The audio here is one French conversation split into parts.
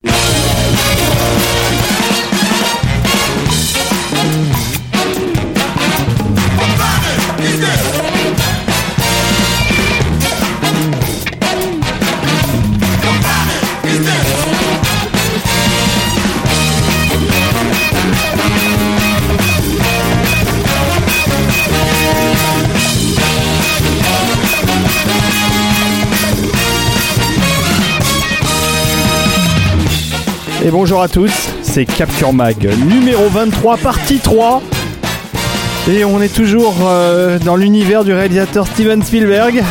What's happening? Et bonjour à tous, c'est Capture Mag numéro 23, partie 3. Et on est toujours euh, dans l'univers du réalisateur Steven Spielberg. Et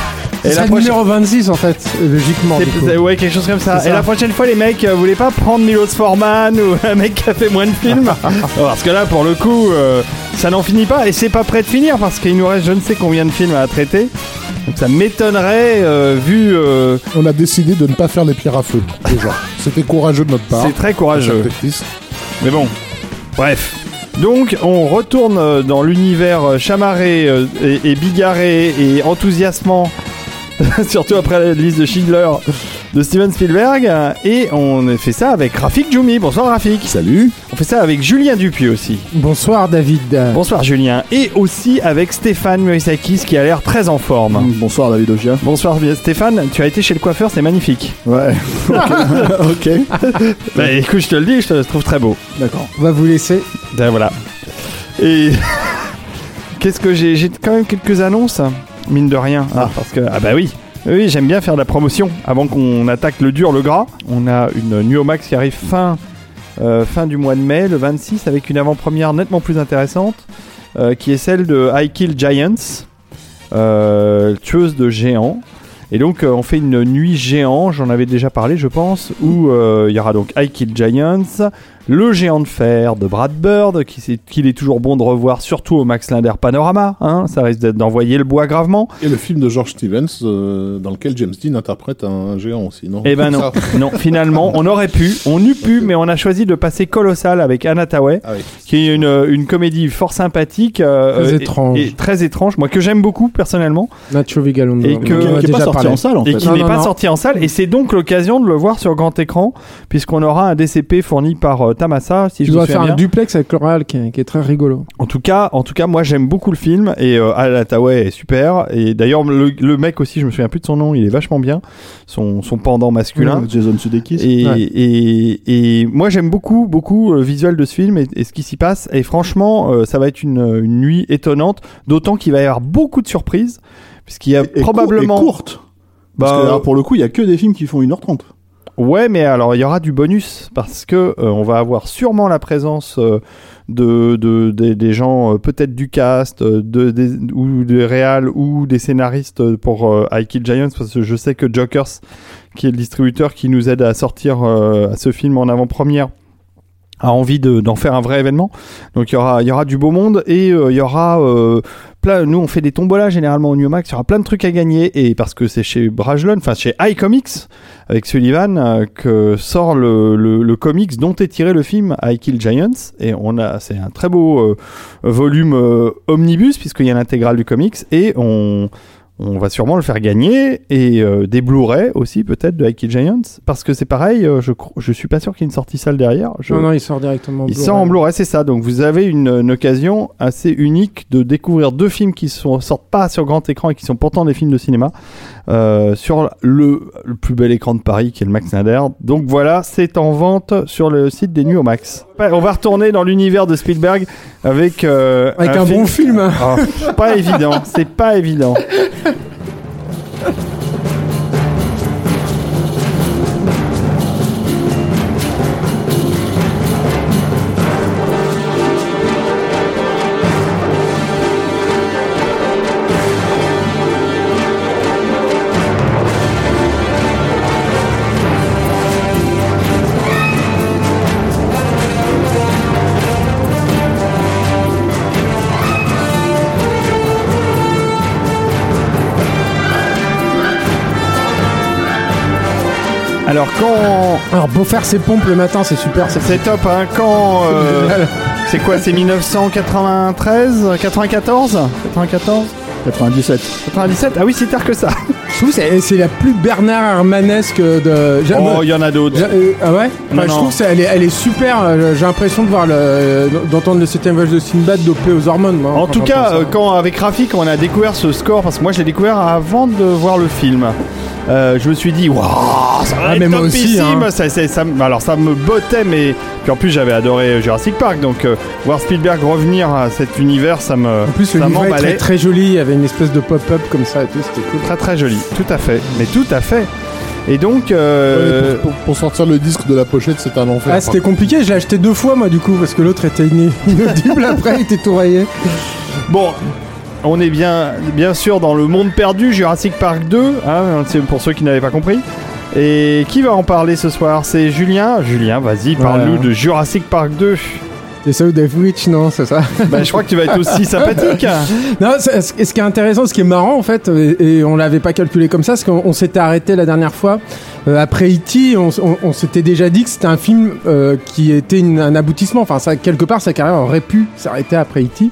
C'est la le prochaine... numéro 26 en fait, logiquement. Du coup. ouais, quelque chose comme ça. Et la prochaine fois, les mecs, euh, vous voulez pas prendre Milos Forman ou un mec qui a fait moins de films Parce que là, pour le coup, euh, ça n'en finit pas. Et c'est pas prêt de finir parce qu'il nous reste je ne sais combien de films à traiter. Donc ça m'étonnerait, euh, vu. euh, On a décidé de ne pas faire les pierres à feu, déjà. C'était courageux de notre part. c'est très courageux. Mais bon, bref. Donc, on retourne euh, dans l'univers euh, chamarré euh, et, et bigarré et enthousiasmant, surtout après la liste de Schindler de Steven Spielberg. Et on fait ça avec Rafik Djoumi. Bonsoir Rafik. Salut. On fait ça avec Julien Dupuis aussi. Bonsoir David. Bonsoir Julien. Et aussi avec Stéphane Murisakis qui a l'air très en forme. Bonsoir David Ogia. Bonsoir Stéphane, tu as été chez le coiffeur, c'est magnifique. Ouais. ok. Bah écoute, je te le dis, je te trouve très beau. D'accord. On va vous laisser. Ben voilà. Et qu'est-ce que j'ai? J'ai quand même quelques annonces, mine de rien. Ah, parce que ah bah oui. Oui, j'aime bien faire de la promotion avant qu'on attaque le dur, le gras. On a une Nuo Max qui arrive fin, euh, fin du mois de mai, le 26, avec une avant-première nettement plus intéressante, euh, qui est celle de I Kill Giants, euh, tueuse de géants. Et donc, on fait une nuit géant, j'en avais déjà parlé, je pense, où il y aura donc I Kill Giants, le géant de fer de Brad Bird, qui c'est- qu'il est toujours bon de revoir, surtout au Max Linder Panorama, hein, ça risque d'envoyer le bois gravement. Et le film de George Stevens, euh, dans lequel James Dean interprète un géant aussi, non? Eh ben non, non, finalement, on aurait pu, on eût pu, mais on a choisi de passer Colossal avec Anna Tawai, Ah oui. qui est une, une comédie fort sympathique, euh, Très euh, étrange. et, et très étrange, moi que j'aime beaucoup personnellement, Nacho Vigalondo. Et que- Qui est pas sorti parlé. en salle en et fait. qui Non, n'est pas non. sorti en salle, et c'est donc l'occasion de le voir sur grand écran, puisqu'on aura un DCP fourni par euh, Tamasa, si Tu je me dois souviens faire bien. un duplex avec l'oral qui, est- qui est très rigolo. En tout cas, en tout cas, moi j'aime beaucoup le film et euh, Al Hathaway est super. Et d'ailleurs le, le mec aussi, je me souviens plus de son nom, il est vachement bien, son, son pendant masculin. Euh, Jason Sudeikis. Et, Ouais. et, et moi j'aime beaucoup beaucoup le visuel de ce film et, et ce qui s'y passe. Et franchement, euh, ça va être une, une nuit étonnante, d'autant qu'il va y avoir beaucoup de surprises, puisqu'il y a Et- probablement. cour- et courte. Parce Bah, que là, pour le coup, il y a que des films qui font 1h30. Ouais, mais alors il y aura du bonus parce que euh, on va avoir sûrement la présence euh, de, de- des- gens euh, peut-être du cast, de, des, ou des réals ou des scénaristes pour I Kill Giants parce que je sais que Jokers, qui est le distributeur qui nous aide à sortir ce film en avant-première, a envie de- d'en faire un vrai événement. Donc il y aura, y aura du beau monde et euh, il y aura euh, plein. Nous on fait des tombolas généralement au New Max. Il y aura plein de trucs à gagner et parce que c'est chez Brajlon, enfin chez iComics avec Sullivan euh, que sort le, le, le comics dont est tiré le film I Kill Giants et on a c'est un très beau volume omnibus puisqu'il y a l'intégrale du comics et on on va sûrement le faire gagner et euh, des Blu-ray aussi peut-être de Kill Giants. Parce que c'est pareil euh, je je suis pas sûr qu'il y ait une sortie salle derrière. Je... Non, non, il sort directement en il sort en Blu-ray, c'est ça. Donc vous avez une, une occasion assez unique de découvrir deux films qui ne sortent pas sur grand écran et qui sont pourtant des films de cinéma euh, sur le, le plus bel écran de Paris qui est le Max Nader. Donc voilà, c'est en vente sur le site des Nuits au Max. On va retourner dans l'univers de Spielberg avec euh, Avec un, bon film. Oh, pas évident, c'est pas évident. Alors quand Alors, beau faire ses pompes le matin, c'est super. C'est top, hein, quand euh, c'est quoi, c'est 1993, 94, 94, 97. 97. Ah oui, c'est tard que ça. Je trouve que c'est c'est la plus Bernard Hermanesque de. Oh, il y en a d'autres. Euh, ah ouais? Non, Enfin, Je trouve que c'est- elle est, elle est super. euh, J'ai l'impression de voir le, d'entendre le septième voyage de Sinbad dopé aux hormones. moi, En quand tout cas, quand avec Rafik on a découvert ce score, parce que moi je l'ai découvert avant de voir le film, euh, je me suis dit, waouh, ça va Ah, être mais moi aussi, hein. Ça, ça- ça me- alors ça me bottait, mais puis en plus j'avais adoré Jurassic Park, donc euh, voir Spielberg revenir à cet univers, ça me, en plus, le ça livret est m'emballait. très, très joli. Il y avait une espèce de pop-up comme ça et tout. C'était cool. Très très joli, tout à fait, mais tout à fait. Et donc, euh, Ouais, pour, pour- pour sortir le disque de la pochette, c'est un enfer. Ah, c'était compliqué. Je l'ai acheté deux fois, moi, du coup, parce que l'autre était iné- inaudible après. Il était tout rayé. bon, on est bien, bien sûr dans le monde perdu, Jurassic Park 2, hein, pour ceux qui n'avaient pas compris. Et qui va en parler ce soir? C'est Julien. Julien, vas-y, parle-nous Voilà. de Jurassic Park 2. C'est ça ou Dave Witch, non C'est ça? Bah, je crois que tu vas être aussi sympathique. Non, ce ce qui est intéressant, ce qui est marrant en fait, et, et on l'avait pas calculé comme ça, c'est qu'on on s'était arrêté la dernière fois euh, après E.T. On, on- on s'était déjà dit que c'était un film euh, qui était une- un aboutissement. Enfin, ça, quelque part, sa carrière aurait pu s'arrêter après E.T.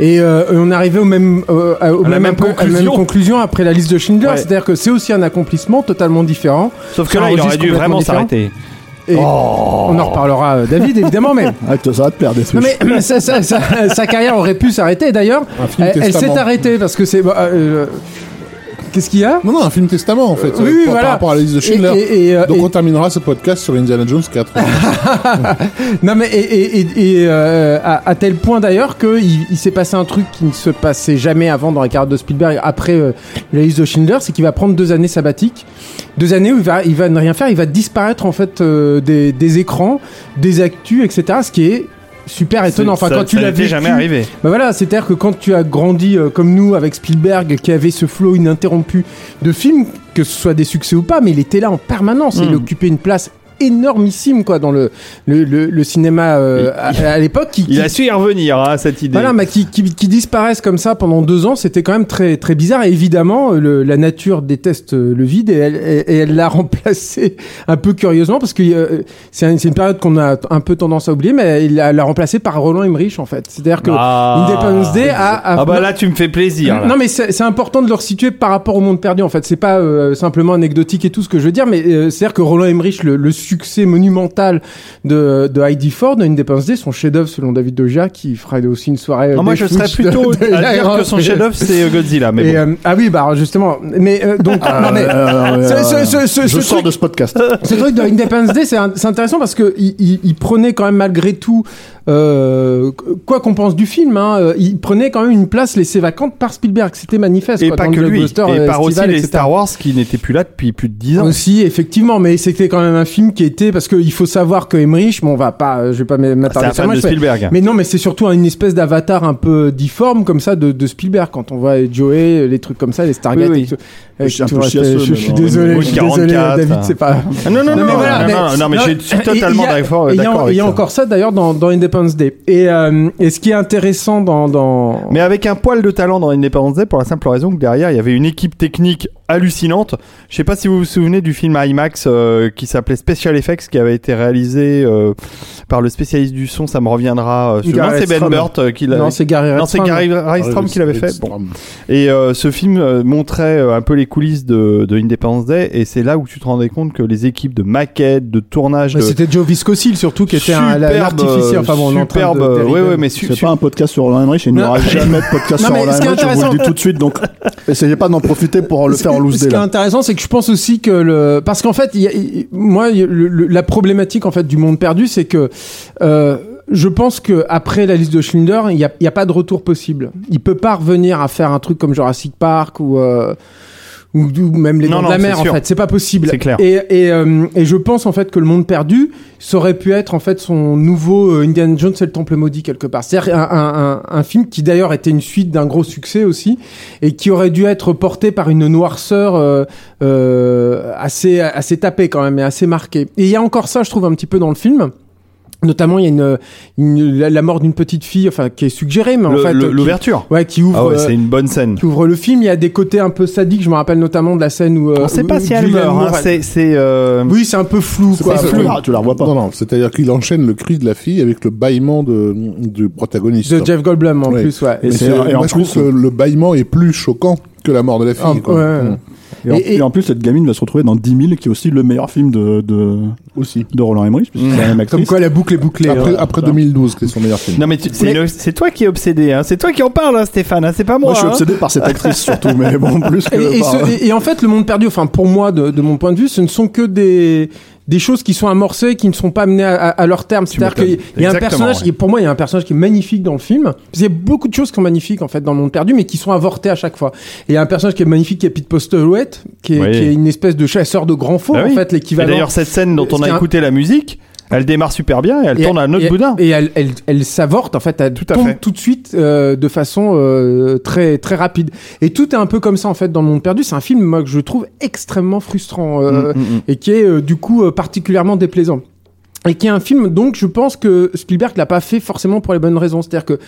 Et euh, on arrivait au même, euh, à- au À la même, même un peu- à la conclusion. conclusion après la liste de Schindler. Ouais. C'est-à-dire que c'est aussi un accomplissement totalement différent. Sauf que Ça là, il aurait dû vraiment s'arrêter. Et Oh. on en reparlera, euh, David, évidemment, mais. Ah, ça va te des Non mais, mais sa, carrière aurait pu s'arrêter d'ailleurs. Elle, elle s'est arrêtée parce que c'est. bah, euh, Qu'est-ce qu'il y a Non, non, un film testament en fait. Oui, euh, oui, par, voilà. par rapport à la liste de Schindler. Et- et- et, euh, Donc on terminera ce podcast sur Indiana Jones 4. Non mais et, et, et- et, euh, à, à tel point d'ailleurs que il, il s'est passé un truc qui ne se passait jamais avant dans la carrière de Spielberg après euh, la liste de Schindler, c'est qu'il va prendre deux années sabbatiques, deux années où il va il va ne rien faire, il va disparaître en fait euh, des, des écrans, des actus, etc. Ce qui est super étonnant. Enfin Ça- quand tu l'as vécu, jamais arrivé. Bah voilà, c'est-à-dire que quand tu as grandi euh, comme nous avec Spielberg, qui avait ce flow ininterrompu de films, que ce soit des succès ou pas, mais il était là en permanence. et Il Mm. occupait une place énormissime quoi dans le le, le, le cinéma euh, à, à l'époque. Qui, Il qui- a su y revenir, hein, cette idée. voilà, mais qui, qui, qui disparaissent comme ça pendant deux ans, c'était quand même très très bizarre. Et évidemment, le- la nature déteste le vide et elle, et- et elle l'a remplacé un peu curieusement parce que euh, c'est un- c'est une période qu'on a un peu tendance à oublier, mais il l'a l'a remplacé par Roland Emmerich en fait. C'est-à-dire que Ah. Independence Day a, a- Ah bah là, tu me fais plaisir. là. non mais c'est c'est important de le resituer par rapport au monde perdu en fait. C'est pas euh, simplement anecdotique et tout ce que je veux dire, mais euh, c'est-à-dire que Roland Emmerich, le, le succès monumental de, de Heidi Ford, Independence Day, son chef-d'œuvre selon David Doja, qui fera aussi une soirée. Non, moi, je serais plutôt à dire que son chef-d'œuvre, c'est euh, Godzilla. Mais Et, bon. euh, ah oui, bah justement. Mais euh, donc, non, mais, ce, ce- ce- ce- je ce sors truc- de ce podcast. ce truc de Independence Day, c'est intéressant parce que il, il- il prenait quand même malgré tout, euh, quoi qu'on pense du film, hein, euh, il prenait quand même une place laissée vacante par Spielberg. C'était manifeste. Et quoi, pas que lui. Et euh, par aussi estival, les etc. Star Wars qui n'étaient plus là depuis plus de 10 ans. Aussi, effectivement, mais c'était quand même un film qui était parce qu'il faut savoir que Emmerich, bon, on va pas, euh, je vais pas C'est m'attarder sur Emmerich, Spielberg. mais non, mais c'est surtout une espèce d'avatar un peu difforme comme ça de, de Spielberg quand on voit Joey, les trucs comme ça, les Stargate. Oui, oui. et tout. Je suis tout chiasseux, je, suis désolé, je suis désolé, 44, David, hein. c'est pas. Ah, non, non, non, mais voilà, non, mais- non, je suis totalement d'accord et il y a- encore ça d'ailleurs dans, dans Independence Day. Et, euh, et ce qui est intéressant dans. dans... Mais avec un poil de talent dans Independence Day pour la simple raison que derrière il y avait une équipe technique hallucinante. Je sais pas si vous vous souvenez du film IMAX euh, qui s'appelait Special Effects qui avait été réalisé euh, par le spécialiste du son, ça me reviendra. Euh, non, c'est Ben. Burt euh, qui l'a. non, c'est Gary Non, c'est. Gary Rydstrom qui l'avait fait. Bon. Et euh, ce film euh, montrait euh, un peu les coulisses de, de Independence Day et c'est là où tu te rendais compte que les équipes de maquettes, de tournage, Mais de C'était Joe Viscosil surtout qui était un superbe, l'artificier. Enfin bon, on est en train superbe, de euh, dériver. ouais, ouais, mais su- C'est su- pas un podcast sur Roland Emmerich et il n'y aura jamais de podcast Non, sur Roland Emmerich, je vous le dis tout de suite, donc essayez pas d'en profiter pour le faire en loose Ce qui est intéressant, c'est que je pense aussi que le, parce qu'en fait, moi, la problématique en fait du monde perdu, c'est que euh, je pense que après la liste de Schindler, il y a, y a pas de retour possible. Il peut pas revenir à faire un truc comme Jurassic Park ou euh, ou, ou même les Non, dents de la mer c'est en sûr. fait. C'est pas possible. C'est clair. et et, euh, et je pense en fait que le monde perdu ça aurait pu être en fait son nouveau euh, Indiana Jones et le Temple maudit quelque part. C'est-à-dire un, un, un, un film qui d'ailleurs était une suite d'un gros succès aussi et qui aurait dû être porté par une noirceur euh, euh, assez assez tapée quand même et assez marquée. Et il y a encore ça je trouve un petit peu dans le film Notamment, il y a une, une- la, mort d'une petite fille, enfin, qui est suggérée, mais en Le- fait, L'ouverture. ouais, qui ouvre, Ah ouais, euh, c'est une bonne scène. qui ouvre le film. Il y a des côtés un peu sadiques. Je me rappelle notamment de la scène où. euh, On sait pas où si elle meurt. hein, C'est, c'est, euh, Oui, c'est un peu flou, C'est quoi. pas- tu, Flou. la, tu la revois pas. Non, non, c'est-à-dire qu'il enchaîne le cri de la fille avec le bâillement de, du protagoniste. De Jeff Goldblum en Ouais. plus, ouais. Et et en moi, je trouve plus, que le bâillement est plus choquant que la mort de la fille. Ah, quoi. ouais. Mm. Et, en, Et- et- et en plus, cette gamine va se retrouver dans 10 000, qui est aussi le meilleur film de, de, Aussi. de Roland Emmerich, puisque c'est la même Comme quoi la boucle est bouclée. Après, hein. après 2012, qui est son meilleur film. Non mais tu- c'est, c'est toi qui es obsédé, hein. c'est toi qui en parle, hein, Stéphane, hein, c'est pas moi. Moi, je suis hein. obsédé par cette actrice surtout, mais bon, plus que Et, et par- ce- et- et en fait, le monde perdu, enfin pour moi, de, de mon point de vue, ce ne sont que des des choses qui sont amorcées, qui ne sont pas amenées à, à- à leur terme. C'est-à-dire qu'il y a- il un personnage, ouais. pour moi, il y a un personnage qui est magnifique dans le film. Qu'il y a beaucoup de choses qui sont magnifiques en fait dans le monde perdu, mais qui sont avortées à chaque fois. Et il y a un personnage qui est magnifique, qui est Pete Postlewaite, qui est, Oui. qui est une espèce de chasseur de grands faux, Bah en oui. fait, Et l'équivalent. d'ailleurs cette scène dont on a un- écouté la musique, elle démarre super bien et elle Et- tourne à un autre et- boudin. Et elle, elle, elle s'avorte, en fait, elle Tout à fait. tout de suite euh, de façon euh, très très rapide. Et tout est un peu comme ça en fait dans le monde perdu. C'est un film moi que je trouve extrêmement frustrant euh, Mm, mm, mm. et qui est euh, du coup euh, particulièrement déplaisant. Et qui est un film, donc je pense que Spielberg l'a pas fait forcément pour les bonnes raisons. C'est-à-dire que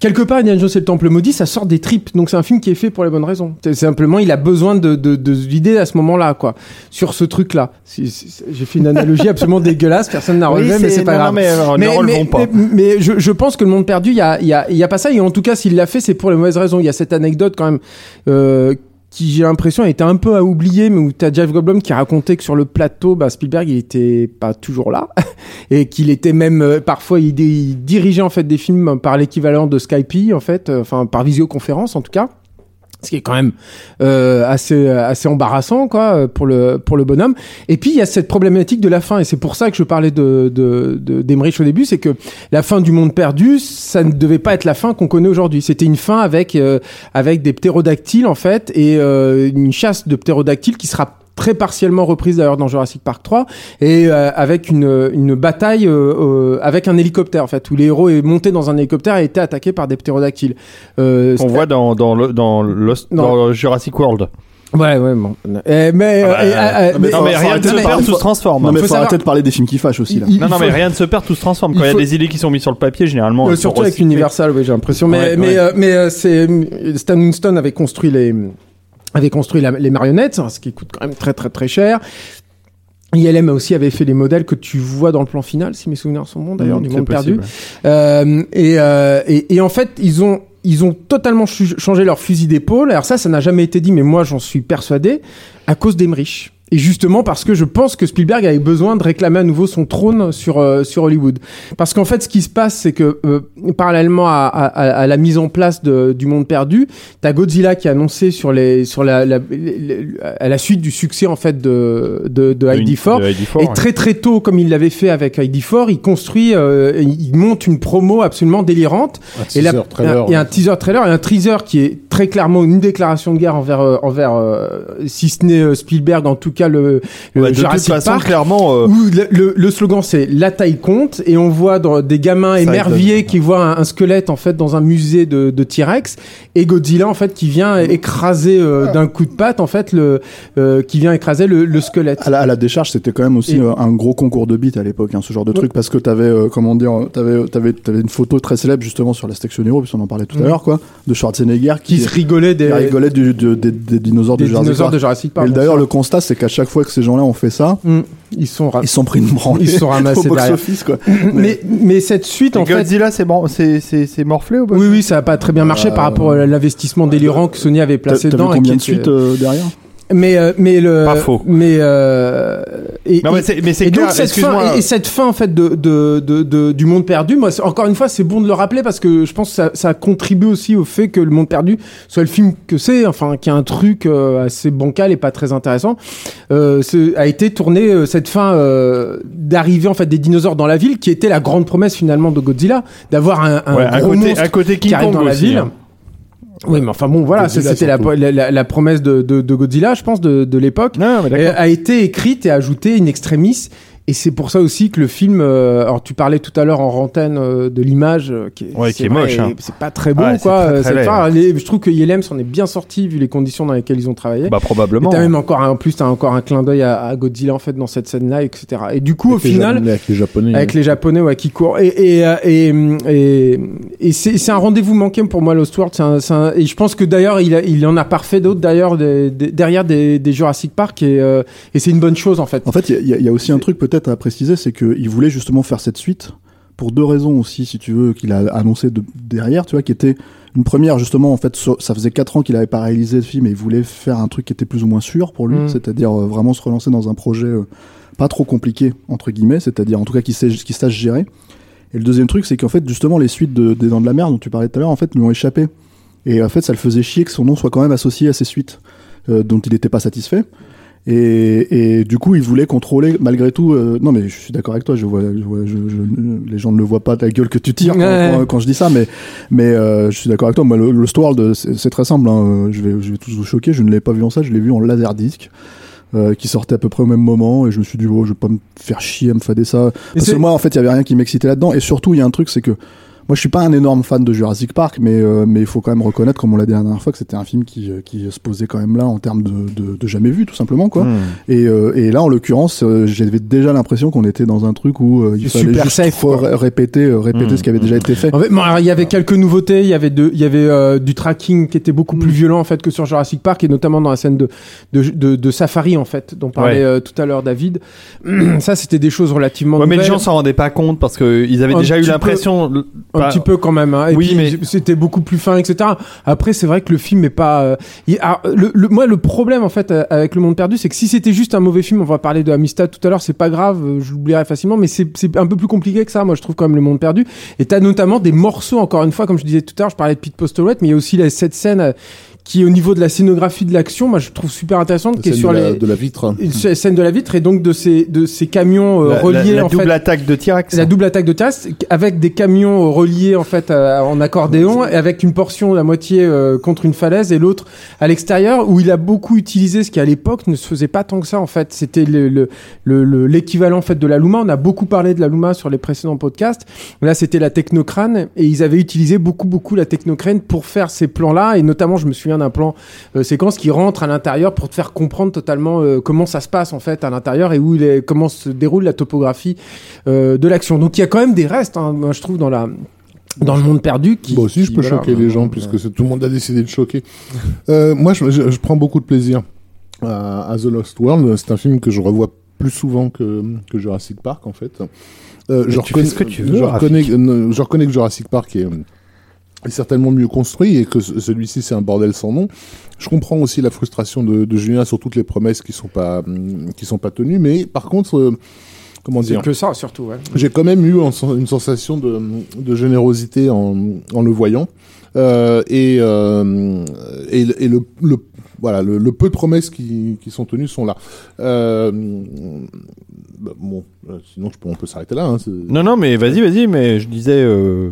quelque part, Indiana Jones et le Temple maudit, ça sort des tripes. Donc c'est un film qui est fait pour les bonnes raisons. C'est simplement, il a besoin de, de, de l'idée à ce moment-là, quoi, sur ce truc-là. Si- si- J'ai fait une analogie absolument dégueulasse, personne n'a Oui, relevé, mais c'est pas non, grave. mais euh, ne relevons pas. mais- mais je, je pense que le monde perdu, il y a, il y, a, il y a pas ça. Et en tout cas, s'il l'a fait, c'est pour les mauvaises raisons. Il y a cette anecdote quand même euh, qui, j'ai l'impression, a été un peu à oublier, mais où t'as Jeff Goldblum qui racontait que sur le plateau, bah, Spielberg, il était pas toujours là. et qu'il était même, euh, parfois, il, dirigeait en fait des films par l'équivalent de Skype, en fait, euh, enfin, par visioconférence en tout cas ce qui est quand même euh, assez assez embarrassant quoi pour le pour le bonhomme. Et puis il y a cette problématique de la fin. Et c'est pour ça que je parlais de de au début. C'est que la fin du monde perdu ça ne devait pas être la fin qu'on connaît aujourd'hui. C'était une fin avec euh, avec des ptérodactyles en fait et euh, une chasse de ptérodactyles qui sera très partiellement reprise d'ailleurs dans Jurassic Park 3 et euh, avec une, une bataille euh, euh, avec un hélicoptère en fait où les héros est monté dans un hélicoptère et été attaqué par des ptérodactyles euh, On voit dans, dans, le, dans, Lost- dans Jurassic World. Ouais, ouais, bon. Eh, mais, Ah bah, euh, euh, non, mais Non mais rien ne se perd, tout se transforme. Non, mais faut faut, arrêter de parler des films qui fâchent aussi, là. Il- Non, non, mais rien ne se perd, tout se transforme. il Quand il y a faut- des idées qui sont mises sur le papier, généralement. Euh, surtout avec. Universal, oui, j'ai l'impression. Mais, Ouais, mais, ouais. euh, mais euh, c'est Stan Winston avait construit les avait construit la- les marionnettes, hein, ce qui coûte quand même très très très cher. ILM aussi avait fait les modèles que tu vois dans le plan final, si mes souvenirs sont bons d'ailleurs, Mmh, du monde perdu. Euh, et, euh, et, et en fait, ils ont ils ont totalement changé leur fusil d'épaule. Alors ça, ça n'a jamais été dit, mais moi j'en suis persuadé à cause d'Emmerich. Et justement parce que je pense que Spielberg avait besoin de réclamer à nouveau son trône sur euh, sur Hollywood. Parce qu'en fait, ce qui se passe, c'est que euh, parallèlement à, à, à la mise en place de, du Monde Perdu, t'as Godzilla qui a annoncé sur les sur la, la, les- à la suite du succès en fait de de, de ID4 De ID4, et ouais. très très tôt, comme il l'avait fait avec ID4, il construit, euh, il monte une promo absolument délirante. Un Et là, teaser trailer, il y a un teaser trailer et un teaser qui est très clairement une déclaration de guerre envers, euh, envers euh, si ce n'est euh, Spielberg, en tout cas le, le Ouais, de toute Jurassic façon, Park. clairement, euh, Où le, le- le slogan c'est la taille compte et on voit dans des gamins émerveillés qui voient un, un squelette en fait dans un musée de, de T-Rex et Godzilla en fait qui vient écraser euh, d'un coup de patte en fait le euh, qui vient écraser le, le squelette. À la, à la décharge, c'était quand même aussi Et- euh, un gros concours de beats à l'époque, hein, ce genre de truc, parce que t'avais, euh, comment dire, t'avais, t'avais, t'avais une photo très célèbre justement sur la Station Hero, puisqu'on en parlait tout à l'heure, quoi, de Schwarzenegger qui qui, se rigolait des, qui rigolait du, du- des, des dinosaures des de Jurassic dinosaures Park. de Jurassic Park. D'ailleurs, le constat, c'est qu'à chaque fois que ces gens-là ont fait ça, Mm. ils sont ils sont pris une branlée Ils sont ramassés au derrière. box-office, quoi. mais mais cette suite et en fait Godzilla, c'est bon, c'est c'est c'est morflé ou pas oui oui ça a pas très bien marché Euh, par rapport à l'investissement délirant que Sony avait placé dedans et combien qui de était- suites euh, derrière? Mais euh, mais le Pas faux. mais euh, et, Non, mais et- c'est mais c'est et clair. donc cette fin et, et cette fin en fait de, de, de, de- du monde perdu moi encore une fois c'est bon de le rappeler parce que je pense que ça, ça contribue aussi au fait que le monde perdu soit le film que c'est enfin qui a un truc euh, assez bancal et pas très intéressant euh, a été tourné euh, cette fin euh, d'arrivée en fait des dinosaures dans la ville qui était la grande promesse finalement de Godzilla d'avoir un, un, Ouais, un côté monstre un côté King qui arrive dans la aussi, ville. hein. Oui, mais enfin bon, voilà, c'était la, promesse de, de, de Godzilla, je pense, de, de l'époque, d'accord. a été écrite et ajoutée in extremis. Et c'est pour ça aussi que le film. euh, alors, tu parlais tout à l'heure en rantaine euh, de l'image euh, qui est, Ouais, c'est qui est vrai, moche, hein. C'est pas très Ouais, c'est quoi. très, très cette laid. part. Les- je trouve que Yelem s'en est bien sorti vu les conditions dans lesquelles ils ont travaillé. Bah, Et probablement. t'as même encore un, en plus, t'as encore un clin d'œil à, à Godzilla en fait dans cette scène-là, etc. Et du coup, au Avec final, Japonais- avec les Japonais. avec hein. les Japonais ouais, qui courent. Et, et, euh, et, et, et c'est c'est un rendez-vous manqué pour moi, Lost World. C'est un- c'est un- et je pense que d'ailleurs, il, a- il en a parfait d'autres d'ailleurs derrière des, des Jurassic Park. Et, euh, et c'est une bonne chose en fait. En fait, y y, il y a aussi un truc peut-être à préciser, c'est qu'il voulait justement faire cette suite pour deux raisons aussi, si tu veux, qu'il a annoncé de, derrière, tu vois, qui était une première justement. En fait, so- ça faisait quatre ans qu'il avait pas réalisé le film et il voulait faire un truc qui était plus ou moins sûr pour lui, Mm. c'est-à-dire euh, vraiment se relancer dans un projet euh, pas trop compliqué entre guillemets, c'est-à-dire en tout cas qui sait, qui sache gérer. Et le deuxième truc, c'est qu'en fait, justement, les suites de, des Dents de la Mer dont tu parlais tout à l'heure, en fait, lui ont échappé. Et en fait, ça le faisait chier que son nom soit quand même associé à ces suites euh, dont il n'était pas satisfait. Et, et du coup, il voulait contrôler malgré tout. euh, non, mais je suis d'accord avec toi. Je vois, je vois je, je- les gens ne le voient pas de la gueule que tu tires quand, Ouais. quand- quand je dis ça, mais mais euh, je suis d'accord avec toi. Moi, le, le World, c'est c'est très simple. Hein. Je vais je vais tous vous choquer. Je ne l'ai pas vu en ça. Je l'ai vu en laserdisc. Euh, qui sortait à peu près au même moment et je me suis dit oh, je vais pas me faire chier à me fader ça Et parce que moi en fait il y avait rien qui m'excitait là-dedans et surtout il y a un truc c'est que moi je suis pas un énorme fan de Jurassic Park mais euh, mais il faut quand même reconnaître comme on l'a dit la dernière fois que c'était un film qui euh, qui se posait quand même là en termes de, de, de jamais vu tout simplement quoi Hmm. et, euh, et là, en l'occurrence, euh, j'avais déjà l'impression qu'on était dans un truc où euh, il fallait super juste safe, répéter, répéter Mm. ce qui avait déjà été fait. En fait, bon, alors, il y avait quelques nouveautés. Il y avait, de, il y avait euh, du tracking qui était beaucoup plus violent en fait que sur Jurassic Park et notamment dans la scène de, de, de, de safari en fait dont parlait Ouais. euh, tout à l'heure David. Ça, c'était des choses relativement Ouais, mais les gens s'en rendaient pas compte parce que ils avaient Un déjà eu l'impression. Un Bah, petit peu quand même. Hein. Et oui, puis, mais- c'était beaucoup plus fin, etc. Après, c'est vrai que le film est pas. euh, il- alors, le, le- moi, le problème en fait euh, avec Le Monde Perdu, c'est que si c'était juste un mauvais film, on va parler de Amistad tout à l'heure, c'est pas grave, euh, je l'oublierai facilement. Mais c'est un peu plus compliqué que ça. Moi, je trouve quand même Le Monde Perdu. Et t'as notamment des morceaux, encore une fois, comme je disais tout à l'heure, je parlais de Pete Postlewaite, mais il y a aussi la- cette scène euh, qui, au niveau de la scénographie de l'action, moi, je trouve super intéressante, qui est sur de, la, les de la vitre. une scène de la vitre et donc de ces de ces camions euh, la, reliés la en double fait attaque de T-Rex. la double attaque de Tass avec des camions euh, reliés en fait euh, en accordéon et avec une portion la moitié euh, contre une falaise et l'autre à l'extérieur où il a beaucoup utilisé ce qui à l'époque ne se faisait pas tant que ça en fait c'était le le- le- le- l'équivalent en fait de la Luma on a beaucoup parlé de la Luma sur les précédents podcasts là c'était la technocrane et ils avaient utilisé beaucoup beaucoup la technocrane pour faire ces plans là et notamment je me souviens d'un plan euh, séquence qui rentre à l'intérieur pour te faire comprendre totalement euh, comment ça se passe en fait à l'intérieur et où il est, comment se déroule la topographie euh, de l'action. Donc il y a quand même des restes, hein, moi je trouve dans la dans le monde perdu. Qui, Moi aussi, je peux voilà, choquer les gens, puisque tout le monde a décidé de choquer. Euh, moi, je, je- je prends beaucoup de plaisir à, à The Lost World. C'est un film que je revois plus souvent que, que Jurassic Park, en fait. Euh, je, tu fais ce que tu veux, je, reconnais, je reconnais que Jurassic Park est, est certainement mieux construit et que ce- celui-ci, c'est un bordel sans nom. Je comprends aussi la frustration de, de Julien sur toutes les promesses qui sont pas, hum, qui sont pas tenues, mais par contre, euh, comment C'est dire que ça surtout. Ouais. j'ai quand même eu une sensation de, de générosité en, en le voyant. Euh, et, euh, et, le- et le, le- voilà, le, le peu de promesses qui, qui sont tenues sont là. Euh, bah, bon, euh, sinon je peux, on peut s'arrêter là. Hein, Non, non, mais vas-y, vas-y, mais je disais. euh,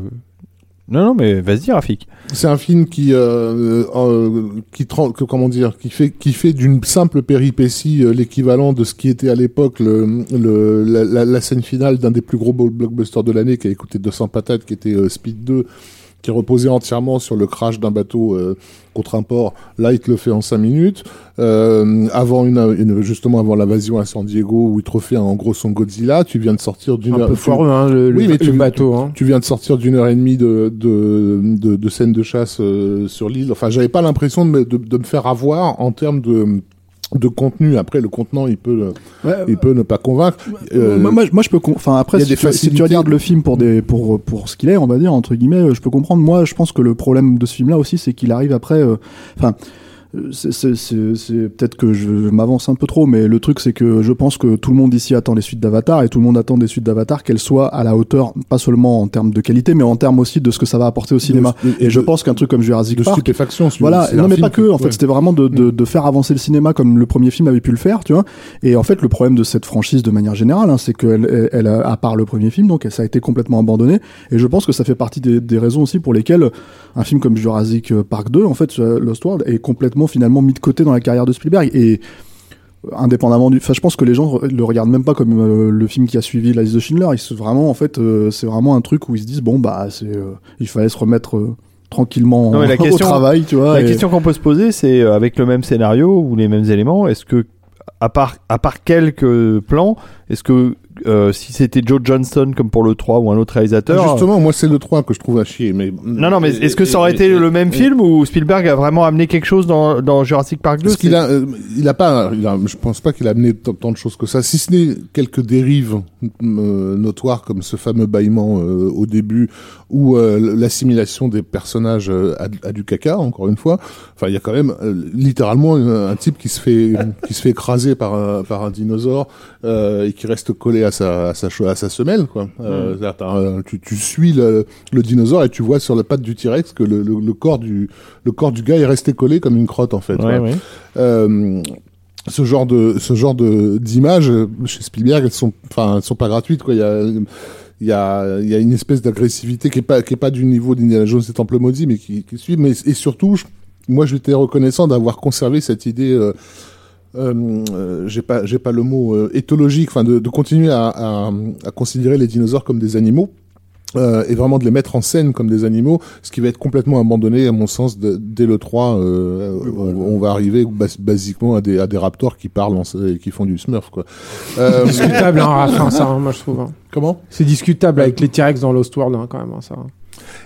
Non, non, mais vas-y, Rafik. C'est un film qui, euh, euh, qui tran- que- comment dire, qui fait, qui fait d'une simple péripétie euh, l'équivalent de ce qui était à l'époque le, la, scène finale d'un des plus gros blo- blockbusters de l'année, qui a coûté 200 patates, qui était euh, Speed 2, qui reposait entièrement sur le crash d'un bateau euh, contre un port. Là, il te le fait en 5 minutes. Euh, avant une, une- justement avant l'invasion à San Diego, où il te refait en gros son Godzilla, tu viens de sortir d'une Un heure- peu foireux hein, le, Oui, le- mais le tu- bateau. Hein. tu viens de sortir d'une heure et demie de, de, de, de scène de chasse euh, sur l'île. Enfin, j'avais pas l'impression de, de, de me faire avoir en termes de, de contenu. Après, le contenant, il peut, il peut ne pas convaincre. Euh, moi, moi, moi, je peux. Enfin, après, si, des tu, si tu facilités. regardes le film pour des pour pour ce qu'il est, on va dire entre guillemets, euh, je peux comprendre. Moi, je pense que le problème de ce film-là aussi, c'est qu'il arrive après. euh, Enfin. euh, c'est- c'est peut-être que je m'avance un peu trop, mais le truc c'est que je pense que tout le monde ici attend les suites d'Avatar et tout le monde attend des suites d'Avatar qu'elles soient à la hauteur, pas seulement en termes de qualité, mais en termes aussi de ce que ça va apporter au cinéma. de- Et je pense qu'un truc comme Jurassic Park, stupéfaction. voilà, non mais pas que, en fait ouais. c'était vraiment de, de, de faire avancer le cinéma comme le premier film avait pu le faire, tu vois. Et en fait le problème de cette franchise de manière générale, hein, c'est qu'elle, elle, a- à part le premier film, donc ça a été complètement abandonné. Et je pense que ça fait partie des, des raisons aussi pour lesquelles un film comme Jurassic Park 2, en fait, euh, Lost World, est complètement finalement mis de côté dans la carrière de Spielberg. Et indépendamment du. Enfin, je pense que les gens le regardent même pas comme euh, le film qui a suivi la liste de Schindler. Ils se vraiment, en fait, euh, c'est vraiment un truc où ils se disent bon bah c'est, euh, il fallait se remettre euh, tranquillement Non, au travail, tu vois. La et- question qu'on peut se poser, c'est euh, avec le même scénario ou les mêmes éléments, est-ce que, à part, à part quelques plans, est-ce que euh, si c'était Joe Johnston comme pour le 3 ou un autre réalisateur. Justement, moi, c'est le 3 que je trouve à chier. Mais... Non, non, mais est-ce que ça aurait été le même film ou Spielberg a vraiment amené quelque chose dans, dans Jurassic Park 2 Parce qu'il a, euh, il a pas, il a, je pense pas qu'il a amené tant, de choses que ça, si ce n'est quelques dérives euh, notoires comme ce fameux bâillement euh, au début ou euh, l'assimilation des personnages euh, à, à du caca, encore une fois. Enfin, il y a quand même euh, littéralement un, type qui se fait, qui se fait écraser par un, par un dinosaure euh, et qui reste collé à sa, à sa, cho- à sa semelle, quoi. Euh, un- tu, tu suis le, le dinosaure et tu vois sur la patte du T-Rex que le, le, le corps du, le corps du gars est resté collé comme une crotte, en fait. Ouais, Voilà. ouais. Euh, ce genre de ce genre de d'images euh, chez Spielberg elles sont enfin elles sont pas gratuites quoi il y a il y a il y a une espèce d'agressivité qui est pas qui est pas du niveau d'Indiana Jones et Temple maudit mais qui, qui suit mais et surtout je- moi je lui étais reconnaissant d'avoir conservé cette idée euh, euh, euh, j'ai pas j'ai pas le mot euh, éthologique enfin de, de continuer à, à, à considérer les dinosaures comme des animaux euh, et vraiment de les mettre en scène comme des animaux, ce qui va être complètement abandonné à mon sens de- dès le 3 euh, on, on va arriver bas- basiquement à des, à des raptors qui parlent en- et qui font du smurf quoi. Euh, discutable, hein, hein, ça, hein, moi je trouve. hein. comment? C'est discutable avec les T-Rex dans Lost World, hein, quand même, hein, ça.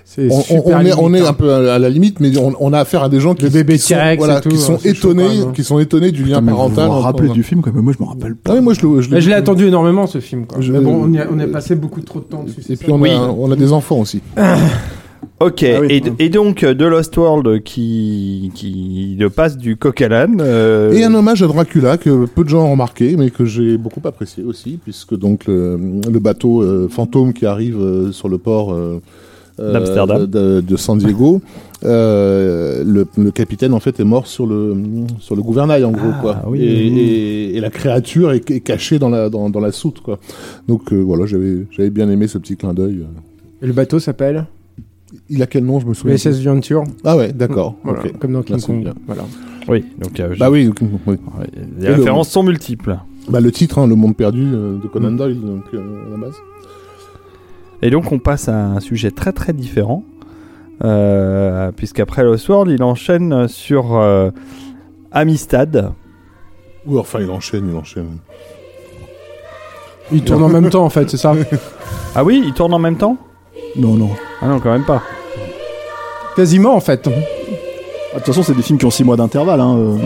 C'est on, on- super on est, on est un peu à, la limite, mais on, on a affaire à des gens qui, Le bébé qui sont, T-Rex voilà, et tout, qui sont hein, étonnés, qui sont étonnés du lien vous parental. vous entre- rappelez du film, quand même. Moi, je me rappelle pas. Ah moi je l'ai je attendu énormément ce film. Quoi. Je- Mais bon, on, y a, on a passé beaucoup trop de temps dessus. c'est Et puis on, Oui. a, on a des enfants aussi. Ok, Ah oui. et, et donc euh, The Lost World qui, qui le passe du coq à l'âne. euh, Et un hommage à Dracula que peu de gens ont remarqué, mais que j'ai beaucoup apprécié aussi, puisque donc le, le bateau euh, fantôme qui arrive euh, sur le port euh, euh, D'Amsterdam. de, de San Diego, euh, le, le capitaine en fait est mort sur le sur le gouvernail en gros Ah, quoi. oui, et, oui, oui. et- et la créature est, est cachée dans la dans, dans la soute quoi. Donc euh, voilà, j'avais j'avais bien aimé ce petit clin d'œil. Et le bateau s'appelle Il a quel nom je me souviens. SS Venture. Ah ouais, d'accord. Voilà, comme dans King Kong. Voilà. Oui, donc euh, Bah oui, oui. les Et le- références sont multiples. Bah le titre, hein, Le Monde perdu euh, de Conan. Doyle, donc euh, à la base. Et donc on passe à un sujet très très différent, euh, puisqu'après Lost World, il enchaîne sur euh, Amistad. Oui, enfin il enchaîne, il enchaîne. Il tourne en même temps, en fait, c'est ça Ah oui, il tourne en même temps? Non, non. Ah non, quand même pas. Quasiment, en fait. Ah, De toute façon, c'est des films qui ont 6 mois d'intervalle. Hein. euh.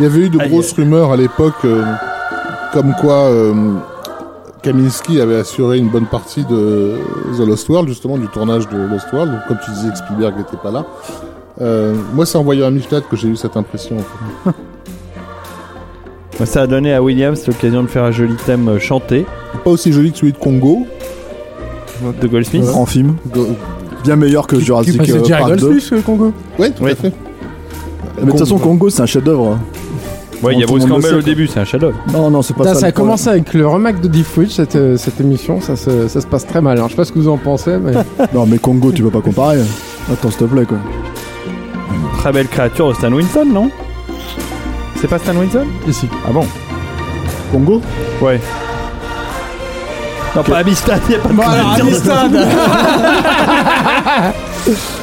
Il y avait eu de Aïe. grosses rumeurs à l'époque, euh, comme quoi euh, Kaminski avait assuré une bonne partie de The Lost World, justement, du tournage de Lost World. Donc, comme tu disais que Spielberg n'était pas là. Euh, moi, c'est en voyant Amistad que j'ai eu cette impression. en fait. Ça a donné à Williams l'occasion de faire un joli thème euh, chanté Pas aussi joli que celui de Congo. de Goldsmith. Grand film. Bien meilleur que Jurassic c'est euh, Jerry Park 2. Goldsmith, le Congo. Ouais, tout Oui. à fait. Mais de toute façon, Congo, c'est un chef-d'œuvre. Ouais, il y a Bruce Campbell sait, au début, c'est un shadow. Non, non, c'est pas ça. ça a commencé avec le remake de Deep Witch, cette, euh, cette émission. Ça se, ça se passe très mal. Alors, je sais pas ce que vous en pensez, mais. Non, mais Congo, tu peux pas comparer. Attends, s'il te plaît, quoi. Très belle créature de Stan Winston, non? C'est pas Stan Winston? Ici. Ah bon? Congo? Ouais. Non, pas Amistad, il y a pas de de- Alors Amistad,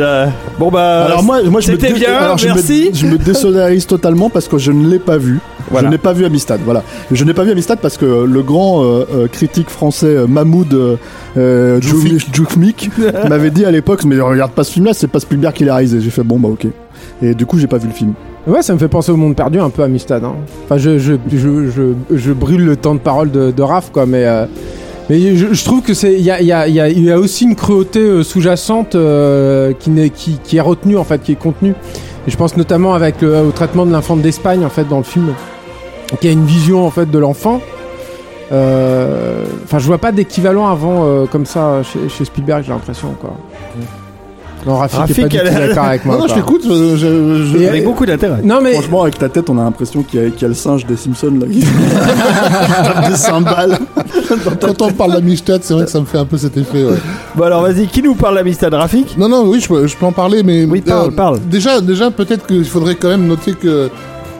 euh, bon bah... Alors moi, moi je me c'était dé- bien, alors, je me- merci. Je me, désolidarise totalement parce que je ne l'ai pas vu. Voilà. Je n'ai pas vu Amistad, voilà. Je n'ai pas vu Amistad parce que le grand euh, euh, critique français euh, Mahmoud euh, m'avait dit à l'époque, mais regarde pas ce film-là, c'est pas Spielberg qui l'a réalisé. J'ai fait bon bah ok. Et du coup, j'ai pas vu le film. Ouais, ça me fait penser au monde perdu un peu à Amistad. Hein. Enfin, je, je, je, je, je brûle le temps de parole de, de Raph, quoi, mais. euh, mais je, trouve que c'est il y a, aussi une cruauté euh, sous-jacente euh, qui, est retenue en fait, qui est contenue. Je pense notamment au traitement de l'infant d'Espagne en fait dans le film, qui a une vision en fait de l'enfant. Euh, Enfin, je vois pas d'équivalent avant euh, comme ça chez, Spielberg, j'ai l'impression quoi. Non, Rafik, est Rafik, pas du tout elle a- d'accord avec moi. Non, non, je t'écoute. je- je- je- Et- Avec beaucoup d'intérêt. Non mais Franchement, avec ta tête, on a l'impression qu'il y, a- qu'il y a le singe des Simpsons là qui des cymbales. Quand on parle d'Amistad, c'est vrai que ça me fait un peu cet effet. Ouais. Bon alors vas-y, qui nous parle d'Amistad Rafik? Non, non, oui, je peux, je peux en parler, mais Oui, parle, parle. Déjà, déjà, peut-être qu'il faudrait quand même noter que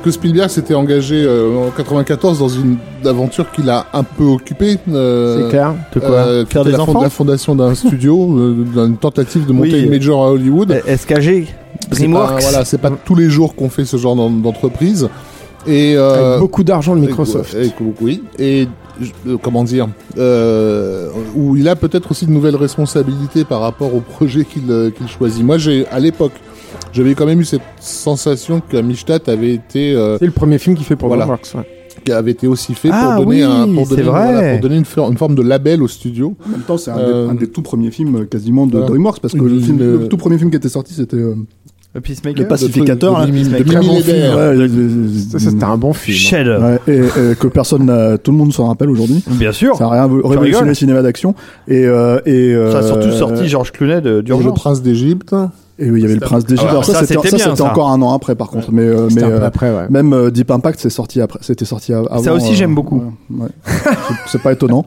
que Spielberg s'était engagé euh, en 94 dans une aventure qu'il a un peu occupée. euh, C'est clair. De quoi euh, Faire des la, fond- enfants la fondation d'un studio, d'une tentative de monter Oui. une major à Hollywood. SKG, DreamWorks. pas- Voilà, c'est pas tous les jours qu'on fait ce genre d'en- d'entreprise. Et Avec beaucoup d'argent de Microsoft. oui. Et comment dire, euh, où il a peut-être aussi de nouvelles responsabilités par rapport au projet qu'il qu'il choisit. Moi, j'ai à l'époque, j'avais quand même eu cette sensation qu'Amistad avait été euh, C'est le premier film qu'il fait pour Voilà. DreamWorks. ouais. qui avait été aussi fait Ah pour donner oui, un pour donner, vrai. voilà, pour donner une, for- une forme de label au studio. En même temps, c'est un, Euh, des- un des tout premiers films euh, quasiment de voilà. DreamWorks parce que Le- le, film- le- le tout premier film qui était sorti c'était euh, Le Peacemaker. Le Pacificateur. bon ouais, euh, ça, c'était un bon film. hein. Chef ouais, et, et que personne n'a, tout le monde s'en rappelle aujourd'hui. Bien sûr. Ça a rien révolutionné le cinéma d'action et euh, et Ça a euh, surtout sorti Georges Clooney de- Et le d'urgence. prince d'Égypte. Et oui, il y avait le prince d'Égypte. Ah, Alors ça, ça, c'était c'était ça, bien, c'était ça. encore un an après, par contre. Mais euh, mais euh, après, ouais. même euh, Deep Impact, c'est sorti après. C'était sorti av- avant. Ça aussi, euh, j'aime beaucoup. ouais, ouais. C'est- c'est pas étonnant.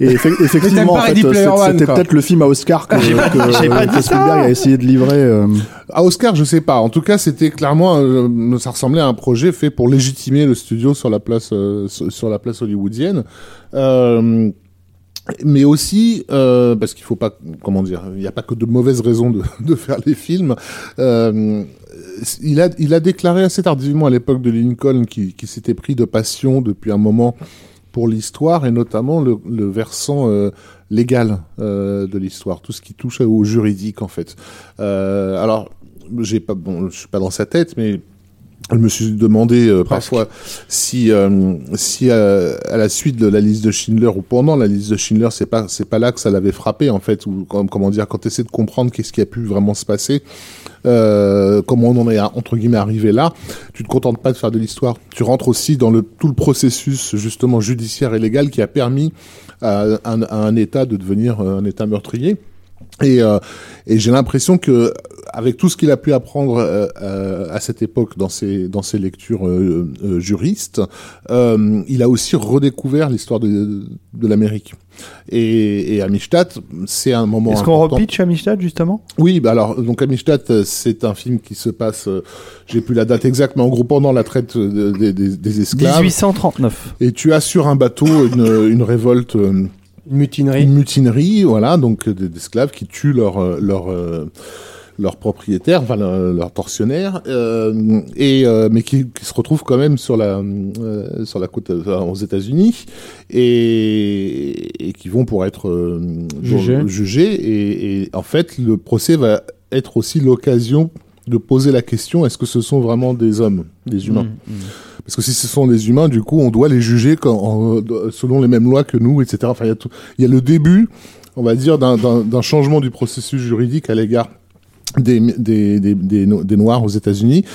Et effe- effectivement, en fait, One, c'était quoi. peut-être le film à Oscar que, J'ai pas- que, j'ai pas que Spielberg ça. a essayé de livrer. euh, À Oscar, je sais pas. En tout cas, c'était clairement, euh, ça ressemblait à un projet fait pour légitimer le studio sur la place, euh, sur sur la place hollywoodienne. Euh, mais aussi euh, parce qu'il faut pas, comment dire, il n'y a pas que de mauvaises raisons de, de faire les films. Euh, il a, il a déclaré assez tardivement à l'époque de Lincoln qui, qui s'était pris de passion depuis un moment pour l'histoire et notamment le, le versant euh, légal euh, de l'histoire, tout ce qui touche au juridique en fait. Euh, alors, j'ai pas, bon, je suis pas dans sa tête, mais je me suis demandé euh, parfois si, euh, si euh, à la suite de la liste de Schindler ou pendant la liste de Schindler, c'est pas, c'est pas là que ça l'avait frappé en fait, ou comme- comment dire, quand tu essaies de comprendre qu'est-ce qui a pu vraiment se passer, euh, comment on en est entre guillemets arrivé là, tu te contentes pas de faire de l'histoire, tu rentres aussi dans le tout le processus justement judiciaire et légal qui a permis à un, à un État de devenir euh, un État meurtrier. Et, euh, et j'ai l'impression que avec tout ce qu'il a pu apprendre euh, euh, à cette époque dans ses dans ses lectures euh, euh, juristes, euh, il a aussi redécouvert l'histoire de, de l'Amérique. Et, et Amistad, c'est un moment Est-ce qu'on repitch Amistad justement? Oui, bah alors donc Amistad, c'est un film qui se passe, euh, j'ai plus la date exacte, mais en gros pendant la traite de- des- des- des esclaves. 1839. Et tu as sur un bateau une, une révolte. Une mutinerie. une mutinerie, voilà, donc euh, des- d'esclaves qui tuent leur euh, leur euh, leur propriétaire, enfin leur, leur tortionnaire, euh, et euh, mais qui, qui se retrouvent quand même sur la euh, sur la côte aux États-Unis et, et qui vont pour être Jugés. jugés et, et en fait le procès va être aussi l'occasion de poser la question est-ce que ce sont vraiment des hommes, des humains? Parce que si ce sont des humains, du coup, on doit les juger selon les mêmes lois que nous, etc. Enfin, il y a, le début, on va dire, d'un- changement du processus juridique à l'égard des, des, des, des, no- des Noirs aux États-Unis,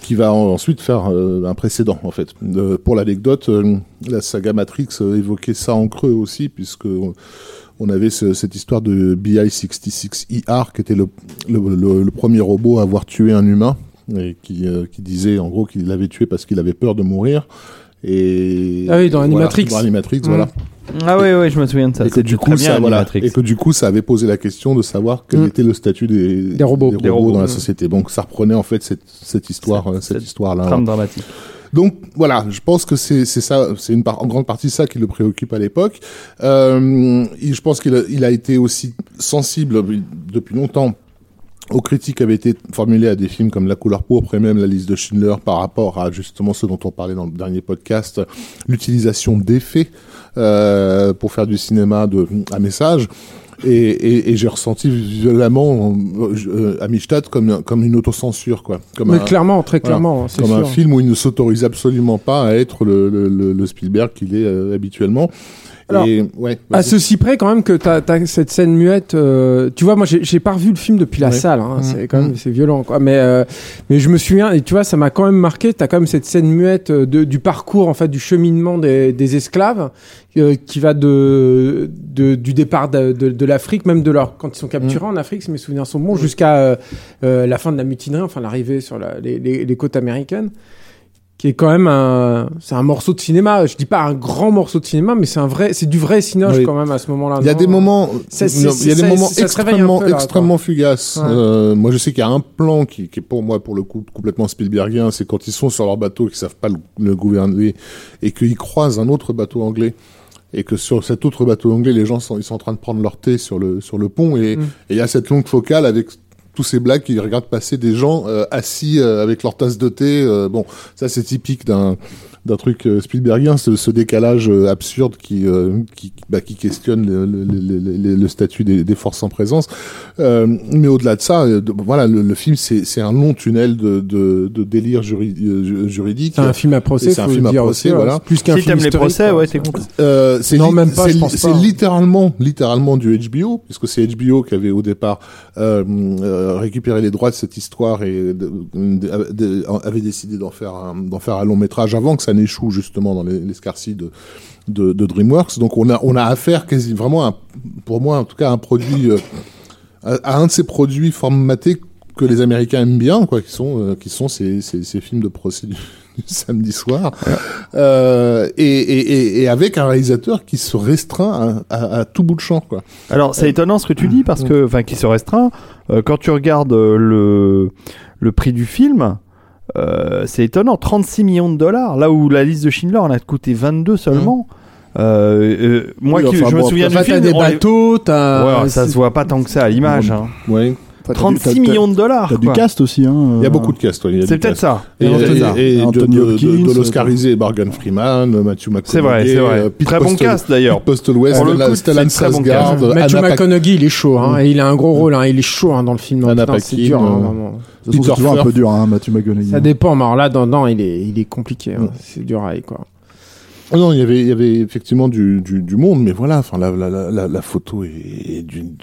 qui va en- ensuite faire euh, un précédent, en fait. Euh, pour l'anecdote, euh, la saga Matrix évoquait ça en creux aussi, puisque on, avait ce- cette histoire de BI-66ER, qui était le premier robot à avoir tué un humain, et qui, euh, qui disait en gros qu'il l'avait tué parce qu'il avait peur de mourir. Et Ah oui, dans voilà, Animatrix. dans Animatrix, Mm. voilà. Ah oui, oui, je me souviens de ça. Et que C'était du coup, ça, voilà, et que du coup, ça avait posé la question de savoir quel Mm. était le statut des, Des robots. Des robots, dans la société. Donc, ça reprenait en fait cette, cette histoire, Cette- euh, cette, cette histoire-là. Trame dramatique. Donc voilà, je pense que c'est ça, c'est une part, en grande partie ça qui le préoccupe à l'époque. Euh, je pense qu'il a, il a été aussi sensible depuis longtemps aux critiques avaient été formulées à des films comme La couleur pourpre et même La liste de Schindler par rapport à justement ce dont on parlait dans le dernier podcast, l'utilisation d'effets euh, pour faire du cinéma de à message. Et, et, et j'ai ressenti violemment euh, Amistad comme comme une autocensure quoi, comme Mais un- clairement, très clairement, comme un film où il ne s'autorise absolument pas à être le, le, le, le Spielberg qu'il est euh, habituellement. Alors, et, ouais, À ceci près quand même que t'as as cette scène muette. euh, tu vois, moi j'ai pas revu le film depuis la Ouais. salle. Hein, Mmh. C'est quand même Mmh. c'est violent quoi. Mais euh, mais je me souviens et tu vois ça m'a quand même marqué. T'as quand même cette scène muette euh, de, du parcours en fait du cheminement des, des esclaves euh, qui va de, de du départ de, de, de l'Afrique même de leur quand ils sont capturés en Afrique si mes souvenirs sont bons jusqu'à euh, euh, la fin de la mutinerie enfin l'arrivée sur la, les, les, les côtes américaines. Qui est quand même un, c'est un morceau de cinéma. Je dis pas un grand morceau de cinéma, mais c'est un vrai, c'est du vrai cinoche Oui. quand même à ce moment-là. Il y a des moments, il y a des moments extrêmement, peu, là, extrêmement fugaces. Ouais. Euh, moi, je sais qu'il y a un plan qui, qui est pour moi, pour le coup, complètement Spielbergien. C'est quand ils sont sur leur bateau, qu'ils savent pas le, le gouverner et qu'ils croisent un autre bateau anglais. Et que sur cet autre bateau anglais, les gens sont, ils sont en train de prendre leur thé sur le, sur le pont et et Mm. il y a cette longue focale avec tous ces blagues qui regardent passer des gens euh, assis euh, avec leur tasse de thé. euh, bon, ça c'est typique d'un d'un truc euh, Spielbergien, ce, ce décalage euh, absurde qui euh, qui, bah, qui questionne le, le, le, le- le statut des, des forces en présence. Euh, mais au-delà de ça, euh, de- voilà, le, le film c'est c'est un long tunnel de de, de délire juri- euh, ju- juridique. C'est un film à procès, C'est un film à procès, aussi, voilà. C'est Plus qu'un Si film t'aimes les procès, quoi. ouais, t'es content. Euh, c'est Non, même pas, c'est C'est littéralement, littéralement du HBO, puisque c'est HBO qui avait au départ euh, euh, récupéré les droits de cette histoire et de- de- de- avait décidé d'en faire un, d'en faire un long métrage avant que ça n'échoue justement dans les, l'escarcille de, de, DreamWorks. Donc on a on a affaire quasi vraiment, pour moi en tout cas, à un produit, euh, à, un de ces produits formatés que les Américains aiment bien, quoi, qui sont euh, qui sont ces, ces, films de procès du, samedi soir, euh, et, avec un réalisateur qui se restreint à, tout bout de champ, quoi. Alors c'est étonnant ce que tu dis parce que, enfin, qui se restreint. quand tu regardes le le prix du film, euh, c'est étonnant, 36 millions de dollars. Là où la liste de Schindler en a coûté 22 seulement. Euh, euh, moi, Oui, qui, enfin, je me bon, souviens Enfin, du t'as film. des on les- bateaux, t'as. Ouais, ça se voit pas tant que ça à l'image. hein. Ouais. Enfin, t'as 36 du- t'as- millions de dollars. T'as du quoi. cast aussi. Hein, Il y a euh, beaucoup de cast, ouais, il y a C'est du peut-être ça. Et, C'est ça. et, et de, Anthony de, Hopkins, de, de euh, l'Oscarisé Morgan Freeman, Matthew McConaughey, C'est vrai, c'est vrai. euh, Pete Très bon Postel- cast d'ailleurs. Postel West, Stellan bon Skarsgård, cast. Matthew McConaughey, il est chaud, hein, et il a un gros rôle, hein, il est chaud hein, dans le film. C'est dur, hein, euh, c'est Peter toujours un peu dur, hein, Matthew McConaughey. Ça dépend, mais alors là, dans, dans, il est, il est compliqué. hein. Mm. C'est dur à quoi. Ah Non, il y avait, effectivement du, du, monde, mais voilà, enfin la, la, photo est, est d'une.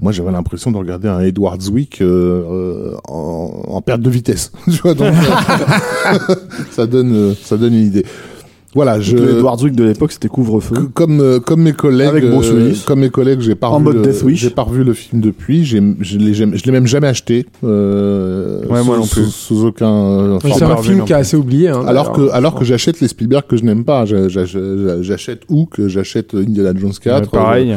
Moi, j'avais l'impression de regarder un Edward Zwick euh, euh, en, perte de vitesse. euh, ça donne une idée. Voilà, je. Le Edward Zwick de l'époque, c'était couvre-feu. Comme euh, comme mes collègues, Avec Bruce euh, Willis. comme mes collègues, j'ai pas En revu mode le, Death Wish. j'ai pas revu le film depuis. J'ai, je l'ai jamais- je l'ai même jamais acheté. Euh, Ouais, moi sous- non plus. Sous, sous aucun. euh, C'est un film qui est assez oublié. hein, alors que, d'ailleurs. alors que j'achète les Spielberg que je n'aime pas. J'a- j'a- j'a- J'achète Hook, j'achète Indiana Jones 4. Ouais, pareil.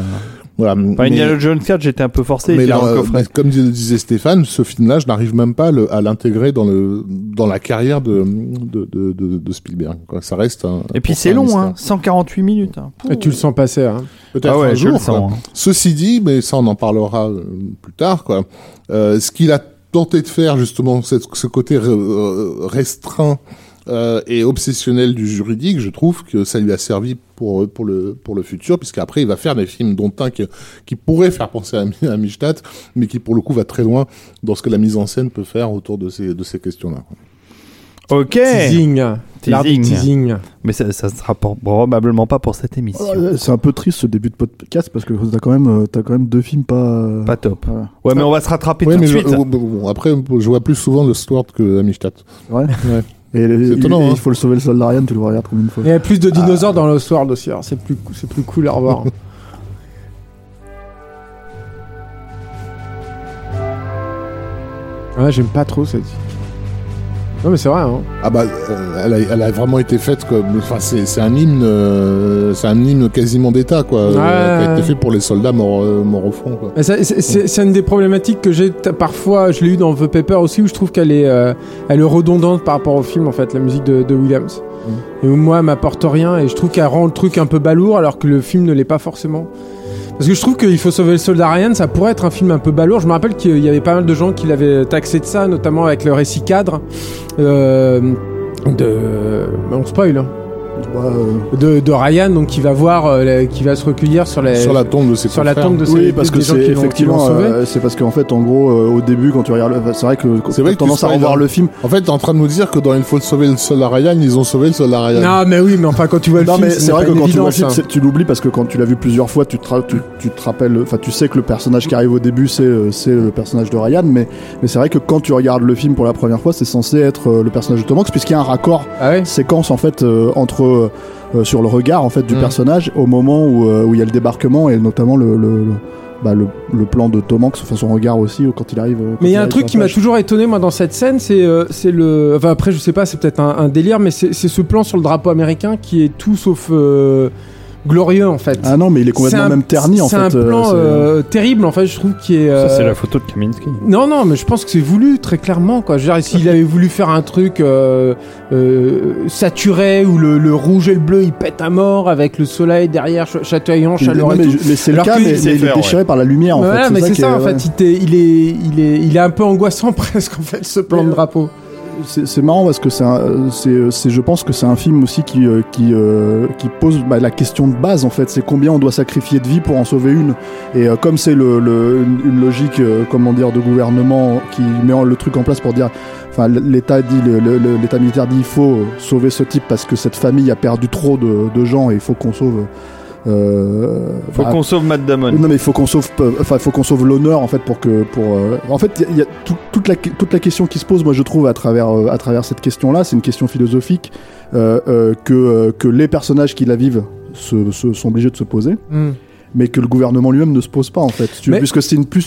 Voilà. Enfin, mais, Indiana Jones 4, j'étais un peu forcé. mais là, le euh, mais comme dis- disait Stéphane, ce film-là, je n'arrive même pas à le- à l'intégrer dans le, dans la carrière de, de, de, de, de Spielberg. Quoi. Ça reste un. Et puis c'est long, hein, 148 minutes. hein. Et tu le sens passer. Hein. Peut-être Ah ouais, un je jour. le sens, hein. Ceci dit, mais ça on en parlera euh, plus tard, quoi. Euh, ce qu'il a tenté de faire justement, cette- ce côté re- euh, restreint euh, et obsessionnel du juridique, je trouve que ça lui a servi pour pour le pour le futur, puisqu'après il va faire des films dont un qui, qui pourrait faire penser à, à Mistadt, mais qui pour le coup va très loin dans ce que la mise en scène peut faire autour de ces de ces questions-là. Ok. Teasing. Teasing. teasing. Mais ça, ça sera pour- probablement pas pour cette émission. Euh, C'est un peu triste ce début de podcast parce que t'as quand même, euh, t'as quand même deux films pas. Pas top. Voilà. Ouais, mais on va se rattraper Ouais, tout de je- suite. euh, bon, après je vois plus souvent le Stewart que Amistad. Ouais. Ouais. Et il, étonnant, et hein. il faut le sauver le soldat Ryan, tu le regardes combien de fois Il y a plus de dinosaures dans Lost World aussi, alors c'est plus, c'est plus cool à revoir. ouais, j'aime pas trop cette. Non, mais c'est vrai, hein. Ah bah, euh, elle, a, elle a vraiment été faite comme, enfin c'est c'est un hymne, euh, c'est un hymne quasiment d'État quoi, euh, qui a été fait pour les soldats morts, morts au front quoi. C'est une des problématiques que j'ai parfois, je l'ai eu dans The Paper aussi, où je trouve qu'elle est, elle est redondante par rapport au film, en fait, la musique de, de Williams. Et où moi, elle m'apporte rien, et je trouve qu'elle rend le truc un peu balourd, alors que le film ne l'est pas forcément. Parce que je trouve qu'il faut sauver le soldat Ryan, ça pourrait être un film un peu balourd. Je me rappelle qu'il y avait pas mal de gens qui l'avaient taxé de ça, notamment avec le récit cadre euh, de. On spoil. hein. Bah, euh, De, de Ryan, donc qui va voir, euh, qui va se recueillir sur, les, Sur la tombe de ses sur la tombe de ses Oui, parce que c'est effectivement, euh, c'est parce qu'en fait, en gros, euh, au début, quand tu regardes, le- c'est vrai que C'est vrai que tu tendance à revoir le film. En fait, t'es en train de nous dire que dans Il faut sauver le soldat Ryan, ils ont sauvé le soldat Ryan. Non, mais oui, mais enfin, quand tu vois le Non, film, c'est vrai que quand tu vois le film, hein. tu l'oublies parce que quand tu l'as vu plusieurs fois, tu te, tu, tu te rappelles, enfin, tu sais que le personnage qui arrive au début, c'est c'est le personnage de Ryan, mais, mais c'est vrai que quand tu regardes le film pour la première fois, c'est censé être le personnage de Tom Hanks, puisqu'il y a un raccord Ah ouais? séquence en fait entre euh, euh, sur le regard en fait du Mm. personnage au moment où, euh, où il y a le débarquement et notamment le, le, le- bah, le, le plan de Tom Hanks, enfin son regard aussi quand il arrive. quand Mais il y a un truc qui m'a toujours étonné moi dans cette scène, c'est euh, c'est le. Enfin après je sais pas, c'est peut-être un, un délire, mais c'est c'est ce plan sur le drapeau américain qui est tout sauf euh, glorieux en fait. Ah non, mais il est complètement un- même terni en fait. C'est un euh, plan euh, terrible en fait, je trouve qui est. Ça, c'est euh, la photo de Kaminski. Non, non, mais je pense que c'est voulu, très clairement. Quoi. Je veux dire, s'il avait voulu faire un truc euh, euh, saturé où le, le rouge et le bleu ils pètent à mort avec le soleil derrière ch- chatoyant, chaleureux et mais, mais c'est le cas, mais, il est déchiré par la lumière en voilà, fait. mais c'est ça est- en ouais. fait. Il, t'est- il est, il, est, il est un peu angoissant presque en fait, ce plan Mais, de euh, drapeau. C'est marrant parce que c'est, je pense que c'est un film aussi qui, euh, euh, pose bah, la question de base en fait. C'est combien on doit sacrifier de vie pour en sauver une. Et euh, comme c'est le, une logique, euh, comment dire, de gouvernement qui met le truc en place pour dire, enfin l'État dit, l'État militaire dit, il faut sauver ce type parce que cette famille a perdu trop de gens et il faut qu'on sauve. Euh, Faut bah, qu'on sauve Matt Damon. non mais il faut qu'on sauve, peu- enfin il faut qu'on sauve l'honneur en fait pour que pour. euh, En fait il y a, il y a tout- toute la toute la question qui se pose, moi je trouve à travers euh, à travers cette question-là, c'est une question philosophique euh, euh, que euh, que les personnages qui la vivent se, se- sont obligés de se poser, Hmm. mais que le gouvernement lui-même ne se pose pas en fait. Mais- Puisque c'est une plus,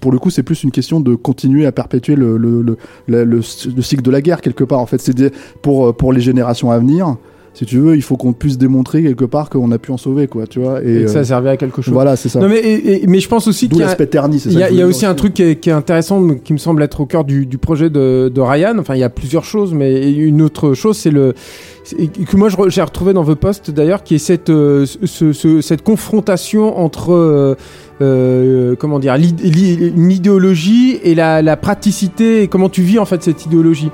pour le coup c'est plus une question de continuer à perpétuer le le, le, le, le- le cycle de la guerre quelque part en fait. C'est des- pour euh, pour les générations à venir. Si tu veux, il faut qu'on puisse démontrer quelque part qu'on a pu en sauver, quoi, tu vois. Et, Et, que ça euh, servait à quelque chose. voilà, c'est ça. Non, mais, et- et- mais je pense aussi qu'il y a, l'aspect terni, c'est y a, y a aussi un truc qui est, qui est intéressant, qui me semble être au cœur du, du projet de, de Ryan. Enfin, il y a plusieurs choses, mais une autre chose, c'est le que moi j'ai retrouvé dans The Post d'ailleurs, qui est cette euh, ce- ce- cette confrontation entre euh, euh, comment dire une idéologie et la, la praticité et comment tu vis en fait cette idéologie.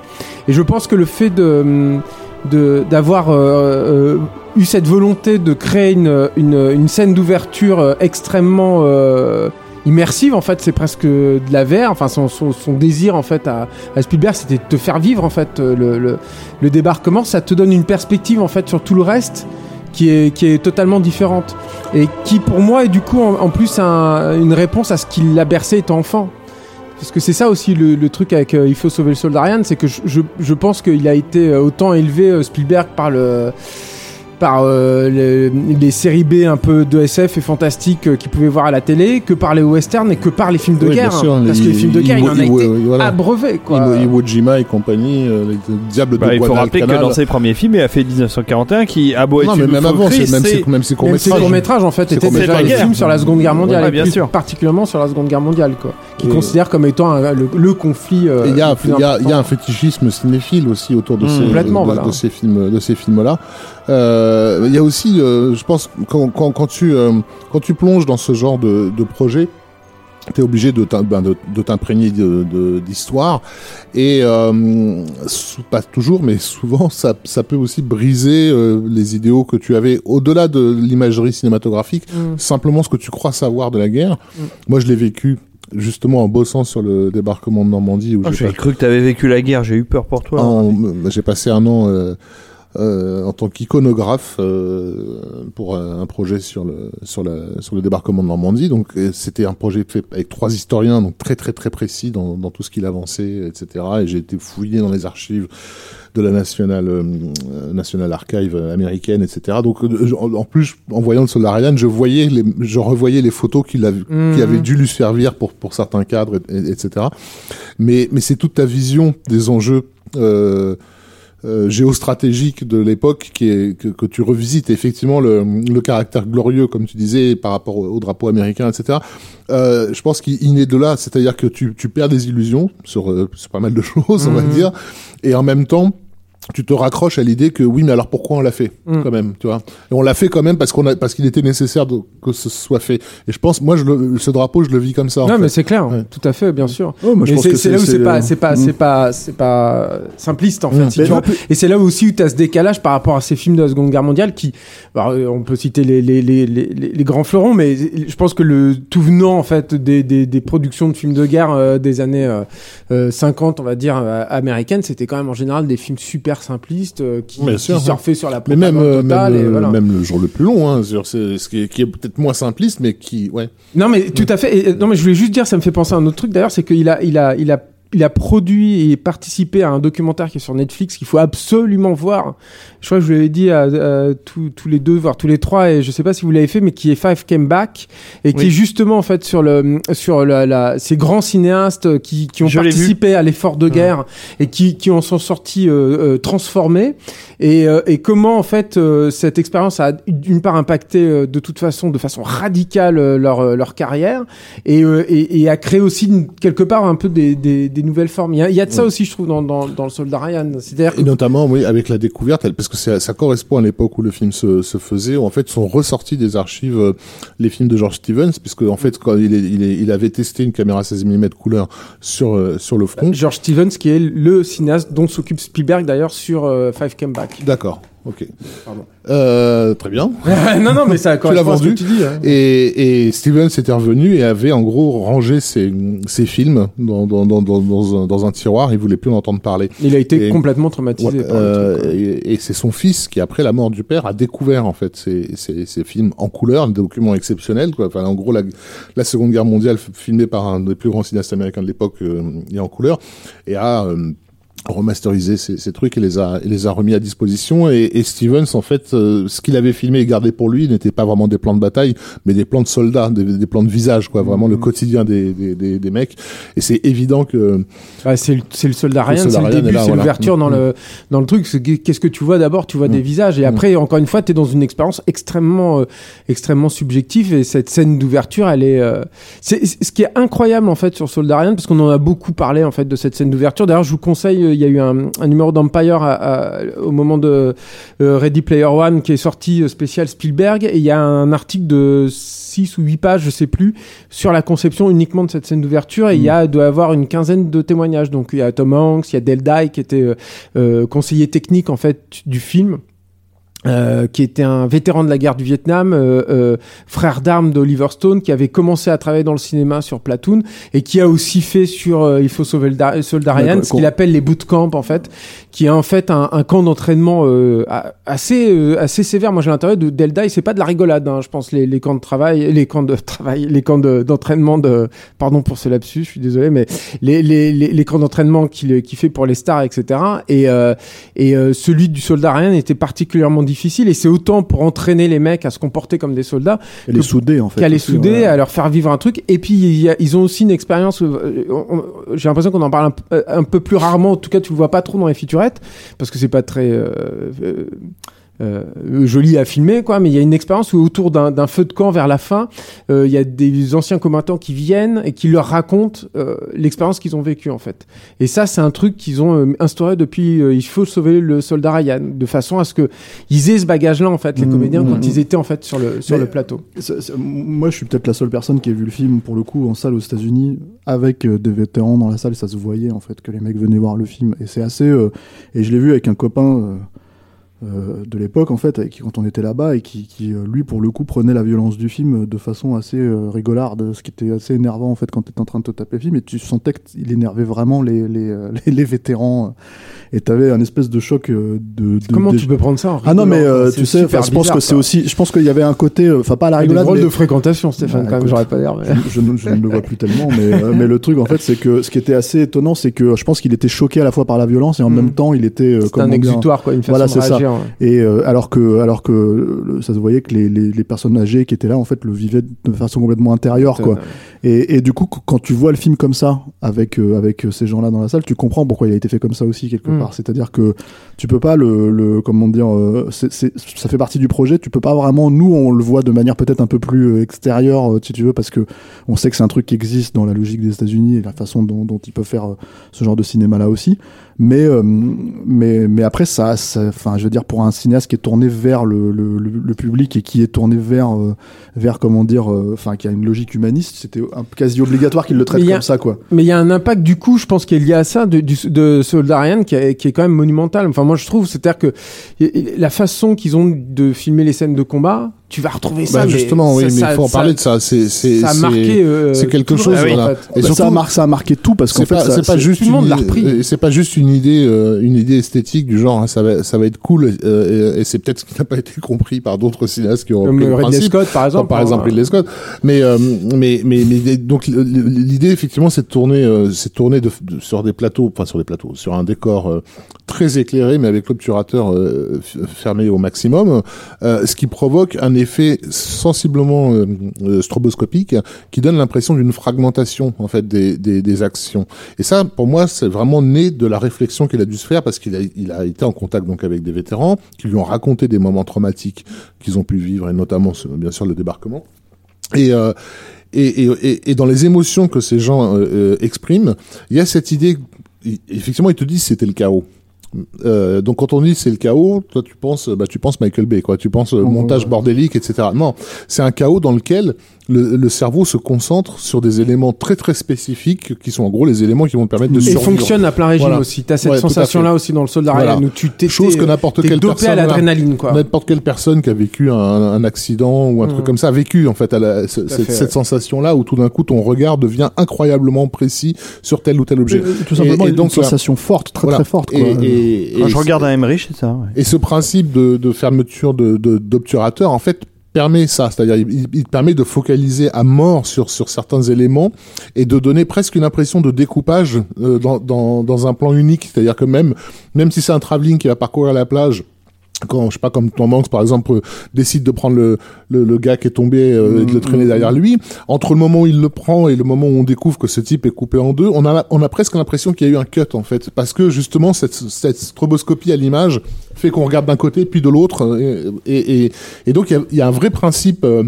Et je pense que le fait de de- d'avoir euh, euh, eu cette volonté de créer une, une, scène d'ouverture euh, extrêmement immersive en fait c'est presque de la VR enfin son, son, désir en fait à, Spielberg c'était de te faire vivre en fait le, le, débarquement ça te donne une perspective en fait sur tout le reste qui est, qui est totalement différente et qui pour moi est du coup en, plus un- une réponse à ce qui l'a bercé étant enfant parce que c'est ça aussi le, le truc avec euh, Il faut sauver le soldat Ryan, c'est que je, je, je pense qu'il a été euh, autant élevé euh, Spielberg par le par euh, les, les séries B un peu de SF et fantastique euh, qu'il pouvait voir à la télé, que par les westerns et que par les films de Oui, guerre. sûr, hein. parce que les- films de guerre, il en a été Iwo- voilà. abreuvé. Quoi. Iwo, Iwo Jima et compagnie, euh, les diables Bah, de il faut rappeler que dans ses premiers films, il a fait 1941 qui a beau être Non, mais même avant, c'est- même c'est- ses, même ses Même ses courts-métrages. en fait, étaient déjà des films sur la Seconde Guerre mondiale, bien plus sûr. particulièrement sur la Seconde Guerre mondiale, quoi, qui Et- considère comme étant un- le, le conflit. euh, il y, a- un fétichisme cinéphile aussi autour de Mmh. ces, de, voilà. de ces films, de ces films-là. Euh, Il y a aussi, euh, je pense, quand, quand, quand tu euh, quand tu plonges dans ce genre de, de projet, t'es obligé de ben, t'imprégner de- d'histoire et euh, pas toujours, mais souvent ça, ça peut aussi briser euh, les idéaux que tu avais au-delà de l'imagerie cinématographique, Mm. simplement ce que tu crois savoir de la guerre. Mm. Moi, je l'ai vécu justement en bossant sur le débarquement de Normandie où Oh, j'ai cru que t'avais vécu la guerre, j'ai eu peur pour toi. en- J'ai passé un an euh, euh, en tant qu'iconographe euh, pour un un projet sur le sur la sur le débarquement de Normandie. Donc euh, c'était un projet fait avec trois historiens, donc très très très précis dans, dans tout ce qu'il avançait, etc. Et j'ai été fouillé dans les archives de la National euh, National Archive américaine, etc. Donc euh, en en plus en voyant le Solarian, je voyais les, je revoyais les photos qu'il avait Mhm. qui avaient dû lui servir pour pour certains cadres, et- et- etc. Mais mais c'est toute ta vision des enjeux. Euh, euh, géostratégique de l'époque qui est que, que tu revisites effectivement le, le caractère glorieux comme tu disais par rapport au, au drapeau américain etc euh, je pense qu'il il naît de là c'est-à-dire que tu, tu perds des illusions sur, euh, sur pas mal de choses on va Mhm. dire et en même temps tu te raccroches à l'idée que oui mais alors pourquoi on l'a fait Mhm. quand même tu vois? Et on l'a fait quand même parce qu'on a parce qu'il était nécessaire de, que ce soit fait et je pense moi je le, ce drapeau je le vis comme ça en Non, fait. mais c'est clair, Ouais. tout à fait, bien sûr. Oh, moi, je Mais pense c'est que c'est là où c'est pas, euh, c'est pas, mm. c'est pas, c'est pas simpliste en fait. Mm. si plus- Et c'est là aussi où tu as ce décalage par rapport à ces films de la Seconde Guerre mondiale qui, alors, euh, on peut citer les, les, les, les, les grands fleurons, mais je pense que le tout venant en fait des, des, des productions de films de guerre euh, des années euh, euh, 50, on va dire euh, américaines, c'était quand même en général des films super simplistes euh, qui, sûr, surfaient sur la mais même euh, totale. même, et voilà. même le jour le plus long hein, sur ce, ce qui est, peut-être moins simpliste mais qui ouais Non mais tout à fait. Et, non mais je voulais juste dire, ça me fait penser à un autre truc d'ailleurs, c'est qu'il a, il a, il a il a produit et participé à un documentaire qui est sur Netflix qu'il faut absolument voir. Je crois que je l'avais dit à, à tous, tous les deux, voire tous les trois, et je sais pas si vous l'avez fait, mais qui est Five Came Back et qui est justement en fait sur le sur la, la- ces grands cinéastes qui, qui ont Je participé à l'effort de guerre et qui qui en sont sortis euh, euh, transformés. Et, euh, et comment en fait euh, cette expérience a d'une part impacté euh, de toute façon de façon radicale leur leur carrière et, euh, et, et a créé aussi quelque part un peu des, des, des nouvelles formes. Il y a, il y a de ça aussi je trouve dans, dans, dans le soldat Ryan. C'est-à-dire que Et notamment, oui, avec la découverte, parce que ça, ça correspond à l'époque où le film se, se faisait, où en fait sont ressortis des archives euh, les films de George Stevens, puisque en fait quand il, est, il, est- il avait testé une caméra 16 mm couleur sur euh, sur le front. George Stevens qui est le cinéaste dont s'occupe Spielberg d'ailleurs sur euh, Five Came Back. D'accord, ok. Pardon. Euh, très bien. non non mais ça Tu l'as correspond à ce que vendu. tu dis. hein. Et, et Stevens était revenu et avait en gros rangé ses, ses films dans, dans, dans, dans, dans un, dans un tiroir. Il voulait plus en entendre parler. Il a été Et- complètement traumatisé Ouais, par le euh, truc, et, et c'est son fils qui, après la mort du père, a découvert en fait ces, ces, ces films en couleur, des documents exceptionnels. Quoi. Enfin, en gros, la, la Seconde Guerre mondiale, filmée par un des plus grands cinéastes américains de l'époque, euh, et en couleur, et a euh, remasterisé ces, ces trucs et les a et les a remis à disposition. Et, et Stevens, en fait, euh, ce qu'il avait filmé et gardé pour lui n'était pas vraiment des plans de bataille, mais des plans de soldats, des, des plans de visage, quoi. Vraiment le Mhm. quotidien des, des, des, des mecs. Et c'est évident que Bah, c'est le, c'est le soldat c'est le début, c'est voilà. l'ouverture dans Mm. le dans le truc. Qu'est-ce que tu vois d'abord? Tu vois Mm. des visages et après encore une fois, tu es dans une expérience extrêmement euh, extrêmement subjective et cette scène d'ouverture, elle est euh, c'est c'est- ce qui est incroyable en fait sur Soldat Ryan parce qu'on en a beaucoup parlé en fait de cette scène d'ouverture. D'ailleurs, je vous conseille, il y a eu un, numéro d'Empire au moment de euh, Ready Player One qui est sorti euh, spécial Spielberg. Et il y a un article de 6 ou 8 pages, je sais plus, sur la conception uniquement de cette scène d'ouverture. Et il y a doit avoir une quinzaine de témoignages. Donc il y a Tom Hanks il y a Del Dye qui était euh, conseiller technique en fait du film euh, qui était un vétéran de la guerre du Vietnam, euh, euh, frère d'armes d'Oliver Stone, qui avait commencé à travailler dans le cinéma sur Platoon et qui a aussi fait sur euh, Il faut sauver le da- soldat Ryan, D'accord, ce qu'il appelle les bootcamps en fait, qui est en fait un, un camp d'entraînement euh, assez euh, assez sévère. Moi, j'ai l'intérêt de Del Dye, c'est pas de la rigolade, hein, je pense les, les camps de travail, les camps de travail, les camps de- d'entraînement de, pardon pour ce lapsus, je suis désolé, mais les les, les, les camps d'entraînement qu'il qu'il fait pour les stars, etc. Et euh, et euh, celui du soldat Ryan était particulièrement difficile et c'est autant pour entraîner les mecs à se comporter comme des soldats Elle est soudée en fait. qu'à les souder, ouais. à leur faire vivre un truc. Et puis y a- ils ont aussi une expérience. euh, J'ai l'impression qu'on en parle un, euh, un peu plus rarement. En tout cas, tu le vois pas trop dans les parce que c'est pas très euh, joli à filmer, quoi. Mais il y a une expérience où autour d'un feu de camp vers la fin, euh, il y a des anciens combattants qui viennent et qui leur racontent euh, l'expérience qu'ils ont vécue en fait. Et ça, c'est un truc qu'ils ont euh, instauré depuis. euh, il faut sauver le soldat Ryan, de façon à ce que ils aient ce bagage-là en fait, les Mmh, comédiens mmh, quand mmh. ils étaient en fait sur le sur Mais- le plateau. Moi, je suis peut-être la seule personne qui a vu le film pour le coup en salle aux États-Unis avec des vétérans dans la salle. Ça se voyait en fait que les mecs venaient voir le film et c'est assez. euh, et je l'ai vu avec un copain euh, de l'époque en fait, qui quand on était là-bas et qui, euh, lui pour le coup prenait la violence du film de façon assez euh, rigolarde, ce qui était assez énervant en fait quand t'étais en train de te taper le film et tu sentais qu'il énervait vraiment les les, euh, les, les vétérans et t'avais un espèce de choc euh, de. de- Comment de- tu peux prendre ça en ah non mais rigolant, euh, tu sais, je pense bizarre, que c'est aussi, je pense qu'il y avait un côté, euh, enfin pas à la Des rigolade, drôles mais- de fréquentation, Stéphane, Bah, quand même, écoute. j'aurais pas mais- je, ne, je ne le vois plus tellement, mais, euh, mais le truc en fait, c'est que ce qui était assez étonnant, c'est que je pense qu'il était choqué à la fois par la violence et en Mm. même temps, il était euh, C'est comment un exutoire, quoi, une façon Voilà, c'est ça. ouais. Et euh, alors que alors que euh, ça se voyait que les, les, les personnes âgées qui étaient là en fait le vivaient de façon complètement intérieure quoi. Et, et du coup qu- quand tu vois le film comme ça avec euh, avec ces gens-là dans la salle, tu comprends pourquoi il a été fait comme ça aussi quelque Mm. Part. C'est-à-dire que tu peux pas le, le comment dire euh, c'est c'est- ça fait partie du projet, tu peux pas vraiment nous on le voit de manière peut-être un peu plus euh, extérieure euh, si tu veux parce que on sait que c'est un truc qui existe dans la logique des États-Unis et la façon dont, dont ils peuvent faire euh, ce genre de cinéma là aussi. Mais euh, mais mais après ça, ça- enfin je veux dire pour un cinéaste qui est tourné vers le, le, le, public et qui est tourné vers euh, vers comment dire enfin qui a une logique humaniste, c'était un- quasi obligatoire qu'il le traite y a- comme ça quoi. Mais il y a un impact du coup, je pense qu'il est lié à ça de, du, de Soldat Ryan qui, qui est quand même monumental. Enfin moi je trouve, c'est-à-dire que la façon qu'ils ont de filmer les scènes de combat, tu vas retrouver ça. Bah, mais justement, oui, ça- mais il faut en ça- parler de ça. C'est, c'est, ça a c'est- marqué. euh, c'est quelque chose, voilà. en fait. Et Bah, ça, a surtout- mar- ça a marqué tout parce qu'en c'est fait, pas, c'est pas c'est- juste tout une, euh, c'est pas juste une idée, euh, une idée esthétique du genre, hein, ça va, ça va être cool, euh, et, et c'est peut-être ce qui n'a pas été compris par d'autres cinéastes qui ont repris le Ridley. Scott, par exemple. Comme par hein. exemple Ridley Scott. Mais, euh, mais, mais, mais donc l- l- l'idée effectivement, c'est de tourner, euh, c'est de tourner de, de- sur des plateaux, enfin sur des plateaux, sur un décor très éclairé, mais avec l'obturateur euh, fermé au maximum, euh, ce qui provoque un effet sensiblement euh, stroboscopique qui donne l'impression d'une fragmentation en fait des, des, actions. Et ça, pour moi, c'est vraiment né de la réflexion qu'il a dû se faire parce qu'il a, il a été en contact donc avec des vétérans qui lui ont raconté des moments traumatiques qu'ils ont pu vivre et notamment bien sûr le débarquement. Et, et, et, et, dans les émotions que ces gens expriment, il y a cette idée. Effectivement, ils te disent c'était le chaos. Euh, donc quand on dit c'est le chaos, toi tu penses, bah tu penses Michael Bay, quoi. Tu penses euh, montage bordélique, etc. Non, c'est un chaos dans lequel le, le cerveau se concentre sur des éléments très très spécifiques qui sont en gros les éléments qui vont te permettre de Et survivre. fonctionne à plein régime Voilà. aussi. T'as cette Ouais, tout à sensation-là fait. aussi dans le soldat Voilà. Où tu t'es Chose que n'importe quelle dopé personne à l'adrénaline, quoi. N'importe quelle personne qui a vécu un, un accident ou un truc Mhm. comme ça a vécu en fait à la- ce- cette, fait, cette ouais. sensation-là où tout d'un coup ton regard devient incroyablement précis sur tel ou tel objet. Euh, tout simplement Et- et une donc, là- sensation forte, très Voilà. très forte. Et, Quoi. et- Quand et je regarde un Emmerich, c'est ça. ouais. et ce principe de, de fermeture de, de- d'obturateur, en fait, permet ça, c'est-à-dire il, il- il permet de focaliser à mort sur sur certains éléments et de donner presque une impression de découpage euh, dans, dans dans un plan unique, c'est-à-dire que même même si c'est un travelling qui va parcourir la plage quand je sais pas comme Tom Hanks par exemple euh, décide de prendre le, le, le gars qui est tombé euh, et de le traîner derrière lui. Entre le moment où il le prend et le moment où on découvre que ce type est coupé en deux on a on a presque l'impression qu'il y a eu un cut en fait. Parce que justement cette cette stroboscopie à l'image fait qu'on regarde d'un côté puis de l'autre euh, et, et, et, et donc il y a, y a un vrai principe euh,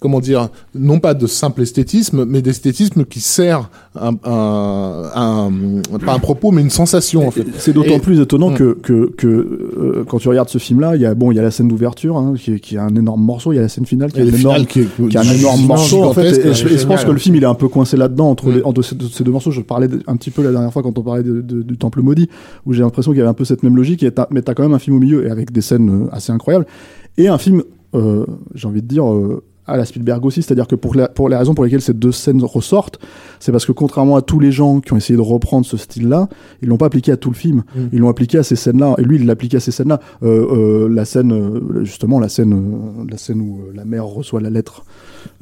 comment dire, non pas de simple esthétisme, mais d'esthétisme qui sert un, un, un- pas un propos, mais une sensation en fait. C'est d'autant plus étonnant Mm. que, que, que euh, quand tu regardes ce film-là, il y a bon, il y a la scène d'ouverture hein, qui, est- qui est un énorme morceau, il y a la scène finale qui est un énorme, qui est, qui est un énorme morceau en fait. Et, et je, et je pense que le film il est un peu coincé là-dedans entre, Mm. les, entre ces, deux, ces deux morceaux. Je parlais un petit peu la dernière fois quand on parlait de- de- du Temple maudit, où j'ai l'impression qu'il y avait un peu cette même logique. Et t'as- mais t'as quand même un film au milieu et avec des scènes euh, assez incroyables et un film, euh, j'ai envie de dire. euh, à la Spielberg aussi, c'est-à-dire que pour, la, pour les raisons pour lesquelles ces deux scènes ressortent, c'est parce que contrairement à tous les gens qui ont essayé de reprendre ce style-là, ils l'ont pas appliqué à tout le film. Mm. Ils l'ont appliqué à ces scènes-là. Et lui, il l'a appliqué à ces scènes-là. Euh, euh, la scène, euh, justement, la scène, euh, la scène où euh, la mère reçoit la lettre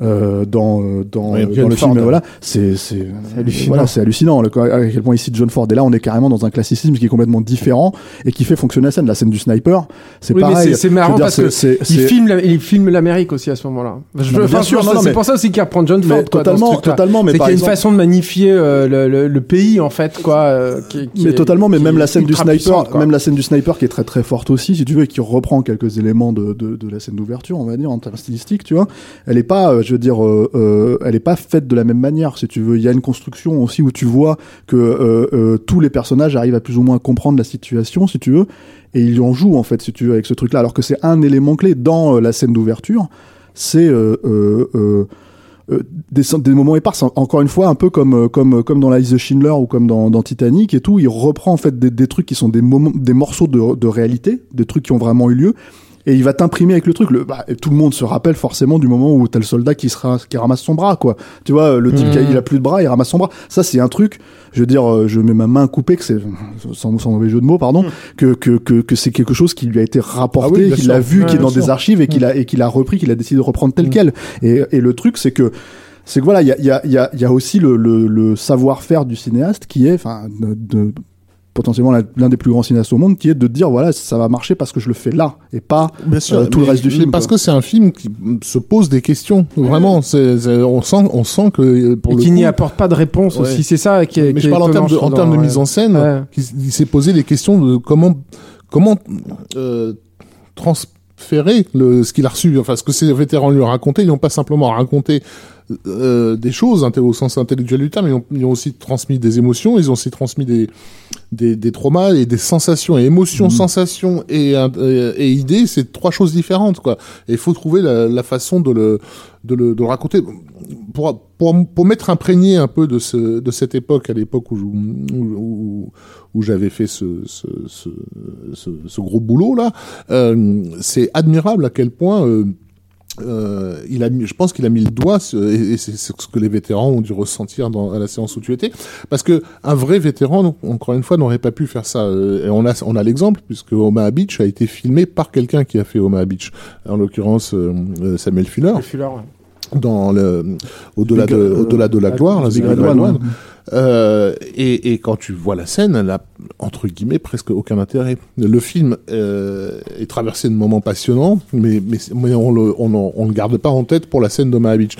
euh, dans euh, dans, dans le film. Voilà, c'est c'est hallucinant. Voilà, c'est hallucinant. Le, à quel point il cite John Ford. Et là, on est carrément dans un classicisme qui est complètement différent et qui fait fonctionner la scène. La scène du sniper, c'est Oui, mais pareil. c'est- marrant dire, parce c'est- que c'est- Il filme, la- il filme l'Amérique aussi à ce moment-là. Bien sûr, c'est mais- pour ça aussi qu'il reprend John mais Ford. quoi, dans ce totalement, totalement. Mais par une exemple, façon de magnifier euh, le, le- le pays en fait, quoi. euh, qui- qui mais est- totalement, mais même la scène du sniper, même la scène du sniper qui est très très forte aussi, si tu veux, et qui reprend quelques éléments de, de, de la scène d'ouverture, on va dire en termes stylistiques, tu vois. Elle est pas, euh, je veux dire, euh, euh, elle est pas faite de la même manière, si tu veux. Il y a une construction aussi où tu vois que euh, euh, tous les personnages arrivent à plus ou moins comprendre la situation, si tu veux, et ils en jouent en fait, si tu veux, avec ce truc-là. Alors que c'est un élément clé dans la scène d'ouverture, c'est euh, euh, euh, euh, des, des moments épars, encore une fois un peu comme euh, comme comme dans la de Schindler ou comme dans, dans Titanic et tout. Il reprend en fait des, des trucs qui sont des moments, des morceaux de, de réalité, des trucs qui ont vraiment eu lieu. Et il va t'imprimer avec le truc. Le, bah, tout le monde se rappelle forcément du moment où t'as le soldat qui sera qui ramasse son bras, quoi. Tu vois, le type qui a, il a plus de bras, il ramasse son bras. Ça, c'est un truc. Je veux dire, euh, je mets ma main coupée, que c'est sans, sans mauvais jeu de mots, pardon, que que que, que c'est quelque chose qui lui a été rapporté, Ah oui, qu'il a vu, Ouais, qui est dans des archives et qu'il a et qu'il a repris, qu'il a décidé de reprendre tel Mm. quel. Et, et le truc, c'est que c'est que voilà, il y a, y, a, il y, a, il y a aussi le, le, le savoir-faire du cinéaste qui est, enfin, de, de- potentiellement l'un des plus grands cinéastes au monde, qui est de dire voilà, ça va marcher parce que je le fais là et pas Bien sûr, euh, tout le reste du film. Parce quoi. que c'est un film qui se pose des questions. Vraiment, on sent, on sent que euh, pour Et le qui n'y apporte pas de réponse Ouais. aussi. C'est ça qui est. mais qui je est parle en termes de, je trouve, en termes de dans- mise en scène, Ouais. qui, il s'est posé les questions de comment, comment euh, transférer le, ce qu'il a reçu. Enfin, ce que ces vétérans lui ont raconté, ils n'ont pas simplement raconté euh, des choses inté- au sens intellectuel du terme, ils ont, ils ont aussi transmis des émotions, ils ont aussi transmis des, des, des traumas et des sensations et émotions, sensations et, euh, et idées, c'est trois choses différentes quoi. Et il faut trouver la, la façon de le, de le de le raconter pour pour pour m'être imprégné un peu de ce de cette époque à l'époque où où, où, où j'avais fait ce ce, ce ce ce gros boulot là. Euh, c'est admirable à quel point euh, euh, il a mis, je pense qu'il a mis le doigt, et, c'est ce que les vétérans ont dû ressentir dans, à la séance où tu étais, parce que un vrai vétéran, encore une fois, n'aurait pas pu faire ça. Euh, Et on a, on a l'exemple, puisque Omaha Beach a été filmé par quelqu'un qui a fait Omaha Beach, en l'occurrence euh, euh, Samuel Fuller. Dans le au-delà de, euh, au-delà de la gloire, la Big Red One. Euh, et, et quand tu vois la scène, elle a entre guillemets presque aucun intérêt. Le film euh, est traversé de moments passionnants, mais, mais, mais on le on, en- on le garde pas en tête pour la scène d'Omaha Beach.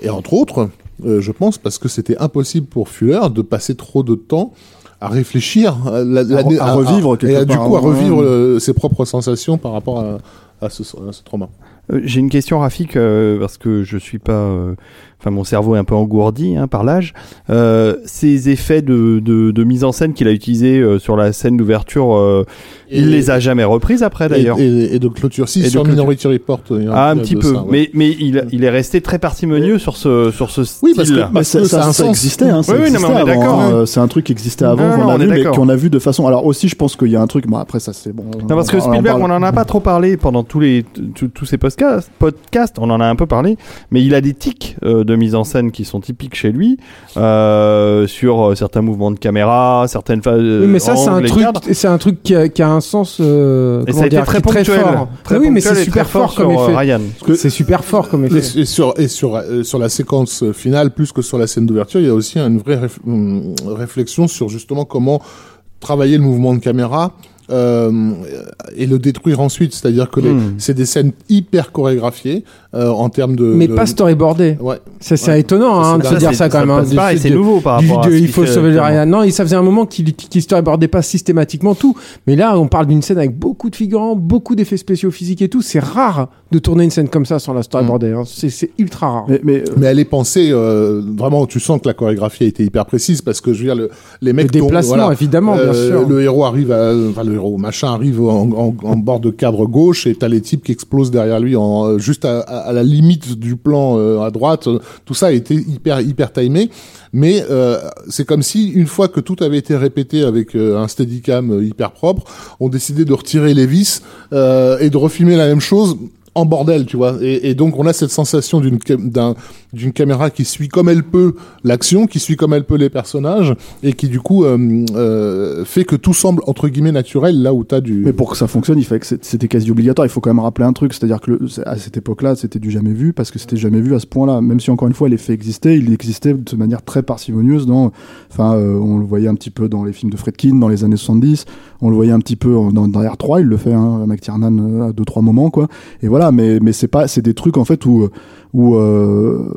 Et entre autres, euh, je pense parce que c'était impossible pour Fuller de passer trop de temps à réfléchir, à, la- l'année- à revivre et à, quelque du part, coup à hein. revivre ses propres sensations par rapport à, à, ce, à ce trauma. Euh, J'ai une question, Rafik, euh, parce que je suis pas. Enfin, mon cerveau est un peu engourdi hein, par l'âge. Euh, ces effets de, de, de mise en scène qu'il a utilisés euh, sur la scène d'ouverture, euh, il les a jamais reprises après d'ailleurs. Et, et- et de clôture. Si, Et de sur. Minority Report. il y a Ah, un petit de peu. ça, ouais. Mais, mais il, il est resté très parcimonieux sur ce, sur ce style. Oui, parce que- Parce ça, que ça, ça a un ça sens. existait, hein, ça Oui, oui, non, mais existait on est avant, d'accord, hein, C'est un truc qui existait avant, Non, non, qu'on a on vu, mais qu'on a vu de façon. Alors aussi, je pense qu'il y a un truc. Bon, après, ça c'est bon. Non, parce que Spielberg, on en a pas trop parlé pendant tous les tous ces podcasts, podcasts, on en a un peu parlé, mais il a des tics euh, de mise en scène qui sont typiques chez lui euh, sur euh, certains mouvements de caméra, certaines phases. Oui, mais ça, c'est un truc, c'est un truc qui a, qui a un sens. euh, Et ça a été dire, très ponctuel, fort. très oui, mais c'est super très fort comme effet. Ryan. C'est super fort comme effet. Et, sur et sur euh, sur la séquence finale plus que sur la scène d'ouverture, il y a aussi une vraie réf- hum, réflexion sur justement comment travailler le mouvement de caméra euh, et le détruire ensuite. C'est-à-dire que Hmm. c'est des scènes hyper chorégraphiées euh, en termes de. Mais de- pas storyboardé. Ouais. Ça, c'est Ouais. étonnant hein, de se dire ça quand même. hein, c'est nouveau par du- rapport il faut sauver. Ryan. Non, et ça faisait un moment qu'il qu'il storyboardait pas systématiquement tout. Mais là, on parle d'une scène avec beaucoup de figurants, beaucoup d'effets spéciaux physiques et tout. C'est rare de tourner une scène comme ça sans la storyboarder. hein. C'est c'est ultra rare. Mais, mais, euh, Mais elle est pensée euh, vraiment. Tu sens que la chorégraphie a été hyper précise parce que je veux dire le, les mecs Le tombent, déplacement, voilà. évidemment, bien Euh, sûr. Le héros arrive, à, enfin le héros machin arrive en, en, en bord de cadre gauche et t'as les types qui explosent derrière lui en euh, juste à, à- à la limite du plan euh, à droite. Tout ça a été hyper hyper timé. Mais euh, c'est comme si une fois que tout avait été répété avec euh, un steadicam euh, hyper propre, on décidait de retirer les vis euh, et de refilmer la même chose en bordel, tu vois. Et, donc on a cette sensation d'une d'une caméra qui suit comme elle peut l'action, qui suit comme elle peut les personnages, et qui du coup euh, euh, fait que tout semble entre guillemets naturel là où t'as du. mais pour que ça fonctionne, il fallait que c'était quasi obligatoire. Il faut quand même rappeler un truc, c'est-à-dire que à cette époque-là, c'était du jamais vu parce que c'était jamais vu à ce point-là. Même si encore une fois l'effet existait, il existait de manière très parcimonieuse. Dans, enfin, euh, on le voyait un petit peu dans les films de Fredkin dans les années 70. On le voyait un petit peu dans, dans R3, il le fait, hein, McTiernan euh, à deux trois moments quoi. Et voilà, mais mais c'est pas, c'est des trucs en fait où où euh,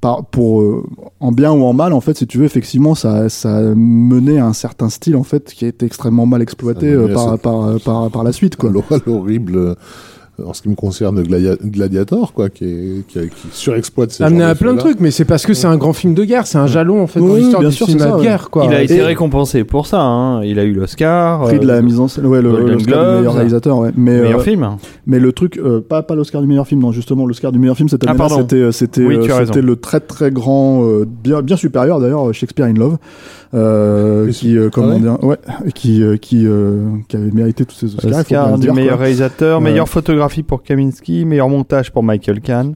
par, pour euh, en bien ou en mal en fait si tu veux effectivement ça ça a mené à un certain style en fait qui a été extrêmement mal exploité euh, par, par, par par la suite quoi. l'hor- l'horrible en ce qui me concerne Gladia- Gladiator quoi qui est, qui, a- qui surexploite ces Amené à plein de trucs, mais c'est parce que c'est un grand film de guerre, c'est un jalon en fait dans Oui, l'histoire bien du sûr, ça, de guerre quoi. Il a été Et- récompensé pour ça. hein. Il a eu l'Oscar. Prix de euh, la mise en scène, ouais, le, du meilleur réalisateur, ouais. Mais, meilleur euh, film. mais le truc, euh, pas, pas l'Oscar du meilleur film, non, justement, l'Oscar du meilleur film cette Ah, année-là, pardon. c'était, euh, c'était, Oui, euh, c'était le très très grand, euh, bien, bien supérieur d'ailleurs, Shakespeare in Love, euh, Et qui, euh, comment ah ouais dire, ouais, qui, euh, qui, euh, qui avait mérité tous ces Oscars. Oscar du dire, meilleur quoi. réalisateur, Ouais. meilleure photographie pour Kaminski, meilleur montage pour Michael Kahn,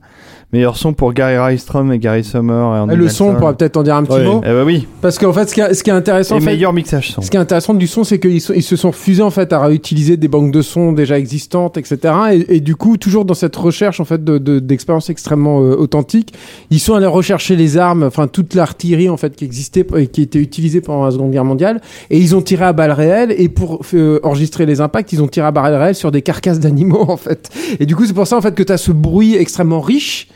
meilleur son pour Gary Rystrom et Gary Summer. Et Andy Et le son, on pourra peut-être en dire un petit mot. Eh ben oui. Parce qu'en fait, ce qui est, ce qui est intéressant, Et fait, meilleur mixage son. Ce qui est intéressant du son, c'est qu'ils ils se sont refusés en fait à réutiliser des banques de sons déjà existantes, etc. Et, et du coup, toujours dans cette recherche en fait de- de- d'expériences extrêmement euh, authentiques, ils sont allés rechercher les armes, enfin toute l'artillerie en fait qui existait et qui était utilisée pendant la Seconde Guerre mondiale, et ils ont tiré à balles réelles. Et pour euh, enregistrer les impacts, ils ont tiré à balles réelles sur des carcasses d'animaux en fait. Et du coup, c'est pour ça en fait que tu as ce bruit extrêmement riche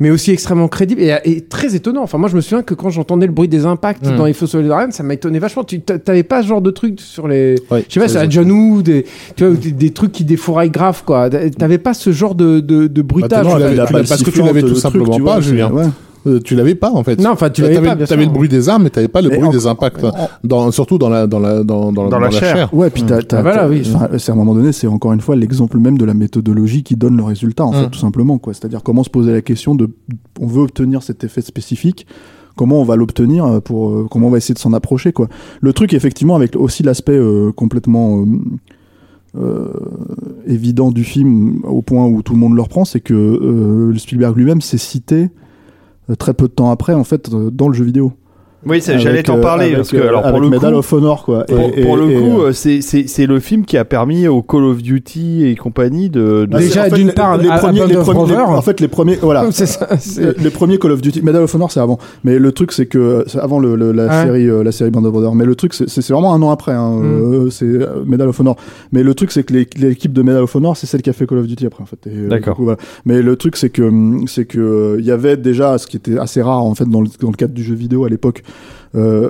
mais aussi extrêmement crédible et, et très étonnant. Enfin, moi, je me souviens que quand j'entendais le bruit des impacts Mm. dans les de Ryan, ça m'a étonné vachement. Tu t'a- t'avais pas ce genre de truc sur les. Ouais, Je sais pas, c'est à John Woo, des, tu vois, des, des trucs qui défouraillent grave, quoi. T'avais pas ce genre de, de, de bruitage. Bah, tu a tu pas parce que tu l'avais tout truc, simplement pas, Julien. ouais. Euh, tu l'avais pas en fait. Non, enfin, tu l'avais pas, T'avais sûr. le bruit des armes, mais t'avais pas le Mais bruit en- des impacts en- dans surtout dans la dans la dans dans, Dans la chair. Ouais, puis t'as, t'as- Ah, voilà, oui. c'est à un moment donné, c'est encore une fois l'exemple même de la méthodologie qui donne le résultat, en Mm. fait, tout simplement, quoi. C'est-à-dire comment se poser la question de, on veut obtenir cet effet spécifique, comment on va l'obtenir euh, pour, euh, comment on va essayer de s'en approcher, quoi. Le truc, effectivement, avec aussi l'aspect euh, complètement, euh, euh, évident du film au point où tout le monde le reprend, c'est que euh, Spielberg lui-même s'est cité euh, très peu de temps après en fait euh, dans le jeu vidéo. Oui, j'allais t'en euh, parler avec, parce que euh, alors pour le Medal coup, of Honor quoi. pour, Et- pour et- le et, coup, euh, c'est c'est c'est le film qui a permis au Call of Duty et compagnie de, de- Déjà, en fait, d'une part, les à- premiers, les of premiers- les- en fait les premiers voilà C'est ça. les premiers Call of Duty, Medal of Honor c'est avant, mais le truc c'est que c'est avant le, le- la Ouais. série euh, la série Band of Brothers. Mais le truc c'est vraiment un an après, hein, Mm. euh, c'est Medal of Honor. Mais le truc c'est que l'équipe de Medal of Honor c'est celle qui a fait Call of Duty après en fait. D'accord. voilà. Mais le truc c'est que hum, c'est que il y avait déjà ce qui était assez rare en fait dans le, dans le cadre du jeu vidéo à l'époque, euh,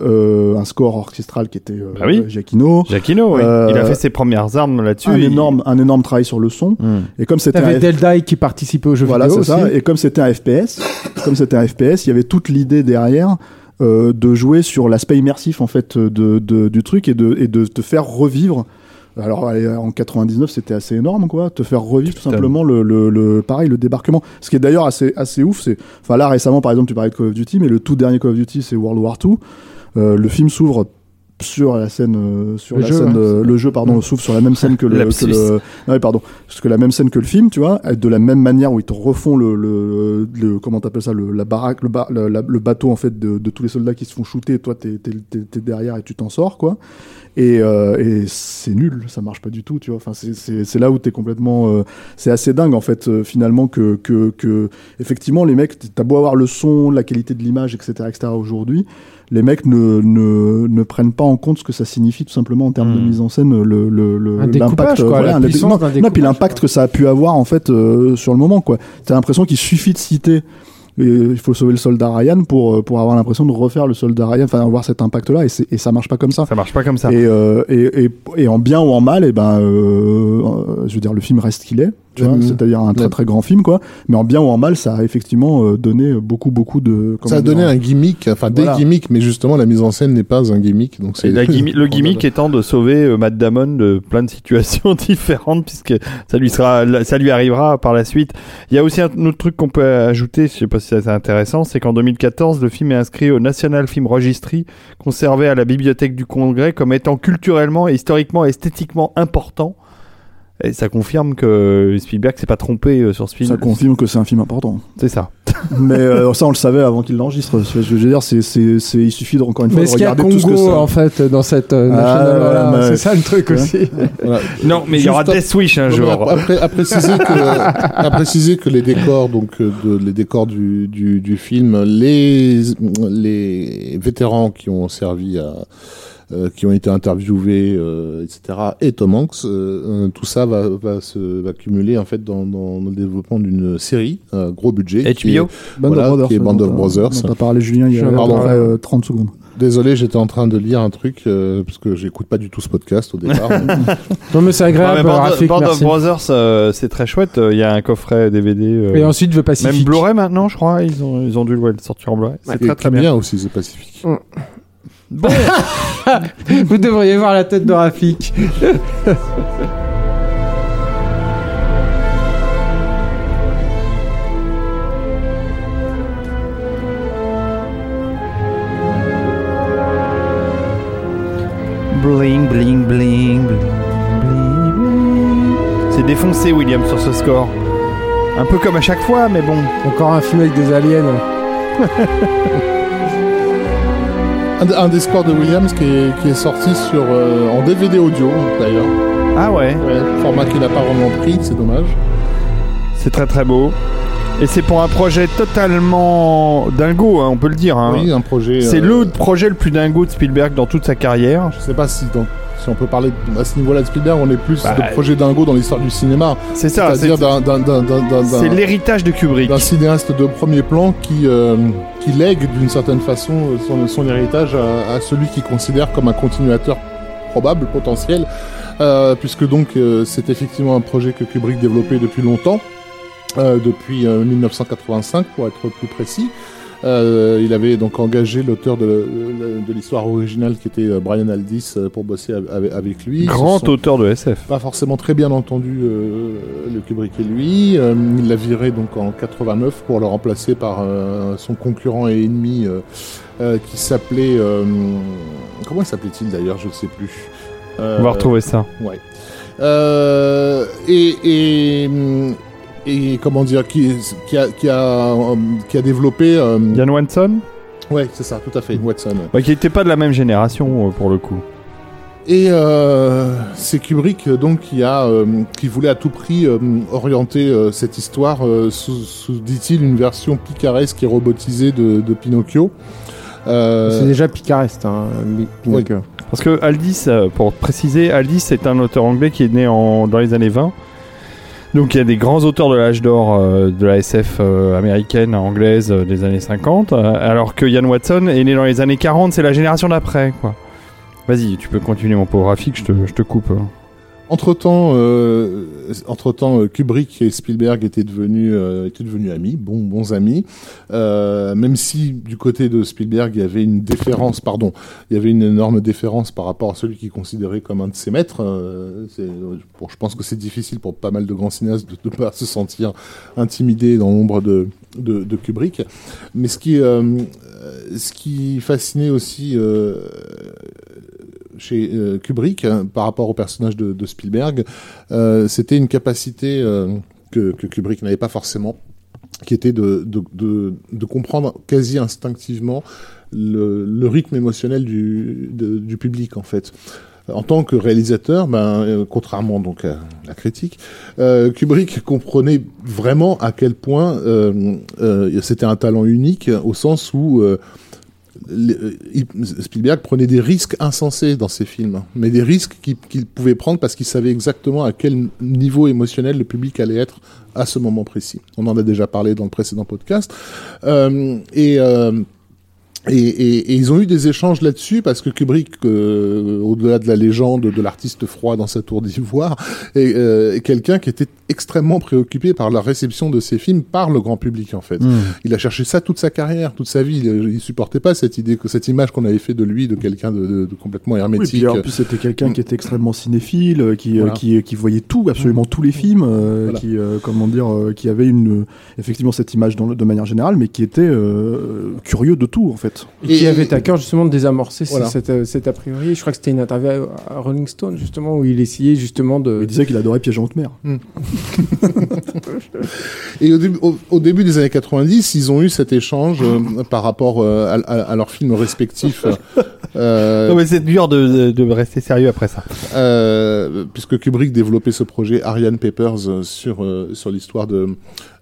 euh, un score orchestral qui était euh, Bah oui. Giacchino. Giacchino. oui. Il a fait ses premières armes là-dessus. Un il- énorme, un énorme travail sur le son. Hmm. Et comme c'était Deldai qui participait au jeu voilà, vidéo c'est aussi. ça. Et comme c'était un FPS, comme c'était un FPS, il y avait toute l'idée derrière euh, de jouer sur l'aspect immersif en fait de, de- du truc et de, et de te faire revivre. Alors en 99, c'était assez énorme, quoi. Te faire revivre tout simplement le, le, le- pareil le débarquement. Ce qui est d'ailleurs assez assez ouf, c'est enfin là récemment par exemple tu parlais de Call of Duty, mais le tout dernier Call of Duty c'est World War II. Euh, le film s'ouvre sur la scène euh, sur Le la jeu, scène ouais. euh, le jeu pardon s'ouvre sur la même scène que le, que le ouais, pardon parce que la même scène que le film tu vois de la même manière où ils te refont le, le, le comment t'appelles ça le, la baraque le, ba- le, la- le bateau en fait de, de tous les soldats qui se font shooter et toi t'es t'es- t'es derrière et tu t'en sors quoi et, euh, et c'est nul ça marche pas du tout tu vois. Enfin c'est- là où t'es complètement euh, c'est assez dingue en fait euh, finalement que, que que effectivement les mecs t'as beau avoir le son la qualité de l'image etc etc aujourd'hui les mecs ne, ne, ne prennent pas en compte ce que ça signifie tout simplement en termes de Hmm. mise en scène le le le Un découpage, l'impact, quoi, voilà, la un- puissance non, non, puis l'impact que ça a pu avoir en fait euh, sur le moment quoi. T'as l'impression qu'il suffit de citer il faut sauver le soldat Ryan pour euh, pour avoir l'impression de refaire le soldat Ryan enfin avoir cet impact là et, ça marche pas comme ça Ça marche pas comme ça. et, euh, et, et, et en bien ou en mal, et ben, euh, euh, je veux dire, le film reste qu'il est, tu vois, Mhm. c'est-à-dire un très très grand film, quoi. Mais en bien ou en mal, ça a effectivement euh, donné beaucoup beaucoup de. Ça a dire, donné un gimmick, enfin des gimmicks, mais justement la mise en scène n'est pas un gimmick. Donc c'est le gimmick étant de sauver euh, Matt Damon de plein de situations différentes puisque ça lui sera ça lui arrivera par la suite. Il y a aussi un autre truc qu'on peut ajouter, je sais pas si c'est intéressant, c'est qu'en 2014 le film est inscrit au National Film Registry conservé à la bibliothèque du Congrès comme étant culturellement, historiquement et esthétiquement important. Et ça confirme que Spielberg s'est pas trompé euh, sur ce film. Ça confirme que c'est un film important. C'est ça. Mais euh, ça, on le savait avant qu'il l'enregistre. Je veux dire, c'est, c'est, c'est, il suffit de, encore une fois Mais de est-ce qu'il y a regarder tout ce que Congo ça. en fait dans cette euh, Ah, voilà, mais- C'est ça le truc Ouais. aussi. Voilà. Non, mais il y aura Death Wish un jour. à, après- à préciser que, à préciser que les décors, donc euh, de, les décors du, du, du film, les les vétérans qui ont servi à euh, qui ont été interviewés, euh, etc. Et Tom Hanks, euh, euh, tout ça va, va se va cumuler en fait dans, dans le développement d'une série, un gros budget. qui HBO. est- Band Voilà, of Brothers. qui est ouais, Band of Brothers. t'as parlé, Julien, il y a Je à peu pardon. près euh, 30 secondes. Désolé, j'étais en train de lire un truc euh, parce que j'écoute pas du tout ce podcast au départ. Non mais c'est mais agréable. Band, Rafik, Band of merci. Brothers, euh, c'est très chouette. Il y a un coffret DVD. euh, Et ensuite, je Pacifique. Même Blu-ray maintenant, je crois. Ils ont, ils ont dû le sortir en Blu-ray. C'est très très qui bien. aussi, c'est Pacifique. Bon, Vous devriez voir la tête de Rafik. bling bling bling bling bling. bling. C'est défoncé William sur ce score. Un peu comme à chaque fois, mais bon. Encore un film avec des aliens. Un, un des scores de Williams qui est, qui est sorti sur, euh, en DVD audio d'ailleurs. Ah ouais, Ouais, format qu'il n'a pas vraiment pris, c'est dommage. c'est très très beau. Et c'est pour un projet totalement dingo, hein, on peut le dire. hein. Oui, un projet. C'est euh, le projet le plus dingo de Spielberg dans toute sa carrière. Je sais pas si, dans- si on peut parler de- à ce niveau-là de Spielberg, on est plus Bah, de projet dingo dans l'histoire du cinéma. C'est ça, c'est C'est-à-dire d'un- c'est l'héritage de Kubrick. d'un cinéaste de premier plan qui, euh, qui lègue d'une certaine façon son, héritage à, celui qu'il considère comme un continuateur probable, potentiel, euh, puisque donc euh, c'est effectivement un projet que Kubrick développait depuis longtemps, euh, depuis euh, 1985 pour être plus précis. Euh, il avait donc engagé l'auteur de, l'histoire originale qui était euh, Brian Aldiss euh, pour bosser av- avec, lui. Grand auteur de SF. pas forcément très bien entendu euh, le Kubrick et lui. Euh, il l'a viré donc en 89 pour le remplacer par son concurrent et ennemi qui s'appelait comment il s'appelait-il d'ailleurs je ne sais plus. On va retrouver ça. Ouais. Et, et, et comment dire, qui, qui, a, qui, a, euh, qui a développé. euh, Yann Watson ouais, c'est ça, tout à fait, Watson. ouais. Ouais, Qui n'était pas de la même génération euh, pour le coup. Et euh, c'est Kubrick donc qui a euh, qui voulait à tout prix euh, orienter euh, cette histoire euh, sous, sous dit-il une version picaresque et robotisée de, de Pinocchio. Euh, C'est déjà picaresque, hein, Pinocchio. Parce que Aldis, pour préciser, Aldis c'est un auteur anglais qui est né en, dans les années 20. Donc il y a des grands auteurs de l'âge d'or euh, de la SF euh, américaine, anglaise euh, des années 50, euh, alors que Ian Watson est né dans les années 40, c'est la génération d'après, quoi. Vas-y, tu peux continuer mon pauvre Rafik, je te, coupe. Entre temps, euh, entre temps, Kubrick et Spielberg étaient devenus, euh, étaient devenus amis, bons, amis. Euh, même si du côté de Spielberg, il y avait une déférence, pardon, il y avait une énorme déférence par rapport à celui qu'il considérait comme un de ses maîtres. Euh, je pense que c'est difficile pour pas mal de grands cinéastes de ne pas se sentir intimidé dans l'ombre de, de, de Kubrick. Mais ce qui, euh, euh, ce qui fascinait aussi euh, chez euh, Kubrick hein, par rapport au personnage de, Spielberg, euh, c'était une capacité euh, que, Kubrick n'avait pas forcément, qui était de, comprendre quasi instinctivement le, rythme émotionnel du, public en fait. En tant que réalisateur, ben, contrairement donc à la critique, Kubrick comprenait vraiment à quel point c'était un talent unique au sens où Spielberg prenait des risques insensés dans ses films, hein. mais des risques qu'il qu'il pouvait prendre parce qu'il savait exactement à quel niveau émotionnel le public allait être à ce moment précis. On en a déjà parlé dans le précédent podcast. Euh, et, euh, et, et, et ils ont eu des échanges là-dessus parce que Kubrick, euh, au-delà de la légende de l'artiste froid dans sa tour d'ivoire, est, euh, est quelqu'un qui était extrêmement préoccupé par la réception de ses films par le grand public en fait. Il a cherché ça toute sa carrière, toute sa vie. Il, il supportait pas cette idée, que cette image qu'on avait fait de lui, de quelqu'un de, de- de complètement Oui, hermétique. puis en plus c'était quelqu'un qui était extrêmement cinéphile, euh, qui, euh, Voilà. qui, qui voyait tout, absolument tous les films, euh, Voilà. qui, euh, comment dire, euh, qui avait une, euh, effectivement cette image dans le- de manière générale, mais qui était euh, curieux de tout en fait. Et qui avait à cœur justement de désamorcer Voilà. cet, euh, cet a priori. Je crois que c'était une interview à- Rolling Stone justement où il essayait justement de. Il disait qu'il adorait Piège en haute mer. Et au début, au, au début des années 90, ils ont eu cet échange euh, par rapport euh, à, à- à leurs films respectifs. euh, Non mais c'est dur de, de, de rester sérieux après ça. euh, puisque Kubrick développait ce projet Ariane Papers sur sur l'histoire de,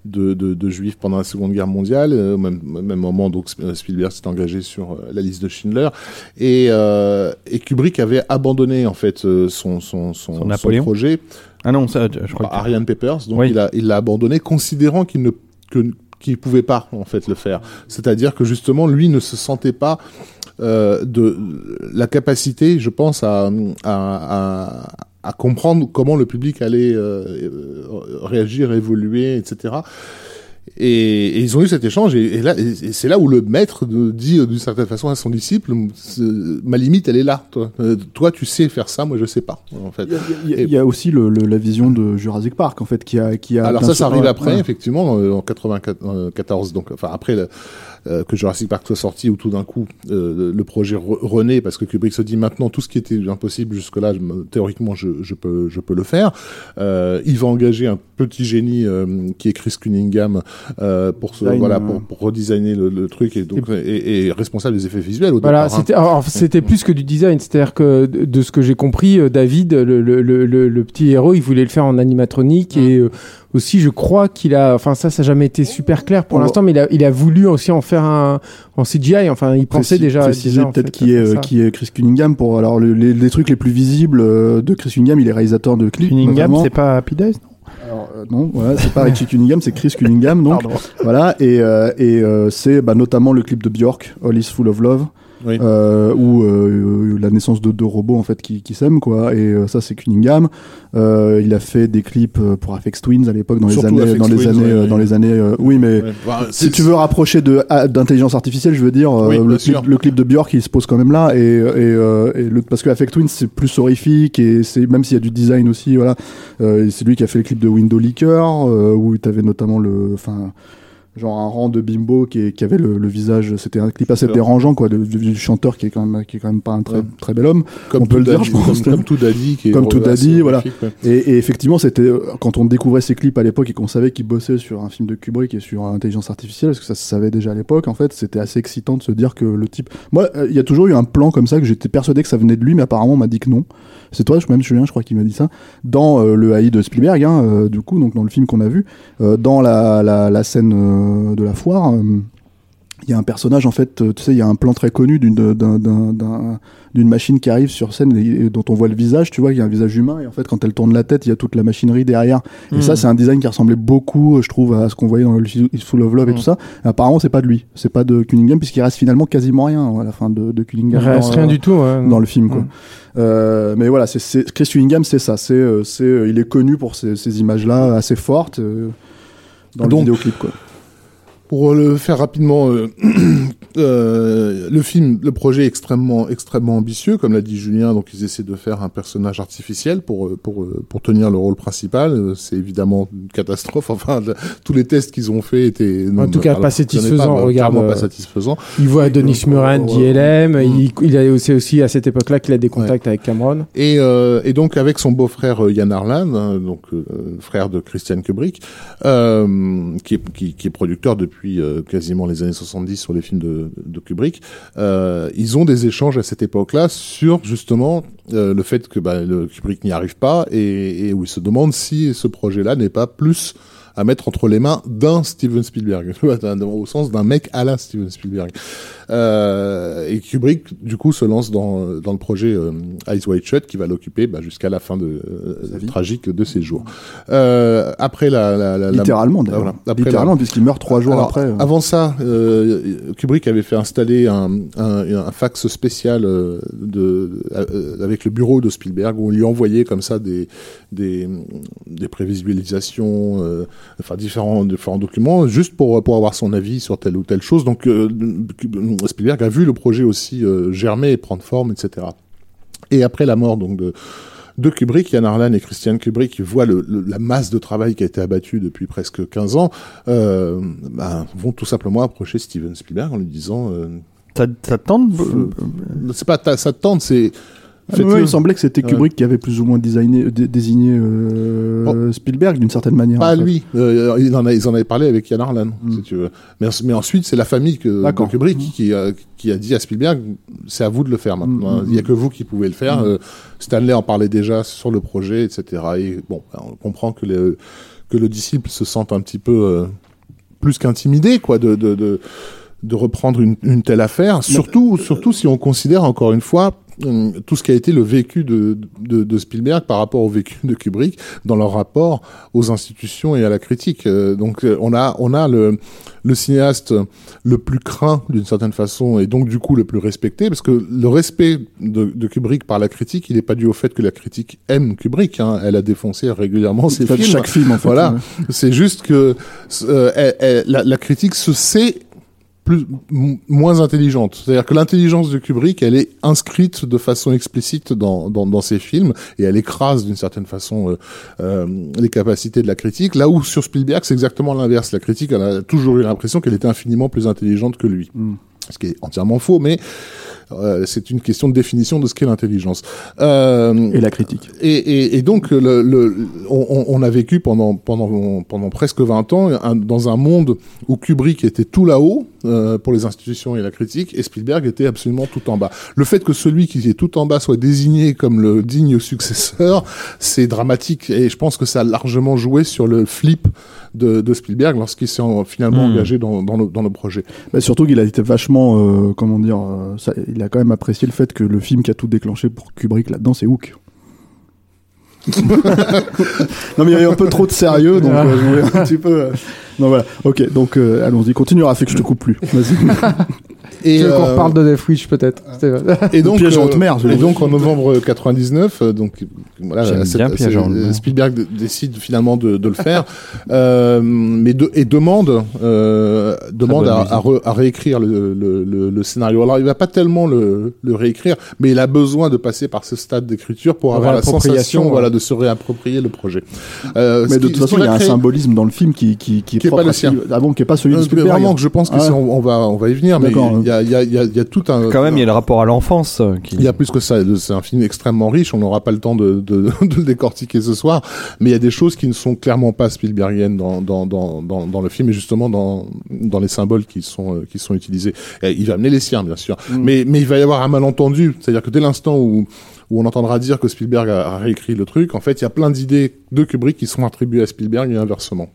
de de de juifs pendant la Seconde Guerre mondiale. Euh, Au même, moment, donc Sp- Spielberg s'est engagé sur euh, la liste de Schindler et euh, et Kubrick avait abandonné en fait euh, son son son, projet Ah non, ça, je crois que... Ariane Papers. Donc Oui. il l'a abandonné, considérant qu'il ne que qu'il pouvait pas en fait le faire. C'est-à-dire que justement lui ne se sentait pas euh, de la capacité, je pense, à, à, à, à comprendre comment le public allait euh, euh, réagir, évoluer, etc. Et, et ils ont eu cet échange, et, et là, et, et c'est là où le maître dit euh, d'une certaine façon à son disciple, ma limite, elle est là. Toi, Euh, toi, tu sais faire ça, moi, je sais pas. En fait. Il y a, il y aussi le, le- la vision de Jurassic Park en fait qui a qui a Alors ça, ça arrive après, ouais. effectivement, en 94, donc enfin après le, euh, que Jurassic Park soit sorti, où tout d'un coup euh, le projet re- renaît parce que Kubrick se dit maintenant tout ce qui était impossible jusque-là, théoriquement, je, je peux, je peux le faire. Euh, il va engager un petit génie qui est Chris Cunningham pour Design, voilà, pour, pour redesigner le, le truc et donc et, et responsable des effets visuels au Voilà, hein. c'était c'était plus que du design, c'est-à-dire que de, ce que j'ai compris, David, le, le, le, petit héros, il voulait le faire en animatronique et euh, aussi, je crois qu'il a, enfin ça, ça n'a jamais été super clair pour l'instant, mais il a, il a voulu aussi en faire un en CGI. Enfin, il pensait Précis- déjà, préciser en peut-être fait, qui est euh, qui est Chris Cunningham pour alors le- les, les trucs les plus visibles euh, de Chris Cunningham il est réalisateur de clips Cunningham, c'est pas Happy Days non? Alors, euh, non, voilà, c'est pas Richie Cunningham, c'est Chris Cunningham, donc voilà, et, euh, et euh, c'est bah, notamment le clip de Björk, All Is Full of Love, Oui. euh, où euh, la naissance de deux robots en fait qui, qui s'aiment quoi, et euh, ça c'est Cunningham. Euh, il a fait des clips euh, pour Afex Twins à l'époque dans les années, Aphex dans les années, euh, dans les années, euh, oui mais. Ouais. Bah, Si tu veux rapprocher de ah, d'intelligence artificielle, je veux dire, euh, Oui, le, clip, sûr. le clip de Björk, il se pose quand même là, et, et, euh, et le, parce que Affect Twins c'est plus horrifique et c'est même s'il y a du design aussi, voilà, euh, c'est lui qui a fait le clip de Window Leaker euh, où tu avais notamment le, enfin, genre un rang de bimbo qui, qui avait le, le visage. C'était un clip assez dérangeant, quoi, de- de- du chanteur qui est quand même, qui est quand même pas un très, Ouais. très bel homme. Comme On peut le dire, je pense. Comme, tout Daddy, qui est Comme tout Daddy, voilà. ouais. Et, et effectivement, c'était euh, quand on découvrait ces clips à l'époque et qu'on savait qu'il bossait sur un film de Kubrick et sur intelligence artificielle, parce que ça se savait déjà à l'époque, en fait, c'était assez excitant de se dire que le type. Moi, euh, il y a toujours eu un plan comme ça que j'étais persuadé que ça venait de lui, mais apparemment on m'a dit que non. C'est toi, je même Julien, je crois qu'il m'a dit ça. Dans euh, le AI de Spielberg, hein, euh, du coup, donc dans le film qu'on a vu, euh, dans la, la, la scène de la foire. euh, il y a un personnage en fait, euh, tu sais, il y a un plan très connu d'une d'un- d'un- d'un- d'une machine qui arrive sur scène et, et dont on voit le visage, tu vois, il y a un visage humain et en fait quand elle tourne la tête, il y a toute la machinerie derrière. Et Mm. ça, c'est un design qui ressemblait beaucoup, euh, je trouve, à ce qu'on voyait dans le Full of Love et Mm. tout ça. Et apparemment, c'est pas de lui, c'est pas de Cunningham puisqu'il reste finalement quasiment rien à la fin de, de Il Cunningham. reste dans- rien du tout. ouais. dans le film quoi. Mm. Euh, mais voilà, c'est- Chris Cunningham, c'est ça, c'est euh, c'est euh, il est connu pour ces, ces images-là assez fortes euh, dans Donc, le vidéoclip quoi. Pour le faire rapidement, euh, euh, le film, le projet est extrêmement, extrêmement ambitieux, comme l'a dit Julien. Donc, ils essaient de faire un personnage artificiel pour euh, pour euh, pour tenir le rôle principal. Euh, C'est évidemment une catastrophe. Enfin, le- tous les tests qu'ils ont fait étaient En tout cas, pas satisfaisants, Pas, regarde, euh, pas satisfaisant. Il voit Denis Muran d'ILM. Mm. Il, il a aussi, aussi à cette époque-là qu'il a des contacts avec Cameron. Et, euh, et donc avec son beau-frère euh, Yann Arlan, hein, donc euh, frère de Christian Kubrick, euh, qui, est, qui, qui est producteur depuis euh, quasiment les années 70 sur les films de, de Kubrick, euh, ils ont des échanges à cette époque-là sur justement euh, le fait que bah, le Kubrick n'y arrive pas et, et où ils se demandent si ce projet-là n'est pas plus à mettre entre les mains d'un Steven Spielberg, au sens d'un mec à la Steven Spielberg. Euh, et Kubrick, du coup, se lance dans, dans le projet euh, Eyes Wide Shut, qui va l'occuper bah, jusqu'à la fin de, euh, tragique de ses jours. Euh, après la, la, la- la- Littéralement d'ailleurs. voilà. Après Littéralement puisqu'il meurt trois jours alors, après. euh. Avant ça, euh, Kubrick avait fait installer un, un, un fax spécial euh, de, euh, avec le bureau de Spielberg où on lui envoyait comme ça des, des, des prévisualisations, euh, enfin différents, différents documents, juste pour, pour avoir son avis sur telle ou telle chose. Donc euh, Spielberg a vu le projet aussi euh, germer et prendre forme, etc. Et après la mort donc de de Kubrick, Yann Arlan et Christian Kubrick voient le, le- la masse de travail qui a été abattue depuis presque 15 ans, euh, ben, vont tout simplement approcher Steven Spielberg en lui disant euh, Ça, ça tente Euh, c'est pas ça te tente, c'est Ah, il semblait que c'était. Kubrick qui avait plus ou moins designé, dé- désigné euh, Spielberg d'une certaine manière. pas en fait. lui. Euh, ils, en a- ils en avaient parlé avec Yann Arlan, Mm. si tu veux. Mais, en- mais ensuite, c'est la famille que, de. Kubrick Mm. qui, a, qui a dit à Spielberg, c'est à vous de le faire maintenant. Mm, mm, Il y a que vous qui pouvez le faire. Euh, Stanley en parlait déjà sur le projet, etc. Et bon, ben, on comprend que le, que le disciple se sente un petit peu euh, plus qu'intimidé, quoi, de, de, de, de reprendre une, une telle affaire. Surtout, surtout si on considère encore une fois tout ce qui a été le vécu de, de, de Spielberg par rapport au vécu de Kubrick dans leur rapport aux institutions et à la critique. Euh, donc euh, on a on a le le cinéaste le plus craint d'une certaine façon et donc du coup le plus respecté parce que le respect de, de Kubrick par la critique il n'est pas dû au fait que la critique aime Kubrick hein. elle a défoncé régulièrement ses films chaque film en fait. voilà ouais. c'est juste que euh, elle- elle- la, la critique se sait plus, moins intelligente. C'est-à-dire que l'intelligence de Kubrick, elle est inscrite de façon explicite dans, dans, dans ses films et elle écrase d'une certaine façon euh, euh, les capacités de la critique. Là où sur Spielberg, c'est exactement l'inverse. La critique, elle a toujours eu l'impression qu'elle était infiniment plus intelligente que lui. Mm. Ce qui est entièrement faux, mais euh, c'est une question de définition de ce qu'est l'intelligence. Euh, Et la critique. et, et, et donc, le, le, on, on- on a vécu pendant, pendant, pendant presque 20 ans un- dans un monde où Kubrick était tout là-haut euh, pour les institutions et la critique, et Spielberg était absolument tout en bas. Le fait que celui qui est tout en bas soit désigné comme le digne successeur, c'est dramatique, et je pense que ça a largement joué sur le flip de, de Spielberg lorsqu'il s'est en- finalement Hmm. engagé dans, dans, le, dans le projet. Bah, surtout qu'il a été vachement, euh, comment dire, euh, ça- il a quand même apprécié le fait que le film qui a tout déclenché pour Kubrick là-dedans, c'est Hook. non mais il y avait un peu trop de sérieux, donc euh, je voulais un petit peu. euh, Non voilà, ok, donc euh, allons-y, continue Rafik, je te coupe plus. Vas-y. Et, Tu veux qu'on euh, reparle de Death Wish peut-être Stéphane Et donc, euh, et l'ai donc en novembre 99, euh, donc voilà. Spielberg décide finalement de, de le faire, euh, mais de, et demande euh, demande à, à, re- à réécrire le, le, le, le scénario. Alors il va pas tellement le, le réécrire, mais il a besoin de passer par ce stade d'écriture pour avoir la sensation, ouais. voilà, de se réapproprier le projet. Euh, Mais de qui- toute façon, il y a un symbolisme dans le film qui, qui, qui est Qui est propre pas le sien. Ah bon, qui est pas celui de Spielberg. Vraiment, que je pense que Ah on, on va on va y venir, mais D'accord, il y a, il y, a, il y, a, il y a tout un Quand même, il y a le rapport à l'enfance euh, qui. Il y a plus que ça. C'est un film extrêmement riche. On n'aura pas le temps de, de, de le décortiquer ce soir. Mais il y a des choses qui ne sont clairement pas Spielbergiennes dans, dans, dans, dans, dans le film et justement dans, dans les symboles qui sont, euh, qui sont utilisés. Et il va amener les siens, bien sûr. Mais, mais il va y avoir un malentendu. C'est-à-dire que dès l'instant où, où on entendra dire que Spielberg a, a réécrit le truc, en fait, il y a plein d'idées de Kubrick qui sont attribuées à Spielberg et inversement.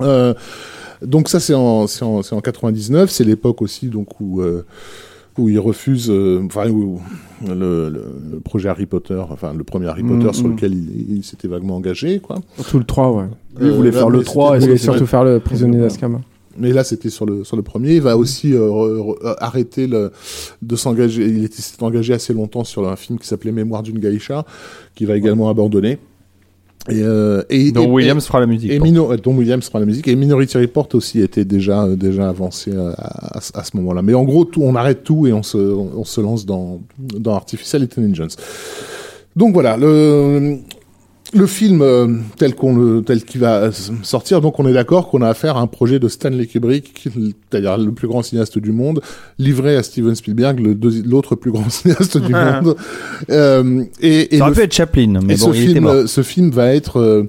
Euh, donc ça c'est en, c'est en, c'est en 99, c'est l'époque aussi donc où euh, où il refuse, euh, enfin où le, le, le projet Harry Potter, enfin le premier Harry Potter Mm, sur mm. lequel il, il s'était vaguement engagé quoi. Tout le 3, ouais. Lui, il voulait Euh, faire là, le mais 3 c'était- et Il voulait surtout faire le prisonnier d'Azkaban. Mais là c'était sur le sur le premier, il va aussi euh, re- re- arrêter le, de s'engager. Il était s'était engagé assez longtemps sur un film qui s'appelait Mémoire d'une geisha, qui va également abandonner. Et, euh, et, dont et- Williams fera la musique. Et. Mino, dont Williams fera la musique et Minority Report aussi était déjà déjà avancé à, à, à ce moment-là. Mais en gros, tout, on arrête tout et on se on, on se lance dans dans Artificial Intelligence. Donc voilà le le film euh, tel qu'on le tel qu'il va euh, sortir. Donc on est d'accord qu'on a affaire à un projet de Stanley Kubrick, c'est-à-dire le plus grand cinéaste du monde, livré à Steven Spielberg, l'autre plus grand cinéaste du monde. Euh, et, et Ça aurait pu être Chaplin, mais bon, ce il était film, mort. euh, ce film va être. euh,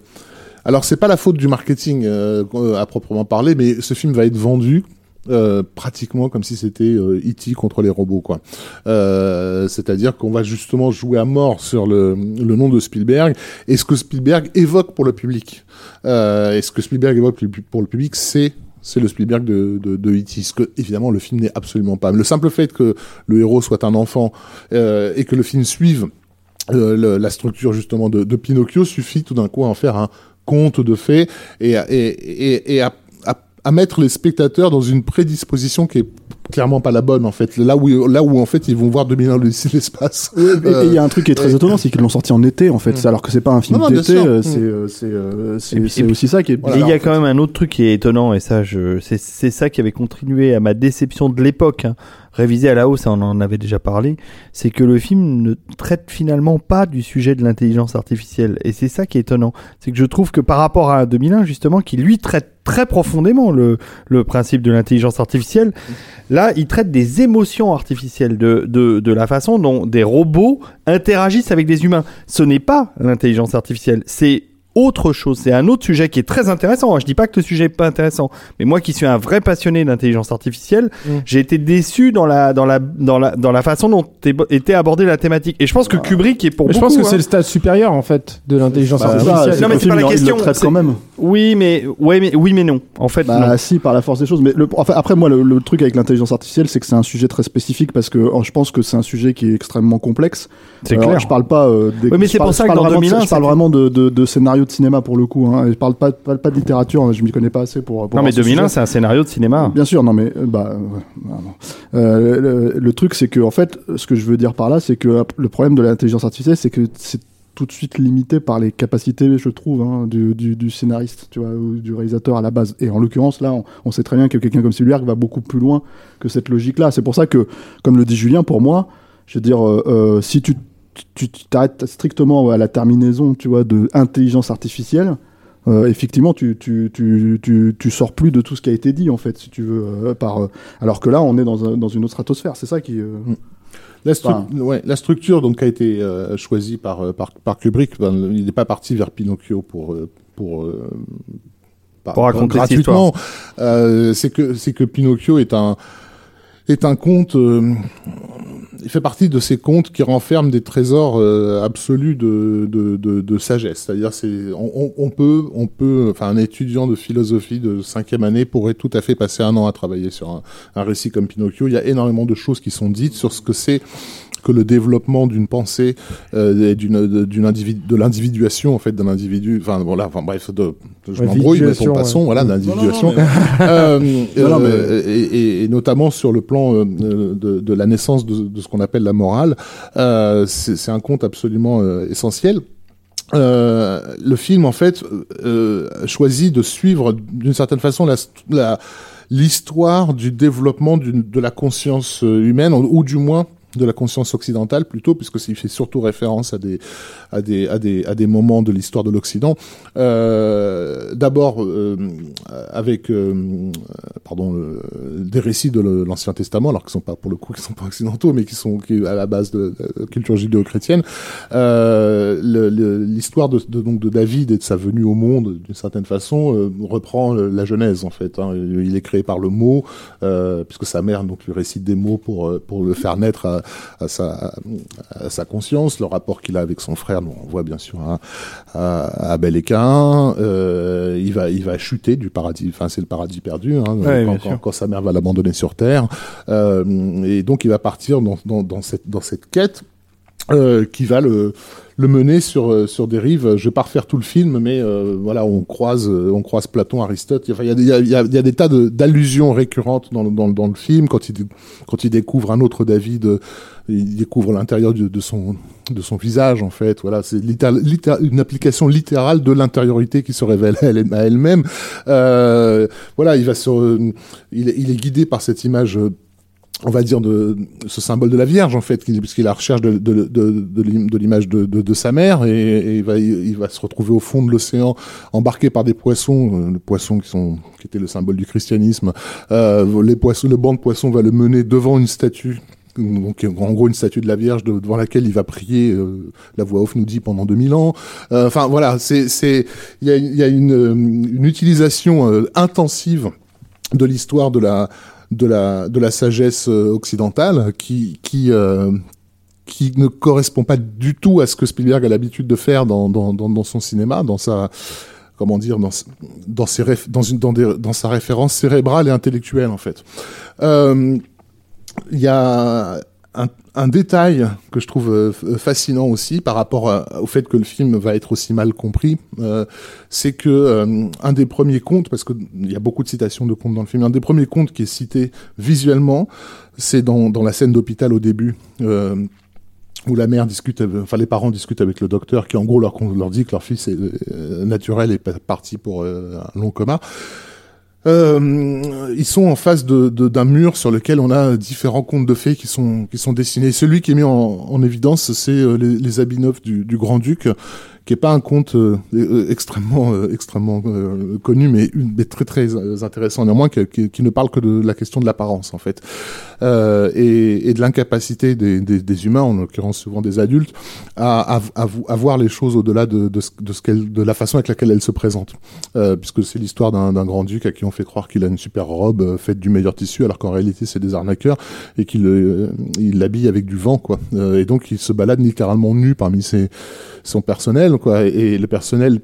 alors c'est pas la faute du marketing à proprement parler, mais ce film va être vendu. Euh, pratiquement comme si c'était euh, E.T. contre les robots quoi. Euh, C'est-à-dire qu'on va justement jouer à mort sur le, nom de Spielberg et ce que Spielberg évoque pour le public. Euh, et ce que Spielberg évoque pour le public, c'est c'est le Spielberg de, de, E.T. Ce que, évidemment, le film n'est absolument pas. Le simple fait que le héros soit un enfant et que le film suive la structure justement de, Pinocchio suffit tout d'un coup à en faire un conte de fées et, et à, à, mettre les spectateurs dans une prédisposition qui est clairement pas la bonne en fait là où là où en fait ils vont voir 2001 l'Odyssée de l'espace Et et il y a un truc qui est très euh, étonnant, c'est qu'ils l'ont sorti en été en fait, C'est- alors que c'est pas un film d'été, euh, Mm. c'est euh, c'est aussi ça qui est. Et il y a quand même un autre truc qui est étonnant, et ça, je, c'est, c'est ça qui avait contribué à ma déception de l'époque, hein. Révisé à la hausse, on en avait déjà parlé, c'est que le film ne traite finalement pas du sujet de l'intelligence artificielle. Et c'est ça qui est étonnant. C'est que je trouve que par rapport à 2001, justement, qui lui traite très profondément le, le principe de l'intelligence artificielle, là, il traite des émotions artificielles, de, de, de la façon dont des robots interagissent avec des humains. Ce n'est pas l'intelligence artificielle, c'est autre chose. C'est un autre sujet qui est très intéressant. Je dis pas que le sujet est pas intéressant, mais moi qui suis un vrai passionné d'intelligence artificielle, Mm. j'ai été déçu dans la dans la dans la dans la façon dont était abordée la thématique. Et je pense que Kubrick est pour Mais je beaucoup. pense que hein. c'est le stade supérieur en fait de l'intelligence Bah, ça, artificielle. c'est Non, mais c'est pas la il- il question, le c'est- quand même. Oui, mais ouais, mais oui, mais non. En fait, Bah non. si, par la force des choses. Mais le, enfin, après, moi, le, le truc avec l'intelligence artificielle, c'est que c'est un sujet très spécifique parce que oh, je pense que c'est un sujet qui est extrêmement complexe. C'est Alors, clair. Je parle pas euh, des. Oui, mais je c'est pour ça je que parle dans vraiment de- 2001, je parle vraiment de, de, de scénario de cinéma pour le coup. Hein, je parle pas, pas, pas de littérature. hein, Je m'y connais pas assez pour. pour Non, mais ce 2001, sujet. c'est un scénario de cinéma. Bien sûr, non mais euh, bah, vraiment. Euh, le, le truc c'est que en fait, ce que je veux dire par là, c'est que euh, le problème de l'intelligence artificielle, c'est que c'est tout de suite limité par les capacités, je trouve, hein, du, du, du scénariste, tu vois, ou du réalisateur à la base. Et en l'occurrence, là, on, on sait très bien que quelqu'un comme Spielberg va beaucoup plus loin que cette logique-là. C'est pour ça que, comme le dit Julien, pour moi, je veux dire, euh, euh, si tu tu t'arrêtes strictement à la terminaison, tu vois, de intelligence artificielle, euh, effectivement, tu, tu, tu, tu, tu sors plus de tout ce qui a été dit, en fait, si tu veux. euh, par, euh, alors que là, on est dans, un- dans une autre stratosphère. C'est ça qui. euh, La, stru- Enfin. ouais, la structure donc a été euh, choisie par, par, par Kubrick. Ben, il n'est pas parti vers Pinocchio pour pour euh, Pour raconter gratuitement. Euh, c'est que c'est que Pinocchio est un est un conte euh, il fait partie de ces contes qui renferment des trésors euh, absolus de, de, de, de sagesse. C'est-à-dire, c'est, on, on peut, on peut, enfin, un étudiant de philosophie de cinquième année pourrait tout à fait passer un an à travailler sur un, un récit comme Pinocchio. Il y a énormément de choses qui sont dites sur ce que c'est que le développement d'une pensée euh, et d'une d'une individu de l'individuation en fait d'un individu enfin voilà enfin bref de, je m'embrouille mais pour passons voilà d'individuation. euh, et, et, et, notamment sur le plan euh, de, de, la naissance de, de ce qu'on appelle la morale euh, c'est un conte absolument essentiel. Euh, le film en fait euh, choisit de suivre d'une certaine façon la, la l'histoire du développement de la conscience humaine ou, ou du moins de la conscience occidentale plutôt, puisque s'il fait surtout référence à des, à des, à des, à des moments de l'histoire de l'Occident. Euh, D'abord euh, avec euh, pardon, euh, des récits de l'Ancien Testament, alors qu'ils sont pas pour le coup qui sont pas occidentaux, mais qui sont qui, à la base de, la culture judéo-chrétienne. Euh, L'histoire de, de, donc de David et de sa venue au monde, d'une certaine façon, euh, reprend la Genèse en fait. Hein. Il est créé par le mot, puisque sa mère donc lui récite des mots pour pour le faire naître à, à, sa, à sa conscience, le rapport qu'il a avec son frère, on voit bien sûr hein, à, Abel et Cain, euh, il va il va chuter du paradis, enfin c'est le paradis perdu hein, ouais, quand, quand, quand, sa mère va l'abandonner sur terre, euh, et donc il va partir dans, dans, dans cette dans cette quête euh, qui va le le mener sur euh, sur des rives. Je vais pas refaire tout le film, mais euh, voilà, on croise euh, on croise Platon, Aristote. Il y a, y, a, y, a, des tas d'allusions récurrentes dans, dans, dans le film. Quand il quand il découvre un autre David, il découvre l'intérieur de, de, son de son visage en fait. Voilà, c'est une application littérale de l'intériorité qui se révèle à elle-même. Euh, voilà, il va il, il est guidé par cette image on va dire de ce symbole de la Vierge en fait, puisqu'il est la recherche de, de, de, de l'image de, de, sa mère et, et, il, va, il va se retrouver au fond de l'océan embarqué par des poissons, euh, les poissons qui sont qui étaient le symbole du christianisme. Euh, les poissons, le banc de poissons va le mener devant une statue donc en gros une statue de la Vierge devant laquelle il va prier. Euh, la voix off nous dit pendant 2000 ans. Euh, enfin voilà, c'est c'est il y a, y a une, une utilisation euh, intensive de l'histoire de la de la de la sagesse euh, occidentale qui qui euh, qui ne correspond pas du tout à ce que Spielberg a l'habitude de faire dans, dans, dans, dans, son cinéma, dans sa comment dire dans dans ses dans une dans, des, dans sa référence cérébrale et intellectuelle en fait. Euh, il y a un, un, détail que je trouve euh, fascinant aussi par rapport au fait que le film va être aussi mal compris, euh, c'est que euh, un des premiers contes, parce qu'il y a beaucoup de citations de contes dans le film, un des premiers contes qui est cité visuellement, c'est dans, la scène d'hôpital au début. Euh, où la mère discute, enfin les parents discutent avec le docteur qui en gros leur, leur dit que leur fils est naturel et parti pour un long coma. Euh, ils sont en face de, d'un mur sur lequel on a différents contes de fées qui sont qui sont dessinés. Celui qui est mis en, en évidence, c'est euh, les, habits neufs du, du Grand Duc, qui est pas un conte euh, euh extrêmement euh, extrêmement connu, mais, mais très très intéressant néanmoins, qui, qui, ne parle que de la question de l'apparence en fait, et, et, de l'incapacité des, des, des, humains, en l'occurrence souvent des adultes, à, à, à, voir les choses au-delà de, de, de, ce de la façon avec laquelle elles se présentent, puisque c'est l'histoire d'un, grand duc à qui on fait croire qu'il a une super robe faite du meilleur tissu, alors qu'en réalité c'est des arnaqueurs et qu'il il l'habille avec du vent quoi, et donc il se balade littéralement nu parmi ses son personnel, quoi. Et, le personnel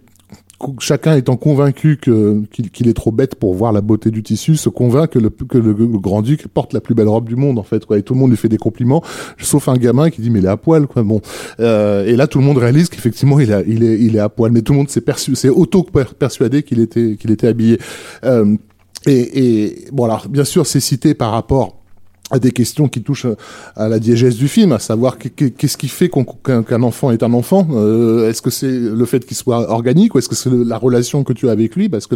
chacun étant convaincu que qu'il est trop bête pour voir la beauté du tissu, se convainc que le que le, grand duc porte la plus belle robe du monde en fait quoi. Et tout le monde lui fait des compliments, sauf un gamin qui dit mais il est à poil quoi. Bon, euh, et là tout le monde réalise qu'effectivement il, a, il est il est à poil, mais tout le monde s'est perçu, c'est auto persuadé qu'il était qu'il était habillé. Euh, et, et bon alors bien sûr c'est cité par rapport à des questions qui touchent à la diégèse du film, à savoir qu'est-ce qui fait qu'un enfant est un enfant euh, Est-ce que c'est le fait qu'il soit organique ou est-ce que c'est la relation que tu as avec lui? Parce que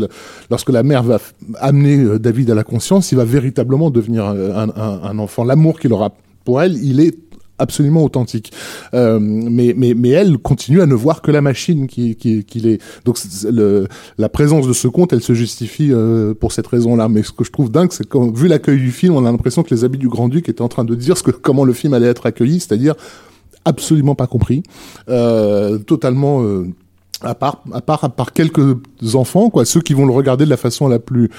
lorsque la mère va amener euh, David à la conscience, il va véritablement devenir un, un, un enfant. L'amour qu'il aura pour elle, il est absolument authentique. Euh, mais, mais, mais elle continue à ne voir que la machine qui, qui, qui est. Donc le, la présence de ce conte, elle se justifie euh, pour cette raison-là. Mais ce que je trouve dingue, c'est que vu l'accueil du film, on a l'impression que les habits du Grand-Duc étaient en train de dire ce que, comment le film allait être accueilli, c'est-à-dire absolument pas compris, euh, totalement euh, à part, à part, à part quelques enfants, quoi, ceux qui vont le regarder de la façon la plus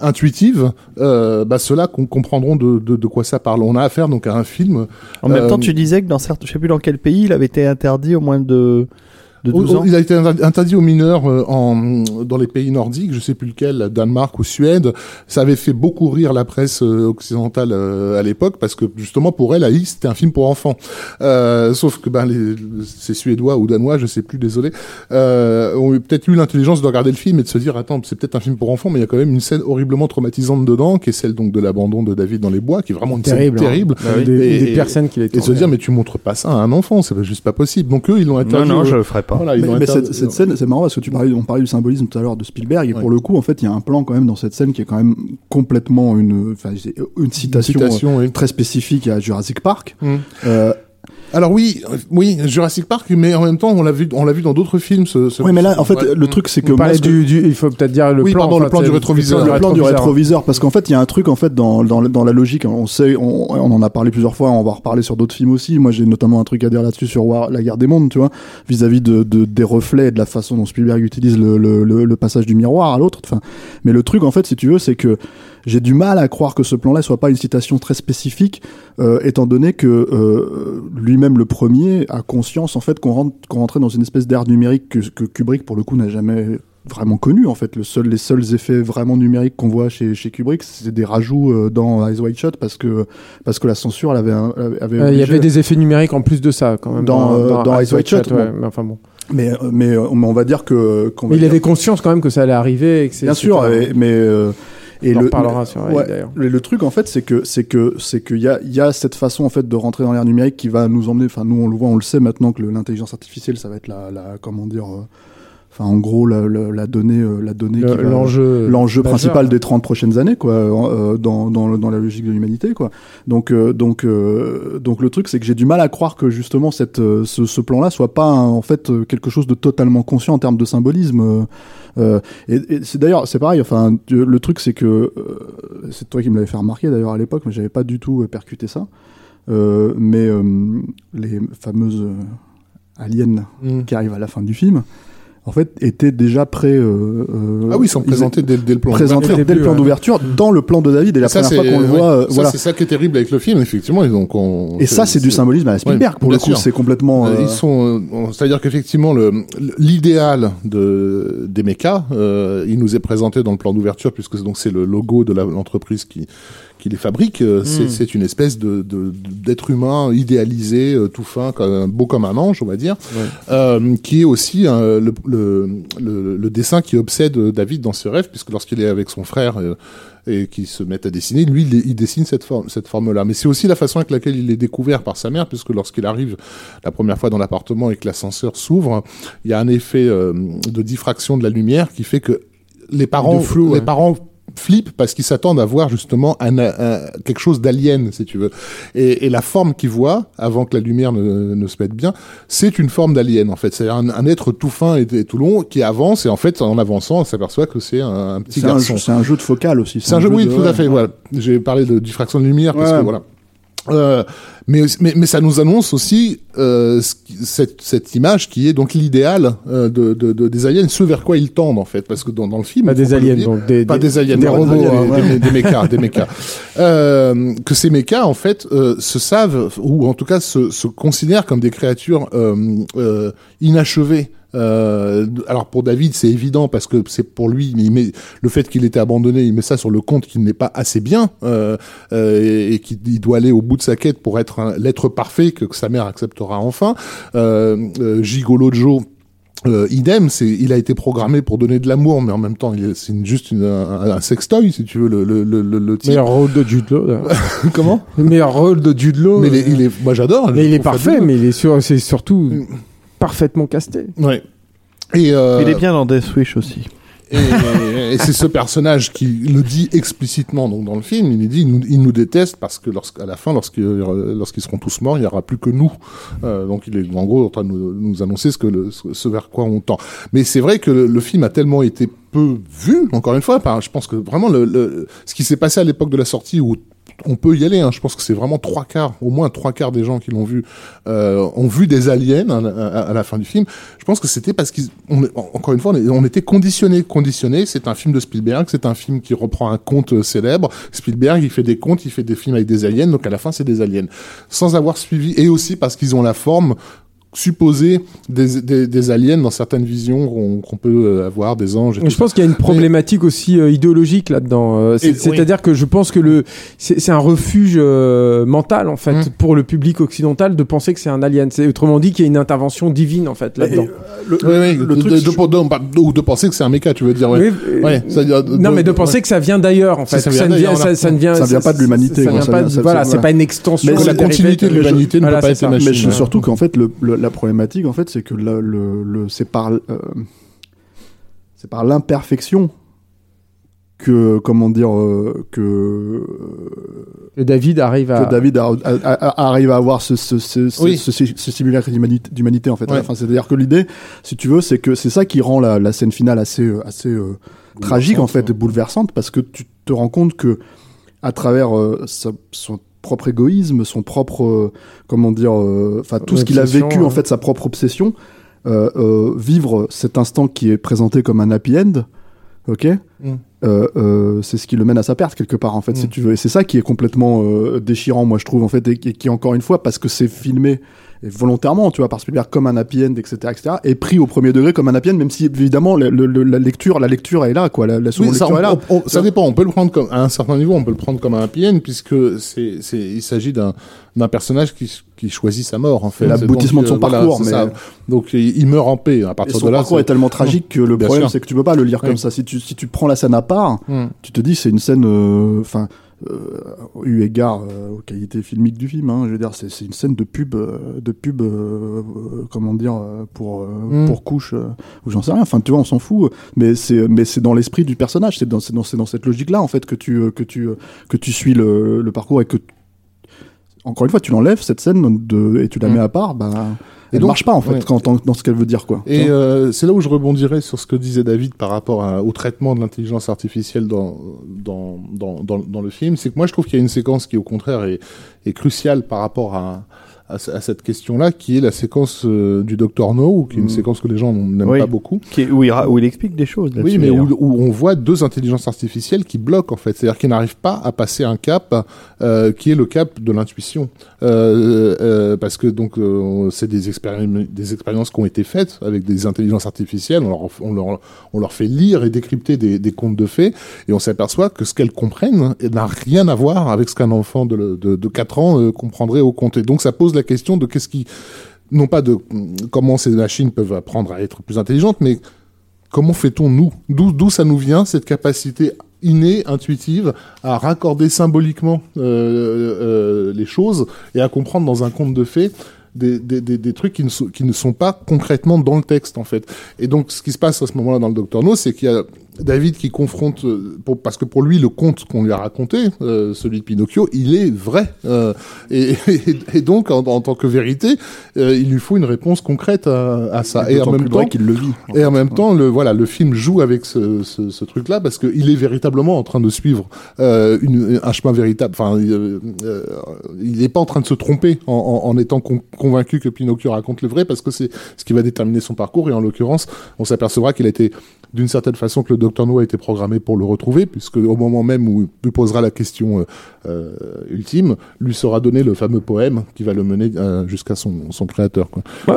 intuitive, euh, bah, ceux-là com- comprendront de, de, de quoi ça parle. On a affaire donc à un film. En même Euh, temps, tu disais que dans certains, je sais plus dans quel pays, il avait été interdit au moins de, de 12 ans. Il a été inter- interdit aux mineurs euh, en, dans les pays nordiques, je sais plus lequel, Danemark ou Suède. Ça avait fait beaucoup rire la presse euh, occidentale euh, à l'époque parce que justement pour elle, AI, c'était un film pour enfants. Euh, sauf que ben, les, ces Suédois ou Danois, je sais plus, désolé, euh, ont eu peut-être eu l'intelligence de regarder le film et de se dire attends, c'est peut-être un film pour enfants, mais il y a quand même une scène horriblement traumatisante dedans, qui est celle donc de l'abandon de David dans les bois, qui est vraiment une Terrible, scène hein. terrible. Une des, Et- des et- personnes qui Et de se dire mais tu montres pas ça à un enfant, c'est juste pas possible. Donc eux, ils l'ont Non, interdit. non, au- je le ferai pas. Voilà, ils Mais, cette, cette scène, c'est marrant parce que tu parlais, on parlait du symbolisme tout à l'heure de Spielberg, et Ouais. pour le coup, en fait, il y a un plan quand même dans cette scène qui est quand même complètement une, une citation, citation, oui. euh, très spécifique à Jurassic Park. Mm. Euh, Alors oui, oui, Jurassic Park, mais en même temps, on l'a vu, on l'a vu dans d'autres films. Ce, ce- ouais, mais là, en fait, Ouais. le truc, c'est que moi, ce du, du- il faut peut-être dire le Oui, plan. pardon, le plan du rétroviseur. le plan du rétroviseur parce qu'en fait il y a un truc en fait dans dans, dans la logique on sait on, on en a parlé plusieurs fois on va reparler sur d'autres films aussi moi j'ai notamment un truc à dire là-dessus sur War, la guerre des mondes tu vois vis-à-vis de, de des reflets et de la façon dont Spielberg utilise le, le, le, le passage du miroir à l'autre enfin mais le truc en fait si tu veux c'est que j'ai du mal à croire que ce plan-là soit pas une citation très spécifique, euh, étant donné que euh, lui-même le premier a conscience en fait qu'on rentre, rentrait dans une espèce d'ère numérique que, que Kubrick pour le coup n'a jamais vraiment connu en fait. Le seul, les seuls effets vraiment numériques qu'on voit chez, chez Kubrick, c'est des rajouts euh, dans Eyes Wide Shut parce que parce que la censure elle avait un- avait Euh, Il y avait des effets numériques en plus de ça, quand même. Dans, euh, dans Eyes Wide Shut, ouais, bon. mais enfin bon. mais mais mais on va dire que va Mais il dire- avait conscience quand même que ça allait arriver. Et que bien sûr et- mais euh, et On le, reparlera sur AI, ouais, d'ailleurs. le, le truc en fait c'est que c'est que c'est qu'il y a il y a cette façon en fait de rentrer dans l'ère numérique qui va nous emmener enfin nous on le voit on le sait maintenant que l'intelligence artificielle ça va être la, la comment dire euh, enfin en gros la, la, la donnée euh, la donnée L'enjeu. l'enjeu principal des 30 prochaines années quoi euh, dans, dans, dans la logique de l'humanité quoi donc euh, donc euh, donc le truc c'est que j'ai du mal à croire que justement cette euh, ce, ce plan là soit pas un- en fait euh, quelque chose de totalement conscient en termes de symbolisme euh, et, et c'est d'ailleurs c'est pareil enfin le truc c'est que euh, c'est toi qui me l'avais fait remarquer d'ailleurs à l'époque mais j'avais pas du tout euh, percuté ça mais les fameuses aliens Mm. qui arrivent à la fin du film en fait étaient déjà prêts euh, euh, Ah oui, ils sont ils- présentés dès, dès le plan. présentés Dès le dès le début, plan ouais. d'ouverture dans le plan de David et la ça, première fois c'est qu'on le ouais, voit euh, ça, voilà c'est ça qui est terrible avec le film, effectivement. Ils ont, qu'on- et ça c'est du symbolisme à la Spielberg Ouais, pour le coup c'est complètement Euh, Ils sont, euh, c'est-à-dire qu'effectivement, le, l'idéal de des mechas, euh, il nous est présenté dans le plan d'ouverture puisque c'est- donc c'est le logo de l'entreprise qui qui les fabrique. euh, C'est, Mm. c'est une espèce de, d'être humain idéalisé, euh, tout fin, comme, beau comme un ange, on va dire, euh, qui est aussi euh, le, le, le, le dessin qui obsède David dans ses rêves, puisque lorsqu'il est avec son frère euh, et qu'ils se mettent à dessiner, lui, il, dessine cette forme, cette forme-là. Mais c'est aussi la façon avec laquelle il est découvert par sa mère, puisque lorsqu'il arrive la première fois dans l'appartement et que l'ascenseur s'ouvre, il y a un effet euh, de diffraction de la lumière qui fait que les parents, flou, les parents flippent parce qu'ils s'attendent à voir justement un, un- quelque chose d'alien, si tu veux. Et, et la forme qu'ils voient, avant que la lumière ne, ne se mette bien, c'est une forme d'alien, en fait. C'est un, un être tout fin et, et tout long qui avance, et en fait, en avançant, on s'aperçoit que c'est un, un petit garçon. jeu- c'est un jeu de focal aussi C'est un jeu, oui, de- tout à ouais. fait. Voilà. J'ai parlé de diffraction de lumière parce Ouais. que voilà. Euh, mais, mais, mais ça nous annonce aussi euh, cette, cette image qui est donc l'idéal euh, de, de, de- des aliens, ce vers quoi ils tendent en fait, parce que dans, dans le film, Pas des aliens, donc des, pas des, aliens, des non, robots. des, hein, des, ouais. des, des des mechas. Euh, que ces mechas en fait euh, se savent ou en tout cas se, se considèrent comme des créatures euh, euh, inachevées. Euh, alors pour David c'est évident parce que c'est pour lui mais il met le fait qu'il était abandonné il met ça sur le compte qu'il n'est pas assez bien euh, euh, et, et qu'il il doit aller au bout de sa quête pour être l'être parfait que, que sa mère acceptera enfin euh, euh, Gigolo Joe euh, idem, c'est, il a été programmé pour donner de l'amour, mais en même temps, il est- c'est juste une- un, un sextoy, si tu veux, le, le, le, le- type. Meilleur rôle de Jude Law. Comment? Le meilleur rôle de Jude Law. Mais il euh, est, il est, moi j'adore. mais il est parfait, mais il est sur, c'est surtout Mm. Parfaitement casté. Ouais. Et, euh, Il est bien dans Death Wish aussi. Et, et c'est ce personnage qui le dit explicitement donc dans le film. Il dit, il nous, il nous déteste parce que lorsqu'à la fin, lorsqu'ils seront tous morts, il n'y aura plus que nous. Euh, donc il est en gros en train de nous, nous annoncer ce que le, ce, ce vers quoi on tend. Mais c'est vrai que le, le film a tellement été peu vu, encore une fois. Par, je pense que vraiment le, le- ce qui s'est passé à l'époque de la sortie où on peut y aller. Hein. Je pense que c'est vraiment trois quarts, au moins trois quarts des gens qui l'ont vu euh, ont vu des aliens à, à- la fin du film. Je pense que c'était parce qu'ils, encore une fois, on, était conditionnés. Conditionnés. C'est un film de Spielberg. C'est un film qui reprend un conte célèbre. Spielberg, il fait des contes, il fait des films avec des aliens. Donc à la fin, c'est des aliens. Sans avoir suivi, et aussi parce qu'ils ont la forme supposée des, des, des aliens dans certaines visions qu'on peut euh, avoir des anges. Et Mais tout je pense qu'il y a une problématique aussi euh, idéologique là-dedans. Euh, C'est-à-dire que je pense que le c'est un refuge euh, mental en fait Mm. pour le public occidental de penser que c'est un alien. C'est autrement dit qu'il y a une intervention divine en fait là-dedans. Oui, oui, le de, truc, de- je- de- de- ou de penser que c'est un méca, tu veux dire, ouais. Oui, Ouais, non, mais de penser ouais. que ça vient d'ailleurs en Ça, fait. ça vient ne vient, d'ailleurs, ça, ça ne vient, Ça vient pas de l'humanité, voilà, c'est pas une extension. La continuité de l'humanité ne peut pas être. Mais surtout qu'en fait, le, le- la problématique, en fait, c'est que le, le, le- c'est par, euh, c'est par l'imperfection que, comment dire, euh, que, Que David arrive à. que David a- a- a- arrive à avoir ce, ce, ce, ce- Oui. ce- ce- ce simulacre d'humanité, en fait. à la Ouais. fin. C'est-à-dire que l'idée, si tu veux, c'est que c'est ça qui rend la, la scène finale assez, euh, assez euh, tragique, en fait, bouleversante, parce que tu te rends compte que, à travers euh, sa- son propre égoïsme, son propre, euh, comment dire, euh, enfin tout ce qu'il a vécu, en fait, sa propre obsession, euh, vivre cet instant qui est présenté comme un happy end, ok? Mm. euh, euh, c'est ce qui le mène à sa perte quelque part en fait si Mm. tu veux et c'est ça qui est complètement euh, déchirant moi je trouve en fait et, qui- qui encore une fois parce que c'est filmé volontairement tu vois par Spielberg comme un happy end etc etc est pris au premier degré comme un happy end même si évidemment le- le- le- la lecture la lecture est là quoi la, la seconde Oui, ça, lecture est là on- on- ça dépend. On peut le prendre comme à un certain niveau, on peut le prendre comme un happy end puisque c'est, c'est, il s'agit d'un, d'un personnage qui, qui choisit sa mort en fait. L'aboutissement de son voilà, parcours, mais- ça. donc il meurt en paix à Et partir son de là. parcours c'est- est tellement tragique que le Bien problème c'est que tu peux pas le lire Oui. comme ça si tu si tu prends la scène à part Hmm. tu te dis c'est une scène euh, enfin euh, eu égard euh, aux qualités filmiques du film hein, je veux dire c'est c'est une scène de pub euh, de pub euh, euh, comment dire euh, pour euh, Mm. pour couche euh, ou j'en sais rien. Enfin tu vois on s'en fout. Mais c'est mais c'est dans l'esprit du personnage. C'est dans c'est dans, c'est dans cette logique là en fait que tu euh, que tu euh, que tu suis le, le parcours et que encore une fois tu l'enlèves cette scène de et tu la Mm. mets à part bah Et elle donc- marche pas en fait ouais. quand, dans ce qu'elle veut dire quoi Et euh, c'est là où je rebondirais sur ce que disait David par rapport à- au traitement de l'intelligence artificielle dans, dans, dans, dans, dans le film. C'est que moi, je trouve qu'il y a une séquence qui, au contraire, est, est cruciale par rapport à, à, à cette question-là, qui est la séquence euh, du Docteur No, qui est une Mm. séquence que les gens n'aiment Oui. pas beaucoup. Qui est- où, il ra- où il explique des choses. Oui, mais où, où on voit deux intelligences artificielles qui bloquent en fait, c'est-à-dire qu'ils n'arrivent pas à passer un cap euh, qui est le cap de l'intuition, euh, euh, parce que donc euh, c'est des, expérim- des expériences qui ont été faites avec des intelligences artificielles, on leur, on leur, on leur fait lire et décrypter des, des contes de fées, et on s'aperçoit que ce qu'elles comprennent n'a rien à voir avec ce qu'un enfant de, de, de 4 ans comprendrait au conte. Et donc ça pose la question de qu'est-ce qui non pas de mm, comment ces machines peuvent apprendre à être plus intelligentes, mais comment fait-on nous? D'où ça nous vient cette capacité innée, intuitive, à raccorder symboliquement euh, euh, les choses et à comprendre dans un conte de fées des, des, des, des trucs qui ne, sont, qui ne sont pas concrètement dans le texte en fait? Et donc ce qui se passe à ce moment-là dans le Docteur No, c'est qu'il y a David qui confronte, euh, pour, parce que pour lui le conte qu'on lui a raconté, euh, celui de Pinocchio, il est vrai. Euh, et, et, et donc en, en tant que vérité, euh, il lui faut une réponse concrète à, à ça. Et, en même temps, qu'il le vit et en même temps, le voilà, le film joue avec ce, ce, ce truc-là parce qu'il est véritablement en train de suivre une, un chemin véritable. Enfin, il n'est pas en train de se tromper en, en, en étant con- convaincu que Pinocchio raconte le vrai parce que c'est ce qui va déterminer son parcours. Et en l'occurrence, on s'apercevra qu'il a été d'une certaine façon que le Docteur No a été programmé pour le retrouver, puisque au moment même où il lui posera la question euh, euh, ultime, lui sera donné le fameux poème qui va le mener euh, jusqu'à son, son créateur.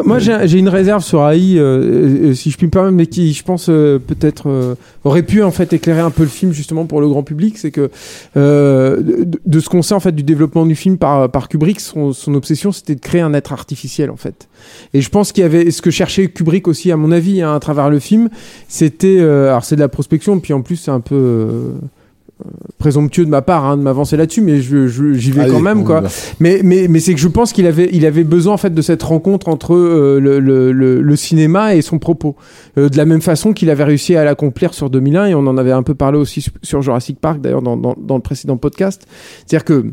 Moi, j'ai une réserve sur AI, si je puis me permettre, mais qui, je pense, peut-être aurait pu en fait éclairer un peu le film justement pour le grand public. C'est que de, ce qu'on sait en fait du développement du film par, par Kubrick, son, son obsession c'était de créer un être artificiel en fait. Et je pense qu'il y avait ce que cherchait Kubrick aussi, à mon avis, hein, à travers le film, c'était, euh, alors c'est de la prospection, puis en plus c'est un peu euh, présomptueux de ma part hein, de m'avancer là-dessus, mais je, j'y vais Allez, quand même quoi. Mais, mais, mais c'est que je pense qu'il avait, il avait besoin en fait de cette rencontre entre euh, le, le, le, le cinéma et son propos. Euh, de la même façon qu'il avait réussi à l'accomplir sur 2001, et on en avait un peu parlé aussi su- sur Jurassic Park d'ailleurs dans, dans, dans le précédent podcast. C'est-à-dire que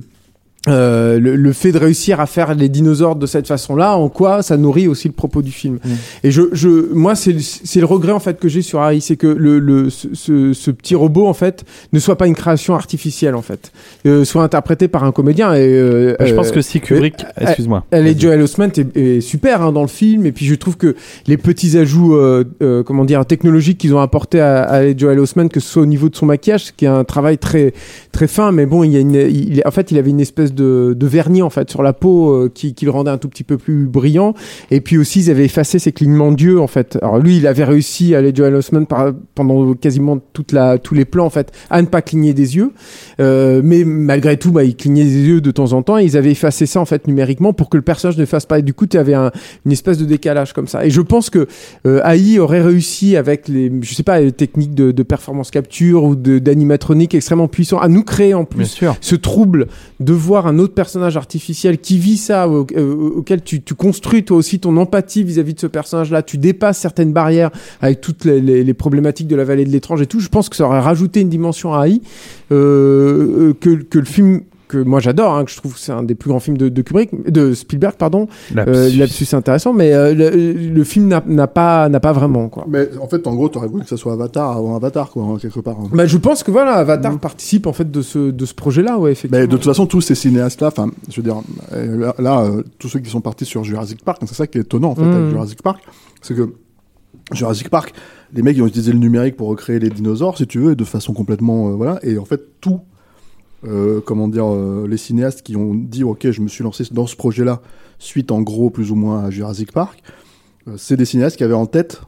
euh, le, le fait de réussir à faire les dinosaures de cette façon-là, en quoi ça nourrit aussi le propos du film. Et je, je, moi, c'est le- regret en fait que j'ai sur Harry, c'est que le, le ce, ce, petit robot en fait ne soit pas une création artificielle en fait, euh, soit interprété par un comédien. Et euh, je pense euh, que si Kubrick, excuse-moi. elle est Joel Osment est, est super hein, dans le film et puis je trouve que les petits ajouts euh, euh, comment dire technologiques qu'ils ont apportés à, à Joel Osment que ce soit au niveau de son maquillage qui est un travail très très fin mais bon il y a une il, en fait il avait une espèce de, de vernis en fait sur la peau euh, qui, qui le rendait un tout petit peu plus brillant et puis aussi ils avaient effacé ses clignements d'yeux en fait alors lui il avait réussi à aller Joel Osment par, pendant quasiment toute la tous les plans en fait à ne pas cligner des yeux euh, mais malgré tout, bah, ils clignaient des yeux de temps en temps. Et ils avaient effacé ça en fait numériquement pour que le personnage ne fasse pas. Et du coup, tu avais un, une espèce de décalage comme ça. Et je pense que euh, AI aurait réussi avec les, je sais pas, les techniques de, de performance capture ou d'animatronique extrêmement puissants à nous créer en plus ce trouble de voir un autre personnage artificiel qui vit ça, euh, auquel tu, construis toi aussi ton empathie vis-à-vis de ce personnage-là, tu dépasses certaines barrières avec toutes les problématiques de la vallée de l'étrange et tout. Je pense que ça aurait rajouté une dimension à AI euh, euh, que, que le film que moi j'adore, hein, que je trouve que c'est un des plus grands films de, de Kubrick, de Spielberg, pardon. Euh, Lapsus intéressant, mais euh, le, le film n'a- pas n'a pas vraiment quoi. Mais en fait, en gros, t'aurais voulu que ça soit Avatar avant Avatar, quoi, hein, quelque part. hein. Bah, je pense que voilà, Avatar participe en fait de ce de ce projet-là, ouais, effectivement. Mais de toute façon, tous ces cinéastes-là, enfin, je veux dire, euh, là, là, euh, tous ceux qui sont partis sur Jurassic Park, c'est ça qui est étonnant en fait avec Jurassic Park, c'est que Jurassic Park, les mecs ils ont utilisé le numérique pour recréer les dinosaures, si tu veux, de façon complètement, euh, voilà, et en fait tout, euh, comment dire, euh, les cinéastes qui ont dit, ok, je me suis lancé dans ce projet-là, suite en gros plus ou moins à Jurassic Park, euh, c'est des cinéastes qui avaient en tête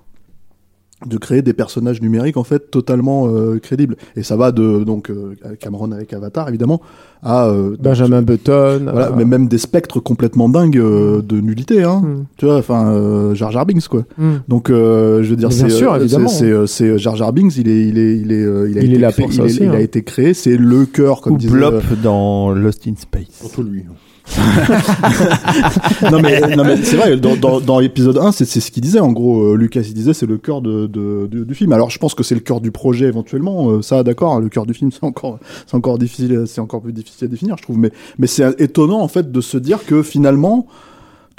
de créer des personnages numériques en fait totalement euh, crédibles et ça va de donc euh, Cameron avec Avatar évidemment à euh, Benjamin Button. voilà, mais même des spectres complètement dingues euh, de nullité, hein. Mm. Tu vois, enfin, euh, Jar Jar Binks, quoi. mm. Donc, euh, je veux dire, c'est, sûr, évidemment. c'est, c'est, euh, c'est Jar Jar Binks, il est, il est, il est, euh, il a Il été est là créé, il, est- aussi, il hein. a été créé, c'est le cœur, comme Ou disait. Blop dans Lost in Space. Surtout lui. non mais, mais c'est vrai, dans, dans, dans l'épisode 1, c'est, ce qu'il disait, en gros, euh, Lucas, il disait, c'est le cœur de, de, de- du film. Alors, je pense que c'est le cœur du projet, éventuellement, euh, ça, d'accord, hein, le cœur du film, c'est encore, c'est encore difficile, c'est encore plus difficile à définir, je trouve, mais, mais c'est étonnant, en fait, de se dire que, finalement,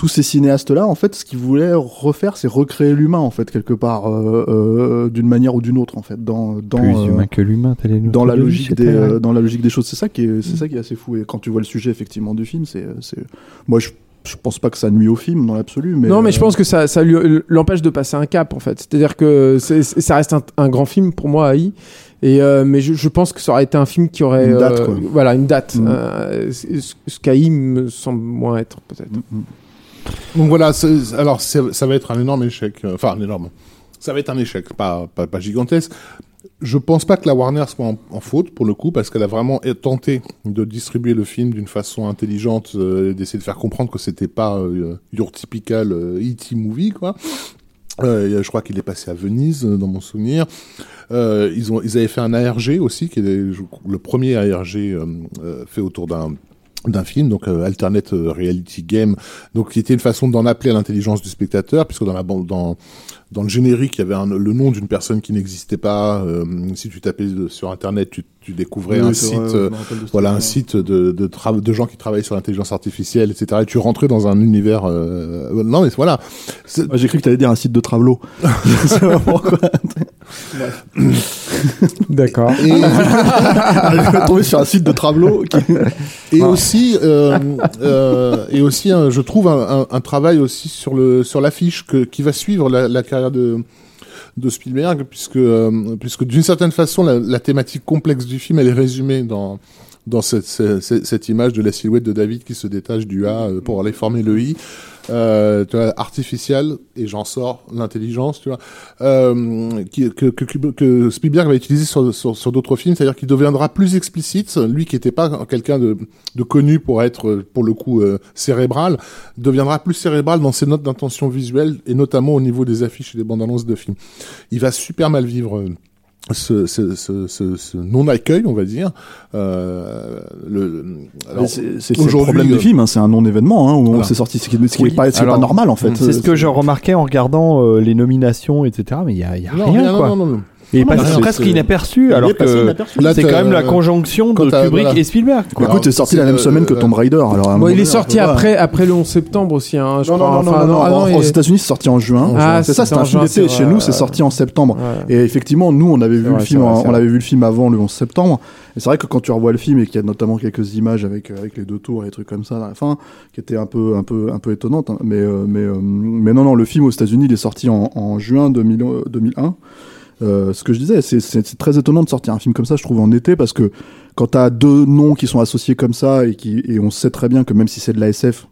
tous ces cinéastes-là, en fait, ce qu'ils voulaient refaire, c'est recréer l'humain, en fait, quelque part, euh, euh, d'une manière ou d'une autre, en fait, dans, dans, Plus euh, humain que l'humain, telle est notre dans la logique des, euh, dans la logique des choses. C'est ça qui est, c'est ça qui est assez fou. Et quand tu vois le sujet effectivement du film, c'est, c'est, moi je, je pense pas que ça nuit au film dans l'absolu, mais non, mais je pense que ça, ça lui l'empêche de passer un cap en fait. C'est-à-dire que ça reste un, un grand film pour moi, AI. Et euh, mais je, je pense que ça aurait été un film qui aurait Une date, euh, quoi. voilà une date. Euh, ce qu'AI me semble moins être peut-être. mm, mm. Donc voilà, alors ça va être un énorme échec. euh, Enfin, un énorme. Ça va être un échec, pas, gigantesque. Je pense pas que la Warner soit en, faute pour le coup, parce qu'elle a vraiment tenté de distribuer le film d'une façon intelligente, euh, d'essayer de faire comprendre que c'était pas euh, your typical euh, E.T. movie, quoi. Euh, je crois qu'il est passé à Venise, dans mon souvenir. Ils, ont, ils avaient fait un ARG aussi, qui est le premier ARG fait autour d'un d'un film, donc euh, Alternate Reality Game, donc qui était une façon d'en appeler à l'intelligence du spectateur, puisque dans la bande, dans dans le générique, il y avait un- le nom d'une personne qui n'existait pas. euh, si tu tapais sur Internet, tu, tu découvrais Oui, un site, vrai, euh, voilà, un site de de, gens qui travaillent sur l'intelligence artificielle, etc. Et tu rentrais dans un univers. euh, non, mais voilà. J'ai cru que t'allais dire un site de Travelo. D'accord. Et, Je tombé sur un site de Travelo. Qui... et aussi, euh, euh, et aussi, je trouve un, un- un travail aussi sur le sur l'affiche que qui va suivre la, la carrière de de Spielberg, puisque euh, puisque d'une certaine façon, la, la thématique complexe du film, elle est résumée dans dans cette, cette, cette image de la silhouette de David qui se détache du A euh, pour aller former le I, euh, tu vois, artificiel, et j'en sors l'intelligence, tu vois, euh, qui, que, que, que Spielberg va utiliser sur, sur, sur d'autres films, c'est-à-dire qu'il deviendra plus explicite, lui qui n'était pas quelqu'un de, de connu pour être, euh, pour le coup, euh, cérébral, deviendra plus cérébral dans ses notes d'intention visuelle, et notamment au niveau des affiches et des bandes annonces de films. Il va super mal vivre... euh, ce, ce, ce, ce, ce non-accueil, on va dire. Euh, le, alors, Mais C'est c'est- c'est le problème euh, du film, hein, c'est un non-événement. Hein, où on s'est sorti, ce qui, ce qui Oui, est pas, normal en fait. C'est ce que je remarquais en regardant euh, les nominations, etc. Mais il y a, y a non, rien, rien, quoi. non, non, non. Il est non, presque inaperçu, alors que c'est quand même la conjonction quand de Kubrick voilà. et Spielberg. quoi. Écoute, c'est sorti la même semaine que euh, Tomb Raider. Alors, Bon, il est sorti après, après le 11 septembre aussi, hein, je Non, crois. non, non, Enfin, non, non, ah Aux États-Unis, c'est sorti en juin. Ah, c'est ça, c'était c'est un film d'été. Chez nous, c'est sorti en septembre. Et effectivement, nous, on avait vu le film, on avait vu le film avant le 11 septembre. Et c'est vrai que quand tu revois le film et qu'il y a notamment quelques images avec euh, avec les deux tours et des trucs comme ça à la fin, qui étaient un peu un peu un peu étonnantes. hein. Mais euh, mais euh, mais non non, le film aux États-Unis, il est sorti en, juin 2000, euh, 2001. Euh, ce que je disais, c'est- très étonnant de sortir un film comme ça, je trouve, en été, parce que quand t'as deux noms qui sont associés comme ça et qui et on sait très bien que même si c'est de la SF,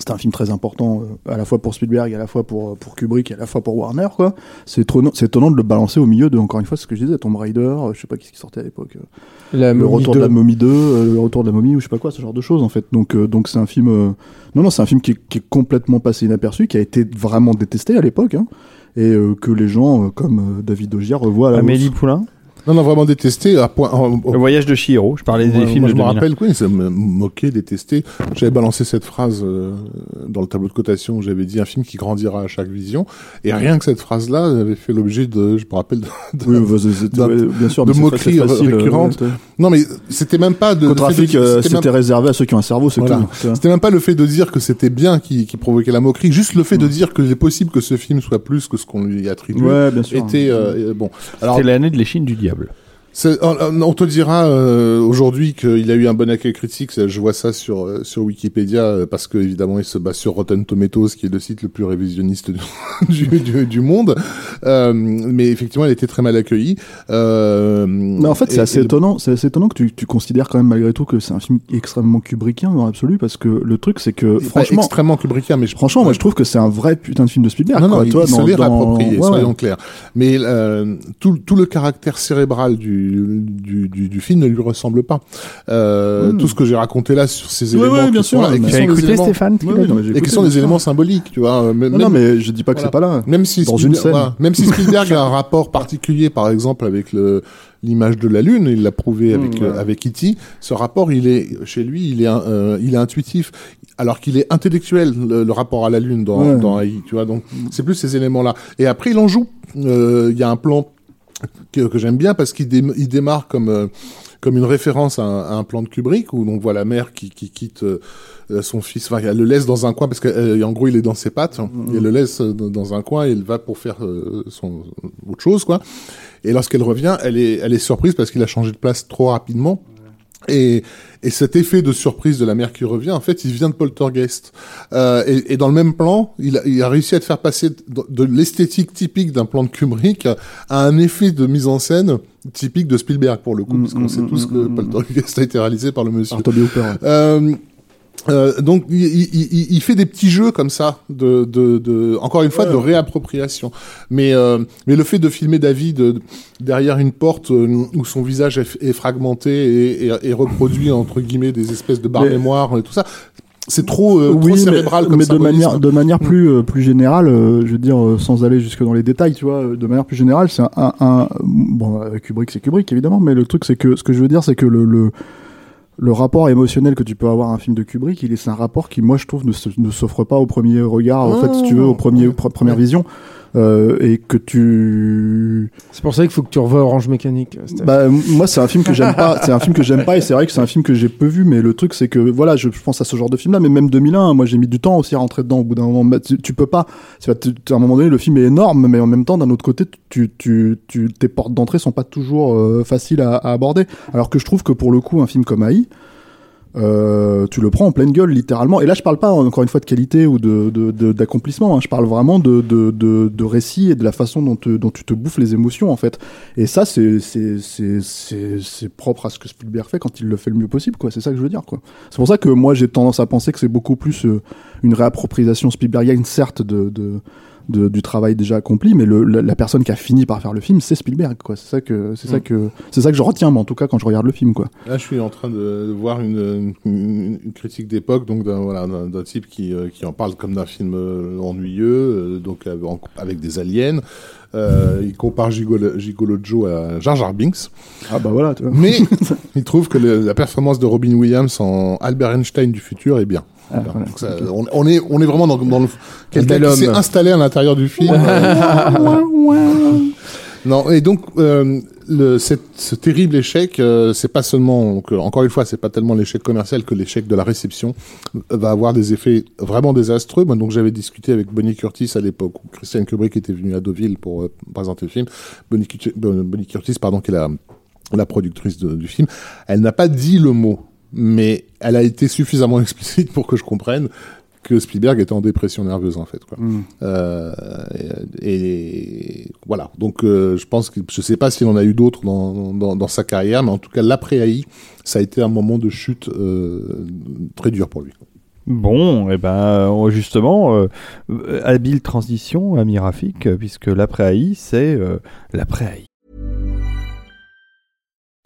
c'est un film très important euh, à la fois pour Spielberg, à la fois pour pour Kubrick, et à la fois pour Warner, quoi. C'est étonnant, c'est étonnant de le balancer au milieu de encore une fois ce que je disais, Tomb Raider, euh, je sais pas qui qui sortait à l'époque, euh, le Momie retour 2. de la momie 2, euh, le retour de la momie ou je sais pas quoi, ce genre de choses en fait. Donc donc c'est un film, non non c'est un film qui est, qui est complètement passé inaperçu, qui a été vraiment détesté à l'époque. Hein, et euh, que les gens euh, comme euh, David Ogier revoient à la Amélie hausse. Poulain, Non, non, vraiment détesté. À point, en- en- Le voyage de Chihiro. Je parlais des Moi, films moi, de je me 2001. rappelle, oui, ça me moquait, détesté. J'avais balancé cette phrase euh, dans le tableau de cotation où j'avais dit un film qui grandira à chaque vision. Et rien que cette phrase-là avait fait l'objet de, je me rappelle, de, de- Oui, bah, c'est- c'est- d'un- ouais, bien sûr, de mais c'est moqueries euh, récurrentes. ouais, non mais c'était même pas de. le fait de- Contrafic, euh, c'était même- réservé à ceux qui ont un cerveau, c'est Voilà. tout. C'était même pas le fait de dire que c'était bien qui, qui provoquait la moquerie, juste le fait de dire qu'il est possible que ce film soit plus que ce qu'on lui attribue. Ouais, bien sûr. Était euh, euh, bon. Alors C'est l'année de l'échine du diable. C'est- on, on te dira euh, aujourd'hui qu'il a eu un bon accueil critique. Je vois ça sur euh, sur Wikipédia euh, parce que évidemment il se base sur Rotten Tomatoes, qui est le site le plus révisionniste du, du, du, monde. Euh, mais effectivement, il a été très mal accueil. Euh, Mais en fait, c'est assez et- étonnant. C'est assez étonnant que tu, tu considères quand même malgré tout que c'est un film extrêmement kubrickien dans l'absolu, parce que le truc, c'est que franchement, extrêmement Kubrickien, mais je, franchement, moi, je trouve que c'est un vrai putain de film de Spielberg. non, non, quoi. il, Toi, il se dans- l'est dans- approprié, ouais, soyons ouais. clairs. Mais euh, tout, tout le caractère cérébral du, du, du, du film ne lui ressemble pas. Euh, Mm. Tout ce que j'ai raconté là sur ces Ouais, éléments ouais, bien sûr, là, et mais- qui sont des écouté éléments- Stéphane Ouais, non, et qui sont des éléments symboliques, tu vois. Même, Non, non, mais je dis pas que c'est pas là. même si dans une Spielberg, scène. voilà, même si Spielberg a un rapport particulier, par exemple, avec le l'image de la lune, il l'a prouvé avec Mm, euh, ouais. avec E.T. Ce rapport, il est chez lui, il est euh, il est intuitif, alors qu'il est intellectuel le, le rapport à la lune dans Ouais. dans AI, tu vois. Donc c'est plus ces éléments-là. Et après, il en joue. Euh, Il y a un plan que, que j'aime bien parce qu'il dé- il démarre comme euh, comme une référence à un, à un plan de Kubrick où on voit la mère qui, qui quitte euh, euh, son fils, enfin elle le laisse dans un coin parce qu'en gros il est dans ses pattes, et elle le laisse euh, dans un coin et il va pour faire euh, son autre chose quoi. Et lorsqu'elle revient, elle est elle est surprise parce qu'il a changé de place trop rapidement. Et, et cet effet de surprise de la mère qui revient, en fait, il vient de Poltergeist. Euh, et, et dans le même plan, il a, il a réussi à te faire passer de, de l'esthétique typique d'un plan de Kubrick à un effet de mise en scène typique de Spielberg pour le coup, Mm, parce qu'on mm, sait mm, tous que mm, mm. Poltergeist a été réalisé par le monsieur. Par Toby Hooper. Euh, euh, donc il, il- il- fait des petits jeux comme ça de, de, de encore une fois de réappropriation. Mais euh, mais le fait de filmer David euh, derrière une porte euh, où son visage est, est fragmenté et, et, et reproduit entre guillemets des espèces de barres Mais- mémoire et tout ça c'est trop, euh, trop cérébral mais, comme mais de manière de manière plus euh, plus générale, euh, je veux dire euh, sans aller jusque dans les détails, tu vois, de manière plus générale, c'est un, un, un- bon Kubrick c'est Kubrick évidemment, mais le truc c'est que ce que je veux dire c'est que le, le le rapport émotionnel que tu peux avoir à un film de Kubrick, il est c'est un rapport qui moi je trouve ne s'offre pas au premier regard, en fait si tu veux au premier pre- première vision. Euh, et que tu C'est pour ça qu'il faut que tu revoies Orange Mécanique. Steph. bah moi c'est un film que j'aime pas c'est un film que j'aime pas et c'est vrai que c'est un film que j'ai peu vu mais le truc c'est que voilà je, pense à ce genre de film là mais même 2001 moi j'ai mis du temps aussi à rentrer dedans au bout d'un moment Bah, tu, tu peux pas à un moment donné le film est énorme mais en même temps d'un autre côté tu, tu, tu tes portes d'entrée sont pas toujours euh, faciles à, à aborder alors que je trouve que pour le coup un film comme AI euh, tu le prends en pleine gueule littéralement. Et là je parle pas encore une fois de qualité ou de de- de- d'accomplissement hein. je parle vraiment de, de, de, de récit et de la façon dont, te- dont tu te bouffes les émotions en fait. Et ça c'est c'est propre à ce que Spielberg fait quand il le fait le mieux possible quoi. C'est ça que je veux dire quoi. C'est pour ça que moi j'ai tendance à penser que c'est beaucoup plus euh, une réappropriation Spielbergienne certes de, de de- du travail déjà accompli, mais le, la, la personne qui a fini par faire le film, c'est Spielberg, quoi. C'est ça que, c'est ça Mm. que, c'est ça que je retiens, moi, en tout cas, quand je regarde le film, quoi. Là, je suis en train de voir une, une, une critique d'époque, donc d'un voilà, d'un- type qui, euh, qui en parle comme d'un film euh, ennuyeux, euh, donc avec, avec des aliens. Euh, il compare Gigolo, Gigolo Joe à Jar Jar Binks, Ah bah voilà, tu vois. mais il trouve que le- la performance de Robin Williams en Albert Einstein du futur est bien. Ah, Voilà. voilà. Donc ça, on, on est on est vraiment dans, dans le quelqu'un qui s'est installé à l'intérieur du film. non et donc euh, le, cette, ce terrible échec, euh, c'est pas seulement, donc, euh, encore une fois, c'est pas tellement l'échec commercial que l'échec de la réception va avoir des effets vraiment désastreux. Moi, donc j'avais discuté avec Bonnie Curtis à l'époque où Christian Kubrick était venu à Deauville pour euh, présenter le film. Bonnie, Curtis- Bonnie Curtis, pardon, qui est la, la productrice de- du film, elle n'a pas dit le mot, mais elle a été suffisamment explicite pour que je comprenne que Spielberg était en dépression nerveuse en fait quoi. Euh, et, et voilà. Donc euh, je pense que je sais pas s'il en a eu d'autres dans, dans, dans sa carrière, mais en tout cas l'après AI, ça a été un moment de chute euh, très dur pour lui. Bon, et ben euh, justement, habile transition, ami Rafik, puisque l'après AI, c'est l'après AI.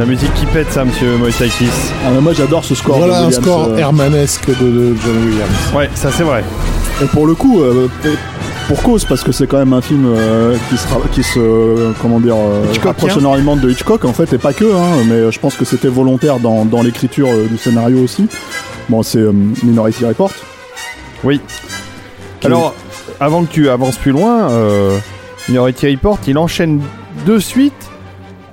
La musique qui pète ça, monsieur Moïsakis. Ah, mais moi j'adore ce score. de voilà un score euh, hermanesque de, de John Williams. Ouais, ça c'est vrai. Et pour le coup, euh, pour cause, parce que c'est quand même un film euh, qui, se, ra- qui se, comment dire, euh, rapproche énormément de Hitchcock en fait, et pas que, hein, mais je pense que c'était volontaire dans, dans l'écriture euh, du scénario aussi. Bon, c'est euh, Minority Report. Oui. Qui- Alors, avant que tu avances plus loin, euh, Minority Report, il enchaîne de suite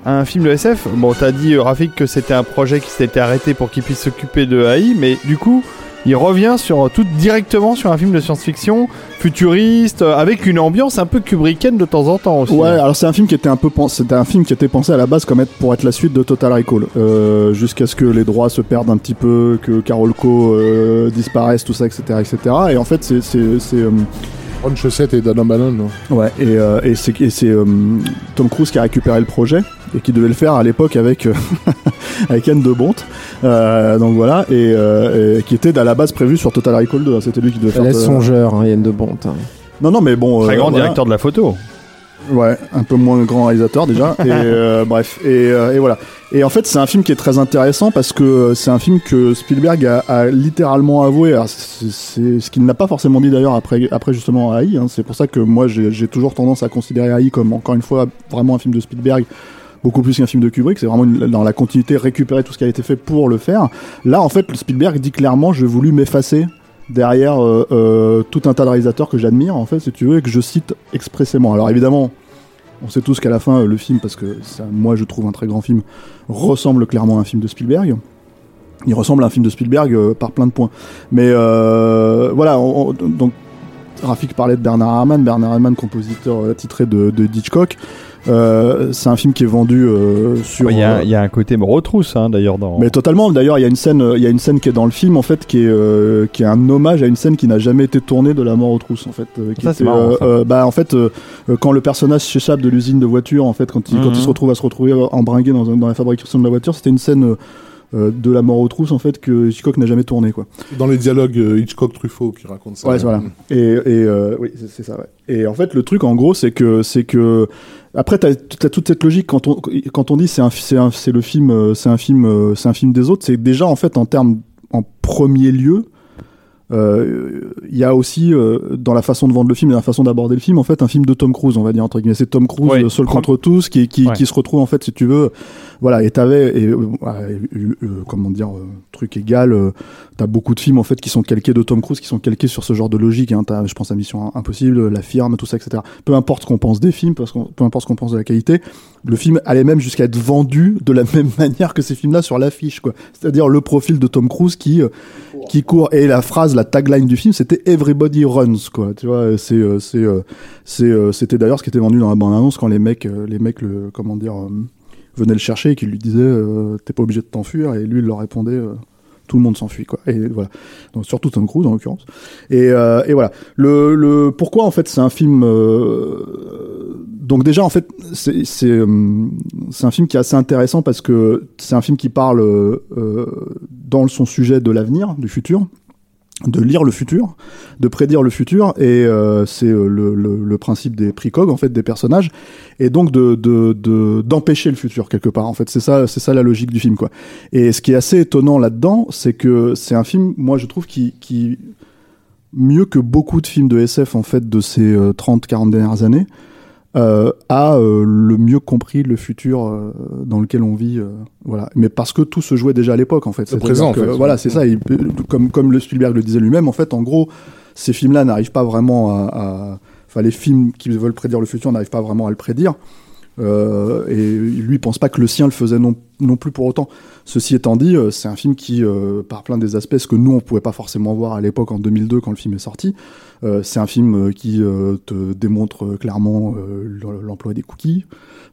un film de SF. Bon, t'as dit, euh, Rafik, que c'était un projet qui s'était arrêté pour qu'il puisse s'occuper de AI, mais du coup, il revient sur tout directement sur un film de science-fiction futuriste, euh, avec une ambiance un peu kubrickienne de temps en temps aussi. Ouais, alors c'est un film qui était un peu pensé, c'était un film qui était pensé à la base comme être pour être la suite de Total Recall, euh, jusqu'à ce que les droits se perdent un petit peu, que Carol Co euh, disparaisse, tout ça, etc., etc. Et en fait, c'est c'est c'est euh, Ron Chaussette et Dan O'Bannon. non? Ouais, et, euh, et c'est et c'est, euh, Tom Cruise qui a récupéré le projet et qui devait le faire à l'époque avec euh, avec Anne de Bonte. Euh, donc voilà, et, euh, et qui était à la base prévu sur Total Recall 2. hein, C'était lui qui devait faire. Laisse songeur, hein, Yann de Bonte. hein. Non, non, mais bon. Très euh, grand voilà. directeur de la photo. Ouais, un peu moins grand réalisateur déjà. et euh, bref, et, euh, et voilà. Et en fait, c'est un film qui est très intéressant parce que c'est un film que Spielberg a, a littéralement avoué. C'est ce qu'il n'a pas forcément dit d'ailleurs après, après justement AI. Hein. C'est pour ça que moi, j'ai j'ai toujours tendance à considérer AI comme encore une fois vraiment un film de Spielberg. Beaucoup plus qu'un film de Kubrick, c'est vraiment dans la continuité récupérer tout ce qui a été fait pour le faire. Là, en fait, Spielberg dit clairement, j'ai voulu m'effacer derrière euh, euh, tout un tas de réalisateurs que j'admire, en fait, si tu veux, et que je cite expressément. Alors évidemment, on sait tous qu'à la fin, le film, parce que moi je trouve un très grand film, ressemble clairement à un film de Spielberg. Il ressemble à un film de Spielberg euh, par plein de points. Mais voilà, on- on- donc Rafik parlait de Bernard Herrmann, Bernard Herrmann, compositeur attitré de, de Hitchcock. Euh, c'est un film qui est vendu euh, sur. Il y, a, euh, il y a un côté me retrousse hein, d'ailleurs dans. mais totalement. D'ailleurs, il y a une scène, il y a une scène qui est dans le film en fait, qui est euh, qui est un hommage à une scène qui n'a jamais été tournée de La mort aux trousses en fait. euh, qui Ça, c'est était, marrant, euh, ça. euh, bah en fait, quand le personnage s'échappe de l'usine de voiture, en fait, quand il quand Mhm. il se retrouve à se retrouver embringué dans, dans la fabrication de la voiture, c'était une scène euh, euh, de La mort aux trousses en fait que Hitchcock n'a jamais tourné quoi. Dans les dialogues euh, Hitchcock-Truffaut qui racontent ça. Ouais, voilà. Et, et euh, oui, c'est- c'est ça. Ouais. Et en fait, le truc, en gros, c'est que c'est que après, t'as as toute cette logique quand on quand on dit c'est un c'est le film euh, c'est un film euh, un film des autres, c'est déjà en fait en termes en premier lieu. Euh, Il y a aussi euh, dans la façon de vendre le film et dans la façon d'aborder le film en fait un film de Tom Cruise on va dire entre guillemets c'est Tom Cruise Ouais, seul contre tous qui qui, Ouais. qui se retrouve en fait si tu veux voilà et t'avais et euh, comment dire euh, truc égal euh, t'as beaucoup de films en fait qui sont calqués de Tom Cruise qui sont calqués sur ce genre de logique hein. T'as, je pense à Mission Impossible La Firme tout ça etc peu importe ce qu'on pense des films parce qu'on, peu importe ce qu'on pense de la qualité le film allait même jusqu'à être vendu de la même manière que ces films là sur l'affiche quoi c'est-à-dire le profil de Tom Cruise qui qui court. Et la phrase la tagline du film c'était Everybody runs quoi. Tu vois euh, c'est euh, c'est euh, c'était d'ailleurs ce qui était vendu dans la bande annonce quand les mecs les mecs le comment dire venaient le chercher et qui lui disaient t'es pas obligé de t'enfuir. Et lui il leur répondait tout le monde s'enfuit quoi. Et voilà. Donc surtout Tom Cruise en l'occurrence. Et, euh, et voilà. Le, le pourquoi en fait c'est un film euh, donc déjà en fait c'est c'est euh, c'est un film qui est assez intéressant parce que c'est un film qui parle dans son sujet de l'avenir, du futur, de lire le futur, de prédire le futur et euh, c'est euh, le, le, le principe des précogs en fait des personnages et donc de de de- d'empêcher le futur quelque part en fait c'est ça c'est ça la logique du film quoi. Et ce qui est assez étonnant là-dedans, c'est que c'est un film moi je trouve qui qui mieux que beaucoup de films de SF en fait de ces 30-40 dernières années, euh, a euh, le mieux compris le futur euh, dans lequel on vit. euh, voilà. Mais parce que tout se jouait déjà à l'époque en fait. C'est-à-dire présent, en fait. Voilà, c'est ça. comme comme le Spielberg le disait lui-même, en fait, en gros, ces films-là n'arrivent pas vraiment à, Enfin, les films qui veulent prédire le futur n'arrivent pas vraiment à le prédire. Euh, et lui, il pense pas que le sien le faisait non, non plus pour autant. Ceci étant dit, euh, c'est un film qui, euh, par plein des aspects, ce que nous on pouvait pas forcément voir à l'époque en 2002 quand le film est sorti, c'est un film euh, qui euh, te démontre euh, clairement euh, l'emploi des cookies.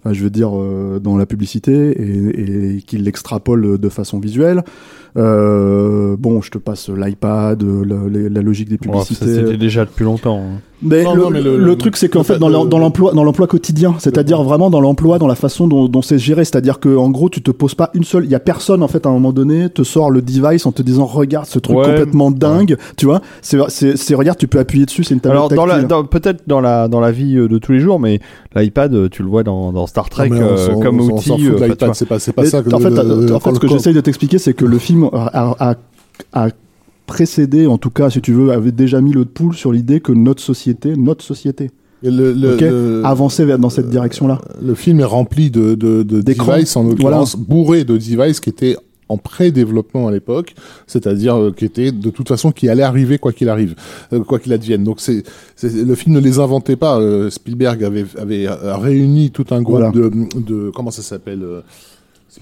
Je veux dire euh, dans la publicité et, et qui l'extrapole de façon visuelle. Euh, bon, je te passe l'iPad, euh, la, la- la logique des publicités. C'était déjà depuis longtemps. hein. Mais, Non, le, non, mais le- le le- truc, c'est qu'en fait, fait dans l'emploi, dans l'emploi quotidien, c'est-à-dire vraiment dans l'emploi, dans la façon dont, dont c'est géré, c'est-à-dire que en gros, tu te poses pas une seule, il y a personne en fait à un moment donné te sort le device en te disant regarde ce truc Ouais. complètement dingue, tu vois, c'est regarde, tu peux appuyer dessus, c'est une tablette Alors peut-être dans la dans la vie euh, de tous les jours, mais l'iPad, tu le vois dans, dans Star Trek Non, euh, comme outil. c'est pas, c'est pas ça que en fait, ce que j'essaye de t'expliquer, c'est que le film a, a, a précédé, en tout cas, si tu veux, avait déjà mis le poule sur l'idée que notre société, notre société, le, vers dans cette direction-là. le film est rempli de, de, de devices, en l'occurrence, bourré de devices qui étaient en pré-développement à l'époque, c'est-à-dire euh, qui étaient de toute façon qui allaient arriver quoi qu'il arrive, euh, quoi qu'il advienne. Donc c'est, le film ne les inventait pas. euh, Spielberg avait, avait euh, réuni tout un groupe Voilà. de, de comment ça s'appelle euh,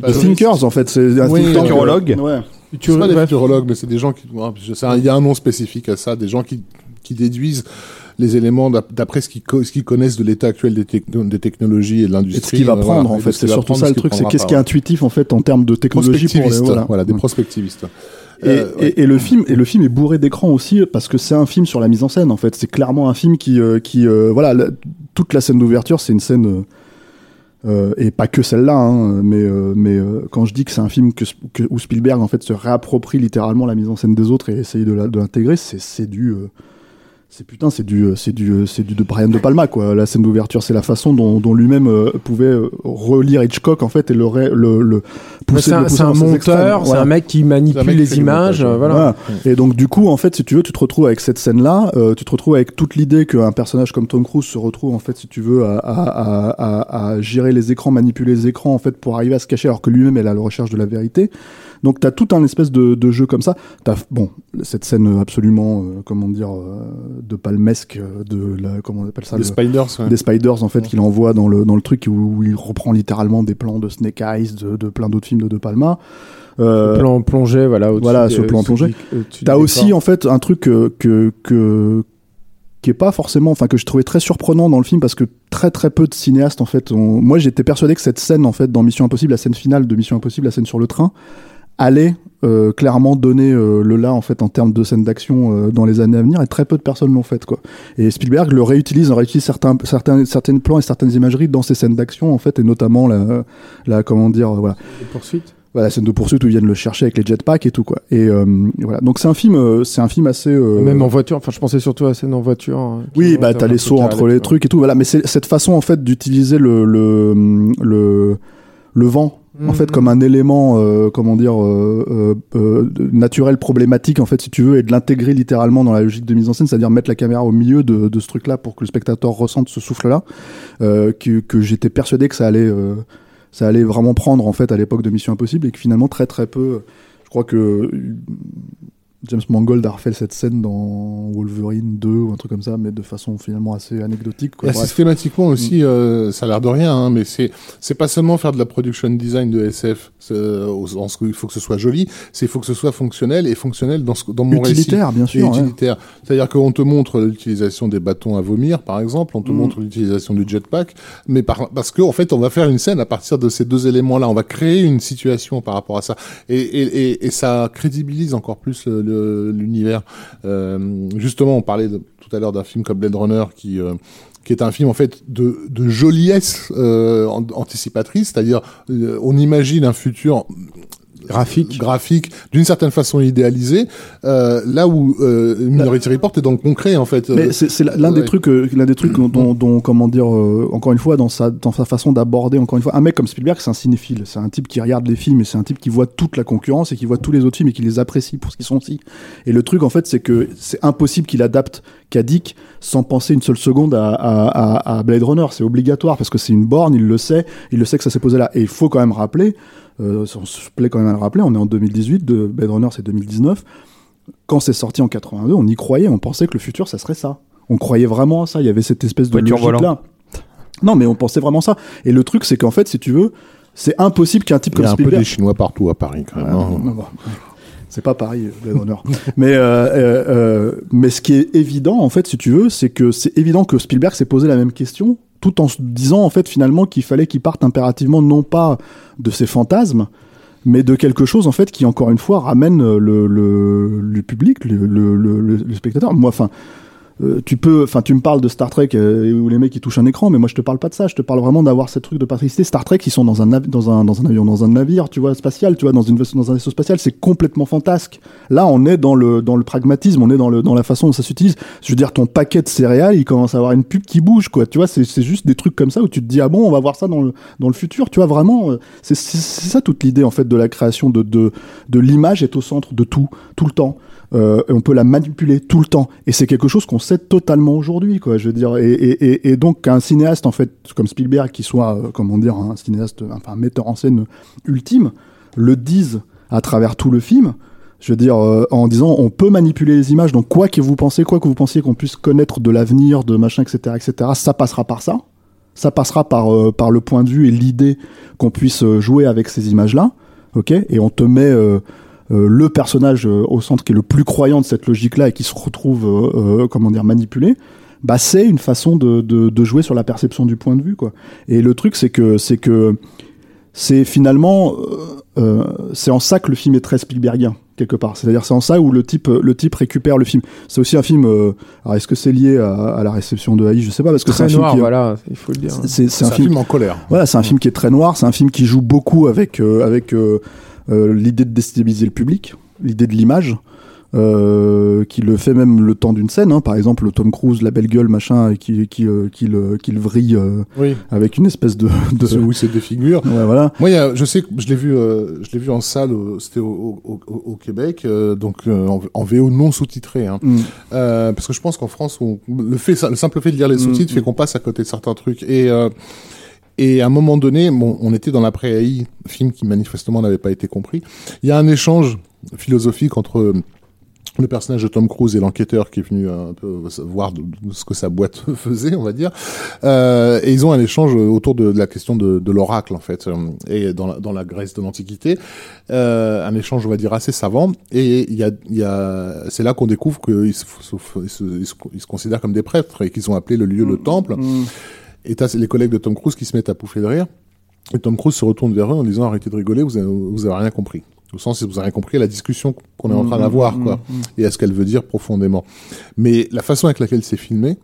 The Thinkers, en fait, c'est un Oui, think tank, futurologue. Ouais. C'est pas des futurologues, mais c'est des gens qui. Il y a un nom spécifique à ça, des gens qui, qui déduisent les éléments d'ap- d'après ce qu'ils connaissent de l'état actuel des, techno- des technologies et de l'industrie. ce qu'il va euh, prendre, voilà, en fait. ce C'est surtout ça le truc, c'est qu'est-ce qui est intuitif, en fait, en termes de technologie pour les, voilà. voilà, des Mm. prospectivistes. Et, Euh, ouais. et, et le film et le film est bourré d'écran aussi parce que c'est un film sur la mise en scène en fait c'est clairement un film qui euh, qui euh, voilà la- toute la scène d'ouverture c'est une scène euh, et pas que celle-là hein, mais euh, mais euh, quand je dis que c'est un film que, que où Spielberg en fait se réapproprie littéralement la mise en scène des autres et essaye de l'intégrer c'est c'est du c'est putain, c'est du, euh, c'est du, euh, c'est du de Brian de Palma quoi. La scène d'ouverture, c'est la façon dont, dont lui-même euh, pouvait euh, relire Hitchcock en fait et le, le, le pousser. C'est un, pousser un monteur, c'est Voilà. un mec qui manipule mec les images, montage, voilà. Voilà. Et donc du coup, en fait, si tu veux, tu te retrouves avec cette scène-là, euh, tu te retrouves avec toute l'idée qu'un personnage comme Tom Cruise se retrouve en fait, si tu veux, à, à, à, à, à gérer les écrans, manipuler les écrans en fait pour arriver à se cacher, alors que lui-même est à la recherche de la vérité. Donc t'as tout un espèce de, de jeu comme ça. T'as bon cette scène absolument, euh, comment dire, euh, de palmesque, euh, de la, comment on appelle ça, Des le- Spiders, ouais. des spiders en fait qu'il envoie dans le dans le truc où, où il reprend littéralement des plans de Snake Eyes, de, de plein d'autres films de De Palma. Euh, Plan plongé, voilà. voilà, des- ce plan au-dessus plongé. du T'as aussi en fait un truc que, que, que qui est pas forcément, enfin que je trouvais très surprenant dans le film parce que très très peu de cinéastes en fait. ont- Moi j'étais persuadé que cette scène en fait dans Mission Impossible, la scène finale de Mission Impossible, la scène sur le train, allait euh, clairement donner euh, le là en fait en termes de scène d'action euh, dans les années à venir et très peu de personnes l'ont fait quoi. Et Spielberg le réutilise, on réutilise certains certains certaines plans et certaines imageries dans ces scènes d'action en fait et notamment la, la comment dire euh, voilà poursuites. voilà, la scène de poursuite où ils viennent le chercher avec les jetpacks et tout quoi. Et euh, voilà, donc c'est un film, euh, c'est un film assez. euh, Même en voiture, enfin je pensais surtout à la scène en voiture. hein, Oui, bah t'as les sauts entre les trucs et tout. Voilà, mais c'est cette façon en fait d'utiliser le le le le vent en Mhm. fait comme un élément euh, comment dire euh, euh, euh, naturel problématique en fait si tu veux et de l'intégrer littéralement dans la logique de mise en scène c'est-à-dire mettre la caméra au milieu de, de ce truc là pour que le spectateur ressente ce souffle là euh, que, que j'étais persuadé que ça allait euh, ça allait vraiment prendre en fait à l'époque de Mission Impossible et que finalement très très peu je crois que James Mangold a refait cette scène dans Wolverine 2 ou un truc comme ça mais de façon finalement assez anecdotique quoi. Et systématiquement aussi, euh, ça a l'air de rien, hein, mais c'est c'est pas seulement faire de la production design de SF, euh, au sens où il faut que ce soit joli, c'est il faut que ce soit fonctionnel et fonctionnel dans ce, dans mon utilitaire bien. Et sûr ouais. utilitaire. C'est-à-dire qu'on te montre l'utilisation des bâtons à vomir, par exemple, on te Mm. montre l'utilisation du jetpack, mais par, parce que en fait, on va faire une scène à partir de ces deux éléments-là. On va créer une situation par rapport à ça, et, et, et, et ça crédibilise encore plus le- le- l'univers. Euh, justement, on parlait tout à l'heure d'un film comme Blade Runner qui euh, est un film en fait de, de joliesse euh, an- anticipatrice, c'est-à-dire on imagine un futur Graphique. graphique d'une certaine façon idéalisé, euh, là où euh, Minority Report est dans le concret en fait. Mais Euh, c'est c'est l'un des trucs, l'un des trucs dont, dont, comment dire, euh, encore une fois, dans sa, dans sa façon d'aborder, encore une fois, un mec comme Spielberg, c'est un cinéphile, c'est un type qui regarde les films et c'est un type qui voit toute la concurrence et qui voit tous les autres films et qui les apprécie pour ce qu'ils sont aussi. Et le truc, en fait, c'est que c'est impossible qu'il adapte Kadik sans penser une seule seconde à, à, à, à Blade Runner. C'est obligatoire parce que c'est une borne, il le sait, il le sait que ça s'est posé là. Et il faut quand même rappeler, on se plaît quand même à le rappeler, on est en 2018, de Blade Runner c'est 2019 quand c'est sorti en 82, on y croyait, on pensait que le futur, ça serait ça. On croyait vraiment à ça, il y avait cette espèce de Voiture logique là. Non, mais on pensait vraiment ça. Et le truc, c'est qu'en fait, si tu veux, c'est impossible qu'un type il y comme a un peu Spielberg... des Chinois partout à Paris quand même. Ouais, hein. C'est pas pareil, Blade Runner. mais, euh, euh, euh, mais ce qui est évident, en fait, si tu veux, c'est que c'est évident que Spielberg s'est posé la même question, tout en se disant, en fait, finalement, qu'il fallait qu'il parte impérativement, non pas de ses fantasmes, mais de quelque chose, en fait, qui, encore une fois, ramène le, le, public, le, le spectateur. Moi, enfin, euh, tu peux, enfin, tu me parles de Star Trek euh, où les mecs ils touchent un écran, mais moi je te parle pas de ça. Je te parle vraiment d'avoir ce truc de patricité. Star Trek, ils sont dans un, dans un dans un avion, dans un navire, tu vois, spatial, tu vois, dans une dans un vaisseau spatial. C'est complètement fantasque. Là, on est dans le dans le pragmatisme, on est dans le dans la façon dont ça s'utilise. Je veux dire, ton paquet de céréales, il commence à avoir une pub qui bouge, quoi. Tu vois, c'est juste des trucs comme ça où tu te dis ah bon, on va voir ça dans le dans le futur. Tu vois vraiment, euh, c'est c'est ça toute l'idée en fait de la création de de de l'image est au centre de tout, tout le temps. Euh, on peut la manipuler tout le temps. Et c'est quelque chose qu'on sait totalement aujourd'hui, quoi. Je veux dire, et, donc qu'un cinéaste, en fait, comme Spielberg, qui soit, euh, comment dire, un cinéaste, enfin, un metteur en scène ultime, le dise à travers tout le film. Je veux dire, euh, en disant, on peut manipuler les images. Donc, quoi que vous pensez, quoi que vous pensiez qu'on puisse connaître de l'avenir, de machin, etc., etc., ça passera par ça. Ça passera par, par le point de vue et l'idée qu'on puisse jouer avec ces images-là. Ok? Et on te met, le personnage euh, au centre qui est le plus croyant de cette logique-là et qui se retrouve, euh, euh, comment dire, manipulé, bah c'est une façon de, de, de jouer sur la perception du point de vue, quoi. Et le truc, c'est que c'est que c'est finalement, euh, euh, c'est en ça que le film est très Spielbergien quelque part. C'est-à-dire c'est en ça où le type, le type récupère le film. C'est aussi un film. euh, alors est-ce que c'est lié à, à la réception de Haï Je sais pas parce que c'est un film noir, qui, voilà, il faut le dire. c'est- un, film en colère. voilà, c'est un film qui est très noir, c'est un film qui joue beaucoup avec euh, avec euh, euh, l'idée de déstabiliser le public, l'idée de l'image, euh, qui le fait même le temps d'une scène. hein. Par exemple, le Tom Cruise, la belle gueule, machin, qui qui euh, qui le qui le vrille euh, Oui. avec une espèce de, de... Ce- Oui, c'est des figures. Ouais, voilà. Moi, il y a- je sais que je l'ai vu, euh, je l'ai vu en salle, c'était au, au, au- au Québec, euh, donc euh, en, en VO non sous-titré, hein. Mm. Euh, parce que je pense qu'en France, on, le fait, le simple fait de lire les sous-titres Mm, fait qu'on passe à côté de certains trucs. Et euh, et à un moment donné, bon, on était dans l'après-AI, film qui manifestement n'avait pas été compris. Il y a un échange philosophique entre euh, le personnage de Tom Cruise et l'enquêteur qui est venu euh, un peu voir de- de ce que sa boîte faisait, on va dire. Euh, et ils ont un échange autour de, de la question de, de l'oracle, en fait, euh, et dans la, dans la Grèce de l'Antiquité, euh, un échange, on va dire, assez savant. Et il y a, y a, c'est là qu'on découvre qu'ils se, considèrent comme des prêtres et qu'ils ont appelé le lieu le temple. Mm. Et t'as les collègues de Tom Cruise qui se mettent à pouffer de rire. Et Tom Cruise se retourne vers eux en disant arrêtez de rigoler, vous avez, vous avez rien compris. Au sens, vous avez rien compris à la discussion qu'on est en train d'avoir, quoi, et à ce qu'elle veut dire profondément. Mais la façon avec laquelle c'est filmé,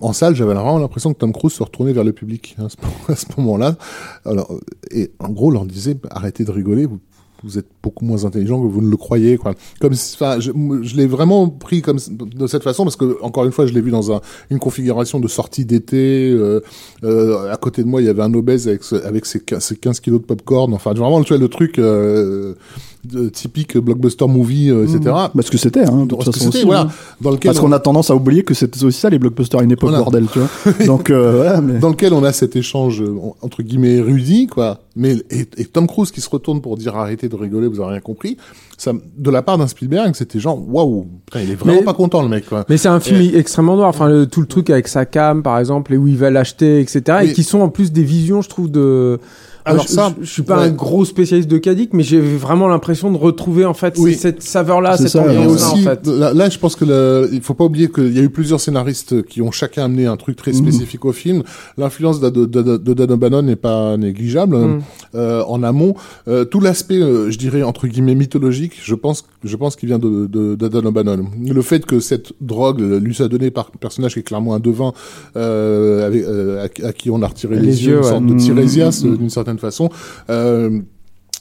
en salle, j'avais vraiment l'impression que Tom Cruise se retournait vers le public hein, à ce, moment-là. Alors, et en gros, leur disait arrêtez de rigoler, vous, vous êtes beaucoup moins intelligent que vous ne le croyez, quoi. Comme, enfin, je, je l'ai vraiment pris comme de cette façon parce que encore une fois, je l'ai vu dans un, une configuration de sortie d'été. Euh, euh, à côté de moi, il y avait un obèse avec, ce- avec ses, 15 ses 15 kilos de popcorn. Enfin, vraiment, tu vois, le truc euh, de- typique blockbuster movie, euh, etc. Parce que c'était, hein, de toute Parce que façon c'était, aussi, voilà, hein. dans lequel Parce qu'on a tendance à oublier que c'était aussi ça les blockbusters à une époque Voilà. bordel, tu vois. Donc euh, voilà, mais dans lequel on a cet échange euh, entre guillemets érudit quoi mais et, et Tom Cruise qui se retourne pour dire arrêtez de rigoler vous avez rien compris ça de la part d'un Spielberg c'était genre waouh il est vraiment Mais- pas content le mec quoi Mais c'est un film extrêmement noir. Enfin, le- tout le truc avec sa cam, par exemple, et où il va l'acheter, etc. Et qui sont en plus des visions, je trouve, de Alors je, ça, je, je suis pas ouais. un gros spécialiste de Kadik, mais j'ai vraiment l'impression de retrouver en fait Oui. cette saveur-là, cette ambiance-là en fait. là, là, je pense que le, il faut pas oublier qu'il y a eu plusieurs scénaristes qui ont chacun amené un truc très spécifique au film. L'influence de, de, de, de Dan O'Bannon n'est pas négligeable Mm. euh, en amont. Euh, tout l'aspect, euh, je dirais entre guillemets mythologique, je pense, je pense qu'il vient de, de, de Dan O'Bannon. Le fait que cette drogue lui soit donnée par un personnage qui est clairement un devin, euh, avec, euh, à, à qui on a retiré les, Les yeux, yeux, une ouais. sorte de Mm, Tirésias d'une certaine façon. Euh,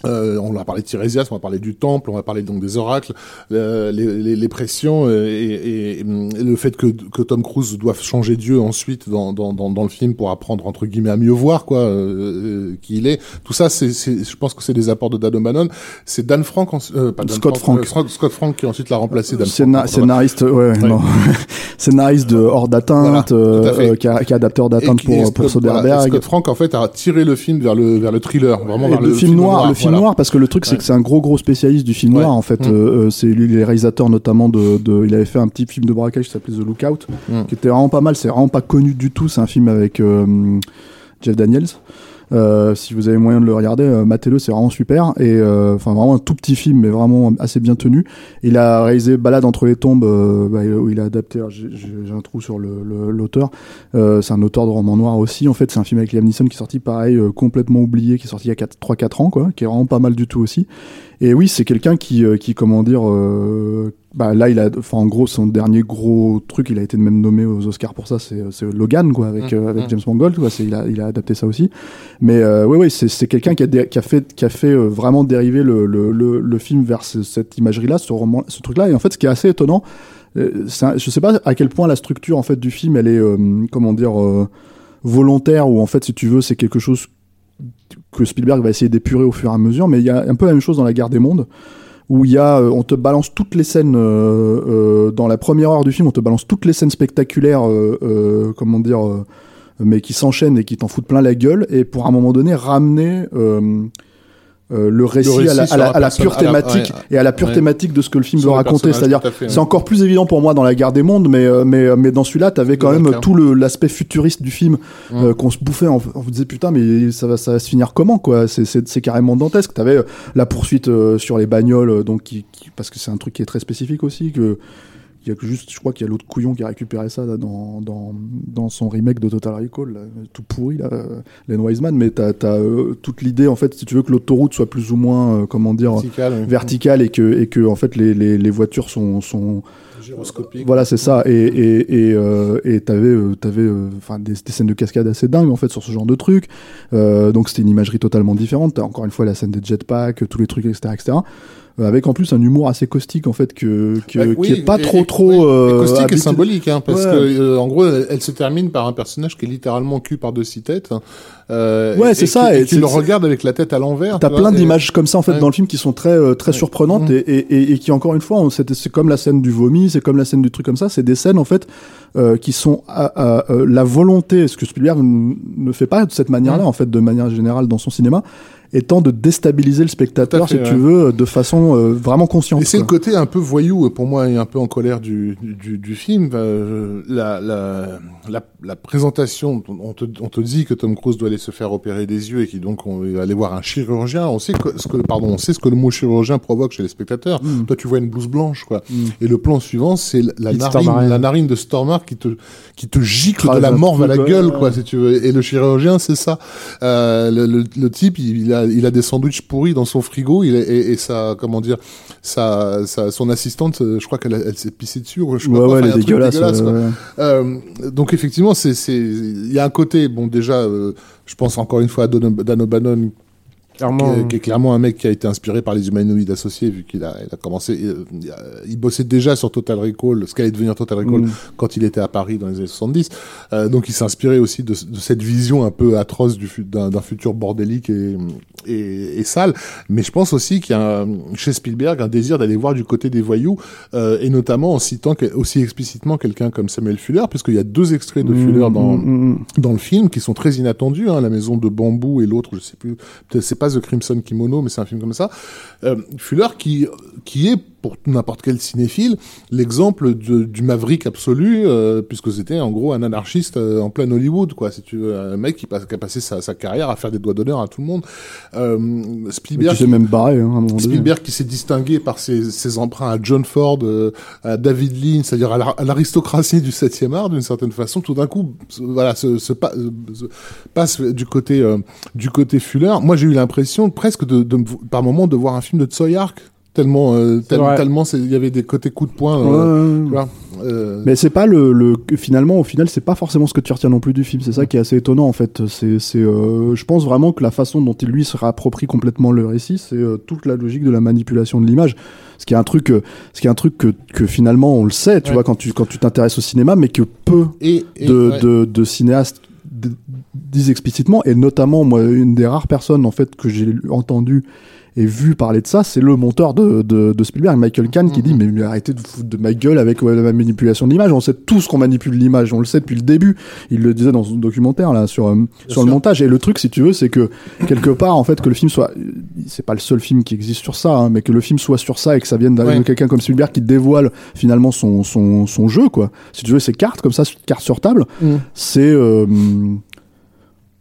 euh, on va parler de Tirésias, on va parler du temple, on va parler donc des oracles, euh, les, les, les pressions euh, et, et- et le fait que, que Tom Cruise doive changer Dieu ensuite dans, dans, dans, dans le film pour apprendre entre guillemets à mieux voir quoi euh, euh, qui il est. Tout ça, c'est, c'est, je pense que c'est des apports de Dan O'Bannon. C'est Dan Frank, en- euh, pas Dan Scott Frank. euh, Scott, Frank qui ensuite l'a remplacé. Dan Frank, scénariste, ouais, ouais, non. scénariste de hors d'atteinte, Voilà, euh, qui, a, qui a adapteur d'atteinte pour, pour Scott- voilà, Soderbergh. Scott Frank en fait a tiré le film vers le vers le thriller, vraiment Et vers le, film noir, le film voilà. noir, parce que le truc c'est Ouais. que c'est un gros gros spécialiste du film Ouais. noir en fait. Mm. Euh, c'est lui les réalisateurs notamment de, de, il avait fait un petit film de braquage qui s'appelait The Lookout, Mm. qui était vraiment pas mal. C'est vraiment pas connu du tout. C'est un film avec euh, Jeff Daniels. Euh, si vous avez moyen de le regarder, euh, matez-le, c'est vraiment super. Et euh, enfin vraiment un tout petit film, mais vraiment assez bien tenu. Il a réalisé Balade entre les tombes, euh, bah, où il a adapté. J'ai un trou sur l'auteur. C'est un auteur de roman noir aussi. En fait, c'est un film avec Liam Neeson qui est sorti pareil, complètement oublié, qui est sorti il y a 3-4 ans, quoi, qui est vraiment pas mal du tout aussi. Et oui, c'est quelqu'un qui, euh, qui, comment dire, euh, bah là, il a, enfin, en gros, son dernier gros truc, il a été même nommé aux Oscars pour ça, c'est Logan, quoi, avec, Mm, euh, avec mm. James Mangold, quoi. Il a, il a adapté ça aussi. Mais euh, oui, oui, c'est, quelqu'un qui qui a fait, qui a fait euh, vraiment dériver le, le, le, le film vers ce- cette imagerie-là, ce roman, ce truc-là. Et en fait, ce qui est assez étonnant, un- je sais pas à quel point la structure en fait du film, elle est, euh, comment dire, euh, volontaire ou en fait, si tu veux, c'est quelque chose que Spielberg va essayer d'épurer au fur et à mesure. Mais il y a un peu la même chose dans La Guerre des Mondes où il y a, euh, on te balance toutes les scènes euh, euh, dans la première heure du film, on te balance toutes les scènes spectaculaires, comment dire, mais qui s'enchaînent et qui t'en foutent plein la gueule, et pour un moment donné ramener euh, euh, le récit, récit à, la, à la- à la pure à la- thématique ouais, et à la pure ouais. thématique de ce que le film Sur veut raconter. C'est-à-dire, ouais. c'est encore plus évident pour moi dans La Guerre des Mondes, mais euh, mais mais dans celui-là, t'avais quand même Walker. tout le l'aspect futuriste du film Mm. euh, qu'on se bouffait. On, on vous disait putain, mais ça va ça va se finir comment quoi? C'est c'est c'est carrément dantesque. T'avais euh, la poursuite euh, sur les bagnoles, euh, donc qui, qui- parce que c'est un truc qui est très spécifique aussi que il y a que juste, je crois qu'il y a l'autre couillon qui a récupéré ça là, dans, dans, dans son remake de Total Recall, là, tout pourri, là, euh, Len Wiseman, mais t'as as, toute l'idée, en fait, si tu veux que l'autoroute soit plus ou moins, euh, comment dire, oui. verticale et que, et que en fait, les, les, les voitures sont, sont, gyroscopique. voilà, c'est ça. Et et et euh, t'avais euh, t'avais euh, enfin des, des scènes de cascade assez dingues en fait sur ce genre de truc. Euh, donc c'était une imagerie totalement différente. T'as encore une fois la scène des jetpacks, tous les trucs etc etc. Euh, avec en plus un humour assez caustique en fait que, que qui oui, est pas et- trop et- trop oui, euh, caustique et symbolique hein, parce Ouais. que euh, en gros elle, elle se termine par un personnage qui est littéralement cul par deux six têtes euh, Ouais, et- c'est ça, qui- et et tu le regardes avec la tête à l'envers T'as tu vois, plein et- d'images comme ça en fait Ouais. dans le film qui sont très euh, très Ouais. surprenantes Mhm. et, et, et, qui encore une fois c'est c'est comme la scène du vomi, c'est comme la scène du truc comme ça, c'est des scènes en fait euh, qui sont à, à, euh, la volonté, ce que Spielberg ne fait pas de cette manière-là Mhm. en fait de manière générale dans son cinéma, étant de déstabiliser le spectateur fait, si tu veux de façon euh, vraiment consciente. Et c'est le côté un peu voyou, euh, pour moi, et un peu en colère du, du, film. Euh, la, la, la, la présentation, on te, on te dit que Tom Cruise doit aller se faire opérer des yeux et qu'il donc on va aller voir un chirurgien. On sait que, ce que, pardon, on sait ce que le mot chirurgien provoque chez les spectateurs. Mm. Toi, tu vois une blouse blanche, quoi. Mm. Et le plan suivant, c'est la narine, la narine de Stormare qui te, qui te gicle de la morve à la gueule, quoi, si tu veux. Et le chirurgien, c'est ça. Euh, le, le, le type, il, il a, il a des sandwichs pourris dans son frigo, il et, et ça, comment dire, sa, sa, son assistante, euh, je crois qu'elle elle s'est pissée dessus, ou je sais Ouais, pas ouais, elle est dégueulasse. ouais. Euh, donc effectivement, c'est, il y a un côté, bon déjà, euh, je pense encore une fois à Dan O'Bannon, qui Clairement. est, qui est clairement un mec qui a été inspiré par les humanoïdes associés, vu qu'il a, il a commencé, euh, il, bossait déjà sur Total Recall, ce qu'allait devenir Total Recall Mm. quand il était à Paris dans les années 70. Euh, donc il inspiré aussi de, de cette vision un peu atroce du, d'un, d'un futur bordélique et, et, et sale. Mais je pense aussi qu'il y a un- chez Spielberg un désir d'aller voir du côté des voyous, euh, et notamment en citant que- aussi explicitement quelqu'un comme Samuel Fuller, puisqu'il y a deux extraits de Fuller dans, Mm, mm, mm. dans le film qui sont très inattendus. Hein, la maison de bambou et l'autre, je sais plus, peut-être c'est pas The Crimson Kimono, mais c'est un film comme ça. Euh, Fuller qui qui est pour n'importe quel cinéphile, l'exemple du maverick absolu, euh, puisque c'était en gros un anarchiste euh, en plein Hollywood, quoi. Si tu veux, un mec qui, passe, qui a passé sa, sa carrière à faire des doigts d'honneur à tout le monde. Euh, Spielberg, sais même barré hein, à un moment donné. Spielberg qui s'est distingué par ses, ses emprunts à John Ford, à David Lean, c'est-à-dire à la- à l'aristocratie du 7e art d'une certaine façon, tout d'un coup, se- voilà, se, se pa- se passe du côté du côté Fuller. Moi, j'ai eu l'impression presque de, par moment de voir un film de Tsoyark tellement euh, tellement il y avait des côtés coups de poing. Euh, ouais, euh, Mais c'est pas le, finalement au final c'est pas forcément ce que tu retiens non plus du film. C'est ça qui est assez étonnant en fait. C'est c'est euh, je pense vraiment que la façon dont il lui se réapproprie complètement le récit, c'est euh, toute la logique de la manipulation de l'image. Ce qui est un truc, euh, ce qui est un truc que, que finalement on le sait, tu Ouais. vois, quand tu quand tu t'intéresses au cinéma, mais que peu et, et- de, ouais. de, de cinéastes disent explicitement, et notamment moi une des rares personnes en fait que j'ai entendu et vu parler de ça, c'est le monteur de, de, de Spielberg, Michael Kahn, qui dit mais, mais arrêtez de foutre de ma gueule avec ouais, la manipulation de l'image. On sait tous qu'on manipule l'image, on le sait depuis le début. Il le disait dans son documentaire là sur euh, sur le montage. Et le truc, si tu veux, c'est que quelque part en fait que le film soit, c'est pas le seul film qui existe sur ça, hein, mais que le film soit sur ça et que ça vienne Ouais. de quelqu'un comme Spielberg qui dévoile finalement son son son jeu quoi. Si tu veux, ces cartes comme ça, cartes sur table Mm. c'est euh,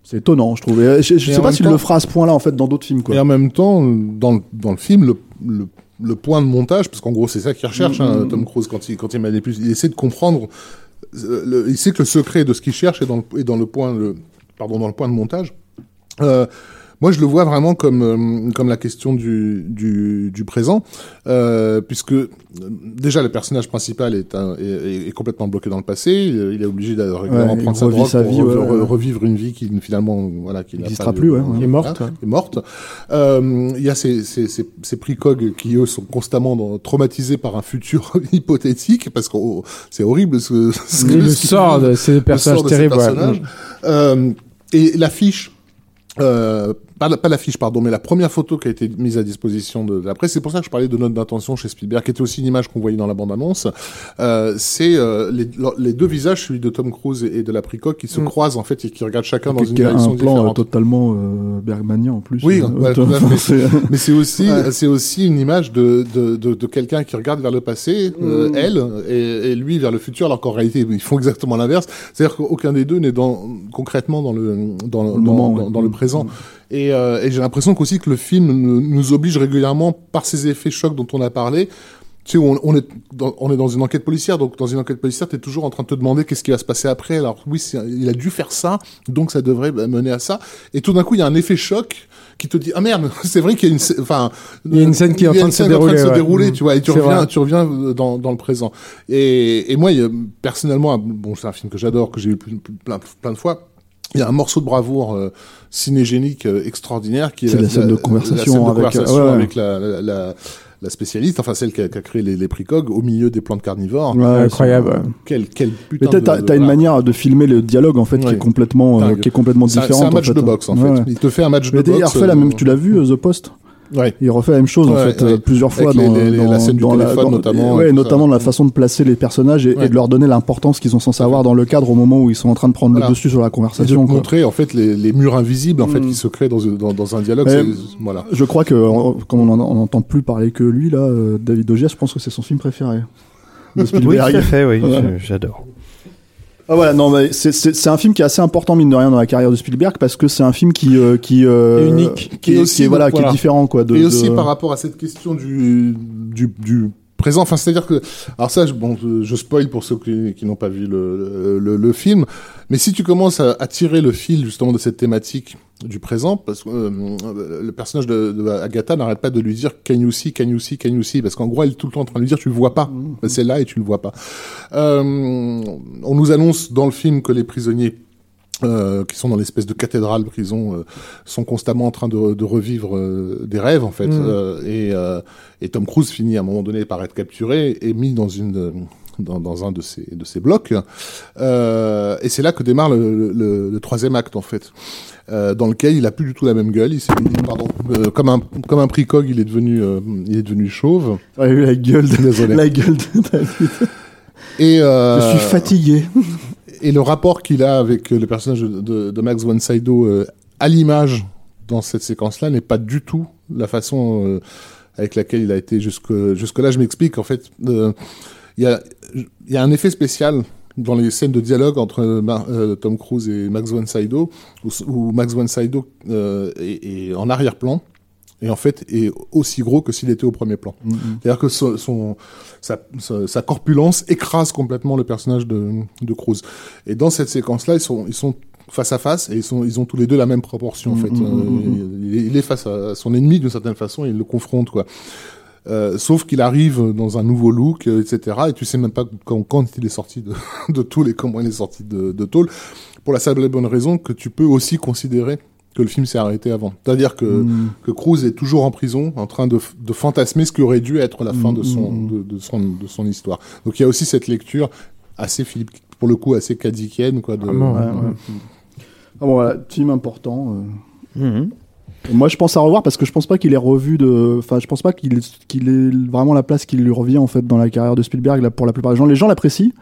c'est étonnant je trouve. Et je, Et sais pas s'il temps- le fera à ce point là en fait dans d'autres films Et en même temps, dans le, dans le film, le, le, le point de montage, parce qu'en gros, c'est ça qu'il recherche, hein, Tom Cruise, quand il, quand il manipule, il essaie de comprendre, euh, il sait que le secret de ce qu'il cherche est dans le, est dans le point, le, pardon, dans le point de montage. Euh, moi, je le vois vraiment comme, euh, comme la question du, du, du présent, euh, puisque euh, déjà le personnage principal est, un, est, est- complètement bloqué dans le passé. euh, Il est obligé de régulièrement Ouais, prendre sa drogue sa pour vie, re- ouais, re- ouais. revivre une vie qui finalement, voilà, qui N'existera plus. Qui est morte. Hein, est morte. Euh, Il y a ces, ces, ces, ces qui eux sont constamment dans- traumatisés par un futur hypothétique parce que oh, c'est horrible ce, ce, Mais le ce sort de ces le personnages sort de ces terribles. personnages. Euh, et l'affiche, euh, pas, la- pas l'affiche, pardon, mais la première photo qui a été mise à disposition de, de la presse, c'est pour ça que je parlais de note d'intention chez Spielberg, qui était aussi une image qu'on voyait dans la bande-annonce. Euh, c'est euh, les, les deux visages, celui de Tom Cruise et de la précoque, qui se croisent en fait et qui regardent chacun dans une direction un plan euh, différente. totalement euh, Bergmanien en plus Oui, Euh, ouais, tout à fait. c'est- Mais c'est aussi, c'est aussi une image de, de, de, de quelqu'un qui regarde vers le passé, euh, elle, et, et lui vers le futur, alors qu'en réalité, ils font exactement l'inverse. C'est-à-dire qu'aucun des deux n'est dans, concrètement dans le, dans, dans, moment, dans, ouais. dans le présent. Et, euh, et j'ai l'impression qu'aussi que le film nous, oblige régulièrement, par ces effets chocs dont on a parlé, tu sais, on, on est dans, on est dans une enquête policière, donc dans une enquête policière, t'es toujours en train de te demander qu'est-ce qui va se passer après. Alors oui, il a dû faire ça, donc ça devrait bah, mener à ça. Et tout d'un coup, il y a un effet choc qui te dit ah merde, c'est vrai qu'il y a une, enfin, Il y a une scène qui est en train de se train de dérouler, se dérouler, tu vois, et tu reviens, vrai. tu reviens dans, dans le présent. Et, et moi, personnellement, bon, c'est un film que j'adore, que j'ai vu plein, plein de fois. Il y a un morceau de bravoure euh, cinégénique euh, extraordinaire qui est, C'est la scène de conversation la scène de avec- conversation ouais. avec la, la, la, spécialiste, enfin celle qui a, qui a créé les, les au milieu des plantes carnivores. Ouais, Incroyable. Quel, quel Mais putain de- t'as- une voilà. manière de filmer le dialogue en fait qui est complètement, euh, qui est complètement différente. C'est un match en fait, de hein. boxe en Ouais, fait. Il te fait un match de Mais boxe. il refait la même, euh, tu l'as vu, euh, The Post Ouais. Il refait la même chose en fait ouais. euh, plusieurs fois dans, les- les- dans- la scène du dans téléphone, dans- notamment, ouais, notamment ça. la façon de placer les personnages et, de leur donner l'importance qu'ils sont censés avoir dans le cadre au moment où ils sont en train de prendre Voilà. le dessus sur la Et de conversation. montrer en fait les, les murs invisibles en fait Mm. qui se créent dans, dans, dans un dialogue. Voilà. Je crois que comme on en- on n'entend plus parler que lui là, euh, David Ogier, je pense que c'est son film préféré. De Oui, Spielberg. tout à fait, oui, j'adore. Ah voilà, non, mais c'est- c'est c'est un film qui est assez important mine de rien dans la carrière de Spielberg parce que c'est un film qui euh, qui euh, unique. qui, est, aussi, qui est- voilà, qui voilà. est différent quoi. De, et aussi de- par rapport à cette question du, du, du présent. Enfin, c'est-à-dire que, alors ça, je, bon, je, spoil pour ceux qui, qui n'ont pas vu le, le, le film, mais si tu commences à, à tirer le fil justement de cette thématique du présent, parce que euh, le personnage de, de Agatha n'arrête pas de lui dire can you see, can you see, can you see, parce qu'en gros, elle est tout le temps en train de lui dire tu le vois pas, c'est là et tu le vois pas. Euh, on nous annonce dans le film que les prisonniers euh, qui sont dans l'espèce de cathédrale prison euh, sont constamment en train de, de revivre euh, des rêves en fait Mm. Euh, et, euh, et Tom Cruise finit à un moment donné par être capturé et mis dans une dans, dans un de ces de ces blocs euh, et c'est là que démarre le, le, le troisième acte en fait euh, dans lequel il a plus du tout la même gueule il s'est pardon euh, comme un comme un précog il est devenu euh, il est devenu chauve Ouais, la gueule, de, Désolé. la gueule de David. et euh, Je suis fatigué. et le rapport qu'il a avec euh, le personnage de, Max von Sydow euh, à l'image dans cette séquence-là n'est pas du tout la façon euh, avec laquelle il a été jusque jusque là. Je m'explique. En fait, il y a un effet spécial dans les scènes de dialogue entre Tom Cruise et Max von Sydow, où, Max von Sydow est, en arrière-plan et en fait est aussi gros que s'il était au premier plan. Mm -hmm. C'est-à-dire que son, son sa, sa, sa, corpulence écrase complètement le personnage de, de Cruise. Et dans cette séquence-là, ils sont, ils sont face à face et ils, sont, ils ont tous les deux la même proportion en fait. Mmh, mmh, il, il, est face à son ennemi d'une certaine façon et il le confronte quoi. Euh, sauf qu'il arrive dans un nouveau look, euh, etc. Et tu sais même pas quand, quand il est sorti de, de Toul et comment il est sorti de, de Toul. Pour la simple et bonne raison que tu peux aussi considérer que le film s'est arrêté avant. C'est-à-dire que, mmh. que Cruz est toujours en prison, en train de, de fantasmer ce qui aurait dû être la fin de, son, de, de, son, de son histoire. Donc il y a aussi cette lecture assez, Philippe, pour le coup, assez cadiquienne. Quoi, de, ah bon, ouais, ouais. Ah bon, voilà, film important. Euh... Mmh. Moi, je pense à revoir parce que je pense pas qu'il est revu de. Enfin, je pense pas qu'il qu'il ait vraiment la place qui lui revient en fait dans la carrière de Spielberg. Là, pour la plupart des gens, les gens l'apprécient.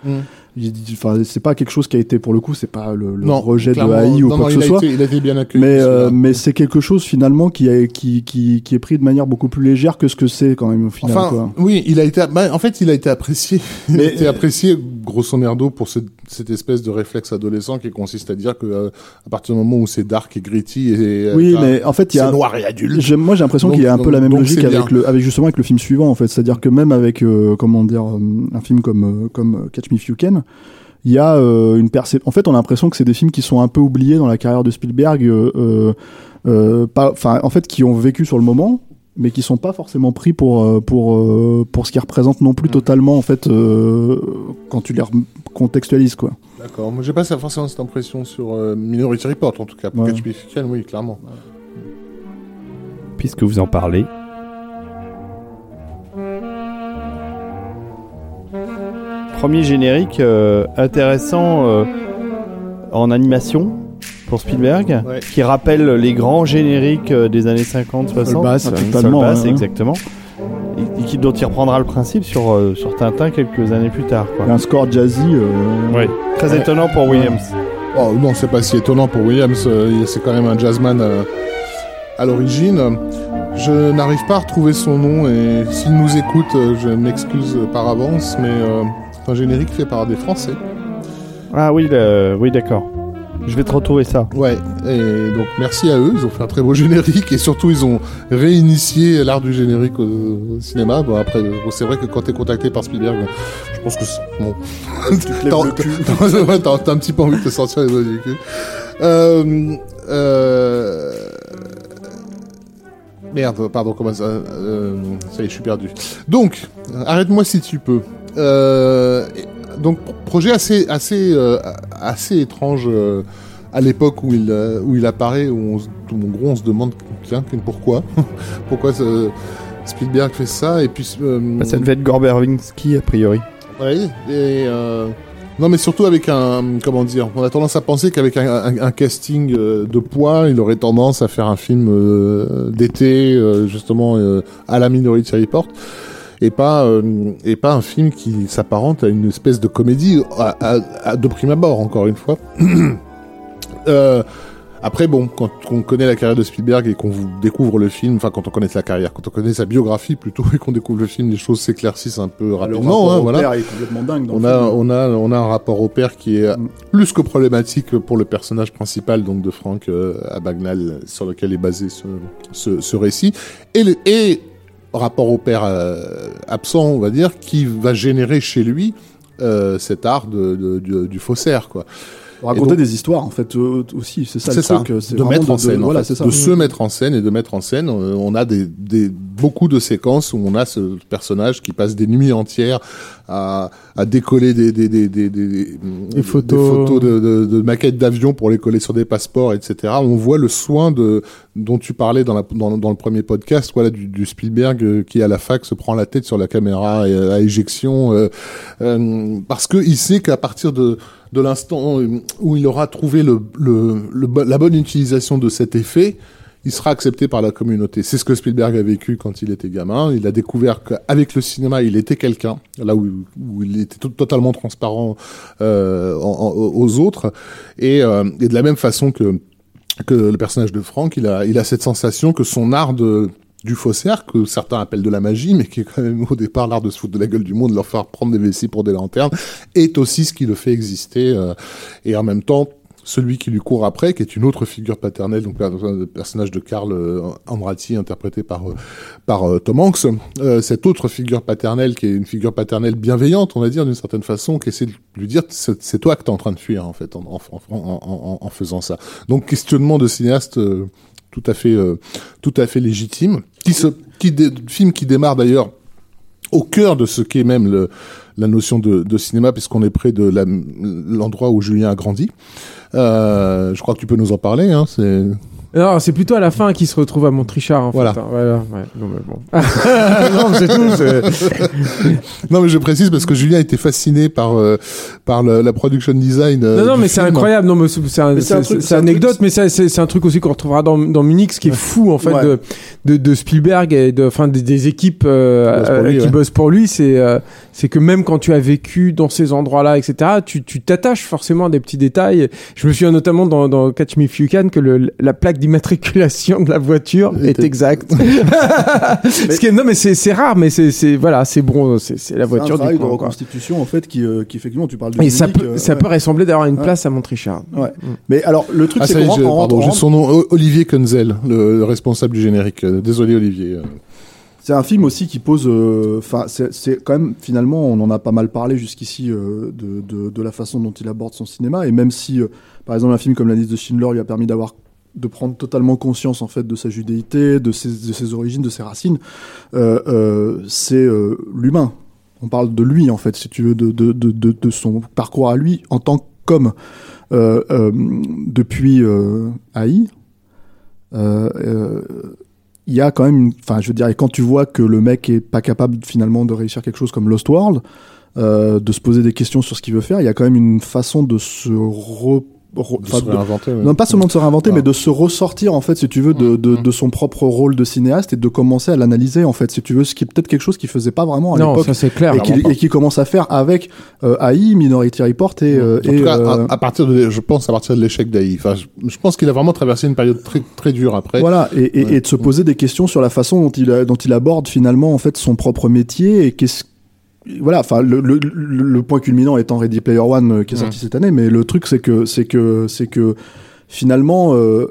Enfin, c'est pas quelque chose qui a été pour le coup, c'est pas le, le non, rejet de haï ou non, quoi non, que ce soit. Été, il a été bien accueilli. Mais euh, mais c'est quelque chose finalement qui, a, qui qui qui est pris de manière beaucoup plus légère que ce que c'est quand même au final. Enfin, quoi. oui, il a été. Bah, en fait, il a été apprécié. Il Mais- a été apprécié grosso merdo pour ce- cette espèce de réflexe adolescent qui consiste à dire que euh, à partir du moment où c'est dark et gritty et Oui, euh, mais en fait, il y a noir et adulte. Moi, j'ai l'impression qu'il y a un peu la même logique avec le, avec justement avec le film suivant en fait. C'est-à-dire que même avec euh, comment dire euh, un film comme euh, comme Catch Me If You Can, il y a euh, une perception. En fait, on a l'impression que c'est des films qui sont un peu oubliés dans la carrière de Spielberg, euh, euh, pas, enfin, en fait, qui ont vécu sur le moment, mais qui sont pas forcément pris pour pour pour ce qu'ils représentent non plus totalement en fait euh, quand tu les contextualises quoi. D'accord. Moi, j'ai pas forcément cette impression sur euh, Minority Report, en tout cas. Pour Ouais. Catch Me If You Can, oui, clairement. Puisque vous en parlez. Premier générique euh, intéressant euh, en animation pour Spielberg, Ouais. qui rappelle les grands génériques euh, des années 50-60. Solbass, Ah, totalement, ouais. exactement. Et, et qui, dont il reprendra le principe sur, euh, sur Tintin quelques années plus tard. Quoi. Un score jazzy. euh, Ouais. Très Ouais. étonnant pour Williams. Oh non, c'est pas si étonnant pour Williams. euh, c'est quand même un jazzman euh, à l'origine. Je n'arrive pas à retrouver son nom et s'il nous écoute, je m'excuse par avance, mais euh, un générique fait par des Français. Ah oui, le- oui d'accord. Je vais te retrouver ça. Ouais, et donc merci à eux, ils ont fait un très beau générique et surtout ils ont réinitié l'art du générique au, au cinéma. Bon après, euh, bon, c'est vrai que quand t'es contacté par Spielberg, je pense que c'est- bon, t'as ouais, un petit peu envie de te sortir les doigts du cul. Euh, euh, Merde, pardon, comment ça euh, Ça y est, je suis perdu. Donc, arrête-moi si tu peux. Euh, donc, projet assez, assez, euh, assez étrange euh, à l'époque où il, où il apparaît, où on, où en gros on se demande tiens, pourquoi Pourquoi ce- Spielberg fait ça Et puis. euh, Bah, ça devait être Gore Verbinski, a priori. oui, et euh, non, mais surtout avec un, comment dire, on a tendance à penser qu'avec un, un- un casting euh, de poids, il aurait tendance à faire un film euh, d'été, euh, justement euh, à la Minority Report, et pas euh, et pas un film qui s'apparente à une espèce de comédie à, à- à- de prime abord, encore une fois. Euh, après, bon, quand on connaît la carrière de Spielberg et qu'on découvre le film, enfin quand on connaît sa carrière, quand on connaît sa biographie plutôt et qu'on découvre le film, les choses s'éclaircissent un peu Le rapidement. rapport hein, au voilà. père est complètement dingue. dans On le a, film. on a, on a un rapport au père qui est Mm. plus que problématique pour le personnage principal donc de Frank euh, Abagnale sur lequel est basé ce, ce, ce récit et, le, et rapport au père euh, absent on va dire qui va générer chez lui euh, cet art de, du faussaire quoi. Raconter donc- des histoires en fait euh, aussi c'est ça le C'est ça, truc euh, de mettre en scène, en voilà fait. c'est ça de se mettre en scène et de mettre en scène. Euh, on a des, des beaucoup de séquences où on a ce personnage qui passe des nuits entières à, à décoller des des des des, des, des photos. de, de, de maquettes d'avions pour les coller sur des passeports, etc. On voit le soin de dont tu parlais dans, la, dans, dans le premier podcast, voilà, du, du Spielberg euh, qui à la fac se prend la tête sur la caméra et, à éjection euh, euh, parce que il sait qu'à partir de de l'instant où il aura trouvé la bonne utilisation de cet effet, il sera accepté par la communauté. C'est ce que Spielberg a vécu quand il était gamin. Il a découvert qu'avec le cinéma, il était quelqu'un, là où, il était to- totalement transparent euh, aux autres. Et, euh, et de la même façon que, le personnage de a, il a cette sensation que son art de du faussaire, que certains appellent de la magie, mais qui est quand même au départ l'art de se foutre de la gueule du monde, de leur faire prendre des vessies pour des lanternes, est aussi ce qui le fait exister. euh, et en même temps, celui qui lui court après, qui est une autre figure paternelle, donc le personnage de Karl euh, Amrati, interprété par euh, par euh, Tom Hanks, euh, cette autre figure paternelle, qui est une figure paternelle bienveillante, on va dire d'une certaine façon, qui essaie de lui dire c'est toi que t'es en train de fuir en fait, en, en, en- en faisant ça. Donc questionnement de cinéaste euh, tout à fait euh, tout à fait légitime, qui se qui film qui démarre d'ailleurs au cœur de ce qu'est même le, la notion de, de cinéma, puisqu'on est près de l'endroit où Julien a grandi. Euh, je crois que tu peux nous en parler. Hein, c'est Non, c'est plutôt à la fin qu'il se retrouve à Montrichard. En Voilà. Fait, hein. Voilà, ouais. Non, mais bon. non, mais c'est tout. non, mais je précise parce que Julien était fasciné par euh, par le- la production design. euh, Non, non, mais c'est incroyable. Non, mais c'est c'est un- anecdote, truc- mais c'est- c'est c'est un truc aussi qu'on retrouvera dans, dans Munich, ce qui est fou en fait Ouais. de, de de Spielberg et de enfin des, des équipes euh, Qui bossent pour lui, qui ouais. bossent pour lui. C'est euh, c'est que même quand tu as vécu dans ces endroits-là, etc., tu tu t'attaches forcément à des petits détails. Je me souviens notamment dans, dans Catch Me If You Can que le, la plaque d'immatriculation de la voiture est. Ce qui est- non, mais c'est rare, mais c'est voilà, c'est bon, c'est la C'est un voiture du travail de reconstitution en fait qui, euh, qui effectivement tu parles de Et ça peut, euh, ça ouais. peut ressembler à une Ouais. place à Montrichard. Ouais. Mais alors le truc Ah, c'est qu'on rentre- pardon, rentre- son nom, Olivier Kunzel, le, le responsable du générique. Euh, Désolé, Olivier. Euh, C'est un film aussi qui pose. Enfin, c'est c'est quand même finalement, on en a pas mal parlé jusqu'ici euh, de, de, de la façon dont il aborde son cinéma. Et même si, euh, par exemple, un film comme La liste de Schindler lui a permis d'avoir de prendre totalement conscience en fait de sa judéité, de ses, origines, de ses racines, euh, euh, c'est euh, l'humain. On parle de lui en fait, si tu veux, de, son parcours à lui en tant qu'homme. Depuis euh, il y a quand même, enfin, je veux dire, et quand tu vois que le mec est pas capable finalement de réussir quelque chose comme Lost World, de se poser des questions sur ce qu'il veut faire, il y a quand même une façon de se re, re- de enfin, se de- réinventer. ouais. non pas seulement de se réinventer, Ah. mais de se ressortir en fait, si tu veux, de, de, Mhm. de son propre rôle de cinéaste et de commencer à l'analyser en fait, si tu veux, ce qui est peut-être quelque chose qu'il faisait pas vraiment à Non, l'époque. ça c'est clair. Et qui, commence à faire avec euh, AI, Minority Report et, euh, En et, tout cas, euh, à, à partir de, je pense à partir de l'échec d'Aïe. Enfin, je, je pense qu'il a vraiment traversé une période très très dure après. Voilà, et, et, Ouais. et de se poser des questions sur la façon dont il, a- dont il aborde finalement en fait son propre métier et qu'est-ce voilà, enfin le, le, point culminant étant Ready Player One euh, qui est sorti cette année, mais le truc c'est que c'est que c'est que finalement euh,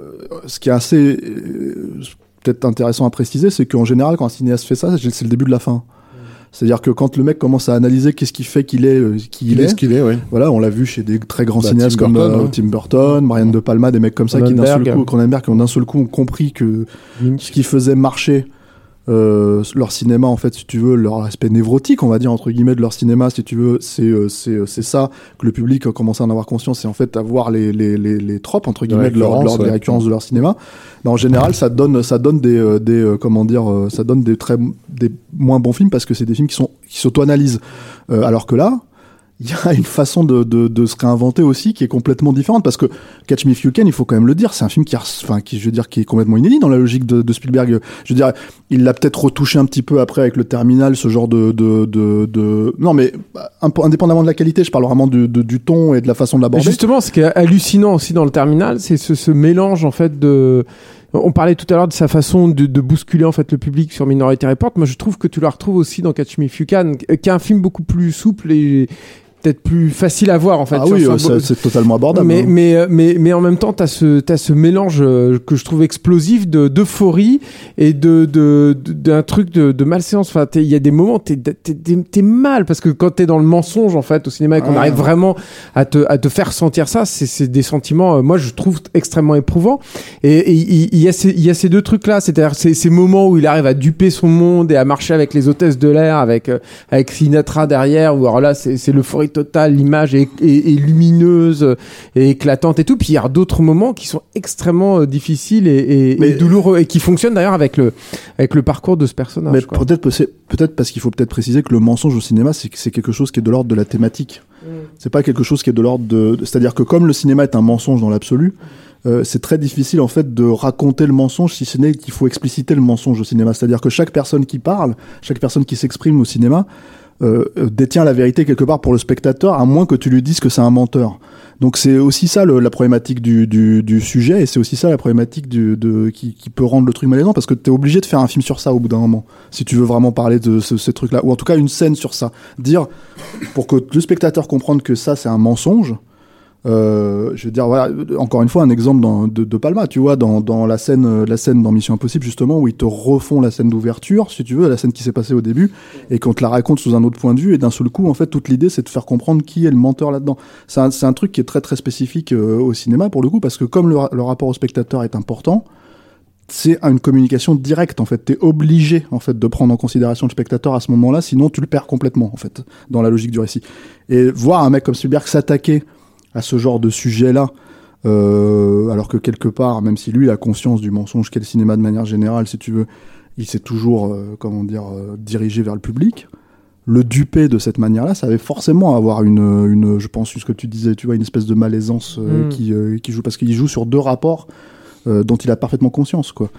ce qui est assez euh, peut-être intéressant à préciser, c'est qu'en général quand un cinéaste fait ça, c'est le début de la fin. C'est-à-dire que quand le mec commence à analyser qu'est-ce qui fait qu'il est euh, qui il Il est est, ce qu'il est, oui. voilà, on l'a vu chez des très grands Bah, cinéastes Tim comme Burton, euh, ouais. Tim Burton, Brian De Palma, des mecs comme ça qui d'un seul Cronenberg. coup, Cronenberg, qui ont d'un seul coup ont compris que ce qui faisait marcher euh, leur cinéma, en fait, si tu veux, leur aspect névrotique, on va dire entre guillemets de leur cinéma, si tu veux, c'est euh, c'est euh, c'est ça que le public a commencé à en avoir conscience, c'est en fait avoir les les les, les tropes entre guillemets de leur, de leur- des ouais. récurrences de leur cinéma. Mais en général, ça donne ça donne des euh, des euh, comment dire, euh, ça donne des très des moins bons films parce que c'est des films qui sont qui s'auto-analysent. Euh, alors que là, il y a une façon de, se réinventer aussi qui est complètement différente parce que Catch Me If You Can, il faut quand même le dire, c'est un film qui, est complètement inédit dans la logique de, Spielberg. Je veux dire, il l'a peut-être retouché un petit peu après avec le Terminal, ce genre de, non mais peu indépendamment de la qualité, je parle vraiment du, ton et de la façon de l'aborder. Justement, ce qui est hallucinant aussi dans le terminal, c'est ce, mélange en fait de. On parlait tout à l'heure de sa façon de, de bousculer en fait le public sur Minority Report. Moi, je trouve que tu la retrouves aussi dans Catch Me If You Can, qui est un film beaucoup plus souple et peut-être plus facile à voir en fait. ah oui, euh, c'est totalement abordable. mais, hein. mais, euh, mais, mais en même temps, tu as ce, t'as ce mélange euh, que je trouve explosif de, d'euphorie et de, de, de- d'un truc de, de malséance. Enfin, t'es- il y a des moments, t'es, t'es, t'es, t'es mal parce que quand t'es dans le mensonge, en fait, au cinéma et qu'on arrive vraiment à te, à te faire sentir ça, c'est, c'est des sentiments, euh, moi, je trouve extrêmement éprouvants. Et il y, a ces, il y a ces deux trucs-là, c'est-à-dire ces, ces moments où il arrive à duper son monde et à marcher avec les hôtesses de l'air, avec, euh, avec Sinatra derrière, où alors là, c'est, c'est l'euphorie totale, l'image est, est- est lumineuse et éclatante et tout. Puis il y a d'autres moments qui sont extrêmement euh, difficiles et, et- et Mais- douloureux et qui fonctionnent d'ailleurs avec le, avec le parcours de ce personnage. Mais quoi. peut-être peut- peut-être parce qu'il faut peut-être préciser que le mensonge au cinéma, c'est c'est quelque chose qui est de l'ordre de la thématique. C'est pas quelque chose qui est de l'ordre de. de- C'est-à-dire que comme le cinéma est un mensonge dans l'absolu, euh, c'est très difficile en fait de raconter le mensonge si ce n'est qu'il faut expliciter le mensonge au cinéma. C'est-à-dire que chaque personne qui parle, chaque personne qui s'exprime au cinéma, euh, détient la vérité quelque part pour le spectateur, à moins que tu lui dises que c'est un menteur. Donc c'est aussi ça le- la problématique du, du, du sujet, et c'est aussi ça la problématique du, de, qui, qui peut rendre le truc malaisant, parce que tu es obligé de faire un film sur ça au bout d'un moment, si tu veux vraiment parler de ce, ces trucs-là, ou en tout cas une scène sur ça. Dire, pour que le spectateur comprenne que ça c'est un mensonge, euh, je veux dire, voilà, encore une fois, un exemple dans, de, de Palma, tu vois, dans, dans la scène, euh, la scène dans Mission Impossible, justement, où ils te refont la scène d'ouverture, si tu veux, la scène qui s'est passée au début, et qu'on te la raconte sous un autre point de vue, et d'un seul coup, en fait, toute l'idée, c'est de faire comprendre qui est le menteur là-dedans. C'est un, un truc qui est très très spécifique euh, au cinéma, pour le coup, parce que comme le, le rapport au spectateur est important, c'est une communication directe, en fait. T'es obligé, en fait, de prendre en considération le spectateur à ce moment-là, sinon tu le perds complètement, en fait, dans la logique du récit. Et voir un mec comme Spielberg s'attaquer à ce genre de sujet-là, euh, alors que quelque part, même si lui a conscience du mensonge qu'est le cinéma de manière générale, si tu veux, il s'est toujours, euh, comment dire, euh, dirigé vers le public. Le duper de cette manière-là, ça avait forcément avoir une, une, je pense, ce que tu disais, tu vois, une espèce de malaisance euh, Mm. qui, euh, qui joue, parce qu'il joue sur deux rapports euh, dont il a parfaitement conscience, quoi.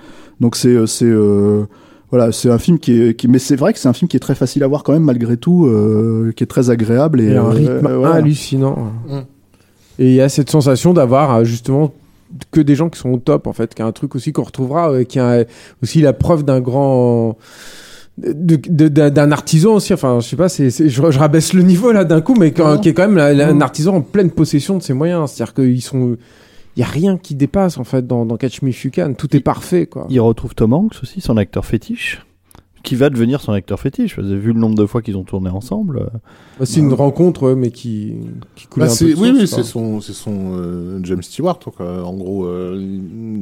Donc c'est, euh, c'est, euh, voilà, c'est un film qui est, qui, mais c'est vrai que c'est un film qui est très facile à voir quand même malgré tout, euh, qui est très agréable et, Et un euh, rythme euh, voilà. hallucinant. Mm. Et il y a cette sensation d'avoir euh, justement que des gens qui sont au top en fait, qui a un truc aussi qu'on retrouvera, euh, qui a aussi la preuve d'un grand d'un artisan aussi. Enfin je sais pas c'est je, je rabaisse le niveau là d'un coup mais quand- qui est quand même la- la- un artisan en pleine possession de ses moyens. C'est à dire qu'ils sont il y a rien qui dépasse en fait dans, dans Catch Me If You Can. Tout est parfait quoi. Il retrouve Tom Hanks aussi, son acteur fétiche, qui va devenir son acteur fétiche. Vous avez vu le nombre de fois qu'ils ont tourné ensemble. euh, Bah, c'est une rencontre ouais, mais qui qui coule Bah, un peu de oui, source, oui, c'est son, c'est son euh, James Stewart. quoi. En gros, euh,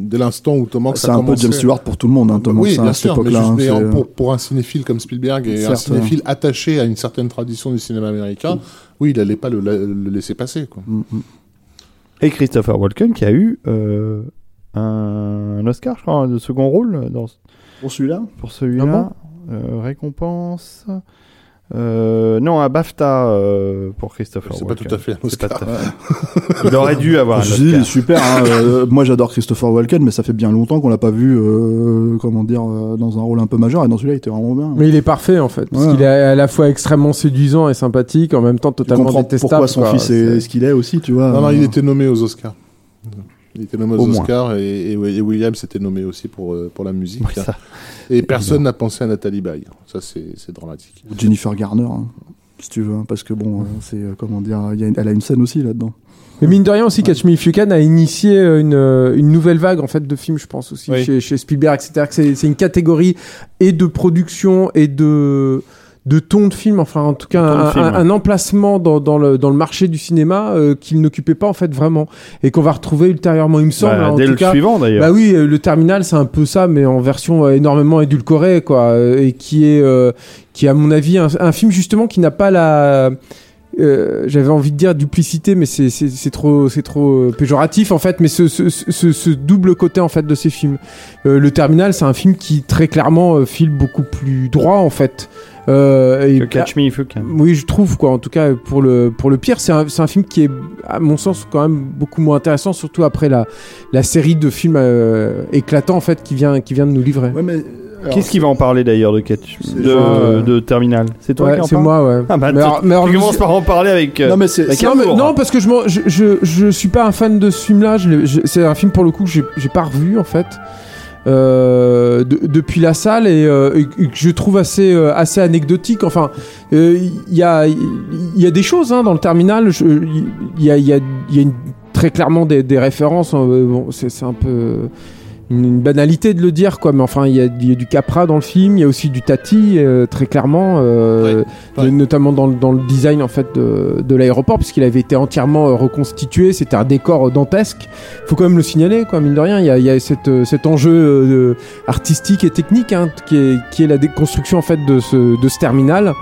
dès l'instant où Tom Hanks C'est a un peu James Stewart pour tout le monde, hein, Tom oui, Hanks, hein, bien à cette sûr, mais, époque-là. juste- hein, mais euh, pour, pour un cinéphile comme Spielberg et un Certes, cinéphile attaché à une certaine tradition du cinéma américain, oui, il n'allait pas le, la- le laisser passer. Quoi. mm, mm. Et Christopher Walken qui a eu euh, un, un Oscar, je crois, de second rôle dans, Pour celui-là? pour celui-là. Euh, récompense. Euh, non, un BAFTA euh, pour Christopher C'est pas Walken. tout à fait un C'est pas Oscar. tout à fait- Il aurait dû avoir un Je dis, Oscar. super. hein, euh, moi, j'adore Christopher Walken, mais ça fait bien longtemps qu'on l'a pas vu, euh, comment dire, euh, dans un rôle un peu majeur. Et dans celui-là, il était vraiment bien. Mais il est parfait en fait, parce Ouais. qu'il est à la fois extrêmement séduisant et sympathique, en même temps totalement comprends détestable. pourquoi son quoi. fils est C'est- ce qu'il est aussi, tu vois. Non, non, il était nommé aux Oscars. Il était nommé aux. Oscars et, et- et Williams était nommé aussi pour, euh, pour la musique. Oui, ça. Et personne n'a pensé à Nathalie Baye. Ça, c'est c'est dramatique. ou Jennifer Garner, hein, si tu veux, hein, parce que bon, euh, c'est euh, comment dire, y a une- elle a une scène aussi là-dedans. Mais mine de rien aussi, Catch Me If You Can a initié une, une nouvelle vague en fait de films, je pense aussi Oui. chez, chez Spielberg, etc. C'est une catégorie et de production et de de ton de film, enfin en tout cas un, film, un- ouais. un emplacement dans, dans, le, dans le marché du cinéma euh, qu'il n'occupait pas en fait vraiment et qu'on va retrouver ultérieurement, il me semble. Bah, hein, en dès tout le cas. suivant d'ailleurs. Bah oui, euh, le terminal c'est un peu ça, mais en version euh, énormément édulcorée, quoi, euh, et qui est, euh, qui est à mon avis un, un film justement qui n'a pas la, euh, j'avais envie de dire duplicité, mais c'est c'est c'est trop c'est trop euh, péjoratif en fait. Mais ce, ce, ce, ce double côté en fait de ces films, Euh, le terminal c'est un film qui très clairement euh, file beaucoup plus droit en fait. Euh, et Catch Me If You Can. oui, je trouve quoi. En tout cas, pour le pour le pire, c'est un, c'est un film qui est, à mon sens, quand même beaucoup moins intéressant, surtout après la la série de films euh, éclatants en fait qui vient qui vient de nous livrer. Ouais, mais Qu'est-ce qui va en parler d'ailleurs de Catch de, Terminal? C'est toi Ouais, qui en c'est moi, ouais. Ah bah, mais tu- alors, mais alors, tu commences suis- par en parler avec. euh, Non, mais c'est- non, mais- amour. non, parce que je, je, je, je suis pas un fan de ce film-là. Je l'ai- je- C'est un film pour le coup que j'ai j'ai pas revu en fait euh, de- depuis la salle et, euh, et que je trouve assez euh, assez anecdotique. Enfin, euh, il y a il y a des choses hein, dans le terminal. Il y a il y a il y a une, très clairement des, des références. hein, bon, c'est c'est un peu une, banalité de le dire quoi. Mais enfin il y a, il y a du Capra dans le film il y a aussi du Tati euh, très clairement euh, Ouais. Ouais. notamment dans, le- dans le design en fait de, de l'aéroport puisqu'il avait été entièrement euh, reconstitué. C'était un décor euh, dantesque. Faut quand même le signaler quoi mine de rien. Il y a, il y a cette, euh, cet enjeu euh, artistique et technique hein, qui, est, qui est la déconstruction en fait de ce, de ce terminal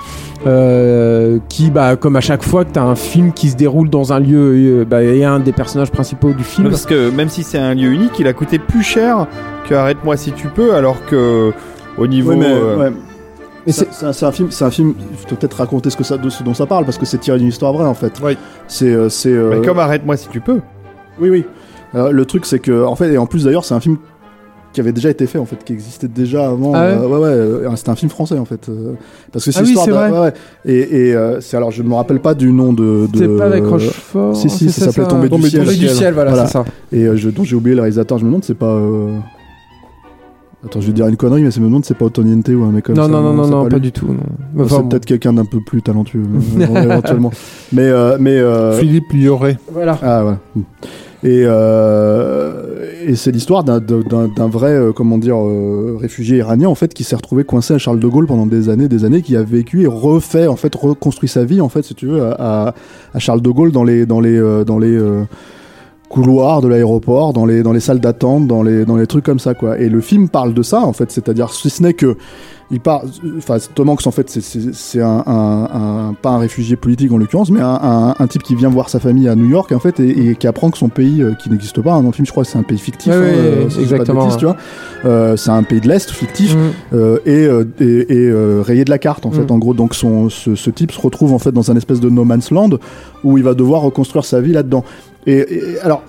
euh, qui bah comme à chaque fois que tu as un film qui se déroule dans un lieu bah, et un des personnages principaux du film. Parce que même si c'est un lieu unique, il a coûté plus cher que Arrête-moi si tu peux, alors que au niveau. Ouais, mais, euh, ouais. Mais C'est c'est un, c'est un film, c'est un film. Il faut peut-être raconter ce que ça, de ce dont ça parle parce que c'est tiré d'une histoire vraie en fait. Oui. C'est, euh, c'est. euh, mais comme Arrête-moi si tu peux. Oui, oui. Euh, le truc, c'est que, en fait, et en plus d'ailleurs, c'est un film qui avait déjà été fait en fait, qui existait déjà avant. Ah ouais euh, ouais, ouais, euh, c'était un film français en fait, euh, parce que c'est Ah oui, l'histoire vrai. ouais, ouais. et, et euh, c'est alors je me rappelle pas du nom de. de C'est pas avec Rochefort. Si si, c'est ça s'appelait Tomber du Tomber ciel. du ciel, voilà, Voilà. c'est ça. Et euh, je, dont j'ai oublié le réalisateur, je me demande c'est pas. euh, Attends, je vais dire une connerie, mais je me demande c'est pas Otoniente ou un mec comme Non, ça. non, non, non, non, pas lui. du tout. Enfin, c'est bon. peut-être quelqu'un d'un peu plus talentueux, éventuellement. Mais, euh, mais euh, Philippe Lioret. Voilà. ah ouais. Et, euh, et c'est l'histoire d'un- vrai, euh, comment dire, euh, réfugié iranien en fait qui s'est retrouvé coincé à Charles de Gaulle pendant des années, des années, qui a vécu et refait en fait reconstruit sa vie en fait, si tu veux, à, à- à Charles de Gaulle dans les dans les euh, dans les euh, couloirs de l'aéroport, dans les dans les salles d'attente, dans les dans les trucs comme ça quoi. Et le film parle de ça en fait, c'est-à-dire si ce n'est que il part, enfin Tom Hanks en fait c'est- un, un, un- pas un réfugié politique en l'occurrence, mais un, un, un type qui vient voir sa famille à New York en fait et, et qui apprend que son pays euh, qui n'existe pas hein, dans le film, je crois que c'est un pays fictif, Ouais, hein, euh, exactement, bêtises, tu vois. Euh, c'est un pays de l'est fictif Mm. euh, et, euh, et, et, euh, rayé de la carte en fait Mm. en gros donc son ce, ce type se retrouve en fait dans un espèce de no man's land où il va devoir reconstruire sa vie là-dedans alors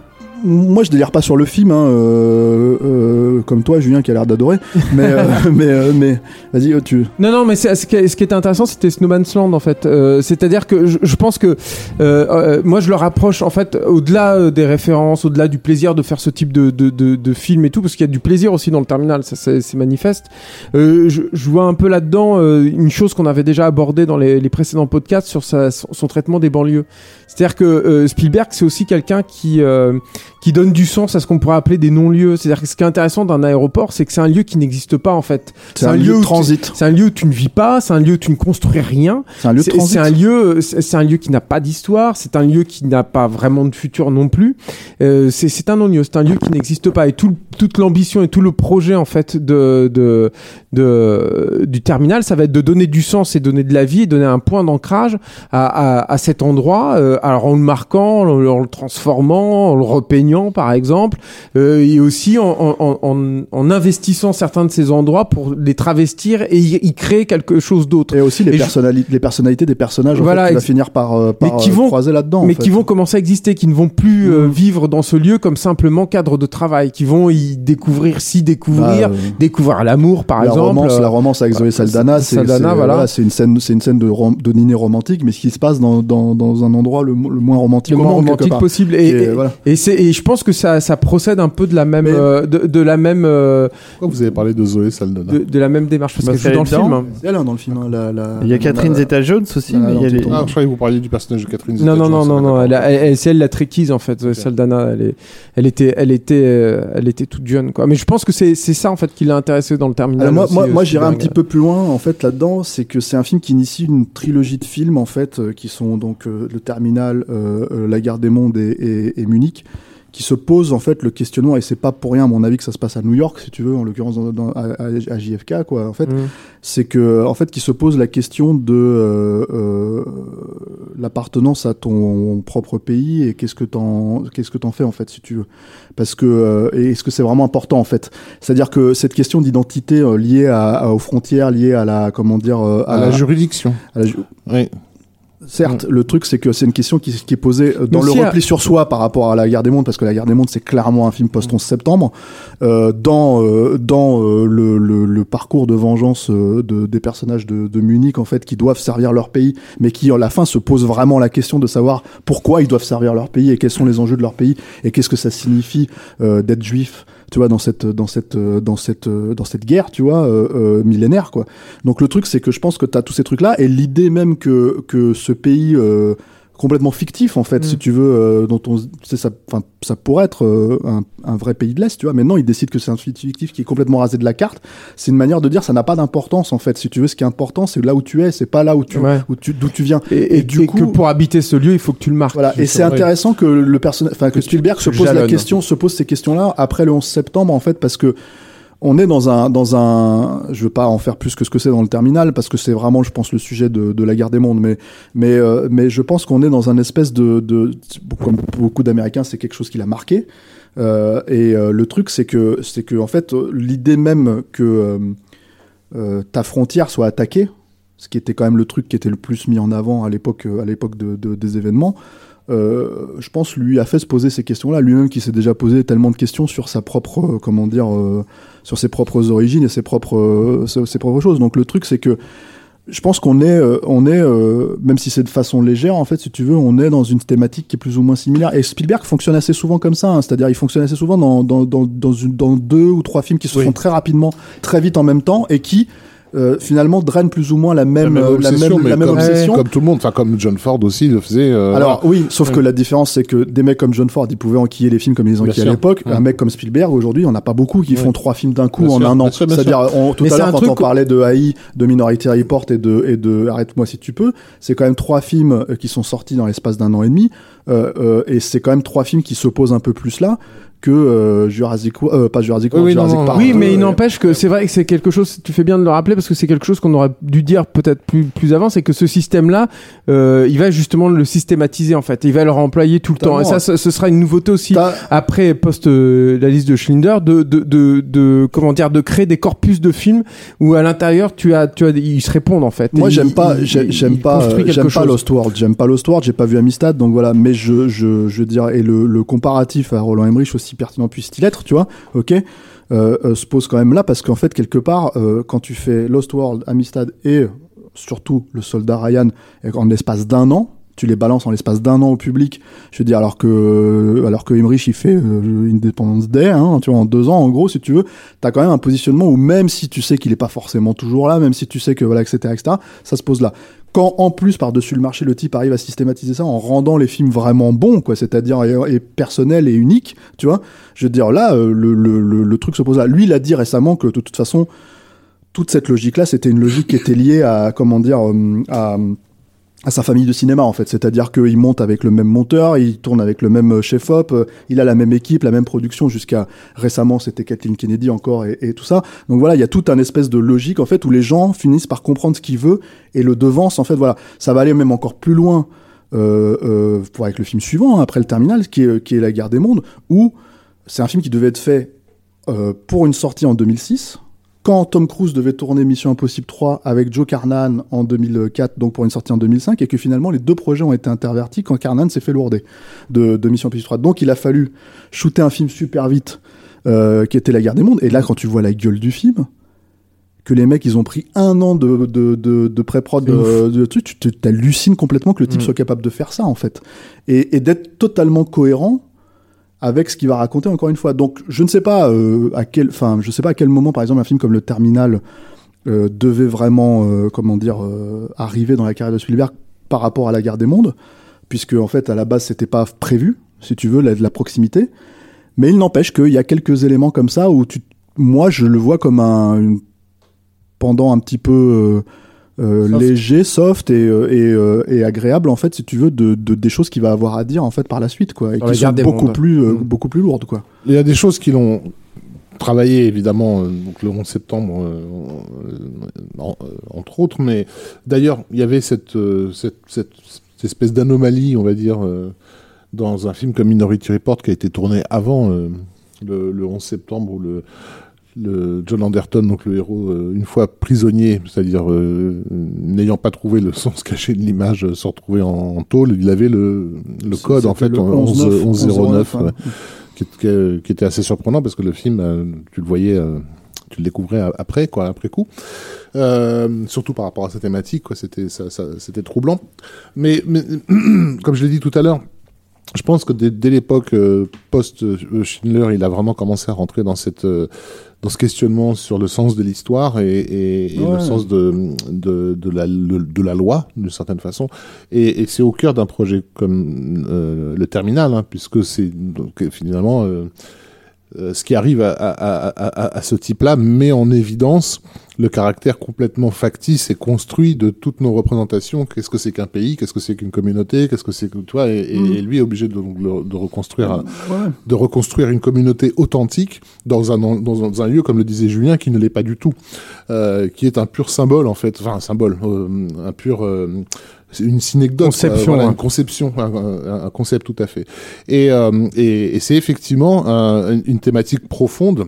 moi je délire pas sur le film hein, euh, euh, comme toi Julien qui a l'air d'adorer mais euh, mais euh, mais vas-y euh, tu Non, non, mais c'est- ce qui, ce qui était intéressant, c'était Snowman's Land, en fait. Euh, C'est-à-dire que je, je pense que euh, euh, moi, je le rapproche, en fait, au-delà des références, au-delà du plaisir de faire ce type de, de, de, de film et tout, parce qu'il y a du plaisir aussi dans le terminal, ça c'est c'est manifeste. Euh, je, je vois un peu là-dedans euh, une chose qu'on avait déjà abordée dans les, les précédents podcasts sur sa, son, son traitement des banlieues. C'est-à-dire que Spielberg, c'est aussi quelqu'un qui euh, qui donne du sens à ce qu'on pourrait appeler des non-lieux. C'est-à-dire que ce qui est intéressant d'un aéroport, c'est que c'est un lieu qui n'existe pas en fait. c'est un, lieu où de tu- transit c'est un lieu où tu ne vis pas, c'est un lieu où tu ne construis rien. c'est un lieu de transit c'est un lieu, c'est un lieu qui n'a pas d'histoire, c'est un lieu qui n'a pas vraiment de futur non plus. Euh, c'est un non-lieu, c'est un lieu qui n'existe pas. Et tout, toute l'ambition et tout le projet en fait de, de, de du terminal, ça va être de donner du sens et donner de la vie, et donner un point d'ancrage à, à, à cet endroit. euh, alors en le marquant, en le transformant, en le repeignant par exemple, euh, et aussi en, en, en, en investissant certains de ces endroits pour les travestir et y, y créer quelque chose d'autre. et aussi les, Et je- personnali- les personnalités des personnages en Voilà, fait, qui va finir par, euh, par qui euh, vont- croiser là-dedans mais en fait. qui vont commencer à exister, qui ne vont plus euh, Mhm. vivre dans ce lieu comme simplement cadre de travail, qui vont y découvrir, s'y découvrir, Bah, découvrir l'amour par la exemple. romance, la romance avec Zoé Saldana, c'est Saldana, c'est- voilà. c'est une scène, c'est une scène de, rom- de dîner romantique, mais ce qui se passe dans, dans, dans un endroit le, mo- le moins romantique, le moins possible. Et, Et, et, voilà. et c'est, et je pense que ça, ça procède un peu de la même, Mais- euh, de, de la même, euh, Pourquoi vous avez parlé de Zoé Saldana de, de la même démarche? Parce Parce qu'elle joue dans le est film. hein. Elle hein, dans le film. hein, la, la- Il y a Catherine Zeta-Jones aussi, la- mais il y a les- Ah, je croyais que vous parliez du personnage de Catherine Non, non, non, Zeta-Jones, non, non, elle, c'est elle la tréquise en fait, Zoé Saldana. Elle, est, elle était, elle était, euh, elle était toute jeune quoi. Mais je pense que c'est, c'est ça en fait qui l'a intéressé dans le terminal. Alors moi, aussi, moi, euh, moi j'irais un petit peu plus loin en fait là-dedans, c'est que c'est un film qui initie une trilogie de films en fait qui sont donc le Terminal, La Guerre des Mondes et Munich, qui se posent en fait le questionnement et c'est pas pour rien à mon avis que ça se passe à New York si tu veux, en l'occurrence dans, dans- à, à- à JFK quoi. En fait, Mhm. c'est que en fait qui se pose la question de euh, euh, l'appartenance à ton propre pays et qu'est-ce que t'en qu'est-ce que t'en fais en fait si tu veux parce que euh, et est-ce que c'est vraiment important en fait? C'est-à-dire que cette question d'identité euh, liée à, à- aux frontières liée à la comment dire euh, À la juridiction. à la ju- Oui. Certes, le truc c'est que c'est une question qui, qui est posée euh, dans Mais le repli sur soi par rapport à la guerre des mondes, parce que la guerre des mondes c'est clairement un film post 11 septembre, euh, dans euh, dans euh, le, le, le parcours de vengeance euh, de, des personnages de, de Munich en fait qui doivent servir leur pays, mais qui à la fin se posent vraiment la question de savoir pourquoi ils doivent servir leur pays et quels sont les enjeux de leur pays et qu'est-ce que ça signifie euh, d'être juif tu vois dans cette dans cette dans cette dans cette guerre tu vois euh, euh, millénaire quoi. Donc le truc c'est que je pense que tu as tous ces trucs là et l'idée même que que ce pays euh, complètement fictif en fait Mm. si tu veux euh, dont on c'est ça enfin ça pourrait être euh, un, un vrai pays de l'est tu vois. Maintenant ils décident que c'est un fictif qui est complètement rasé de la carte. C'est une manière de dire ça n'a pas d'importance en fait. Si tu veux ce qui est important c'est là où tu es. C'est pas là où tu Ouais. où tu d'où tu viens. Et, et, du et coup- que pour habiter ce lieu, il faut que tu le marques. voilà, et c'est intéressant que le personnage, enfin que, Que tu- Spielberg se pose la question, se pose ces questions-là après le 11 septembre en fait, parce que on est dans un dans un, je veux pas en faire plus que ce que c'est dans le terminal parce que c'est vraiment, je pense, le sujet de, la guerre des mondes, mais mais euh, mais je pense qu'on est dans un espèce de, comme beaucoup d'Américains, c'est quelque chose qui l'a marqué. Euh, et euh, le truc, c'est que c'est que en fait, l'idée même que ta frontière soit attaquée, ce qui était quand même le truc qui était le plus mis en avant à l'époque à l'époque de, de- des événements euh, je pense, lui a fait se poser ces questions-là. Lui-même qui s'est déjà posé tellement de questions sur sa propre, euh, comment dire, euh, sur ses propres origines et ses propres, ses, ses propres choses. Donc le truc, c'est que je pense qu'on est, on est, même si c'est de façon légère, en fait, si tu veux, on est dans une thématique qui est plus ou moins similaire. Et Spielberg fonctionne assez souvent comme ça, hein. c'est-à-dire il fonctionne assez souvent dans, dans, dans, dans, une, dans deux ou trois films qui se Oui. font très rapidement, très vite en même temps, et qui euh, finalement drainent plus ou moins la même, la même euh, la obsession, même, la même comme, obsession. comme tout le monde, enfin comme John Ford aussi le faisait. euh, Alors voilà. oui, sauf Ouais. que la différence c'est que des mecs comme John Ford, ils pouvaient enquiller les films comme ils enquillaient à l'époque. Ouais. Un mec comme Spielberg, aujourd'hui, on n'a pas beaucoup qui Ouais. font trois films d'un coup Bien en sûr, un an. C'est-à-dire, on- tout Mais à l'heure quand on parlait de AI, de Minority Report et de, et de Arrête-moi si tu peux, c'est quand même trois films euh, qui sont sortis dans l'espace d'un an et demi. Euh, euh, et c'est quand même trois films qui s'opposent un peu plus là que euh, Jurassic euh, pas Jurassic World, oui, Jurassic non, Park. Oui, mais euh, il n'empêche que c'est vrai que c'est quelque chose, tu fais bien de le rappeler parce que c'est quelque chose qu'on aurait dû dire peut-être plus, plus avant, c'est que ce système-là, euh, il va justement le systématiser en fait. Il va le employer tout le temps. Et ça, ce, sera une nouveauté aussi après post euh, la liste de Schindler de, de, de, de, comment dire, de créer des corpus de films où à l'intérieur tu as, tu as, ils se répondent en fait. Moi, j'aime pas, j'aime pas, j'aime pas. Lost World. J'aime pas Lost World. J'ai pas vu Amistad, donc voilà. Mais je, je, je dirais, et le, le comparatif à Roland Emmerich, aussi pertinent puisse-t-il être, tu vois, ok, euh, euh, se pose quand même là parce qu'en fait, quelque part, euh, quand tu fais Lost World, Amistad et surtout le soldat Ryan en l'espace d'un an, tu les balances en l'espace d'un an au public. Je veux dire, alors que, alors que Emmerich, il fait euh, Independence Day, hein, tu vois, en deux ans, en gros, si tu veux, t'as quand même un positionnement où même si tu sais qu'il est pas forcément toujours là, même si tu sais que voilà, etc., etc., ça se pose là. Quand en plus par-dessus le marché, le type arrive à systématiser ça en rendant les films vraiment bons, quoi, c'est-à-dire et, et personnels et uniques, tu vois, je veux dire là, euh, le, le, le, truc se pose là. Lui, il a dit récemment que de toute façon, toute cette logique-là, c'était une logique qui était liée à comment dire, euh, à à sa famille de cinéma en fait, c'est-à-dire qu'il monte avec le même monteur, il tourne avec le même euh, chef-op, euh, il a la même équipe, la même production jusqu'à récemment c'était Kathleen Kennedy encore et, tout ça. Donc voilà, il y a toute un espèce de logique en fait où les gens finissent par comprendre ce qu'il veut et le devance en fait voilà, ça va aller même encore plus loin euh, euh, pour avec le film suivant hein, après le terminal qui est qui est la guerre des mondes où c'est un film qui devait être fait euh, pour une sortie en 2006 quand Tom Cruise devait tourner Mission Impossible 3 avec Joe Carnan en 2004, donc pour une sortie en 2005, et que finalement les deux projets ont été intervertis quand Carnan s'est fait lourder de, de Mission Impossible 3. Donc il a fallu shooter un film super vite, euh, qui était La Guerre des Mondes. Et là, quand tu vois la gueule du film, que les mecs ils ont pris un an de, de, de, de pré-prod C'est de, tu t'hallucines complètement que le type Mm. soit capable de faire ça en fait. Et, et d'être totalement cohérent avec ce qu'il va raconter encore une fois. Donc je ne sais pas euh, à quel, enfin je sais pas à quel moment par exemple un film comme Le Terminal euh, devait vraiment, euh, comment dire, euh, arriver dans la carrière de Spielberg par rapport à la Guerre des Mondes, puisque en fait à la base c'était pas prévu, si tu veux, la, la proximité. Mais il n'empêche qu'il y a quelques éléments comme ça où tu, moi je le vois comme un pendant un petit peu euh, Soft. léger, soft et, euh, et, euh, et agréable en fait, si tu veux, de, de des choses qu'il va avoir à dire en fait par la suite quoi, et qui sont beaucoup Mondes. plus euh, Mm. beaucoup plus lourdes quoi. Il y a des choses qui l'ont travaillé évidemment euh, donc le 11 septembre euh, euh, en- euh, entre autres mais d'ailleurs il y avait cette, euh, cette, cette, cette espèce d'anomalie on va dire euh, dans un film comme Minority Report qui a été tourné avant euh, le, le 11 septembre où le le John Anderton, donc le héros, euh, une fois prisonnier, c'est-à-dire euh, n'ayant pas trouvé le sens caché de l'image, euh, se retrouver en, en tôle, il avait le, le code en fait le en 11-9, 11 1109, 11-09, hein. ouais qui, était assez surprenant parce que le film, euh, tu le voyais, euh, tu le découvrais après, quoi, après coup. Euh, surtout par rapport à sa thématique, quoi, c'était, ça, ça- c'était troublant. Mais, mais comme je l'ai dit tout à l'heure, je pense que dès, dès l'époque euh, post euh, il a vraiment commencé à rentrer dans cette euh, dans ce questionnement sur le sens de l'histoire et, et, et Ouais. le sens de, de, de, la, de la loi, d'une certaine façon. Et, et c'est au cœur d'un projet comme euh, le Terminal, hein, puisque c'est donc finalement euh, euh, ce qui arrive à, à, à, à ce type-là met en évidence le caractère complètement factice et construit de toutes nos représentations. Qu'est-ce que c'est qu'un pays? Qu'est-ce que c'est qu'une communauté? Qu'est-ce que c'est que toi et, et- Mm. et lui est obligé de, le- de reconstruire Ouais. de reconstruire une communauté authentique dans un, dans un, lieu, comme le disait Julien, qui ne l'est pas du tout, euh, qui est un pur symbole, en fait, enfin un symbole, euh, un pur... euh, une synecdoque, Conception, voilà, hein. une conception, un, un- un concept tout à fait. Et, euh, et, et c'est effectivement un- une thématique profonde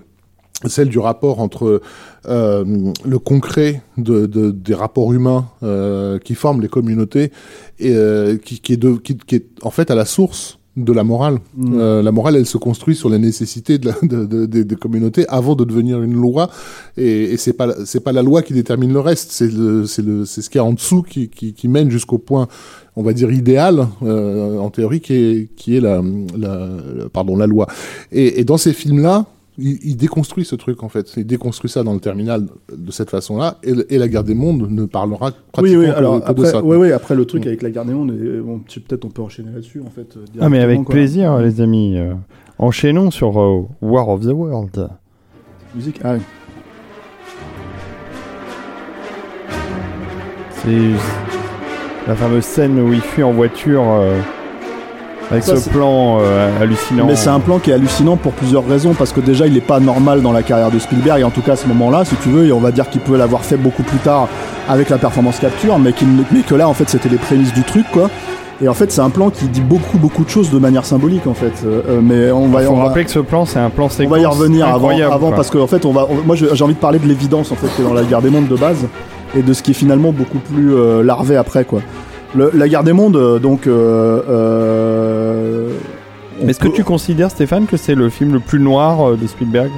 celle du rapport entre euh, le concret de, de- des rapports humains euh, qui forment les communautés et euh, qui, qui, est de, qui, qui est en fait à la source de la morale. Mm. La morale, elle se construit sur les nécessités de la, de- des- communautés avant de devenir une loi. Et, et c'est pas la- c'est pas la loi qui détermine le reste, c'est le c'est le c'est ce qu'il y a en dessous qui qui, qui mène jusqu'au point, on va dire idéal euh, en théorie, qui est qui est la, la pardon la loi. Et, et dans ces films là. Il, il déconstruit ce truc en fait, il déconstruit ça dans le terminal de cette façon-là, et, la guerre des mondes ne parlera Oui, pratiquement oui, alors que de après, ça. ouais, après le truc Mm. avec la garde des mondes, bon, peut-être on peut enchaîner là-dessus en fait. euh, Ah mais avec quoi. plaisir les amis. Euh, enchaînons sur euh, War of the World. Musique, ah, ouais. C'est la fameuse scène où il fuit en voiture euh, avec Ça, ce plan euh, hallucinant. Mais c'est un plan qui est hallucinant pour plusieurs raisons, parce que déjà il est pas normal dans la carrière de Spielberg, et en tout cas à ce moment-là, si tu veux, et on va dire qu'il peut l'avoir fait beaucoup plus tard avec la performance capture, mais, qu'il ne- mais que là en fait c'était les prémices du truc quoi. Et en fait c'est un plan qui dit beaucoup beaucoup de choses de manière symbolique en fait. Euh, euh, mais on va, faut on va- rappeler que ce plan c'est un plan on séquence va y revenir avant, avant quoi. parce qu'en fait on va, on- moi j'ai envie de parler de l'évidence en fait qui est dans la guerre des mondes de base et de ce qui est finalement beaucoup plus euh, larvé après quoi. Le- la guerre des mondes euh, donc. Euh, euh, Est-ce que tu considères Stéphane que c'est le film le plus noir euh, de Spielberg?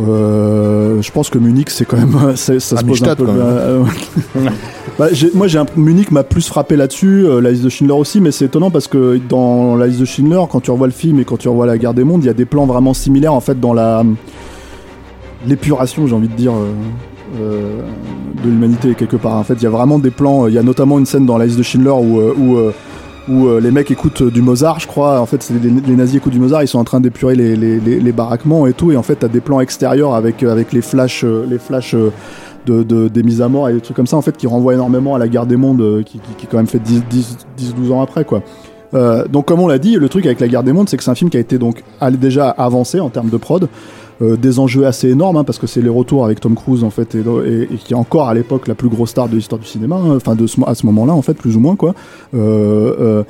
Euh, je pense que Munich, c'est quand même. Ça se pose un Amistad, peu. quand même. euh, bah, moi, j'ai un, Munich m'a plus frappé là-dessus, euh, la liste de Schindler aussi, mais c'est étonnant parce que dans la liste de Schindler, quand tu revois le film et quand tu revois la guerre des mondes, il y a des plans vraiment similaires en fait dans la. l'épuration, j'ai envie de dire. Euh, euh, de l'humanité quelque part. En fait, il y a vraiment des plans. Il y a notamment une scène dans la liste de Schindler où, euh, où, euh, euh, les mecs écoutent euh, du Mozart, je crois. En fait, les, les nazis écoutent du Mozart, ils sont en train d'épurer les, les, les, baraquements et tout. Et en fait, t'as des plans extérieurs avec, euh, avec les flashs, euh, les flashs euh, de, de, des mises à mort et des trucs comme ça, en fait, qui renvoient énormément à la guerre des mondes, euh, qui, qui, qui quand même fait 10, 10, 10 12 ans après, quoi. Euh, donc, comme on l'a dit, le truc avec la guerre des mondes, c'est que c'est un film qui a été donc déjà avancé en termes de prod. Euh, des enjeux assez énormes hein, parce que c'est les retours avec Tom Cruise en fait et, et- et qui est encore à l'époque la plus grosse star de l'histoire du cinéma hein, enfin de ce, à ce moment-là en fait plus ou moins quoi euh, euh,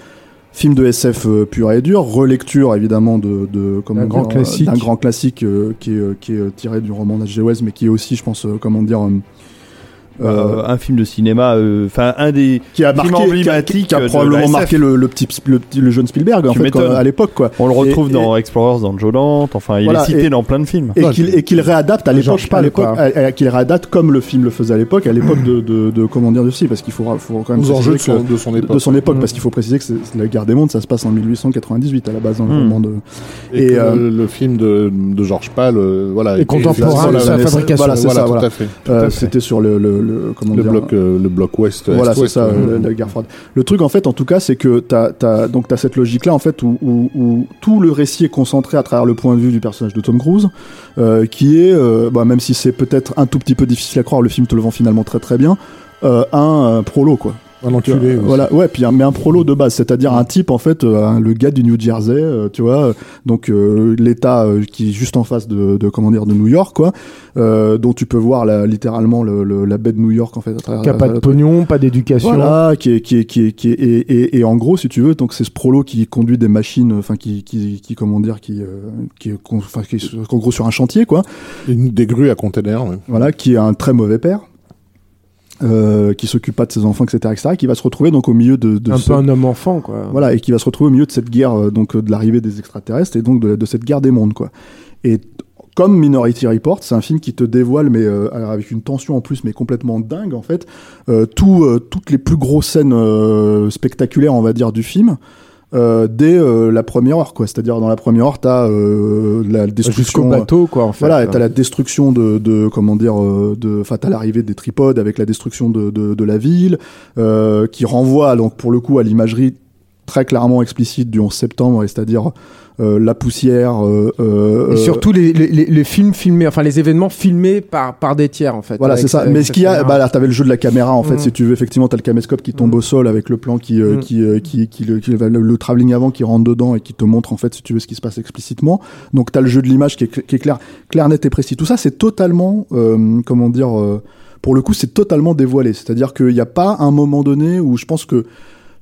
film de SF pur et dur relecture évidemment de, de comment D'un grand classique. d'un grand classique qui est qui est tiré du roman d'H.G. Wells mais qui est aussi je pense comment dire euh, Euh, Un film de cinéma, euh, enfin un des qui a film marqué qui a, qui a de probablement marqué le, le petit le, petit- le jeune Spielberg en fait quand- à l'époque quoi On le retrouve Et- dans Explorers, dans Joe Dante, enfin il Voilà, est cité et- dans plein de films. et Ouais, qu'il et qu'il réadapte à l'époque George à Pal, l'époque qu'il réadapte comme le film le faisait à l'époque à l'époque de, de, de comment dire aussi parce qu'il faut faut quand même Aux enjeux de son, de son de, époque. son époque Mm. parce qu'il faut préciser que la guerre des mondes ça se passe en 1898 à la base dans le Mm. roman de Et, Et, euh, le, film de, de Georges Pal, euh, voilà, Et contemporain de sa fabrication. voilà, c'est voilà, ça, tout voilà. à fait. euh, fait. c'était sur le, le, le- comment Le dire bloc, euh, le bloc ouest. voilà, c'est ça, ouais. euh, la, la guerre froide. Le truc, en fait, en tout cas, c'est que t'as, t'as, donc t'as cette logique-là, en fait, où, où, où tout le récit est concentré à travers le point de vue du personnage de Tom Cruise, euh, qui est, euh, bah, même si c'est peut-être un tout petit peu difficile à croire, le film te le vend finalement très très bien, euh, un euh, prolo, quoi. Un vois, enculé. aussi. voilà, ouais, puis un, mais un prolo de base, c'est-à-dire un type en fait, euh, le gars du New Jersey, euh, tu vois, euh, donc euh, l'État euh, qui est juste en face de, de comment dire de New York, quoi, euh, dont tu peux voir la, littéralement le, le- la baie de New York en fait. À travers, Qui a pas de pognon, pas d'éducation. voilà, qui est, qui est, qui est, qui est, et, et, et en gros, si tu veux, donc c'est ce prolo qui conduit des machines, enfin qui, qui, qui, comment dire, qui, euh, qui, enfin, qui est en gros sur un chantier, quoi. Une, des grues à containers. ouais. Voilà, qui est un très mauvais père, euh, qui s'occupe pas de ses enfants, etc., etc., qui va se retrouver donc au milieu de, de un ce- peu un homme enfant, quoi. voilà, et qui va se retrouver au milieu de cette guerre, euh, donc de l'arrivée des extraterrestres et donc de, de cette guerre des mondes, quoi. Et comme Minority Report, c'est un film qui te dévoile, mais euh, avec une tension en plus, mais complètement dingue en fait, euh, tout, euh, toutes les plus grosses scènes euh, spectaculaires, on va dire, du film. Euh, dès euh, la première heure, quoi. C'est-à-dire dans la première heure, t'as euh, la Jusqu'au destruction. bateau, quoi, en fait. Voilà, et t'as la destruction de, de comment dire, euh, de, enfin t'as l'arrivée des tripodes avec la destruction de, de, de la ville, euh, qui renvoie donc pour le coup à l'imagerie très clairement explicite du 11 septembre, c'est-à-dire euh, la poussière. euh, euh, Et surtout les, les, les- les films filmés, enfin les événements filmés par, par des tiers, en fait. Voilà, c'est ça. Mais ce qu'il y a, bah là, t'avais le jeu de la caméra en fait. Mm. Si tu veux, effectivement, t'as le caméscope qui tombe Mm. au sol avec le plan qui, euh, Mm. qui, euh, qui, qui, le, qui- le, le travelling avant qui rentre dedans et qui te montre en fait, si tu veux, ce qui se passe explicitement. Donc t'as le jeu de l'image qui est, cl- qui est clair, clair, net et précis. Tout ça, c'est totalement, euh, comment dire, euh, pour le coup, c'est totalement dévoilé. C'est-à-dire qu'il n'y a pas un moment donné où je pense que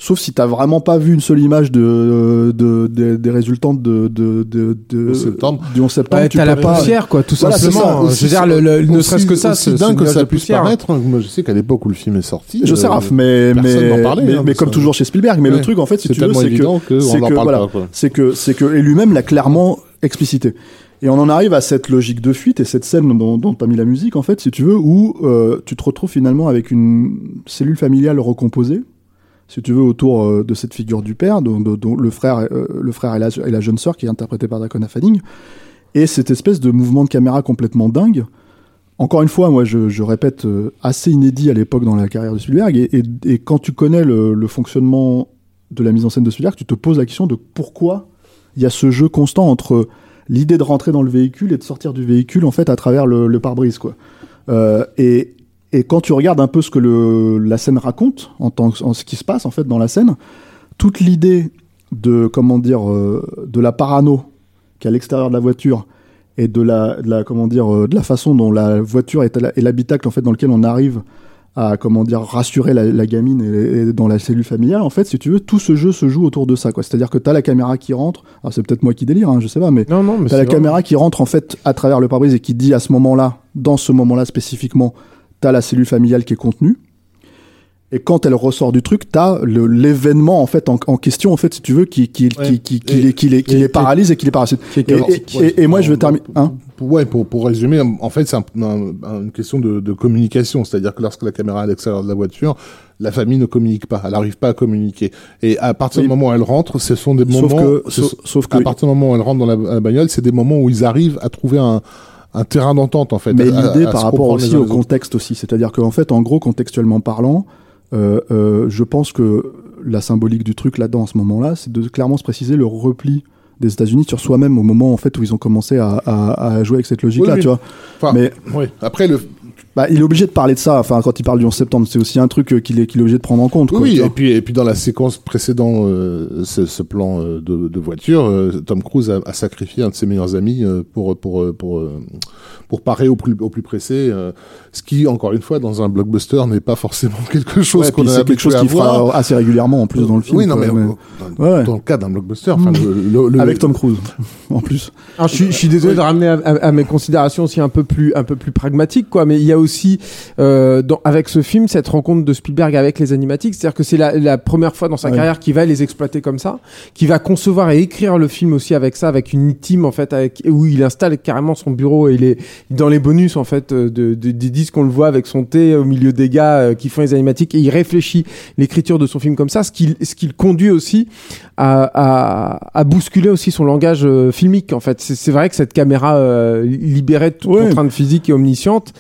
Sauf si t'as vraiment pas vu une seule image de, de, de- des résultantes de, de, de, de- 11 septembre. du 11 septembre. Ouais, tu t'as peux la pas- poussière, quoi, tout Voilà, c'est simplement. ça. Je veux Aussi- dire, le, le- ne aussi- serait-ce que ça, aussi ce- ce dingue que ça de puisse paraître. Moi, je sais qu'à l'époque où le film est sorti, Je sais, euh, Raph, mais, mais, parlait, mais, hein, mais comme ça. toujours chez Spielberg. Mais Ouais. le truc, en fait, si c'est tu veux, c'est que, c'est que, voilà, c'est que, c'est que, et lui-même l'a clairement explicité. Et on en arrive à cette logique de fuite et cette scène dont, dont tu as mis la musique, en fait, si tu veux, où euh, tu te retrouves finalement avec une cellule familiale recomposée, si tu veux, autour euh, de cette figure du père, dont, le frère, euh, le frère et la, jeune sœur, qui est interprétée par Dakota Fanning, et cette espèce de mouvement de caméra complètement dingue. Encore une fois, moi, je, répète, euh, assez inédit à l'époque dans la carrière de Spielberg, et, quand tu connais le, fonctionnement de la mise en scène de Spielberg, tu te poses la question de pourquoi il y a ce jeu constant entre l'idée de rentrer dans le véhicule et de sortir du véhicule en fait à travers le, pare-brise quoi. Et, et quand tu regardes un peu ce que le, la scène raconte en tant que- en ce qui se passe en fait dans la scène, toute l'idée de comment dire euh, de la parano qui est à l'extérieur de la voiture et de la, de la comment dire euh, de la façon dont la voiture est, à la- est l'habitacle en fait dans lequel on arrive à comment dire rassurer la, la gamine et, et dans la cellule familiale en fait si tu veux tout ce jeu se joue autour de ça quoi c'est à dire que tu as la caméra qui rentre alors c'est peut-être moi qui délire hein, je sais pas mais Non, non, mais T'as la vrai. caméra qui rentre en fait à travers le pare-brise et qui dit à ce moment-là, dans ce moment-là spécifiquement, t'as la cellule familiale qui est contenue. Et quand elle ressort du truc, t'as l'événement en fait en, en question en fait si tu veux qui qui Ouais. qui qui, qui, Et- les, qui les qui et- les paralyse et qui les parasite. Et, moi je vais terminer. Hein Ouais, pour, pour résumer, en fait, c'est un- un- une question de, de communication. C'est-à-dire que lorsque la caméra est à l'extérieur de la voiture, la famille ne communique pas. Elle n'arrive pas à communiquer. Et à partir Oui. du moment où elle rentre, ce sont des sauf moments... que sauf, sont- sauf que à partir du moment où elle rentre dans la, la bagnole, c'est des moments où ils arrivent à trouver un, un terrain d'entente, en fait. Mais l'idée par rapport aussi au contexte aussi, c'est-à-dire qu'en fait, en gros, contextuellement parlant, euh, euh, je pense que la symbolique du truc là-dedans, à ce moment-là, c'est de clairement se préciser le repli des États-Unis sur soi-même au moment en fait où ils ont commencé à, à, à jouer avec cette logique-là, Oui, oui. tu vois. Enfin, Mais. Après, le, bah, il est obligé de parler de ça. Enfin, quand il parle du 11 septembre, c'est aussi un truc euh, qu'il est, qu'il est obligé de prendre en compte. Oui, quoi, oui, tu et vois. puis, et puis dans la séquence précédente, euh, ce, ce plan euh, de, de voiture, euh, Tom Cruise a, a sacrifié un de ses meilleurs amis euh, pour pour pour euh, pour parer au plus au plus pressé, euh, ce qui encore une fois dans un blockbuster n'est pas forcément quelque chose Ouais, qu'on a c'est quelque chose voir. fera assez régulièrement en plus dans le film. Oui, non, quoi, mais, mais- dans, Ouais, ouais. dans le cas d'un blockbuster, enfin, le, le- le- Avec Tom Cruise, en plus. Alors, je, suis, je suis désolé de ramener à, à- à mes considérations aussi un peu plus un peu plus pragmatiques quoi mais il y a aussi euh, dans, avec ce film cette rencontre de Spielberg avec les animatiques c'est-à-dire que c'est la, la première fois dans sa Ouais. carrière qu'il va les exploiter comme ça qu'il va concevoir et écrire le film aussi avec ça avec une team en fait avec où il installe carrément son bureau et il est dans les bonus en fait euh, de, de- des disques qu'on le voit avec son thé au milieu des gars euh, qui font les animatiques et il réfléchit l'écriture de son film comme ça ce qui ce qui le conduit aussi à, à, à bousculer aussi son langage euh, filmique en fait c'est vrai que cette caméra euh, libérée de toute Ouais. contrainte physique et omnisciente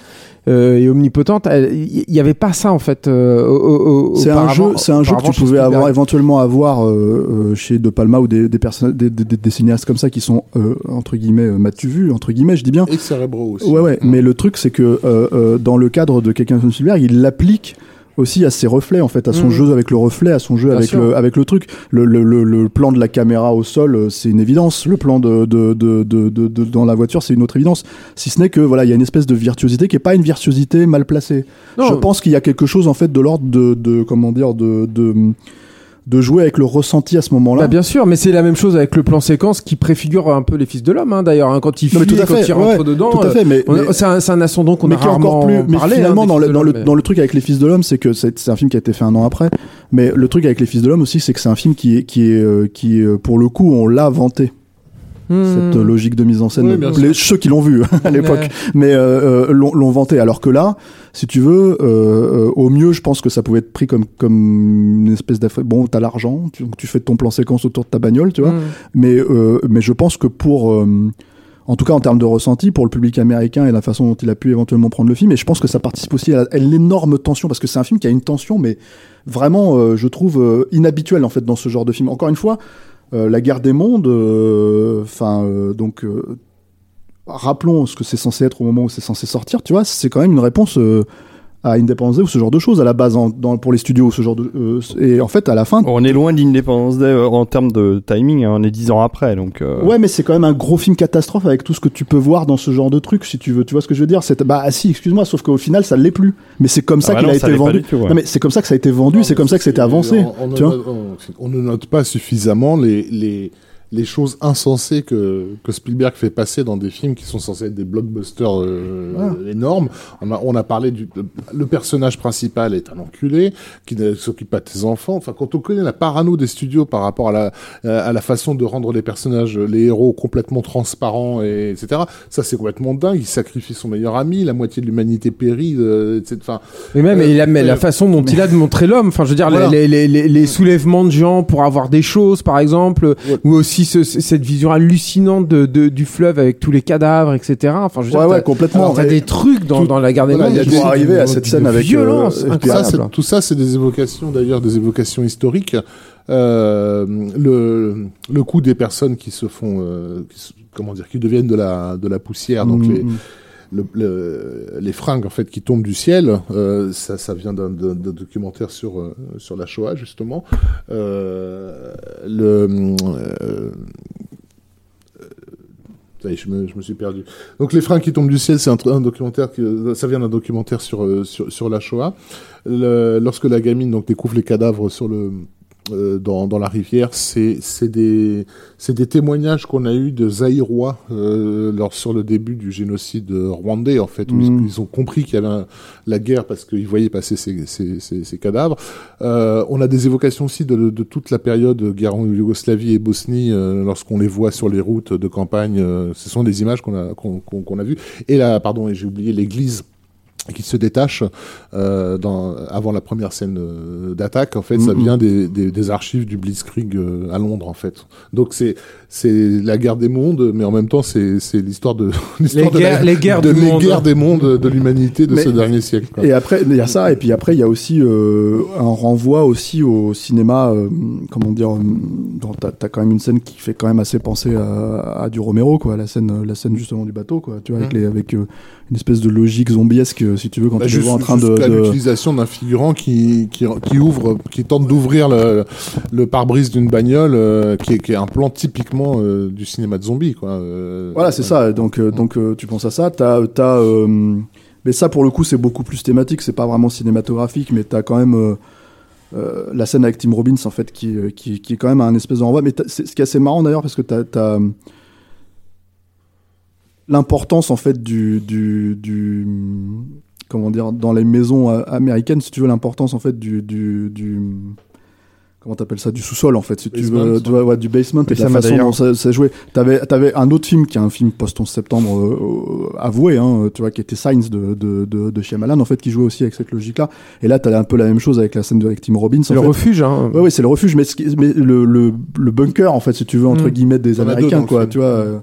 et omnipotente il y, y avait pas ça en fait euh, C'est un jeu, c'est un jeu que tu chez pouvais avoir éventuellement avoir euh, euh, chez De Palma ou des des, personnes, des, des, des- des cinéastes comme ça qui sont euh, entre guillemets euh, m'as-tu vu entre guillemets je dis bien. et cérébraux aussi. Ouais ouais. Mais le truc c'est que euh, euh, dans le cadre de quelqu'un comme Spielberg, il l'applique aussi à ses reflets en fait, à son Mhm. jeu avec le reflet, à son jeu Bien avec sûr. le avec le truc. Le, le, le, le plan de la caméra au sol, euh, c'est une évidence. Le plan de de, de, de, dans la voiture, c'est une autre évidence. Si ce n'est que voilà, il y a une espèce de virtuosité qui est pas une virtuosité mal placée. Non. Je pense qu'il y a quelque chose en fait de l'ordre de, de comment dire de, de jouer avec le ressenti à ce moment-là. Bah, bien sûr, mais c'est la même chose avec le plan séquence qui préfigure un peu les fils de l'homme, hein, d'ailleurs, hein, quand il fuit, quand fait, il rentre ouais, dedans. tout à euh, fait, mais, c'est un, un ascendant qu'on mais a qui est rarement encore plus mais parlé, finalement hein, dans le dans le dans le truc avec les fils de l'homme c'est que c'est un film qui a été fait un an après mais le truc avec les fils de l'homme aussi c'est que c'est un film qui est qui est euh, qui euh, pour le coup on l'a vanté cette Hmm. logique de mise en scène Oui, bien Les- ceux qui l'ont vu à l'époque. Mais euh, euh, l'ont vanté. Alors que là si tu veux euh, euh, au mieux je pense que ça pouvait être pris comme comme une espèce d'affaire. Bon t'as l'argent tu, tu fais ton plan séquence autour de ta bagnole tu vois. Hmm. mais euh, mais je pense que pour euh, en tout cas en termes de ressenti pour le public américain et la façon dont il a pu éventuellement prendre le film et je pense que ça participe aussi à, l'énorme tension parce que c'est un film qui a une tension mais vraiment euh, je trouve euh, inhabituelle en fait dans ce genre de film. Encore une fois la guerre des mondes euh, enfin euh, donc euh, rappelons ce que c'est censé être au moment où c'est censé sortir tu vois c'est quand même une réponse euh, à Independence Day ou ce genre de choses à la base en- dans, pour les studios, ce genre de euh, et en fait à la fin. On est loin d'Independence Day euh, en termes de timing, hein, on est dix ans après, donc. euh, Ouais, mais c'est quand même un gros film catastrophe avec tout ce que tu peux voir dans ce genre de truc, si tu veux. Tu vois ce que je veux dire C'est bah ah, si, excuse-moi, sauf qu'au final ça l'est plus. Mais c'est comme ça Ah bah qu'il a ça été vendu. du tout, ouais. Non mais c'est comme ça que ça a été vendu, c'est comme ça que c'était avancé. On, on tu ne vois note- on- on ne note pas suffisamment les, les, les choses insensées que, que Spielberg fait passer dans des films qui sont censés être des blockbusters euh, Ah. énormes. On a, on a parlé du le personnage principal est un enculé qui ne s'occupe pas de ses enfants. Enfin, quand on connaît la parano des studios par rapport à la à la façon de rendre les personnages, les héros complètement transparents et etc. Ça c'est complètement dingue. Il sacrifie son meilleur ami, la moitié de l'humanité périt. euh, etc. Enfin, Mais même, Euh, il a, mais la façon dont il a de montrer l'homme, enfin, je veux dire, Voilà. les, les, les, les soulèvements de gens pour avoir des choses, par exemple, Ouais. ou aussi ce- ce- cette vision hallucinante de, de- du fleuve avec tous les cadavres, etc. Enfin, je veux dire, Ouais, ouais, t'as- complètement. T'as des trucs dans, tout- dans la guerre des voilà, mondes il y a qui des- sont arriver à cette scène avec, euh, violence ça, tout ça, c'est des évocations d'ailleurs, des évocations historiques. Euh, le, le coup des personnes qui se font, euh, qui se- comment dire, qui deviennent de la, de la poussière, donc Mm, les, mm. Le, le- les fringues en fait qui tombent du ciel, euh, ça, ça vient d'un documentaire sur euh, sur la Shoah justement. Euh, le euh, je me, je me suis perdu. Donc les fringues qui tombent du ciel, c'est un, documentaire que ça vient d'un documentaire sur, sur la Shoah. Lorsque la gamine donc découvre les cadavres sur le euh, dans, dans la rivière, c'est c'est des c'est des témoignages qu'on a eu de Zaïrois euh, lors sur le début du génocide rwandais en fait où Mm. ils, ils ont compris qu'il y avait un- la guerre parce qu'ils voyaient passer ces, ces, ces, ces cadavres. Euh, on a des évocations aussi de, de toute la période guerre en Yougoslavie et Bosnie euh, lorsqu'on les voit sur les routes de campagne. euh, ce sont des images qu'on a qu'on qu'on a vues. Et là, pardon, j'ai oublié l'église qui se détache euh, dans, avant la première scène euh, d'attaque. En fait, ça vient des, des, des archives du Blitzkrieg euh, à Londres, en fait. Donc c'est c'est la guerre des mondes, mais en même temps c'est c'est l'histoire de l'histoire de la- guerres- les guerres de du les monde. guerres des mondes de l'humanité de Mais- ce dernier siècle. quoi. Et après, il y a ça, et puis après, il y a aussi euh, un renvoi aussi au cinéma, euh, comment dire, euh, dont t'as as quand même une scène qui fait quand même assez penser à, à du Romero, quoi, la scène, la scène justement du bateau, quoi, tu vois, avec, les, avec euh, une espèce de logique zombiesque, si tu veux, quand Bah, tu juste- vois en train de, jusqu'à de- l'utilisation d'un figurant qui, qui, qui ouvre, qui tente d'ouvrir le, le pare-brise d'une bagnole, euh, qui, est, qui est un plan typiquement euh, du cinéma de zombies, quoi. Euh, Voilà, c'est ça. Donc, euh, donc tu penses à ça. T'as, t'as, mais ça pour le coup, c'est beaucoup plus thématique. C'est pas vraiment cinématographique, mais t'as quand même la scène avec Tim Robbins en fait, qui, qui, qui est quand même un espèce d'envoi. Mais t'as- c'est ce qui est assez marrant d'ailleurs parce que t'as, t'as l'importance en fait du, du, du comment dire dans les maisons américaines, si tu veux, l'importance en fait du, du, du comment t'appelles ça? Du sous-sol en fait si tu Basement, veux vois, ouais, du basement et de la façon dont ça, ça jouait t'avais t'avais un autre film qui est un film post 11 septembre euh, euh, avoué hein, tu vois qui était Signs de de de, de Shyamalan en fait qui jouait aussi avec cette logique là et là t'as un peu la même chose avec la scène de avec Tim Robbins en le fait. refuge, hein. Ouais, ouais, c'est le refuge, mais, ce qui- mais le, le, le bunker, en fait, si tu veux, entre Mm. guillemets, des Américains, quoi, tu vois. euh.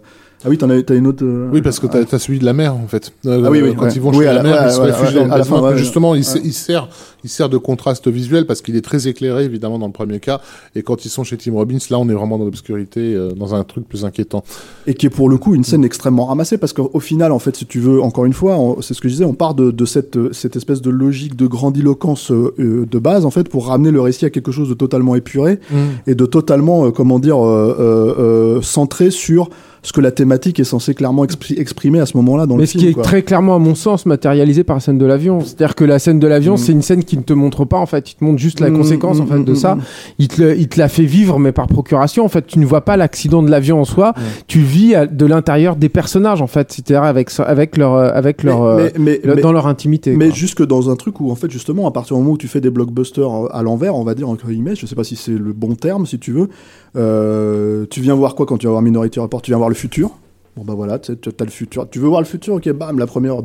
Ah oui, t'en as, t'as une autre. euh, Oui, parce que t'as as celui de la mer, en fait. Euh, Ah oui, oui, quand ouais. ils vont Oui, chez à la la- mer, ouais, ils se ouais, réfugient dans le à la fin, basement. ouais, Justement, il, il sert, il sert de contraste visuel parce qu'il est très éclairé, évidemment, dans le premier cas. Et quand ils sont chez Tim Robbins, là, on est vraiment dans l'obscurité, euh, dans un truc plus inquiétant. et qui est pour le coup une scène extrêmement ramassée parce qu'au final en fait si tu veux encore une fois c'est ce que je disais on part de, de cette, euh, cette espèce de logique de grandiloquence euh, de base en fait pour ramener le récit à quelque chose de totalement épuré et de totalement euh, comment dire euh, euh, euh, centré sur ce que la thématique est censée clairement expri- exprimer à ce moment-là dans Mais le ce film qui est quoi. très clairement, à mon sens, matérialisé par la scène de l'avion. C'est-à-dire que la scène de l'avion, Mm. c'est une scène qui ne te montre pas, en fait. Il te montre juste la Mm, conséquence, mm, en fait, mm, de ça. Il te, il te la fait vivre, mais par procuration. En fait, tu ne vois pas l'accident de l'avion en soi. Tu vis à- de l'intérieur des personnages, en fait. C'est-à-dire avec, avec leur, euh, avec leur, euh, mais, mais, le- mais- dans leur intimité. Mais quoi. jusque dans un truc où, en fait, justement, à partir du moment où tu fais des blockbusters euh, à l'envers, on va dire, entre guillemets, je sais pas si c'est le bon terme, si tu veux, euh, tu viens voir quoi quand tu vas voir Minority Report? Tu viens voir le futur. Bon bah voilà, tu as le futur. Tu veux voir le futur, ok, bam, la première,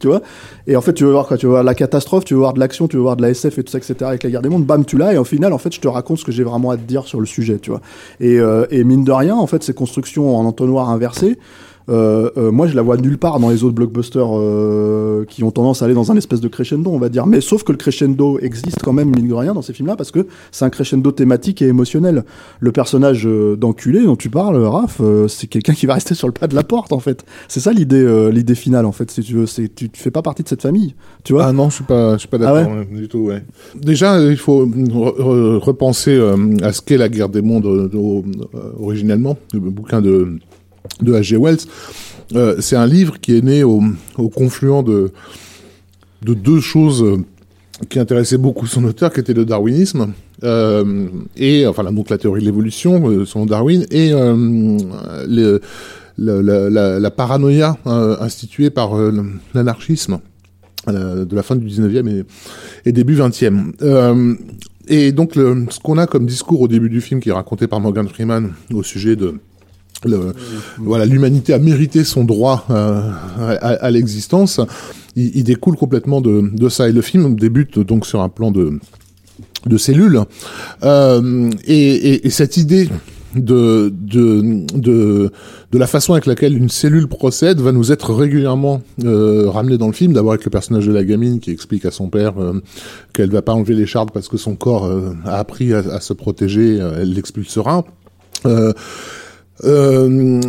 tu vois. Et en fait, tu veux voir quoi Tu veux voir la catastrophe, tu veux voir de l'action, tu veux voir de la SF et tout ça, etc. Avec la guerre des mondes, bam, tu l'as. Et au final, en fait, je te raconte ce que j'ai vraiment à te dire sur le sujet, tu vois. Et, euh, et mine de rien, en fait, ces constructions en entonnoir inversé, Euh, euh, moi, je la vois nulle part dans les autres blockbusters euh, qui ont tendance à aller dans un espèce de crescendo, on va dire. Mais sauf que le crescendo existe quand même, mine de rien, dans ces films-là, parce que c'est un crescendo thématique et émotionnel. Le personnage euh, d'enculé dont tu parles, Raph, euh, c'est quelqu'un qui va rester sur le pas de la porte, en fait. C'est ça l'idée, euh, l'idée finale, en fait, si tu veux. C'est tu, fais pas partie de cette famille, tu vois. Ah non, je suis pas, je suis pas Ah d'accord ouais, du tout. Ouais. Déjà, il faut re- re- repenser euh, à ce qu'est la guerre des mondes originellement, le bouquin de de H.G. Wells. Euh, c'est un livre qui est né au, confluent de de deux choses qui intéressaient beaucoup son auteur, qui était le darwinisme euh, et enfin la- donc la théorie de l'évolution, euh, selon Darwin, et la, paranoïa instituée par l'anarchisme de la fin du 19e et, début 20e. Euh, et donc, ce qu'on a comme discours au début du film, qui est raconté par Morgan Freeman au sujet de voilà, l'humanité a mérité son droit euh, à, l'existence. Il, découle complètement de, ça. Et le film débute donc sur un plan de de cellules. Euh, et, et, et cette idée de, de, de, de la façon avec laquelle une cellule procède va nous être régulièrement euh, ramenée dans le film. D'abord avec le personnage de la gamine qui explique à son père euh, qu'elle va pas enlever l'écharpe parce que son corps a appris à, se protéger, elle l'expulsera. Euh,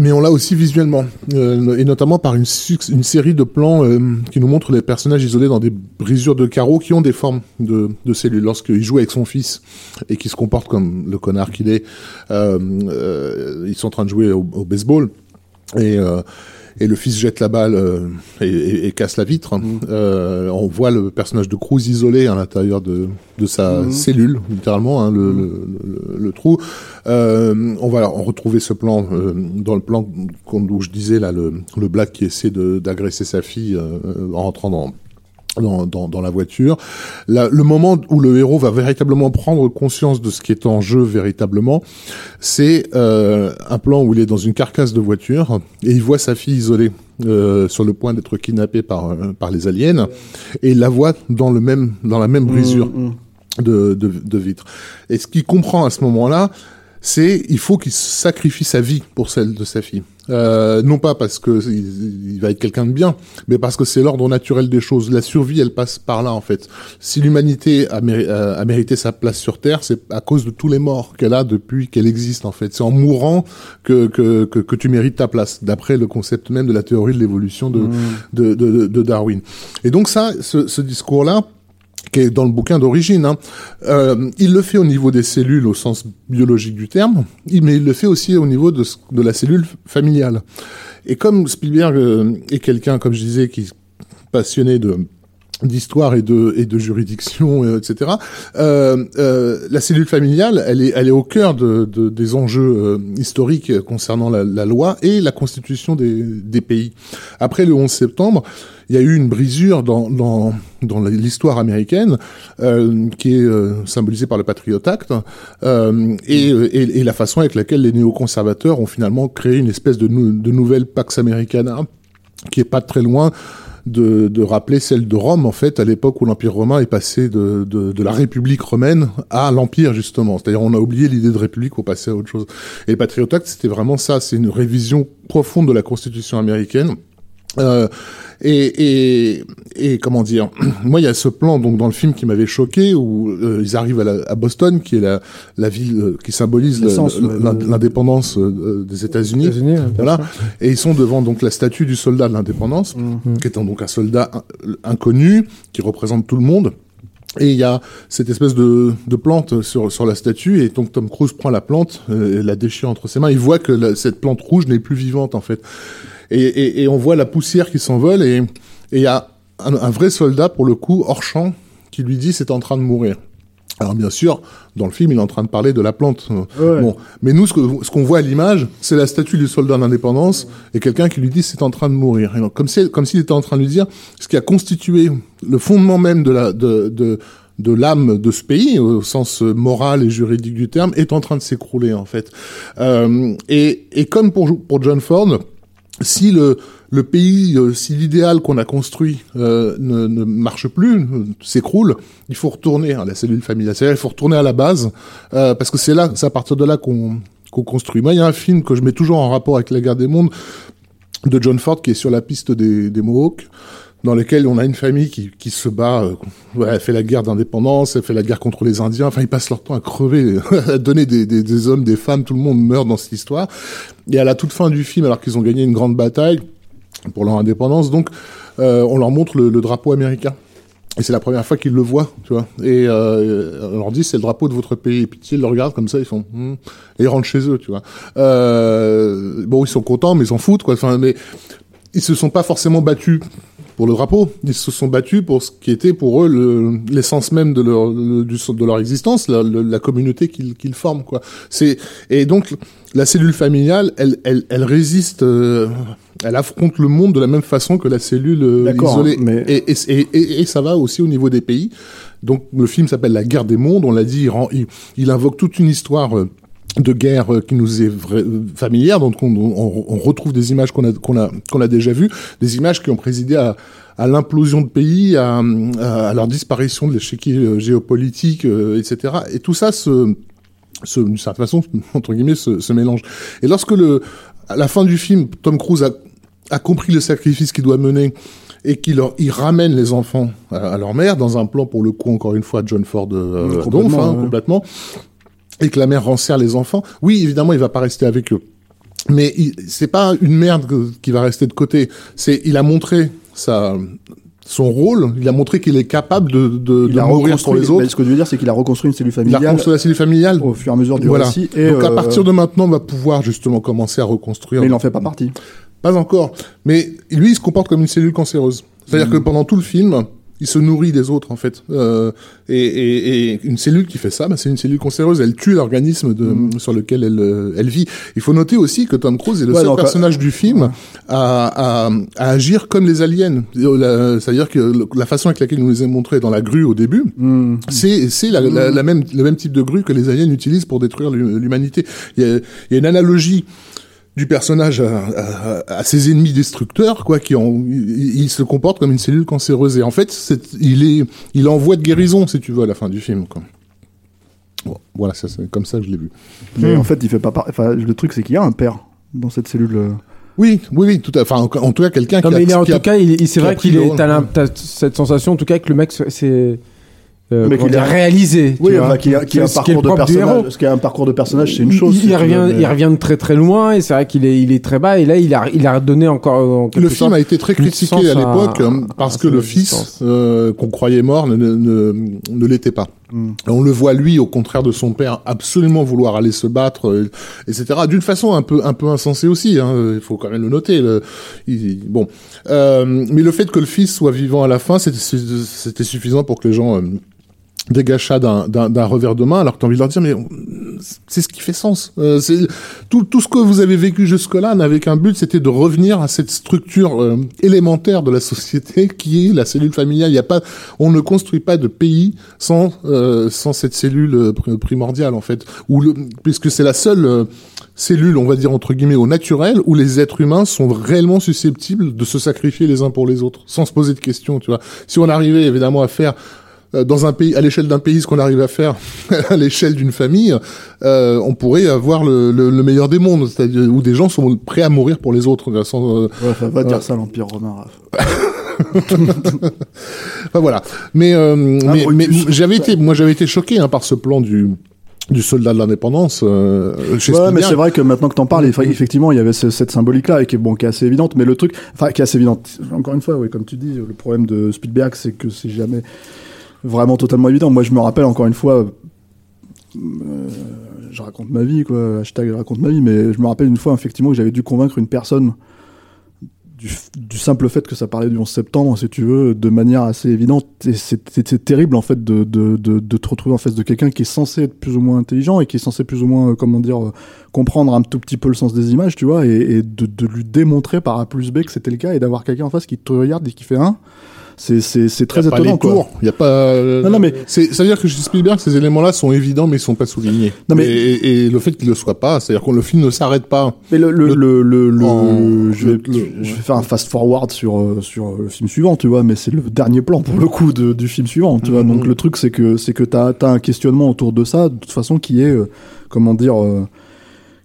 mais on l'a aussi visuellement, euh, et notamment par une, une série de plans euh, qui nous montrent les personnages isolés dans des brisures de carreaux qui ont des formes de, de cellules. Lorsqu'il joue avec son fils et qui se comporte comme le connard qu'il est, euh, euh, ils sont en train de jouer au, au baseball et euh, et le fils jette la balle euh, et, et- et casse la vitre. Euh, on voit le personnage de Cruz isolé à l'intérieur de, de sa cellule, littéralement, hein, le, le, le- le trou. Euh, on va retrouver ce plan euh, dans le plan où je disais là le, le black qui essaie de- d'agresser sa fille euh, en rentrant dans dans, dans, dans la voiture. Le moment où le héros va véritablement prendre conscience de ce qui est en jeu véritablement, c'est euh, un plan où il est dans une carcasse de voiture et il voit sa fille isolée euh, sur le point d'être kidnappée par euh, par les aliens et il la voit dans le même dans la même brisure de, de, de vitre. Et ce qu'il comprend à ce moment-là, c'est il faut qu'il sacrifie sa vie pour celle de sa fille. Euh, non pas parce que il, il va être quelqu'un de bien, mais parce que c'est l'ordre naturel des choses. La survie, elle passe par là en fait. Si l'humanité a, méri- a- a mérité sa place sur Terre, c'est à cause de tous les morts qu'elle a depuis qu'elle existe en fait. C'est en mourant que, que, que, que tu mérites ta place, d'après le concept même de la théorie de l'évolution de, de, de, de Darwin. Et donc ça, ce, ce discours-là, qui est dans le bouquin d'origine. Hein. Euh, il le fait au niveau des cellules au sens biologique du terme, mais il le fait aussi au niveau de, de la cellule familiale. Et comme Spielberg euh, est quelqu'un, comme je disais, qui est passionné de d'histoire et de et de juridiction euh, etc euh, euh, la cellule familiale elle est elle est au cœur de, de des enjeux euh, historiques concernant la, la loi et la constitution des des pays. Après le 11 septembre il y a eu une brisure dans dans dans l'histoire américaine euh, qui est euh, symbolisée par le Patriot Act et, et et la façon avec laquelle les néoconservateurs ont finalement créé une espèce de de nouvelle Pax Americana qui est pas très loin de, de rappeler celle de Rome, en fait, à l'époque où l'Empire romain est passé de, de, de la République romaine à l'Empire, justement. C'est-à-dire, on a oublié l'idée de République pour passer à autre chose. Et le Patriot Act, c'était vraiment ça. C'est une révision profonde de la Constitution américaine. Euh, et, et, et comment dire Moi, il y a ce plan donc dans le film qui m'avait choqué où euh, ils arrivent à, la- à Boston, qui est la, la ville euh, qui symbolise l'indépendance euh, des États-Unis. Ouais, Voilà. Et ils sont devant donc la statue du soldat de l'indépendance, qui est un- donc un soldat in- inconnu qui représente tout le monde. Et il y a cette espèce de, de plante sur, sur la statue, et donc Tom Cruise prend la plante, euh, et la déchire entre ses mains. Il voit que la- cette plante rouge n'est plus vivante en fait. Et, et, et on voit la poussière qui s'envole, et et il y a un, un vrai soldat pour le coup hors champ qui lui dit c'est en train de mourir. Alors bien sûr, dans le film, il est en train de parler de la plante. Ouais. Bon, mais nous, ce que- ce qu'on voit à l'image, c'est la statue du soldat d'indépendance et quelqu'un qui lui dit c'est en train de mourir. Et donc, comme si, comme s'il était en train de lui dire ce qui a constitué le fondement même de la de de de l'âme de ce pays, au sens moral et juridique du terme, est en train de s'écrouler en fait. Euh, et, et comme pour pour John Ford, si le, le pays, euh, si l'idéal qu'on a construit euh, ne, ne marche plus, euh, s'écroule, il faut retourner à la cellule familiale. Il faut retourner à la base, euh, parce que c'est là, c'est à partir de là qu'on qu'on construit. Moi, il y a un film que je mets toujours en rapport avec la guerre des mondes, de John Ford qui est sur la piste des, des Mohawks dans lesquels on a une famille qui, qui se bat, euh, ouais, elle fait la guerre d'indépendance, elle fait la guerre contre les Indiens, enfin ils passent leur temps à crever, à donner des, des, des, hommes, des femmes, tout le monde meurt dans cette histoire. Et à la toute fin du film, alors qu'ils ont gagné une grande bataille pour leur indépendance, donc euh, on leur montre le, le drapeau américain. Et c'est la première fois qu'ils le voient, tu vois. Et euh, on leur dit c'est le drapeau de votre pays. Et puis ils le regardent comme ça, ils font hmm. et ils rentrent chez eux, tu vois. Euh, bon, ils sont contents, mais ils s'en foutent, quoi. Enfin, mais ils se sont pas forcément battus pour le drapeau. Ils se sont battus pour ce qui était pour eux l'essence même de leur de leur existence, la, la communauté qu'ils qu'ils forment quoi. Et donc la cellule familiale, elle elle, elle résiste. Euh, elle affronte le monde de la même façon que la cellule euh, isolée. Mais... Et, et, et, et, ça va aussi au niveau des pays. Donc le film s'appelle La guerre des mondes. On l'a dit, il, rend, il, il, invoque toute une histoire euh, de guerre qui nous est vrai, familière, donc on, on, on, retrouve des images qu'on a qu'on a qu'on a déjà vues, des images qui ont présidé à, à l'implosion de pays, à, à, leur disparition de l'échiquier géopolitique, euh, etc. Et tout ça se, se d'une certaine façon entre guillemets se, se, mélange. Et lorsque le à la fin du film, Tom Cruise a, a compris le sacrifice qu'il doit mener et qu'il il ramène les enfants à, à, leur mère dans un plan pour le coup encore une fois John Ford euh, complètement, hein, ouais. complètement et que la mère renserre les enfants, oui, évidemment, il va pas rester avec eux. Mais c'est pas une merde qui va rester de côté. C'est, il a montré sa, son rôle, il a montré qu'il est capable de, de, de mourir pour les autres. ce que je veux dire, c'est qu'il a reconstruit une cellule familiale. Il a reconstruit la cellule familiale. Au fur et à mesure du voilà. récit. Et Donc, à partir de maintenant, on va pouvoir justement commencer à reconstruire. Mais il n'en fait pas partie. Pas encore. Mais lui, il se comporte comme une cellule cancéreuse. C'est-à-dire mmh. que pendant tout le film, il se nourrit des autres en fait. Euh, et, et, et, une cellule qui fait ça, bah, c'est une cellule cancéreuse. Elle tue l'organisme de, mmh. sur lequel elle, elle vit. Il faut noter aussi que Tom Cruise est le ouais, seul donc, personnage euh, du film à, à, à, agir comme les aliens. C'est-à-dire que la façon avec laquelle il nous les a montrés dans la grue au début, mmh. c'est c'est la, la, la, même le même type de grue que les aliens utilisent pour détruire l'humanité. Il, il y a une analogie du personnage à, à, à, ses ennemis destructeurs, quoi, qui ont, il, il, se comporte comme une cellule cancéreuse. Et en fait, il est, il envoie de guérison, si tu veux, à la fin du film, quoi. Bon, voilà, ça, c'est comme ça que je l'ai vu. Mais mmh. en fait, il fait pas part... enfin, le truc, c'est qu'il y a un père dans cette cellule. euh... Oui, oui, oui, tout à enfin, en, en tout cas, quelqu'un qui mais a, il est, en tout a, cas, il, c'est vrai qu'il est, t'as cette sensation, en tout cas, que le mec, c'est, euh, mais qu'il a réalisé. Oui, enfin, qui a, qui a un parcours de personnage. Ce qui a un parcours de personnage, c'est une chose. Il, il revient, mais... il revient de très très loin et c'est vrai qu'il est, il est très bas et là, il a, il a donné encore. le film a été très critiqué à l'époque à, parce à que le fils euh, qu'on croyait mort ne, ne, ne, ne l'était pas. On le voit lui, au contraire de son père, absolument vouloir aller se battre, euh, etc. D'une façon un peu un peu insensée aussi. Hein, il faut quand même le noter. Le, il, bon, euh, mais le fait que le fils soit vivant à la fin, c'était suffisant pour que les gens euh, dégage ça d'un revers de main, alors que tu as envie de leur dire, mais c'est ce qui fait sens. Euh, tout, tout ce que vous avez vécu jusque-là n'avait qu'un but, c'était de revenir à cette structure euh, élémentaire de la société qui est la cellule familiale. Il y a pas, on ne construit pas de pays sans euh, sans cette cellule euh, primordiale en fait, où le, puisque c'est la seule euh, cellule, on va dire entre guillemets, au naturel, où les êtres humains sont réellement susceptibles de se sacrifier les uns pour les autres, sans se poser de questions. Tu vois, si on arrivait évidemment à faire dans un pays, à l'échelle d'un pays, ce qu'on arrive à faire à l'échelle d'une famille, euh, on pourrait avoir le, le, le meilleur des mondes, c'est-à-dire où des gens sont prêts à mourir pour les autres. Sans, euh, ouais, ça va euh, dire ça l'Empire romain. enfin voilà. Mais, euh, mais, mais j'avais été, moi j'avais été choqué hein, par ce plan du du soldat de l'indépendance euh, chez ouais, mais c'est vrai que maintenant que t'en parles effectivement il y avait ce, cette symbolique là et qui est bon qui est assez évidente mais le truc enfin qui est assez évidente encore une fois oui comme tu dis le problème de Spielberg c'est que c'est jamais vraiment totalement évident. Moi, je me rappelle encore une fois, euh, je raconte ma vie, quoi, hashtag je raconte ma vie, mais je me rappelle une fois, effectivement, que j'avais dû convaincre une personne du, simple fait que ça parlait du 11 septembre, si tu veux, de manière assez évidente. Et c'est terrible, en fait, de, de, de, te retrouver en face de quelqu'un qui est censé être plus ou moins intelligent et qui est censé plus ou moins, euh, comment dire, euh, comprendre un tout petit peu le sens des images, tu vois, et, et de, lui démontrer par A plus B que c'était le cas et d'avoir quelqu'un en face qui te regarde et qui fait un c'est c'est très étonnant quoi. Il y a pas euh, Non non mais c'est à dire que chez Spielberg ces éléments-là sont évidents mais ils sont pas soulignés. Non mais et, et le fait qu'il le soit pas, c'est-à-dire que le film ne s'arrête pas. Mais le le le, le, le en... je, vais, je vais faire un fast forward sur euh, sur le film suivant, tu vois, mais c'est le dernier plan pour le coup de, du film suivant, tu vois. Mm -hmm. Donc le truc c'est que c'est que t'as as un questionnement autour de ça de toute façon qui est euh, comment dire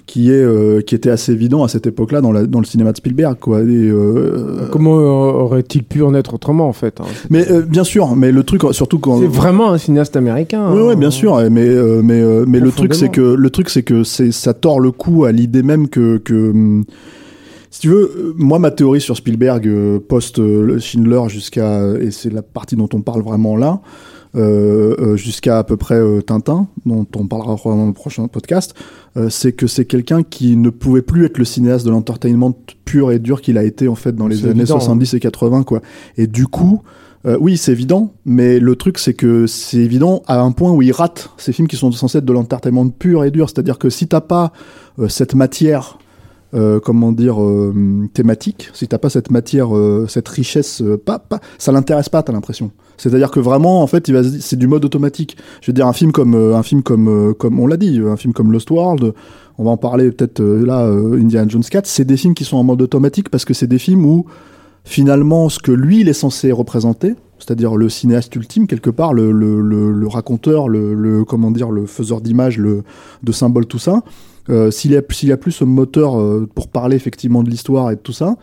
qui est euh, qui était assez évident à cette époque-là dans, dans le cinéma de Spielberg quoi. Et, euh, Comment euh, aurait-il pu en être autrement en fait hein mais euh, bien sûr, mais le truc surtout quand C'est vraiment un cinéaste américain. Oui, hein. oui, bien sûr, mais euh, mais mais le truc c'est que le truc c'est que c'est ça tord le coup à l'idée même que que hum, si tu veux, moi ma théorie sur Spielberg euh, post Schindler jusqu'à et c'est la partie dont on parle vraiment là. Euh, euh, jusqu'à à peu près euh, Tintin, dont on parlera dans le prochain podcast, euh, c'est que c'est quelqu'un qui ne pouvait plus être le cinéaste de l'entertainment pur et dur qu'il a été en fait dans les années évident, hein. 70 et 80 quoi. Et du coup, euh, oui, c'est évident, mais le truc, c'est que c'est évident à un point où il rate ces films qui sont censés être de l'entertainment pur et dur. C'est-à-dire que si t'as pas euh, cette matière, euh, comment dire, euh, thématique, si t'as pas cette matière, euh, cette richesse, euh, pas, pas, ça l'intéresse pas, t'as l'impression. C'est-à-dire que vraiment, en fait, il va, c'est du mode automatique. Je veux dire, un film comme, euh, un film comme, euh, comme on l'a dit, un film comme Lost World, on va en parler peut-être là, Indiana Jones 4, c'est des films qui sont en mode automatique parce que c'est des films où finalement ce que lui il est censé représenter, c'est-à-dire le cinéaste ultime quelque part, le, le, le, le raconteur, le, le comment dire, le faiseur d'images, le de symboles, tout ça. Euh, s'il y a y a plus ce moteur euh, pour parler effectivement de l'histoire et de tout ça,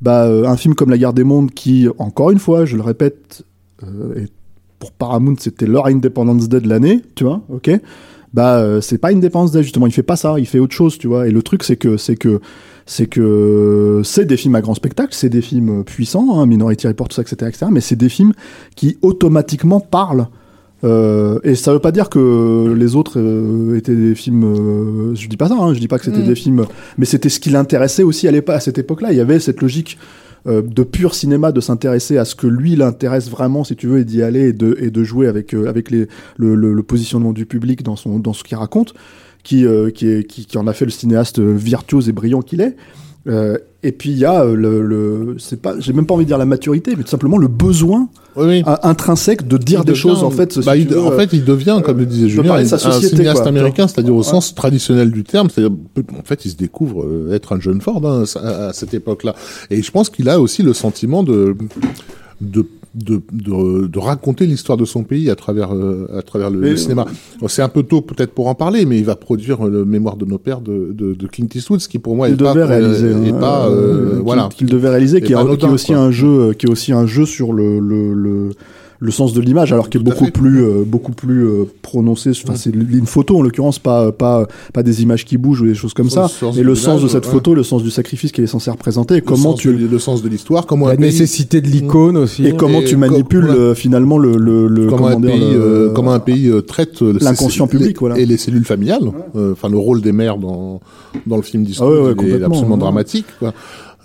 bah euh, un film comme La Guerre des Mondes qui encore une fois, je le répète, pour Paramount c'était leur Independence Day de l'année, tu vois, ok? Bah c'est pas Independence Day justement, il fait pas ça, il fait autre chose, tu vois. Et le truc c'est que c'est que c'est que c'est des films à grand spectacle, c'est des films puissants, hein, Minority Report, tout ça, etc., etc., mais c'est des films qui automatiquement parlent. Euh, et ça veut pas dire que les autres euh, étaient des films. euh, je dis pas ça, hein, je dis pas que c'était Mm. des films, mais c'était ce qui l'intéressait aussi à, l'époque- à cette époque-là. Il y avait cette logique euh, de pur cinéma, de s'intéresser à ce que lui l'intéresse vraiment, si tu veux, et d'y aller et de, et de jouer avec, euh, avec les, le, le, le positionnement du public dans, son, dans ce qu'il raconte, qui, euh, qui, est, qui, qui en a fait le cinéaste virtuose et brillant qu'il est. Euh, et puis il y a euh, le, le c'est pas, j'ai même pas envie de dire la maturité, mais tout simplement le besoin Oui, oui. euh, intrinsèque de dire des choses en fait. bah, il- veux, en euh, fait, il devient, comme le disait Julien, un cinéaste quoi. américain, c'est-à-dire au Ouais. sens traditionnel du terme. C'est-à-dire, en fait, il se découvre euh, être un jeune Ford hein, à, à cette époque-là. Et je pense qu'il a aussi le sentiment de de de, de, de raconter l'histoire de son pays à travers euh, à travers le, cinéma. Bon, C'est un peu tôt peut-être pour en parler, mais il va produire euh, le Mémoire de nos pères de, de, de Clint Eastwood, ce qui pour moi est pas devait euh, réaliser, est hein, pas euh, euh, qu'il- voilà. qu'il devait réaliser, qui est, qui est aussi quoi. un jeu, euh, qui est aussi un jeu sur le le, le, le sens de l'image, alors qui est beaucoup plus euh, beaucoup plus euh, prononcé. Enfin, c'est une photo en l'occurrence, pas pas pas des images qui bougent ou des choses comme ça, le sens mais de le sens de cette ouais. photo, le sens du sacrifice qu'elle est censée représenter, et Le comment sens tu de- le sens de l'histoire, comment La pays nécessité de l'icône aussi. et comment Et tu manipules euh, finalement le le, le comment, comment un pays, le- euh, comment un pays euh, traite L'inconscient public, les- voilà. et les cellules familiales. Euh, Enfin, le rôle des mères dans dans le film d'histoire Ah ouais, ouais, il est complètement, absolument dramatique. Quoi.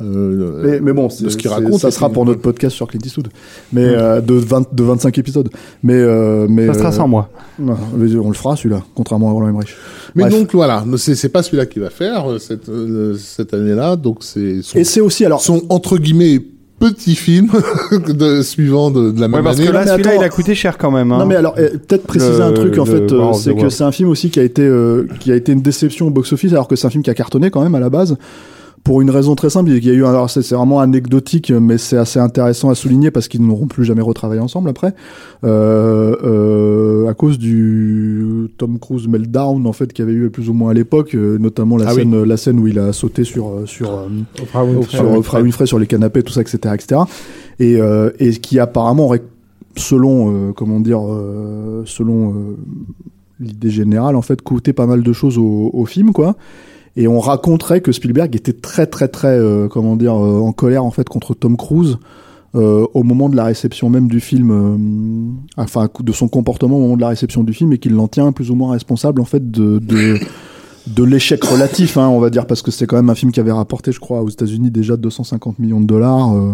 Euh, Mais, mais bon, ce qu'il raconte, ça sera pour notre podcast sur Clint Eastwood, mais euh, de 20, de 25 épisodes. Mais euh, mais Ça sera sans moi. non, on le fera celui-là, contrairement à Roland Emmerich. mais Bref. donc voilà, c'est pas celui-là qui va faire cette euh, cette année-là. Donc c'est son, Et c'est aussi alors son entre guillemets petit film de, suivant de, de la Ouais, même parce année. que là, celui-là, il a coûté cher quand même. hein. Non mais alors euh, peut-être préciser Le- un truc en fait, euh, c'est the que c'est un film aussi qui a été euh, qui a été une déception au box-office alors que c'est un film qui a cartonné quand même à la base. Pour une raison très simple, il y a eu alors c'est vraiment anecdotique, mais c'est assez intéressant à souligner parce qu'ils n'auront plus jamais retravaillé ensemble après, euh, euh, à cause du Tom Cruise meltdown en fait qu'il y avait eu plus ou moins à l'époque, euh, notamment la Ah oui. la scène où il a sauté sur euh, sur euh, Oprah Winfrey. sur Oprah Winfrey sur les canapés, tout ça, etc., etc. Et, euh, et qui apparemment aurait, selon, euh, comment dire, euh, selon euh, l'idée générale, en fait, coûté pas mal de choses au, au film, quoi. Et on raconterait que Spielberg était très, très, très, euh, comment dire, euh, en colère en fait contre Tom Cruise. euh, au moment de la réception même du film, euh, enfin de son comportement au moment de la réception du film, et qu'il l'en tient plus ou moins responsable en fait de, de de l'échec relatif, hein, on va dire, parce que c'est quand même un film qui avait rapporté, je crois, aux États-Unis déjà 250 millions de dollars. Euh,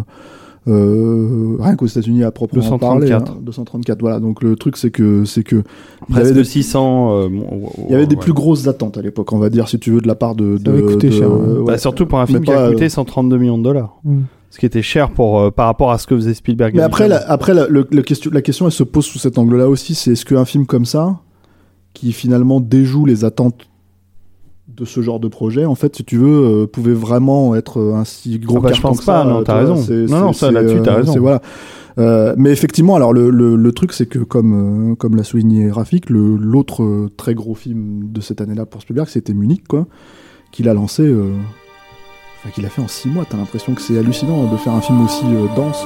euh, rien qu'aux États-Unis à proprement 234. parler, hein, 234. Voilà. Donc le truc c'est que c'est que il y avait Presque des, 600. euh, bon, il y avait des ouais. plus grosses attentes à l'époque, on va dire, si tu veux, de la part de. De- coûté de- cher, hein. ouais. Bah, surtout pour un film Mais qui pas, a coûté euh, 132 millions de dollars. Mm. Ce qui était cher pour, euh, par rapport à ce que faisait Spielberg. Mais après, la, après la, le- le question, la question, elle se pose sous cet angle-là aussi. C'est est-ce qu'un film comme ça, qui finalement déjoue les attentes de ce genre de projet, en fait, si tu veux, euh, pouvait vraiment être un si gros Ah bah, je pense que pas, ça, non, euh, t'as raison. Non, non, ça, là-dessus, t'as raison. Voilà. Euh, mais effectivement, alors le, le, le truc, c'est que comme euh, comme l'a souligné Rafik, l'autre euh, très gros film de cette année-là pour Spielberg, c'était Munich, quoi, qu'il a lancé, euh, enfin qu'il a fait en six mois. T'as l'impression que c'est hallucinant de faire un film aussi euh, dense.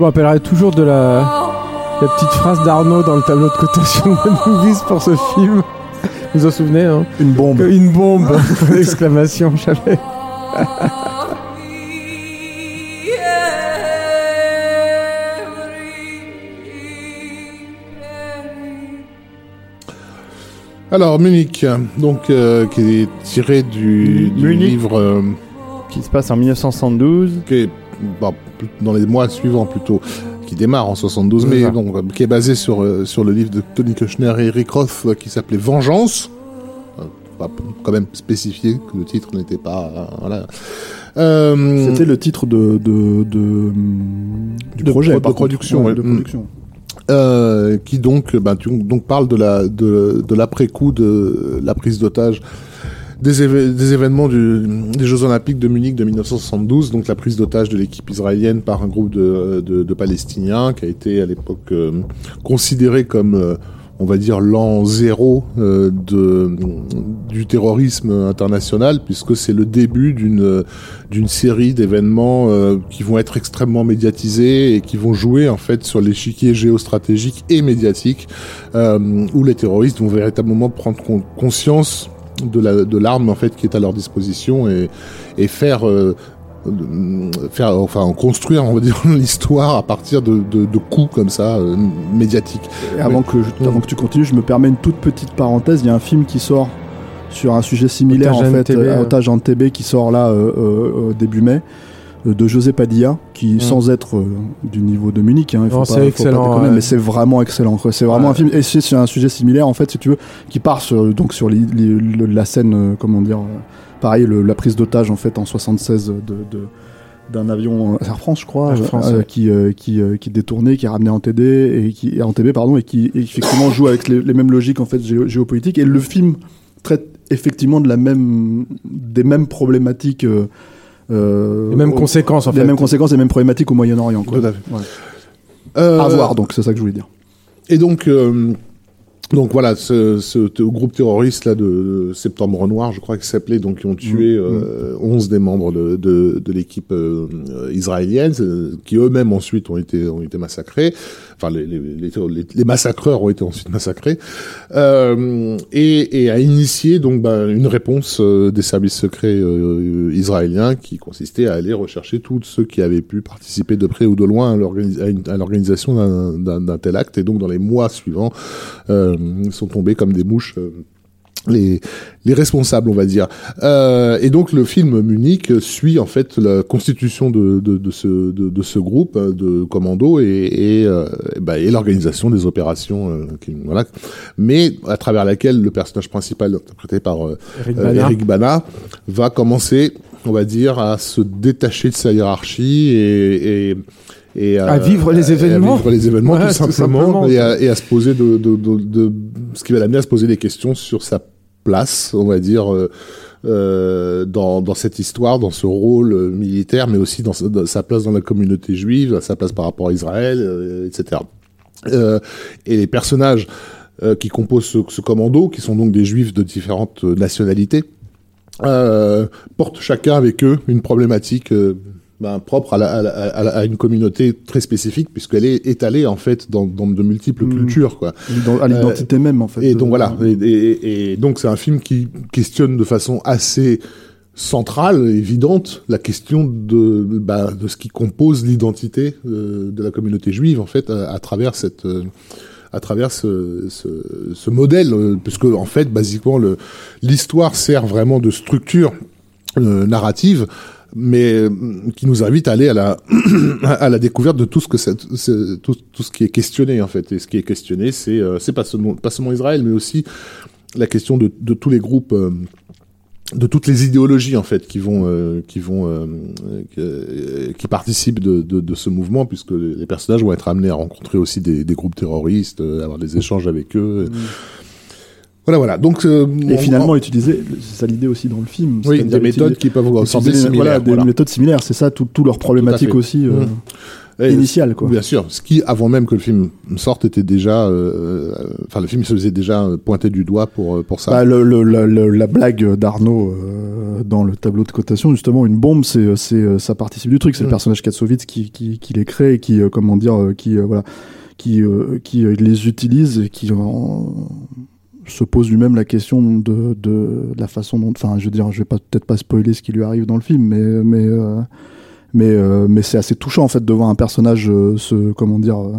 Je me rappellerai toujours de la, la petite phrase d'Arnaud dans le tableau de cotation de Movies pour ce film. Vous vous en souvenez, hein Une bombe. Une bombe Exclamation, jamais. Alors Munich, donc euh, qui est tiré du, du Munich. livre euh, Qui se passe en 1972. qui est bon, plus- dans les mois suivants plutôt, qui démarre en 72, mais ça. bon, euh, qui est basé sur euh, sur le livre de Tony Kushner et Eric Roth euh, qui s'appelait Vengeance. On va quand même spécifier que le titre n'était pas voilà. Euh, C'était le titre de, de, de, hum, du De projet, pro- de par production, Ouais, ouais. de Mm. production. euh, qui donc, bah, tu- donc parle de la de, de l'après coup de la prise d'otage des, événements du, des Jeux Olympiques de Munich de 1972, donc la prise d'otage de l'équipe israélienne par un groupe de, de, de Palestiniens qui a été à l'époque euh, considéré comme euh, on va dire l'an zéro euh, de, du terrorisme international puisque c'est le début d'une d'une série d'événements euh, qui vont être extrêmement médiatisés et qui vont jouer en fait sur l'échiquier géostratégique et médiatique où les terroristes vont véritablement prendre con- conscience de la de l'arme en fait qui est à leur disposition et et faire euh, faire enfin construire on va dire l'histoire à partir de, de, de coups comme ça euh, médiatiques Et avant, que je- avant que tu continues, je me permets une toute petite parenthèse. Il y a un film qui sort sur un sujet similaire, Otage en fait, NTB, euh. Otage en TB, qui sort là euh, euh, euh, début mai, euh, de José Padilla, qui, Mm. sans être euh, du niveau de Munich, hein, il faut Non, pas, c'est faut pas excellent, déconner, ouais. mais c'est vraiment excellent. C'est vraiment Ouais. un film, et c'est un sujet similaire, en fait, si tu veux, qui part sur, donc sur les- les- le- la scène, euh, comment dire, euh, pareil, le- la prise d'otage, en fait, en 76 de, de d'un avion euh, Air France, je crois, Air France, euh, ouais. qui, euh, qui, euh, qui est détourné, qui est ramené en TD et qui en TB pardon et qui effectivement joue avec les, les mêmes logiques en fait géo- géopolitiques et le film traite effectivement de la même des mêmes problématiques euh, euh, Les mêmes conséquences, en les fait. mêmes conséquences les mêmes problématiques au Moyen-Orient quoi. Tout à fait. Ouais. Euh, à voir donc c'est ça que je voulais dire Et donc, euh, donc voilà, ce, groupe terroriste là de, Septembre Noir, je crois qu'il s'appelait, donc qui ont tué Mmh. euh, 11 des membres de, de, de l'équipe euh, euh, israélienne, euh, qui eux-mêmes ensuite ont été ont été massacrés. Enfin, les, les, les, les- massacreurs ont été ensuite massacrés euh, et, et a initié donc ben, une réponse euh, des services secrets euh, israéliens qui consistait à aller rechercher tous ceux qui avaient pu participer de près ou de loin à l'organisation d'un- tel acte. Et donc, dans les mois suivants, euh, sont tombés comme des mouches. Les, les responsables, on va dire. Euh, et donc le film Munich suit en fait la constitution de, de, de, ce, de, de ce groupe euh, de commandos et, et, euh, bah, et l'organisation des opérations, euh, qui, voilà. mais à travers laquelle le personnage principal, interprété par euh, Eric euh, Bana. Eric Bana, va commencer, on va dire, à se détacher de sa hiérarchie et, et et À vivre les événements. à vivre les événements Ouais, tout tout simplement, et, à, et à se poser de, de, de, de- ce qui va l'amener à se poser des questions sur sa place, on va dire, euh, euh, dans, dans cette histoire, dans ce rôle euh, militaire, mais aussi dans, sa- dans sa place dans la communauté juive, sa place par rapport à Israël, euh, etc. Euh, et les personnages euh, qui composent ce, ce commando, qui sont donc des juifs de différentes euh, nationalités, euh, portent chacun avec eux une problématique euh, ben, propre à, la, à, la- à la- à une communauté très spécifique, puisqu'elle est étalée en fait dans, dans de multiples Mhm. cultures, quoi. Dans- à l'identité même en fait Et de- donc voilà. Et, et- et donc c'est un film qui questionne de façon assez centrale, évidente, la question de, bah, de ce qui compose l'identité euh, de la communauté juive en fait à, travers cette euh, à travers ce, ce, ce modèle, euh, puisque en fait, basiquement, le l'histoire sert vraiment de structure euh, narrative, mais euh, qui nous invite à aller à la à la découverte de tout ce que tout, tout ce qui est questionné en fait. Et ce qui est questionné, c'est euh, c'est pas seulement pas seulement Israël, mais aussi la question de, de tous les groupes. euh, de toutes les idéologies en fait qui vont euh, qui vont qui participent de, de, ce mouvement puisque les personnages vont être amenés à rencontrer aussi des, des groupes terroristes avoir des échanges avec eux Voilà, voilà. Donc, euh, Et on- finalement, utiliser, c'est ça l'idée aussi dans le film. Oui, des méthodes qui peuvent sembler similaires. Voilà, des voilà. méthodes similaires, c'est ça, tout, tout leur problématique aussi euh, Mmh. Quoi. Bien sûr, ce qui, avant même que le film sorte, était déjà, euh, euh, enfin, le film se faisait déjà pointer du doigt pour pour ça. Bah, le, le- la, le- la blague d'Arnaud euh, dans le tableau de cotation, justement, une bombe, c'est, c'est, ça participe du truc. C'est le personnage Katsovitz qui, qui, qui les crée et qui, euh, comment dire, qui, voilà, qui, qui les utilise et qui se pose lui-même la question de, de, de la façon dont, enfin, je veux dire, je vais peut-être pas spoiler ce qui lui arrive dans le film, mais, mais, euh, mais, euh, mais c'est assez touchant en fait de voir un personnage euh, se, comment dire. euh,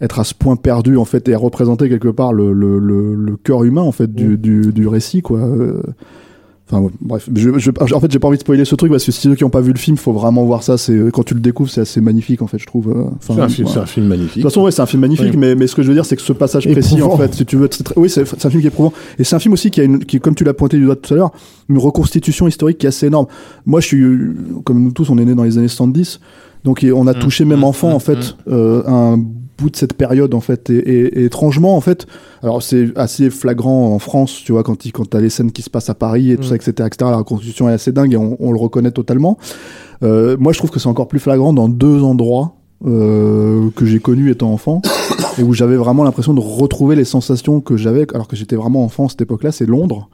être à ce point perdu en fait et représenter quelque part le, le, le, le cœur humain en fait du, du, du récit quoi. Euh, Enfin ouais, bref, je, je- en fait j'ai pas envie de spoiler ce truc parce que si ceux qui n'ont pas vu le film, faut vraiment voir ça. C'est quand tu le découvres, c'est assez magnifique en fait, je trouve. euh, enfin, c'est un film, voilà. c'est un film De magnifique. toute façon, ouais, c'est un film magnifique, Oui. mais, mais ce que je veux dire, c'est que ce passage précis, Éprouvant. en fait, si tu veux, c'est très- oui, c'est un film qui est éprouvant. Et c'est un film aussi qui a une, qui, comme tu l'as pointé du doigt tout à l'heure, une reconstitution historique qui est assez énorme. Moi, je suis, euh, comme nous tous, on est né dans les années 70, donc on a touché même enfant, en fait, euh, un bout de cette période, en fait, et, et- et étrangement, en fait, alors c'est assez flagrant en France, tu vois, quand il, quand t'as les scènes qui se passent à Paris et tout Mm. ça, etc., etc., la reconstitution est assez dingue et on, on le reconnaît totalement. Euh, moi, je trouve que c'est encore plus flagrant dans deux endroits euh, que j'ai connus étant enfant et où j'avais vraiment l'impression de retrouver les sensations que j'avais alors que j'étais vraiment enfant à cette époque-là. C'est Londres.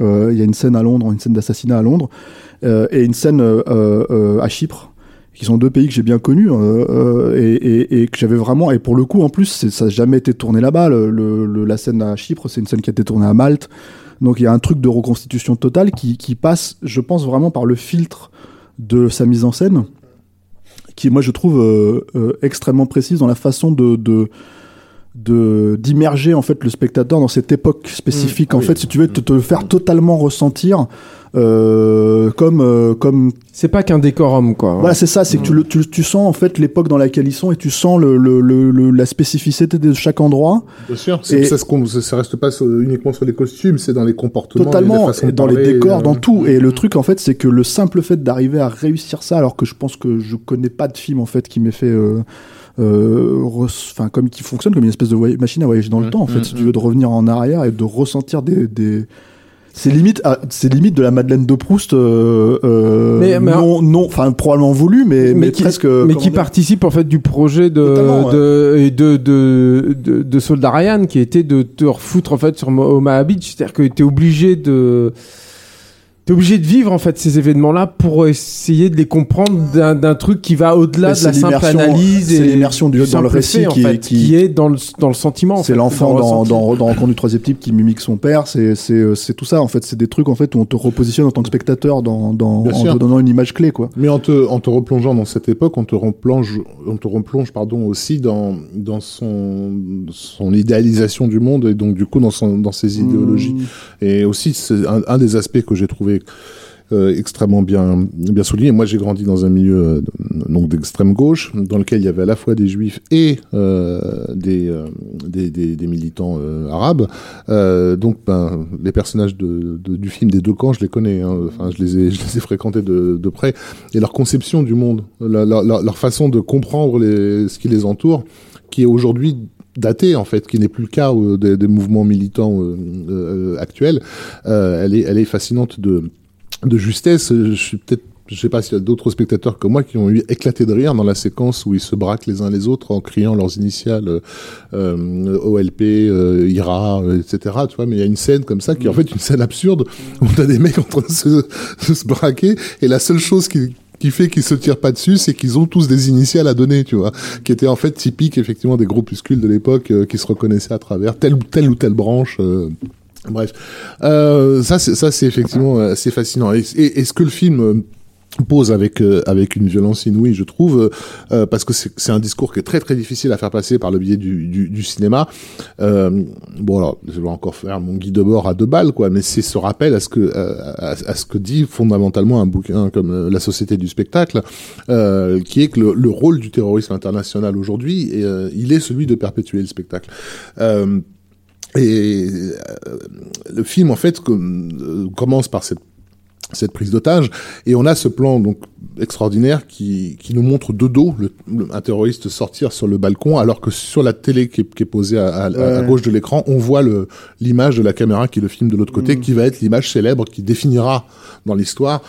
Euh, Il y a une scène à Londres, une scène d'assassinat à Londres euh, et une scène euh, euh, à Chypre qui sont deux pays que j'ai bien connus euh, euh, et, et- et que j'avais vraiment et pour le coup en plus ça n'a jamais été tourné là-bas. Le, la scène à Chypre c'est une scène qui a été tournée à Malte. Donc il y a un truc de reconstitution totale qui, qui passe je pense vraiment par le filtre de sa mise en scène qui moi je trouve euh, euh, extrêmement précise dans la façon de, d'immerger en fait le spectateur dans cette époque spécifique. En oui. fait si tu veux te, te faire totalement ressentir comme euh, comme C'est pas qu'un décorum, quoi. voilà, c'est ça, c'est que tu, le, tu, tu sens en fait l'époque dans laquelle ils sont et tu sens le, le, le, le- la spécificité de chaque endroit. Bien sûr. C'est Et- ça, se ça, reste pas sur- uniquement sur les costumes, c'est dans les comportements, Totalement, dans les décors, euh, dans tout. Et le truc en fait, c'est que le simple fait d'arriver à réussir ça, alors que je pense que je connais pas de film en fait qui m'ait fait. Euh, euh, enfin comme qui fonctionne comme une espèce de machine à voyager dans le Mm, temps en fait mm, si tu veux de revenir en arrière et de ressentir des, des... c'est limite c'est limite de la Madeleine de Proust euh, euh, Mais- mais- non non enfin probablement voulu mais mais, qui, presque mais qui participe en fait du projet de ouais. de, et de, de, de de Soldat Ryan qui était de te refoutre en fait sur Omaha Beach c'est-à-dire que t'es obligé de t'es obligé de vivre en fait ces événements là pour essayer de les comprendre d'un truc qui va au-delà de la simple analyse c'est et l'immersion du- dans le récit fait, qui est- fait, qui- qui est dans le dans le sentiment en C'est l'enfant le dans, ressenti. dans, dans Rencontre du troisième type qui mimique son père. C'est c'est euh, c'est tout ça en fait. C'est des trucs en fait où on te repositionne en tant que spectateur dans, dans en sûr. te donnant une image clé quoi. Mais en te, en te replongeant dans cette époque, on te replonge, on te replonge pardon, aussi dans, dans son, son idéalisation du monde et donc du coup dans, son, dans ses idéologies. Mmh. Et aussi, c'est un, un des aspects que j'ai trouvé euh, extrêmement bien, bien souligné. Moi, j'ai grandi dans un milieu euh, donc d'extrême gauche, dans lequel il y avait à la fois des juifs et euh, des, des, militants arabes. Donc, ben, les personnages de, du film des deux camps, je les connais. hein. Enfin, je les ai, fréquentés de, près. Et leur conception du monde, leur façon de comprendre ce qui les entoure, qui est aujourd'hui daté en fait, qui n'est plus le cas euh, des, des mouvements militants euh, euh, actuels. Elle est, elle est fascinante de, de justesse. Je suis peut-être je sais pas s'il y a d'autres spectateurs comme moi qui ont eu éclaté de rire dans la séquence où ils se braquent les uns les autres en criant leurs initiales euh, OLP, euh, IRA, etc. Tu vois, mais il y a une scène comme ça qui est en fait une scène absurde où t'as des mecs en train de se, de se braquer et la seule chose qui qui fait qu'ils se tirent pas dessus, c'est qu'ils ont tous des initiales à donner, tu vois, qui étaient en fait typiques effectivement des groupuscules de l'époque euh, qui se reconnaissaient à travers telle ou telle ou telle branche. euh, Bref, euh, ça c'est ça c'est effectivement assez fascinant. Et, et, et ce que le film pose avec euh, avec une violence inouïe, je trouve, euh, parce que c'est un discours qui est très très difficile à faire passer par le biais du, du, du cinéma. Euh, bon alors, je vais encore faire mon guide de bord à deux balles, quoi, mais c'est ce rappel à ce que à, à ce que dit fondamentalement un bouquin comme euh, La Société du spectacle, euh, qui est que le, le rôle du terrorisme international aujourd'hui, euh, il est celui de perpétuer le spectacle. Et le film, en fait, com- commence par cette cette prise d'otage. Et on a ce plan donc extraordinaire qui, qui nous montre de dos le, le- un terroriste sortir sur le balcon, alors que sur la télé qui est, qui est posée à, à- à gauche de l'écran, on voit le l'image de la caméra qui le filme de l'autre côté, qui va être l'image célèbre qui définira dans l'histoire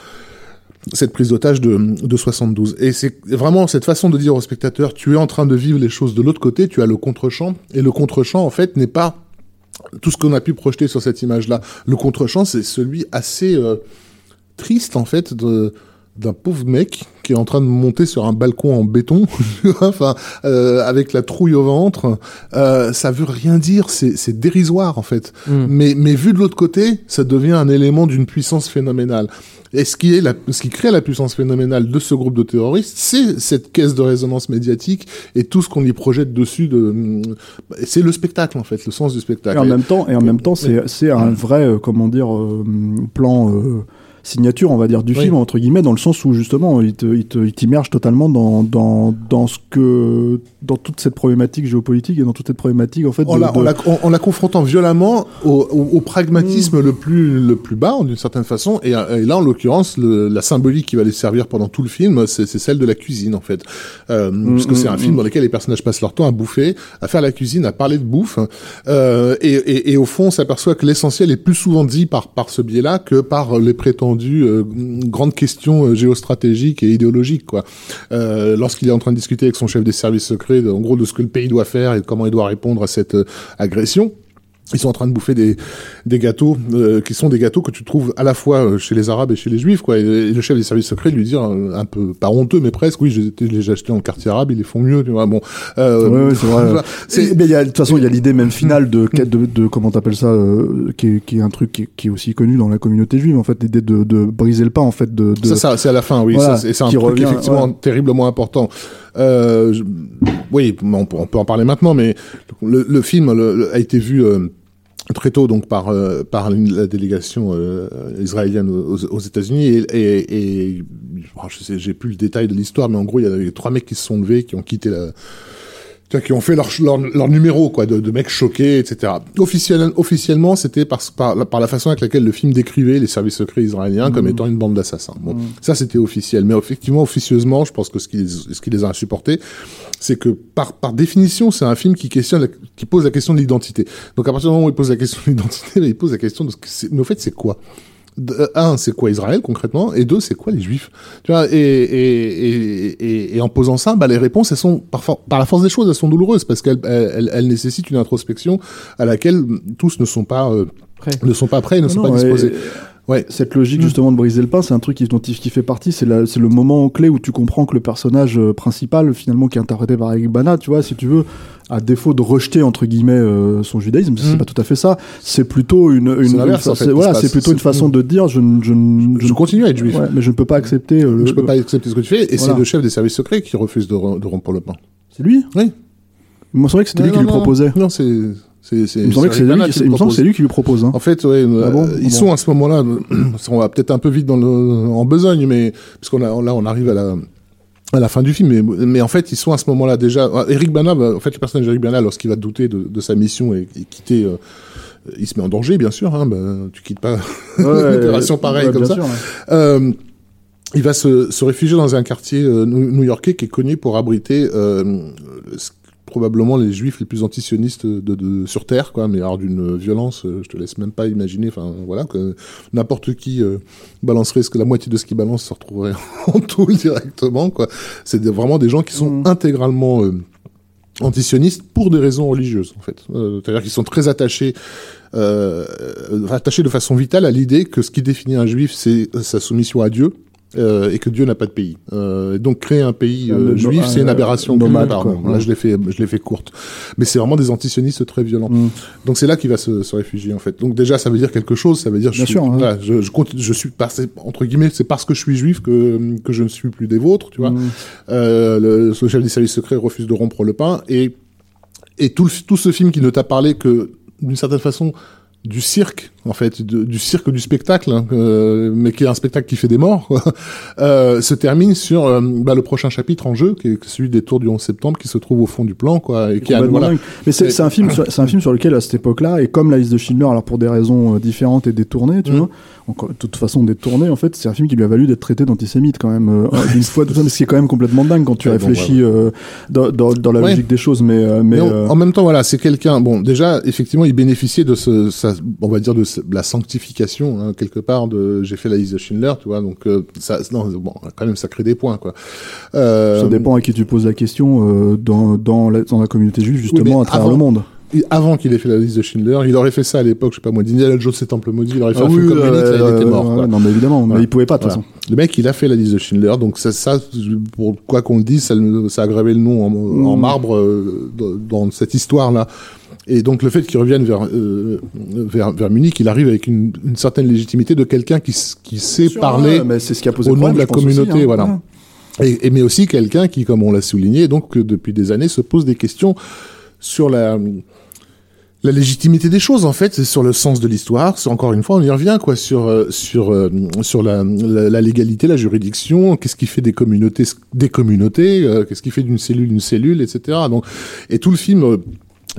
cette prise d'otage de, de 72. Et c'est vraiment cette façon de dire au spectateur, tu es en train de vivre les choses de l'autre côté, tu as le contre-champ, et le contre-champ, en fait, n'est pas tout ce qu'on a pu projeter sur cette image-là. Le contre-champ, c'est celui assez euh, triste, en fait, de d'un pauvre mec qui est en train de monter sur un balcon en béton, enfin, euh, avec la trouille au ventre, euh, ça veut rien dire, c'est dérisoire en fait. Mais mais vu de l'autre côté, ça devient un élément d'une puissance phénoménale. Et ce qui est la, ce qui crée la puissance phénoménale de ce groupe de terroristes, c'est cette caisse de résonance médiatique et tout ce qu'on y projette dessus. De, c'est le spectacle en fait, le sens du Et spectacle. en même temps, et en même temps, c'est c'est un vrai, euh, comment dire, euh, plan euh, signature, on va dire, du Oui. film entre guillemets, dans le sens où justement, il te, il te- il t'immerge totalement dans dans dans ce que dans toute cette problématique géopolitique et dans toute cette problématique en fait. en de- la, en la- en- la confrontant violemment au, au- au pragmatisme le plus le plus bas d'une certaine façon et, et là en l'occurrence la symbolique qui va les servir pendant tout le film c'est celle de la cuisine en fait euh, parce que c'est un film dans lequel les personnages passent leur temps à bouffer à faire la cuisine à parler de bouffe euh, et, et, et au fond on s'aperçoit que l'essentiel est plus souvent dit par par ce biais là que par les prétendues euh, grandes questions euh, géostratégiques et idéologiques quoi euh, lorsqu'il est en train de discuter avec son chef des services secrets, de- en gros de ce que le pays doit faire et comment il doit répondre à cette euh, agression. Ils sont en train de bouffer des, des gâteaux euh, qui sont des gâteaux que tu trouves à la fois euh, chez les Arabes et chez les Juifs. Quoi. Et, et le chef des services secrets lui dire euh, un peu pas honteux mais presque oui je je les ai achetés dans le quartier arabe ils les font mieux tu vois bon euh, Ouais, ouais, c'est vrai. voilà. C'est- mais il y a- de toute façon, il y a l'idée même finale de, de, de, comment t'appelles ça, euh, qui, est, qui est un truc qui est, qui est aussi connu dans la communauté juive, en fait, l'idée de, de briser le pas, en fait, de, de Ça, ça c'est à la fin, oui. Voilà, ça, c'est c'est un truc revient, effectivement ouais. terriblement important. Euh, oui, on peut, en parler maintenant, mais le, le film a été vu euh, très tôt donc par euh, par la délégation euh, israélienne aux, aux États-Unis et, et, oh, je sais, j'ai plus le détail de l'histoire, mais en gros, il y avait trois mecs qui se sont levés, qui ont quitté la qui ont fait leur, leur, leur numéro quoi de, de mecs choqués etc Officiel, officiellement c'était par, par, la- par la façon avec laquelle le film décrivait les services secrets israéliens comme étant une bande d'assassins. Bon ça c'était officiel. Mais effectivement officieusement je pense que ce qui les, ce qui les a insupportés c'est que par par définition c'est un film qui questionne la- qui pose la question de l'identité. Donc à partir du moment où il pose la question de l'identité il pose la question de ce que c'est. Mais au fait c'est quoi? Un, c'est quoi Israël concrètement, et deux, c'est quoi les Juifs? Tu vois, et, et, et, et, et en posant ça, bah, les réponses, elles sont parfois, par la force des choses, elles sont douloureuses parce qu'elles elles, elles- nécessitent une introspection à laquelle tous ne sont pas euh, ne sont pas prêts, ne sont Non, pas disposés. Ouais. Cette logique justement de briser le pas, c'est un truc qui, dont il qui fait partie. C'est la- c'est le moment clé où tu comprends que le personnage euh, principal, finalement, qui est interprété par Eric Bana, tu vois, si tu veux, à défaut de rejeter entre guillemets euh, son judaïsme, c'est Mm. pas tout à fait ça. C'est plutôt une, une, C'est une l'inverse, fa- en fait, c'est- qui voilà, c'est plutôt une C'est- façon de dire, je, ne- je, ne- Je continue à être juif. Ouais, mais je ne peux pas accepter. euh, Je le- peux pas accepter ce que tu fais, et Voilà. c'est le chef des services secrets qui refuse de, re- de rompre le pain. C'est lui? Oui. Il me semblait que c'était lui Non, qui lui non, non. proposait. Non, c'est c'est c'est. Il me il semble que c'est lui qui lui propose. Hein. En fait, ouais, euh, Ah bon ils Bon. sont à ce moment-là, on va peut-être un peu vite dans le, en besogne, mais parce qu'on a, là, on arrive à la, à la fin du film, mais, mais en fait, ils sont à ce moment-là déjà. Eric Bana, va- en fait, le personnage d'Eric Bana, lorsqu'il va douter de, de sa mission et, et quitter, euh, il se met en danger, bien sûr. Hein, ben, tu quittes pas une opération pareille ouais, comme ça. sûr, ouais. Euh, il va se, se réfugier dans un quartier euh, new- new-yorkais qui est connu pour abriter euh, ce- probablement les juifs les plus antisionistes de, de, sur Terre, quoi, mais alors d'une violence, euh, je te laisse même pas imaginer, enfin voilà, que n'importe qui euh, balancerait ce que la moitié de ce qu'il balance se retrouverait en tôle directement, quoi. C'est vraiment des gens qui sont Mhm. intégralement euh, antisionistes pour des raisons religieuses, en fait. Euh, C'est-à-dire qu'ils sont très attachés euh, attaché de façon vitale à l'idée que ce qui définit un juif, c'est sa soumission à Dieu. Euh, et que Dieu n'a pas de pays. Euh, donc créer un pays euh, juif, c'est une aberration. nomade, Pardon, quoi. Là, je l'ai fait, je l'ai fait courte. Mais c'est vraiment des antisionistes très violents. Mm. Donc c'est là qu'il va se, se réfugier en fait. Donc déjà, ça veut dire quelque chose. Ça veut dire je Bien suis, sûr, hein. voilà, je, je, continue- je suis parce- entre guillemets, c'est parce que je suis juif que que je ne suis plus des vôtres, tu vois. Mm. Euh, le, ce chef des services secrets refuse de rompre le pain et et tout, le- tout ce film qui ne t'a parlé que d'une certaine façon du cirque en fait, de- du cirque du spectacle, hein, euh, mais qui est un spectacle qui fait des morts, quoi, euh, se termine sur euh, bah, le prochain chapitre en jeu, qui est celui des tours du 11 septembre, qui se trouve au fond du plan, quoi, et qui a, Complètement voilà. dingue. Mais c'est Et- un film, sur- c'est un film sur lequel à cette époque-là, et comme la liste de Schindler, alors pour des raisons différentes et détournées, tu Mm. vois, encore, de toute façon détournées, en fait, c'est un film qui lui a valu d'être traité d'antisémite quand même, d'une fois, tout ça, mais ce qui est quand même complètement dingue quand tu Ouais, bon, réfléchis dans, dans, dans la Ouais. logique des choses, mais, mais Mais en, en même temps, voilà, c'est quelqu'un. Bon, déjà, effectivement, il bénéficiait de ce, sa- on va dire de la sanctification hein, quelque part. De, j'ai fait la liste de Schindler, tu vois, donc euh, ça, non, bon, quand même, ça crée des points, quoi. Euh, ça dépend à qui tu poses la question euh, dans, dans, la, dans la communauté juive, justement, à travers avant- le monde. avant qu'il ait fait la liste de Schindler, il aurait fait ça à l'époque, je sais pas moi, d'Indiana Jones et Temple maudit, il aurait fait Ah un film oui, comme Munich, là, il était mort. quoi. non, mais évidemment, Voilà. mais il pouvait pas de toute Voilà. façon. Le mec, il a fait la liste de Schindler, donc ça, ça pour quoi qu'on le dise, ça, ça a gravé le nom en, en Mm. marbre euh, dans, dans cette histoire-là. Et donc le fait qu'il revienne vers, euh, vers vers Munich, il arrive avec une, une certaine légitimité de quelqu'un qui, qui sait parler Ouais, mais c'est ce qui a posé au nom de la aussi, communauté, hein. voilà. Ouais. Et, et- mais aussi quelqu'un qui, comme on l'a souligné, donc depuis des années se pose des questions sur la la légitimité des choses en fait, sur le sens de l'histoire. Encore une fois, on y revient quoi sur euh, sur euh, sur la, la, la légalité, la juridiction. Qu'est-ce qui fait des communautés des communautés euh, Qu'est-ce qui fait d'une cellule une cellule, etc. Donc et tout le film euh,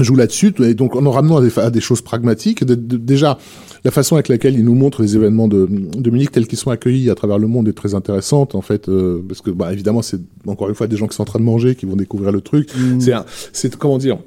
joue là-dessus. Et donc en en ramenant à des, à des choses pragmatiques. De- de- déjà la façon avec laquelle il nous montre les événements de, de Munich tels qu'ils sont accueillis à travers le monde est très intéressante en fait euh, parce que bah évidemment c'est encore une fois des gens qui sont en train de manger qui vont découvrir le truc. C'est un- c'est comment dire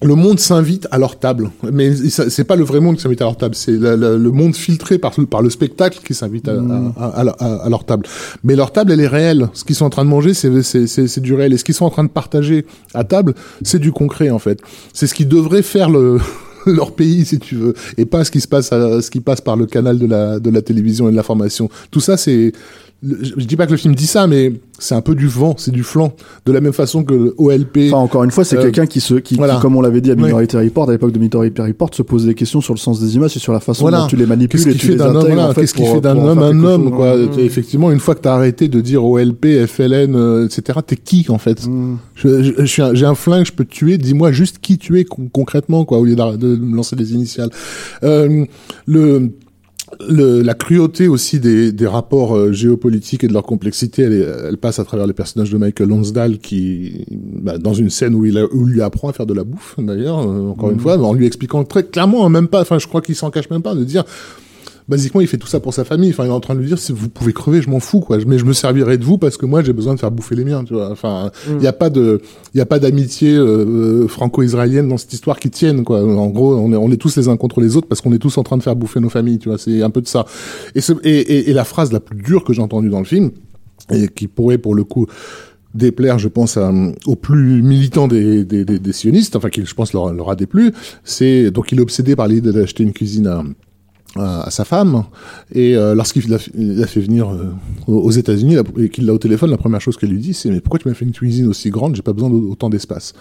le monde s'invite à leur table, mais c'est pas le vrai monde qui s'invite à leur table, c'est le monde filtré par, par le spectacle qui s'invite à, à, à- à- à leur table. Mais leur table, elle est réelle. Ce qu'ils sont en train de manger, c'est du réel. Et ce qu'ils sont en train de partager à table, c'est du concret en fait. C'est ce qui devrait faire le leur pays, si tu veux, et pas ce qui se passe, à- ce qui passe par le canal de la de la télévision et de l'information. Tout ça, c'est le- je dis pas que le film dit ça, mais c'est un peu du vent, c'est du flanc. De la même façon que OLP. Enfin, encore une fois, c'est Euh, quelqu'un qui se, qui, comme on l'avait dit à. Minority Report, à l'époque de Minority Report, se pose des questions sur le sens des images et sur la façon Voilà. dont tu les manipules Qu'est-ce et tu fait les d'un homme, intègres, voilà, en fait, qu'est-ce qui fait d'un homme un homme, quoi. hein. Effectivement, une fois que t'as arrêté de dire OLP, FLN, euh, etc., t'es qui, en fait? Mm. Je, je- je suis un- j'ai un flingue, je peux te tuer, dis-moi juste qui tu es con- concrètement, quoi, au lieu d'ar- de, me lancer des initiales. Euh, le, le, la cruauté aussi des, des rapports euh, géopolitiques et de leur complexité, elle, est- elle passe à travers les personnages de Michael Lonsdale qui, bah, dans une scène où il, a, où il lui apprend à faire de la bouffe, d'ailleurs, euh, encore une fois, en lui expliquant très clairement, hein, même pas, enfin, je crois qu'il s'en cache même pas, de dire, basiquement, il fait tout ça pour sa famille. Enfin, il est en train de lui dire, si vous pouvez crever, je m'en fous, quoi. Mais je me servirai de vous parce que moi, j'ai besoin de faire bouffer les miens, tu vois. Enfin, il y a pas de, il y a pas d'amitié euh, euh, franco-israélienne dans cette histoire qui tienne, quoi. En gros, on est, on est tous les uns contre les autres parce qu'on est tous en train de faire bouffer nos familles, tu vois. C'est un peu de ça. Et, ce- et, et, et la phrase la plus dure que j'ai entendue dans le film et qui pourrait, pour le coup, déplaire, je pense, à, aux plus militants des, des, des, des sionistes, enfin qui, je pense, leur, leur a déplu. C'est donc il est obsédé par l'idée d'acheter une cuisine à, à, sa femme et euh, lorsqu'il l'a fait venir euh, aux États-Unis et qu'il l'a au téléphone, la première chose qu'elle lui dit, c'est mais pourquoi tu m'as fait une cuisine aussi grande? J'ai pas besoin d'autant d'espace.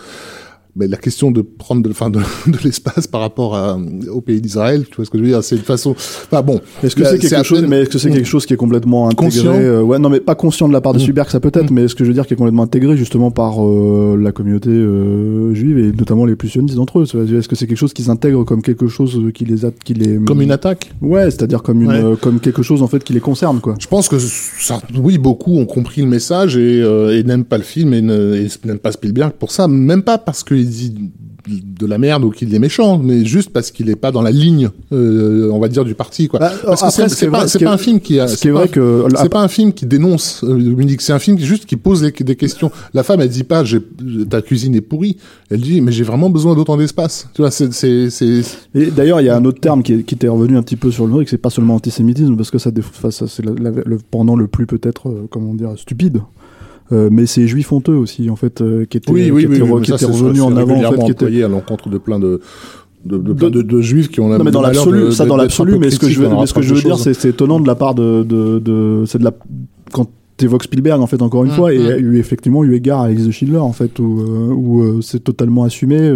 Mais la question de prendre de, enfin de, de l'espace par rapport à, au pays d'Israël, tu vois ce que je veux dire C'est une façon. Enfin bon. Est-ce que là, c'est quelque chose, mais est-ce que c'est quelque chose qui est complètement intégré Conscient euh, Ouais, non, mais pas conscient de la part de Mm. Spielberg, ça peut-être, Mm. mais est-ce que je veux dire qui est complètement intégré justement par euh, la communauté euh, juive et notamment les plus sionistes d'entre eux Est-ce que c'est quelque chose qu'ils intègrent comme quelque chose qui les a, qui les Comme une attaque. Ouais, c'est-à-dire comme une, Ouais. euh, comme quelque chose en fait qui les concerne, quoi. Je pense que ça, oui, beaucoup ont compris le message et, euh, et n'aiment pas le film et n'aiment pas Spielberg pour ça, même pas parce qu'il dit de la merde ou qu'il est méchant, mais juste parce qu'il est pas dans la ligne, euh, on va dire, du parti, quoi. Bah, parce que après, qui c'est est pas, c'est un film qui c'est vrai que c'est pas un film qui dénonce euh, Dominique, c'est un film qui juste qui pose des, des questions. La femme, elle dit pas, j'ai, ta cuisine est pourrie. Elle dit, mais j'ai vraiment besoin d'autant d'espace. Tu vois, c'est, c'est, c'est, Et d'ailleurs, il y a un autre terme qui, qui était revenu un petit peu sur le truc, c'est pas seulement antisémitisme, parce que ça, ça c'est le pendant le plus peut-être, euh, comment dire, stupide. Euh, mais c'est juif honteux aussi, en fait, euh, qui était, oui, oui, qui oui, était, oui, re- mais qui était revenu en avant, en fait, régulièrement qui était, employé à l'encontre de plein de, de, de, De- de, de juifs qui ont la non mais dans l'absolu ça dans l'absolu mais ce que je veux ce que je dire c'est c'est étonnant de la part de de, de c'est de la quand t'évoques Spielberg en fait encore une Mm, fois et mm. eu effectivement eu égard à Alex de Schindler en fait où où euh, c'est totalement assumé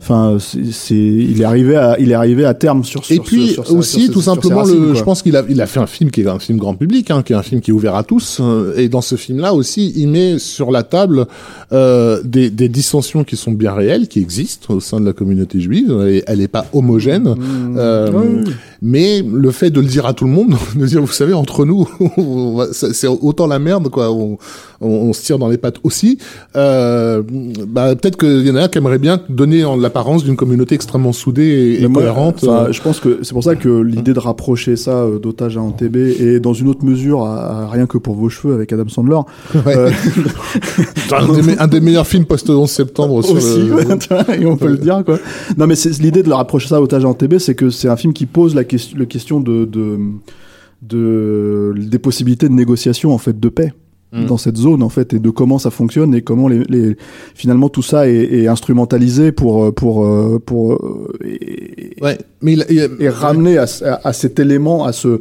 Enfin, c'est, c'est- il est arrivé à, il est arrivé à terme sur. sur Et puis sur- sur- aussi, sur- tout simplement, racines, le, je pense qu'il a, il a fait un film qui est un film grand public, hein, qui est un film qui est ouvert à tous. euh, Et dans ce film-là aussi, il met sur la table euh, des, des dissensions qui sont bien réelles, qui existent au sein de la communauté juive. Elle n'est pas homogène, euh, mais le fait de le dire à tout le monde, de dire, vous savez, entre nous, c'est c'est autant la merde, quoi. On, on, on se tire dans les pattes aussi. Euh, bah, peut-être qu'il y en a un qui aimerait bien donner en l'apparence d'une communauté extrêmement soudée et, et Mais moi, cohérente. je pense que c'est pour ça que l'idée de rapprocher ça euh, d'otage à NTB et dans une autre mesure à, à rien que pour vos cheveux avec Adam Sandler Ouais. euh, un, des, me- un des meilleurs films post 11 septembre aussi, le- ouais, et on peut le dire quoi. Non mais c'est l'idée de le rapprocher ça à otage à c'est que c'est un film qui pose la question, le question de, de de des possibilités de négociation en fait de paix Mm. dans cette zone en fait et de comment ça fonctionne et comment les, les finalement tout ça est, est instrumentalisé pour euh, pour euh, pour euh, et, Ouais, mais il, il- et ramener à, à, à cet élément, à ce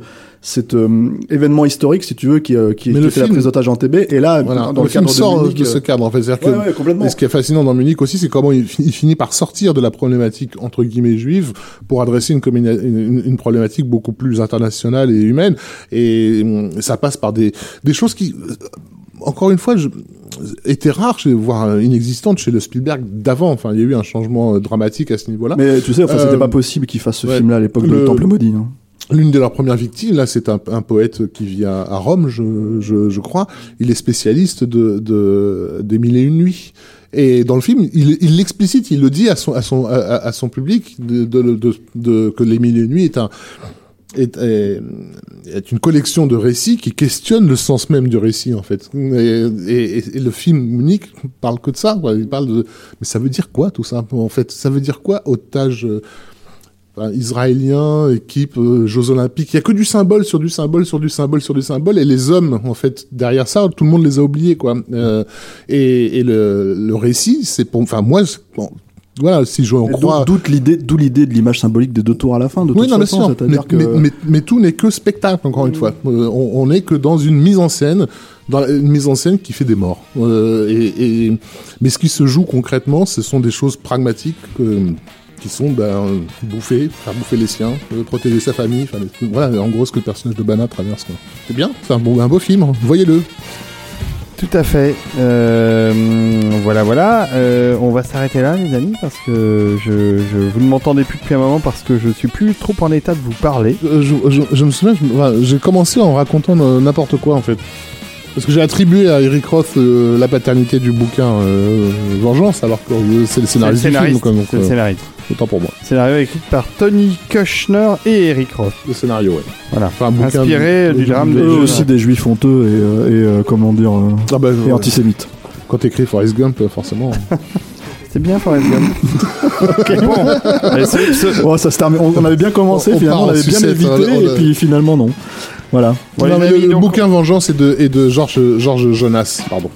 cet euh, événement historique, si tu veux, qui, euh, qui, qui le fait la film- prise d'otage en TB. Et là, voilà, dans le, le film cadre sort de Munich, de ce euh, cadre en fait. Ouais, que ouais, complètement. et ce qui est fascinant dans Munich aussi, c'est comment il, fi- il finit par sortir de la problématique entre guillemets juive pour adresser une, communi- une, une problématique beaucoup plus internationale et humaine. Et hum, ça passe par des, des choses qui, euh, encore une fois, je, étaient rares, chez- voire inexistantes chez le Spielberg d'avant. Enfin, il y a eu un changement euh, dramatique à ce niveau-là. Mais tu sais, enfin, Euh, c'était pas possible qu'il fasse ce ouais, film-là à l'époque de le- Le Temple Maudit. hein. L'une de leurs premières victimes, là, c'est un, poète qui vit à, Rome, je, je, je crois. Il est spécialiste de, de des mille et une nuits. Et dans le film, il, l'explicite, il le dit à son, à son, à, son public de, de, de, que les mille et une nuits est un est, est, une collection de récits qui questionnent le sens même du récit en fait. Et, et, et le film Munich parle que de ça. Quoi. Il parle de mais ça veut dire quoi tout ça en fait? Ça veut dire quoi otage euh, israélien, équipe, euh, Jeux Olympiques. Il y a que du symbole sur du symbole sur du symbole sur du symbole, et les hommes, en fait, derrière ça, tout le monde les a oubliés, quoi. Euh, et, et le, le récit, c'est pour, enfin, moi, bon, voilà, si je en crois. D'où l'idée, d'où l'idée de l'image symbolique des deux tours à la fin. De Oui, toute non, sûr. Mais, que mais, mais, mais tout n'est que spectacle, encore une fois. Euh, on, on est que dans une mise en scène, dans la- une mise en scène qui fait des morts. Euh, et, et- mais ce qui se joue concrètement, ce sont des choses pragmatiques euh, qui sont ben, bouffer, faire bouffer les siens, euh, protéger sa famille. enfin, des- voilà, en gros, ce que le personnage de Bana traverse. C'est bien, c'est un, beau film. Voyez-le. Tout à fait. Euh, voilà, voilà. Euh, on va s'arrêter là, les amis, parce que je, je vous ne m'entendez plus depuis un moment parce que je suis plus trop en état de vous parler. Euh, Je, je- je me souviens, j'ai commencé en racontant n'importe quoi en fait. Parce que j'ai attribué à Eric Roth la paternité du bouquin Vengeance, alors que c'est le C'est le scénariste du film. donc, C'est le scénariste. Autant pour moi. Scénario écrit par Tony Kushner et Eric Roth. Le scénario, ouais. Voilà. Enfin, un bouquin Inspiré de- du drame de- aussi des juifs honteux et, euh, et euh, comment dire, euh, Ah bah, et ouais. antisémites. Quand t'écris Forrest Gump, forcément. C'est bien, Forrest Gump. ok, bon. Allez, ce- ce- Oh, ça se termine. On, on avait bien commencé, On- finalement, on avait bien évité, on- et puis finalement non. Voilà. Non, mais le, bouquin Vengeance est de, est de Georges Georges Jonas, pardon.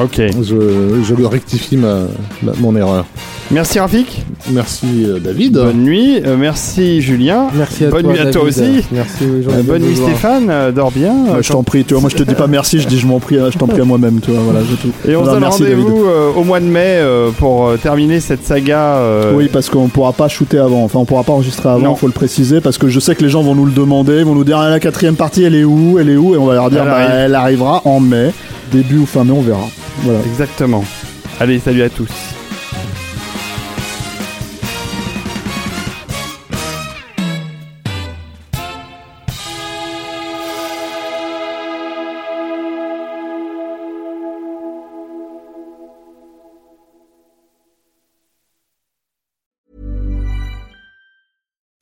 Ok. Je, je le rectifie ma, ma- mon erreur. Merci Rafik. Merci euh, David. Bonne nuit. Euh, merci Julien. Merci à Bonne toi. nuit à toi David. aussi. Merci. Euh, bonne nuit Stéphane. Euh, dors bien. Ouais, je t'en prie, tu vois, moi je te dis pas merci, je dis je m'en prie, je t'en prie à moi-même, tu vois, voilà. je te- Et on se Voilà, donne merci, David. rendez-vous euh, au mois de mai euh, pour euh, terminer cette saga. euh, Oui, parce qu'on pourra pas shooter avant, enfin on pourra pas enregistrer avant, Non. faut le préciser, parce que je sais que les gens vont nous le demander, ils vont nous dire ah, la quatrième partie elle est où, elle est où, et on va leur dire Elle bah, arrive. elle arrivera en mai, début ou fin mai, on verra. Voilà. Exactement. Allez, salut à tous.